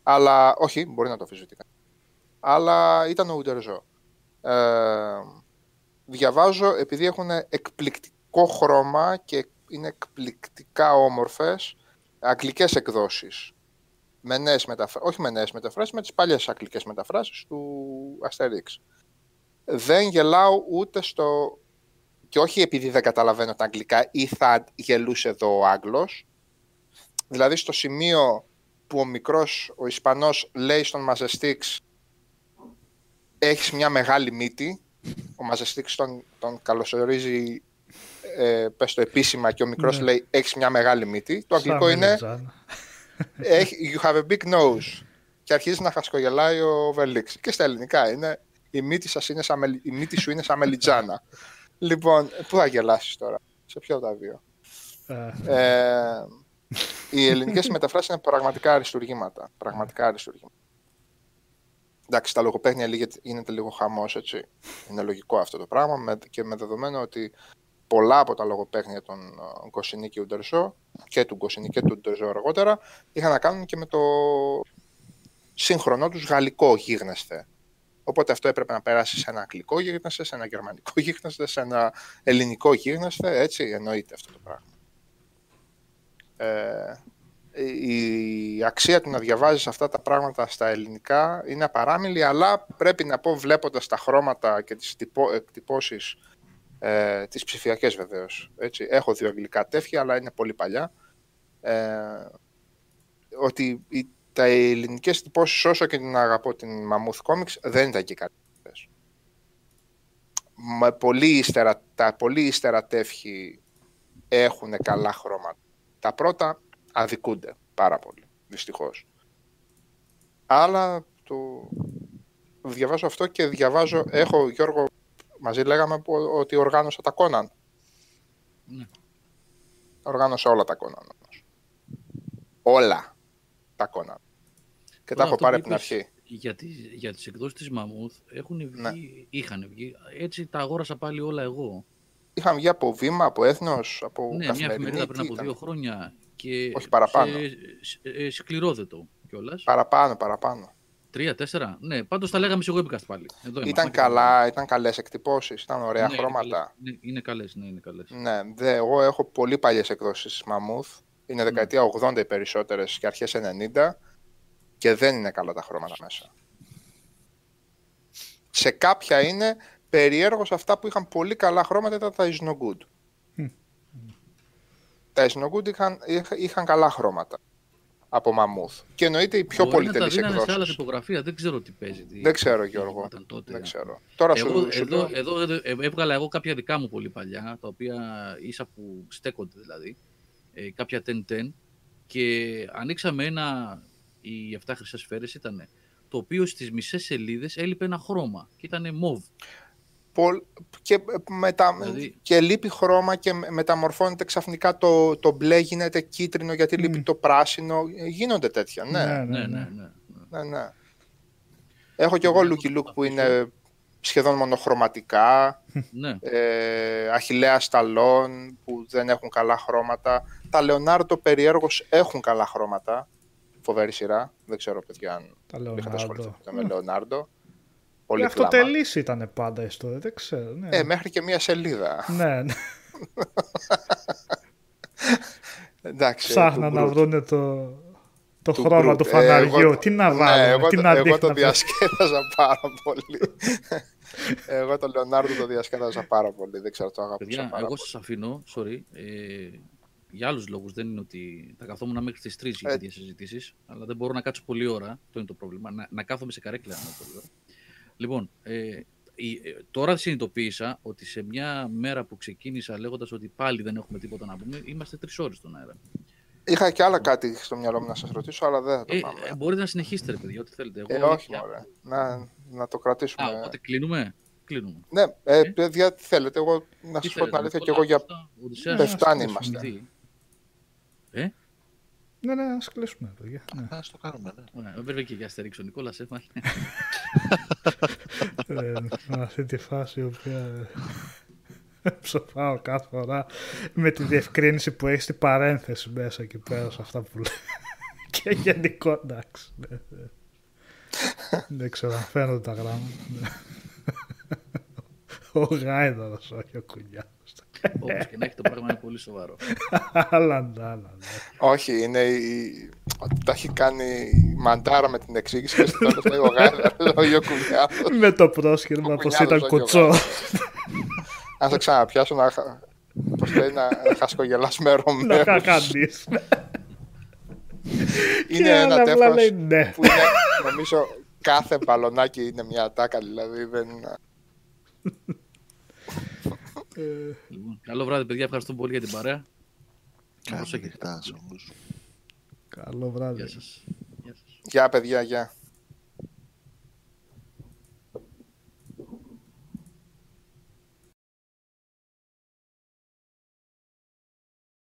Αλλά. Όχι, μπορεί να το αφισβητεί κανείς. Αλλά ήταν ο Ουτερζό. Ε, διαβάζω επειδή έχουν εκπληκτικό χρώμα και είναι εκπληκτικά όμορφες αγγλικές εκδόσεις. Με νέες μεταφρα... Όχι με νέες μεταφράσεις, με τις παλιές αγγλικές μεταφράσεις του Asterix. Δεν γελάω ούτε στο και όχι επειδή δεν καταλαβαίνω τα αγγλικά ή θα γελούσε εδώ ο Άγγλος. Δηλαδή στο σημείο που ο μικρός, ο Ισπανός, λέει στον Μαζεστίξ έχεις μια μεγάλη μύτη, ο Μαζεστήξ τον, τον καλωσορίζει ε, πες το επίσημα και ο μικρός Ναι. λέει έχεις μια μεγάλη μύτη. Το Σαν αγγλικό είναι μελιτζάνα. έχει- you have a big nose και αρχίζει να χασκογελάει ο Βελίξ. Και στα ελληνικά είναι η μύτη, σας είναι σαν, μελι- η μύτη σου είναι σαν μελιτζάνα. Λοιπόν, πού θα γελάσεις τώρα, σε ποιο από τα δύο; Ε, Ε, οι ελληνικές μεταφράσεις είναι πραγματικά αριστουργήματα. Πραγματικά αριστουργήματα. Εντάξει, στα λογοπαίγνια λίγε- γίνεται λίγο χαμός, έτσι. Είναι λογικό αυτό το πράγμα με, και με δεδομένο ότι πολλά από τα λογοπαίγνια των ε, Γκοσινή και Ουντερζό και του Γκοσινή και του Ουντερζό αργότερα είχαν να κάνουν και με το σύγχρονό τους γαλλικό γίγνεσθε. Οπότε αυτό έπρεπε να περάσει σε ένα αγγλικό γίγνεσθε, σε ένα γερμανικό γίγνεσθε, σε ένα ελληνικό γίγνεσθε, έτσι εννοείται αυτό το πράγμα. Ε, η αξία του να διαβάζεις αυτά τα πράγματα στα ελληνικά είναι απαράμιλη, αλλά πρέπει να πω βλέποντας τα χρώματα και τις τυπω, εκτυπώσεις, ε, τις ψηφιακές βεβαίως. Έτσι. Έχω δύο αγγλικά τεύχη, αλλά είναι πολύ παλιά. Ε, ότι οι, τα ελληνικές τυπώσεις, όσο και την αγαπώ την Mammoth Comics, δεν ήταν και καλύτερες. Μα πολύ ύστερα, τα πολύ ύστερα τεύχη έχουν καλά χρώματα. Τα πρώτα αδικούνται πάρα πολύ, δυστυχώς. Αλλά το... διαβάζω αυτό και διαβάζω, έχω Γιώργο, μαζί λέγαμε που- ότι οργάνωσα τα Conan. Ναι. Οργάνωσα όλα τα Conan όμως. Όλα τα Conan. Και τα Τώρα, έχω αυτό πάρει που από την είπες αρχή. Για, τις, για τις εκδόσεις της Μαμούθ έχουν βγει, Ναι. είχαν βγει. Έτσι τα αγόρασα πάλι όλα εγώ. Είχαν βγει από βήμα, από έθνος, από ναι, μια καθημερινή. εφημερίδα πριν τι από ήταν; δύο χρόνια. Και Όχι, παραπάνω. Σε, σε- ε, σκληρόδετο κιόλας. Παραπάνω, παραπάνω. Τρία, τέσσερα. Ναι, πάντως τα λέγαμε σε webcast πάλι. Εδώ είμαστε. Ήταν καλά, ήταν καλές εκτυπώσεις, ήταν ωραία Ναι, χρώματα. Είναι, καλές. είναι, είναι καλές, ναι, είναι καλές. Ναι, δε, εγώ έχω πολύ παλιές εκδόσεις της Mammoth. Είναι δεκαετία 80 οι περισσότερες και αρχές 90 και δεν είναι καλά τα χρώματα μέσα. Σε κάποια είναι περίεργος αυτά που είχαν πολύ καλά χρώματα ήταν τα Is No Good. Μμ. Τα Is No Good είχαν, είχα- είχαν καλά χρώματα από Mammoth. Και εννοείται οι πιο Μπορεί να τα πολυτελείς δίνανε σε άλλα εκδόσεις. τυπογραφία, δεν ξέρω τι παίζει. Τι, Δεν ξέρω τι Γιώργο, γινόταν τότε. δεν ξέρω. Τώρα σου, Εγώ, σου εδώ, λέω- εδώ, εδώ ε, έβγαλα εγώ κάποια δικά μου πολύ παλιά, τα οποία ίσα που στέκονται δηλαδή, ε, κάποια 10-10 και ανοίξαμε ένα, οι 7 χρυσές σφαίρες ήταν το οποίο στις μισές σελίδες έλειπε ένα χρώμα και ήταν μοβ. Πολ- και, μετα... Δηλαδή- και λείπει χρώμα και με- μεταμορφώνεται ξαφνικά το, το μπλε γίνεται κίτρινο γιατί λείπει Μμ. το πράσινο. Ε, Γίνονται τέτοια, ναι. ναι, Ναι, ναι, ναι, ναι. ναι. ναι, ναι. Έχω κι εγώ Ναι, Lucky Luke που αυτό. είναι σχεδόν μονοχρωματικά, ναι. ε, Αχιλέα Σταλόν που δεν έχουν καλά χρώματα. Τα Λεωνάρντο περιέργως έχουν καλά χρώματα. Φοβερή σειρά. Δεν ξέρω παιδιά αν Τα είχατε ασχοληθεί Λεωνάρντο. ποτέ με Λεωνάρντο. Και Πολύ κλάμα. αυτοτελής ήταν πάντα η ιστορία, δεν ξέρω. Ναι, Ε, μέχρι και μία σελίδα. ναι, ναι. Εντάξει, Ψάχναν του να Groot. βρούνε το, το Του χρώμα Groot. του Ε, φαναριού. εγώ- τι να ναι, βάλουμε, εγώ, τι το- να εγώ δείχνουμε. το διασκέδαζα πάρα πολύ. εγώ τον Λεωνάρντο το διασκέδαζα πάρα πολύ. Δεν ξέρω, το αγαπούσα Παιδιά, πάρα εγώ πολύ. σας αφήνω, sorry, ε, για άλλους λόγους. Δεν είναι ότι θα καθόμουν μέχρι τις 3 για Ε. τέτοιες συζητήσεις, αλλά δεν μπορώ να κάτσω πολλή ώρα. Αυτό είναι το πρόβλημα. Να, να κάθομαι σε καρέκλα να πολλή ώρα. Λοιπόν, ε, η- ε, τώρα συνειδητοποίησα ότι σε μια μέρα που ξεκίνησα λέγοντας ότι πάλι δεν έχουμε τίποτα να πούμε, είμαστε τρεις ώρες στον αέρα. Είχα και άλλα κάτι στο μυαλό μου να σας ρωτήσω, αλλά δεν θα το Ε, πάμε. ε, μπορείτε να συνεχίσετε, ρε παιδιά, ό,τι θέλετε. Ε, Εγώ- όχι, μωρέ. Να, να το κρατήσουμε. Α, οπότε κλείνουμε; Κλείνουμε. Ναι, ε, Ε. παιδιά, τι θέλετε. Εγώ, να Τι σας πω την θέλετε, αλήθεια, πολλά και εγώ για αυτά, Οδυσσέας, πεφτάνη ας είμαστε. Τι. Ε, Ναι, ναι, ας κλείσουμε, παιδιά. Ναι. Ας το κάνουμε, ναι. ωραία, βέβαια και για αστερίξω ο Νικόλας, ε, μάχη. ε, με αυτή τη φάση η οποία ψοφάω κάθε φορά με τη διευκρίνηση που έχεις στην παρένθεση μέσα εκεί πέρα σε αυτά που λέει. και γενικό εντάξει. ναι, ναι. Δεν ξέρω αν φαίνονται τα γράμματα. ναι. Ο Γάιδαρος, όχι ο Κουνιάδος. Όπως και να έχει το πράγμα είναι πολύ σοβαρό. Άλλα, άλλα. ναι. Όχι, είναι η... Τα έχει κάνει η Μαντάρα με την εξήγηση και στο τέλος λέει ο Γάιδαρος, ο Γιωκουμιάδος. Με το πρόσχημα Ο πως Κουνιάδος, ήταν όχι ο κοτσό. Γάιδαρος. Αν σε ξαναπιάσω να, χα- πώς λέει, να, να χασκογελάς με Να Ρωμαίο. χαχαντείς. Είναι Και ένα άλλα απλά τεύχος λέει ναι. που είναι, νομίζω, κάθε μπαλονάκι είναι μια ατάκα, δηλαδή δεν... Λοιπόν, καλό βράδυ, παιδιά. Ευχαριστώ πολύ για την παρέα. Να Καλή προσέχετε. νύχτα σε όλους. Καλό βράδυ. Γεια σας. Γεια σας. Γεια παιδιά, γεια.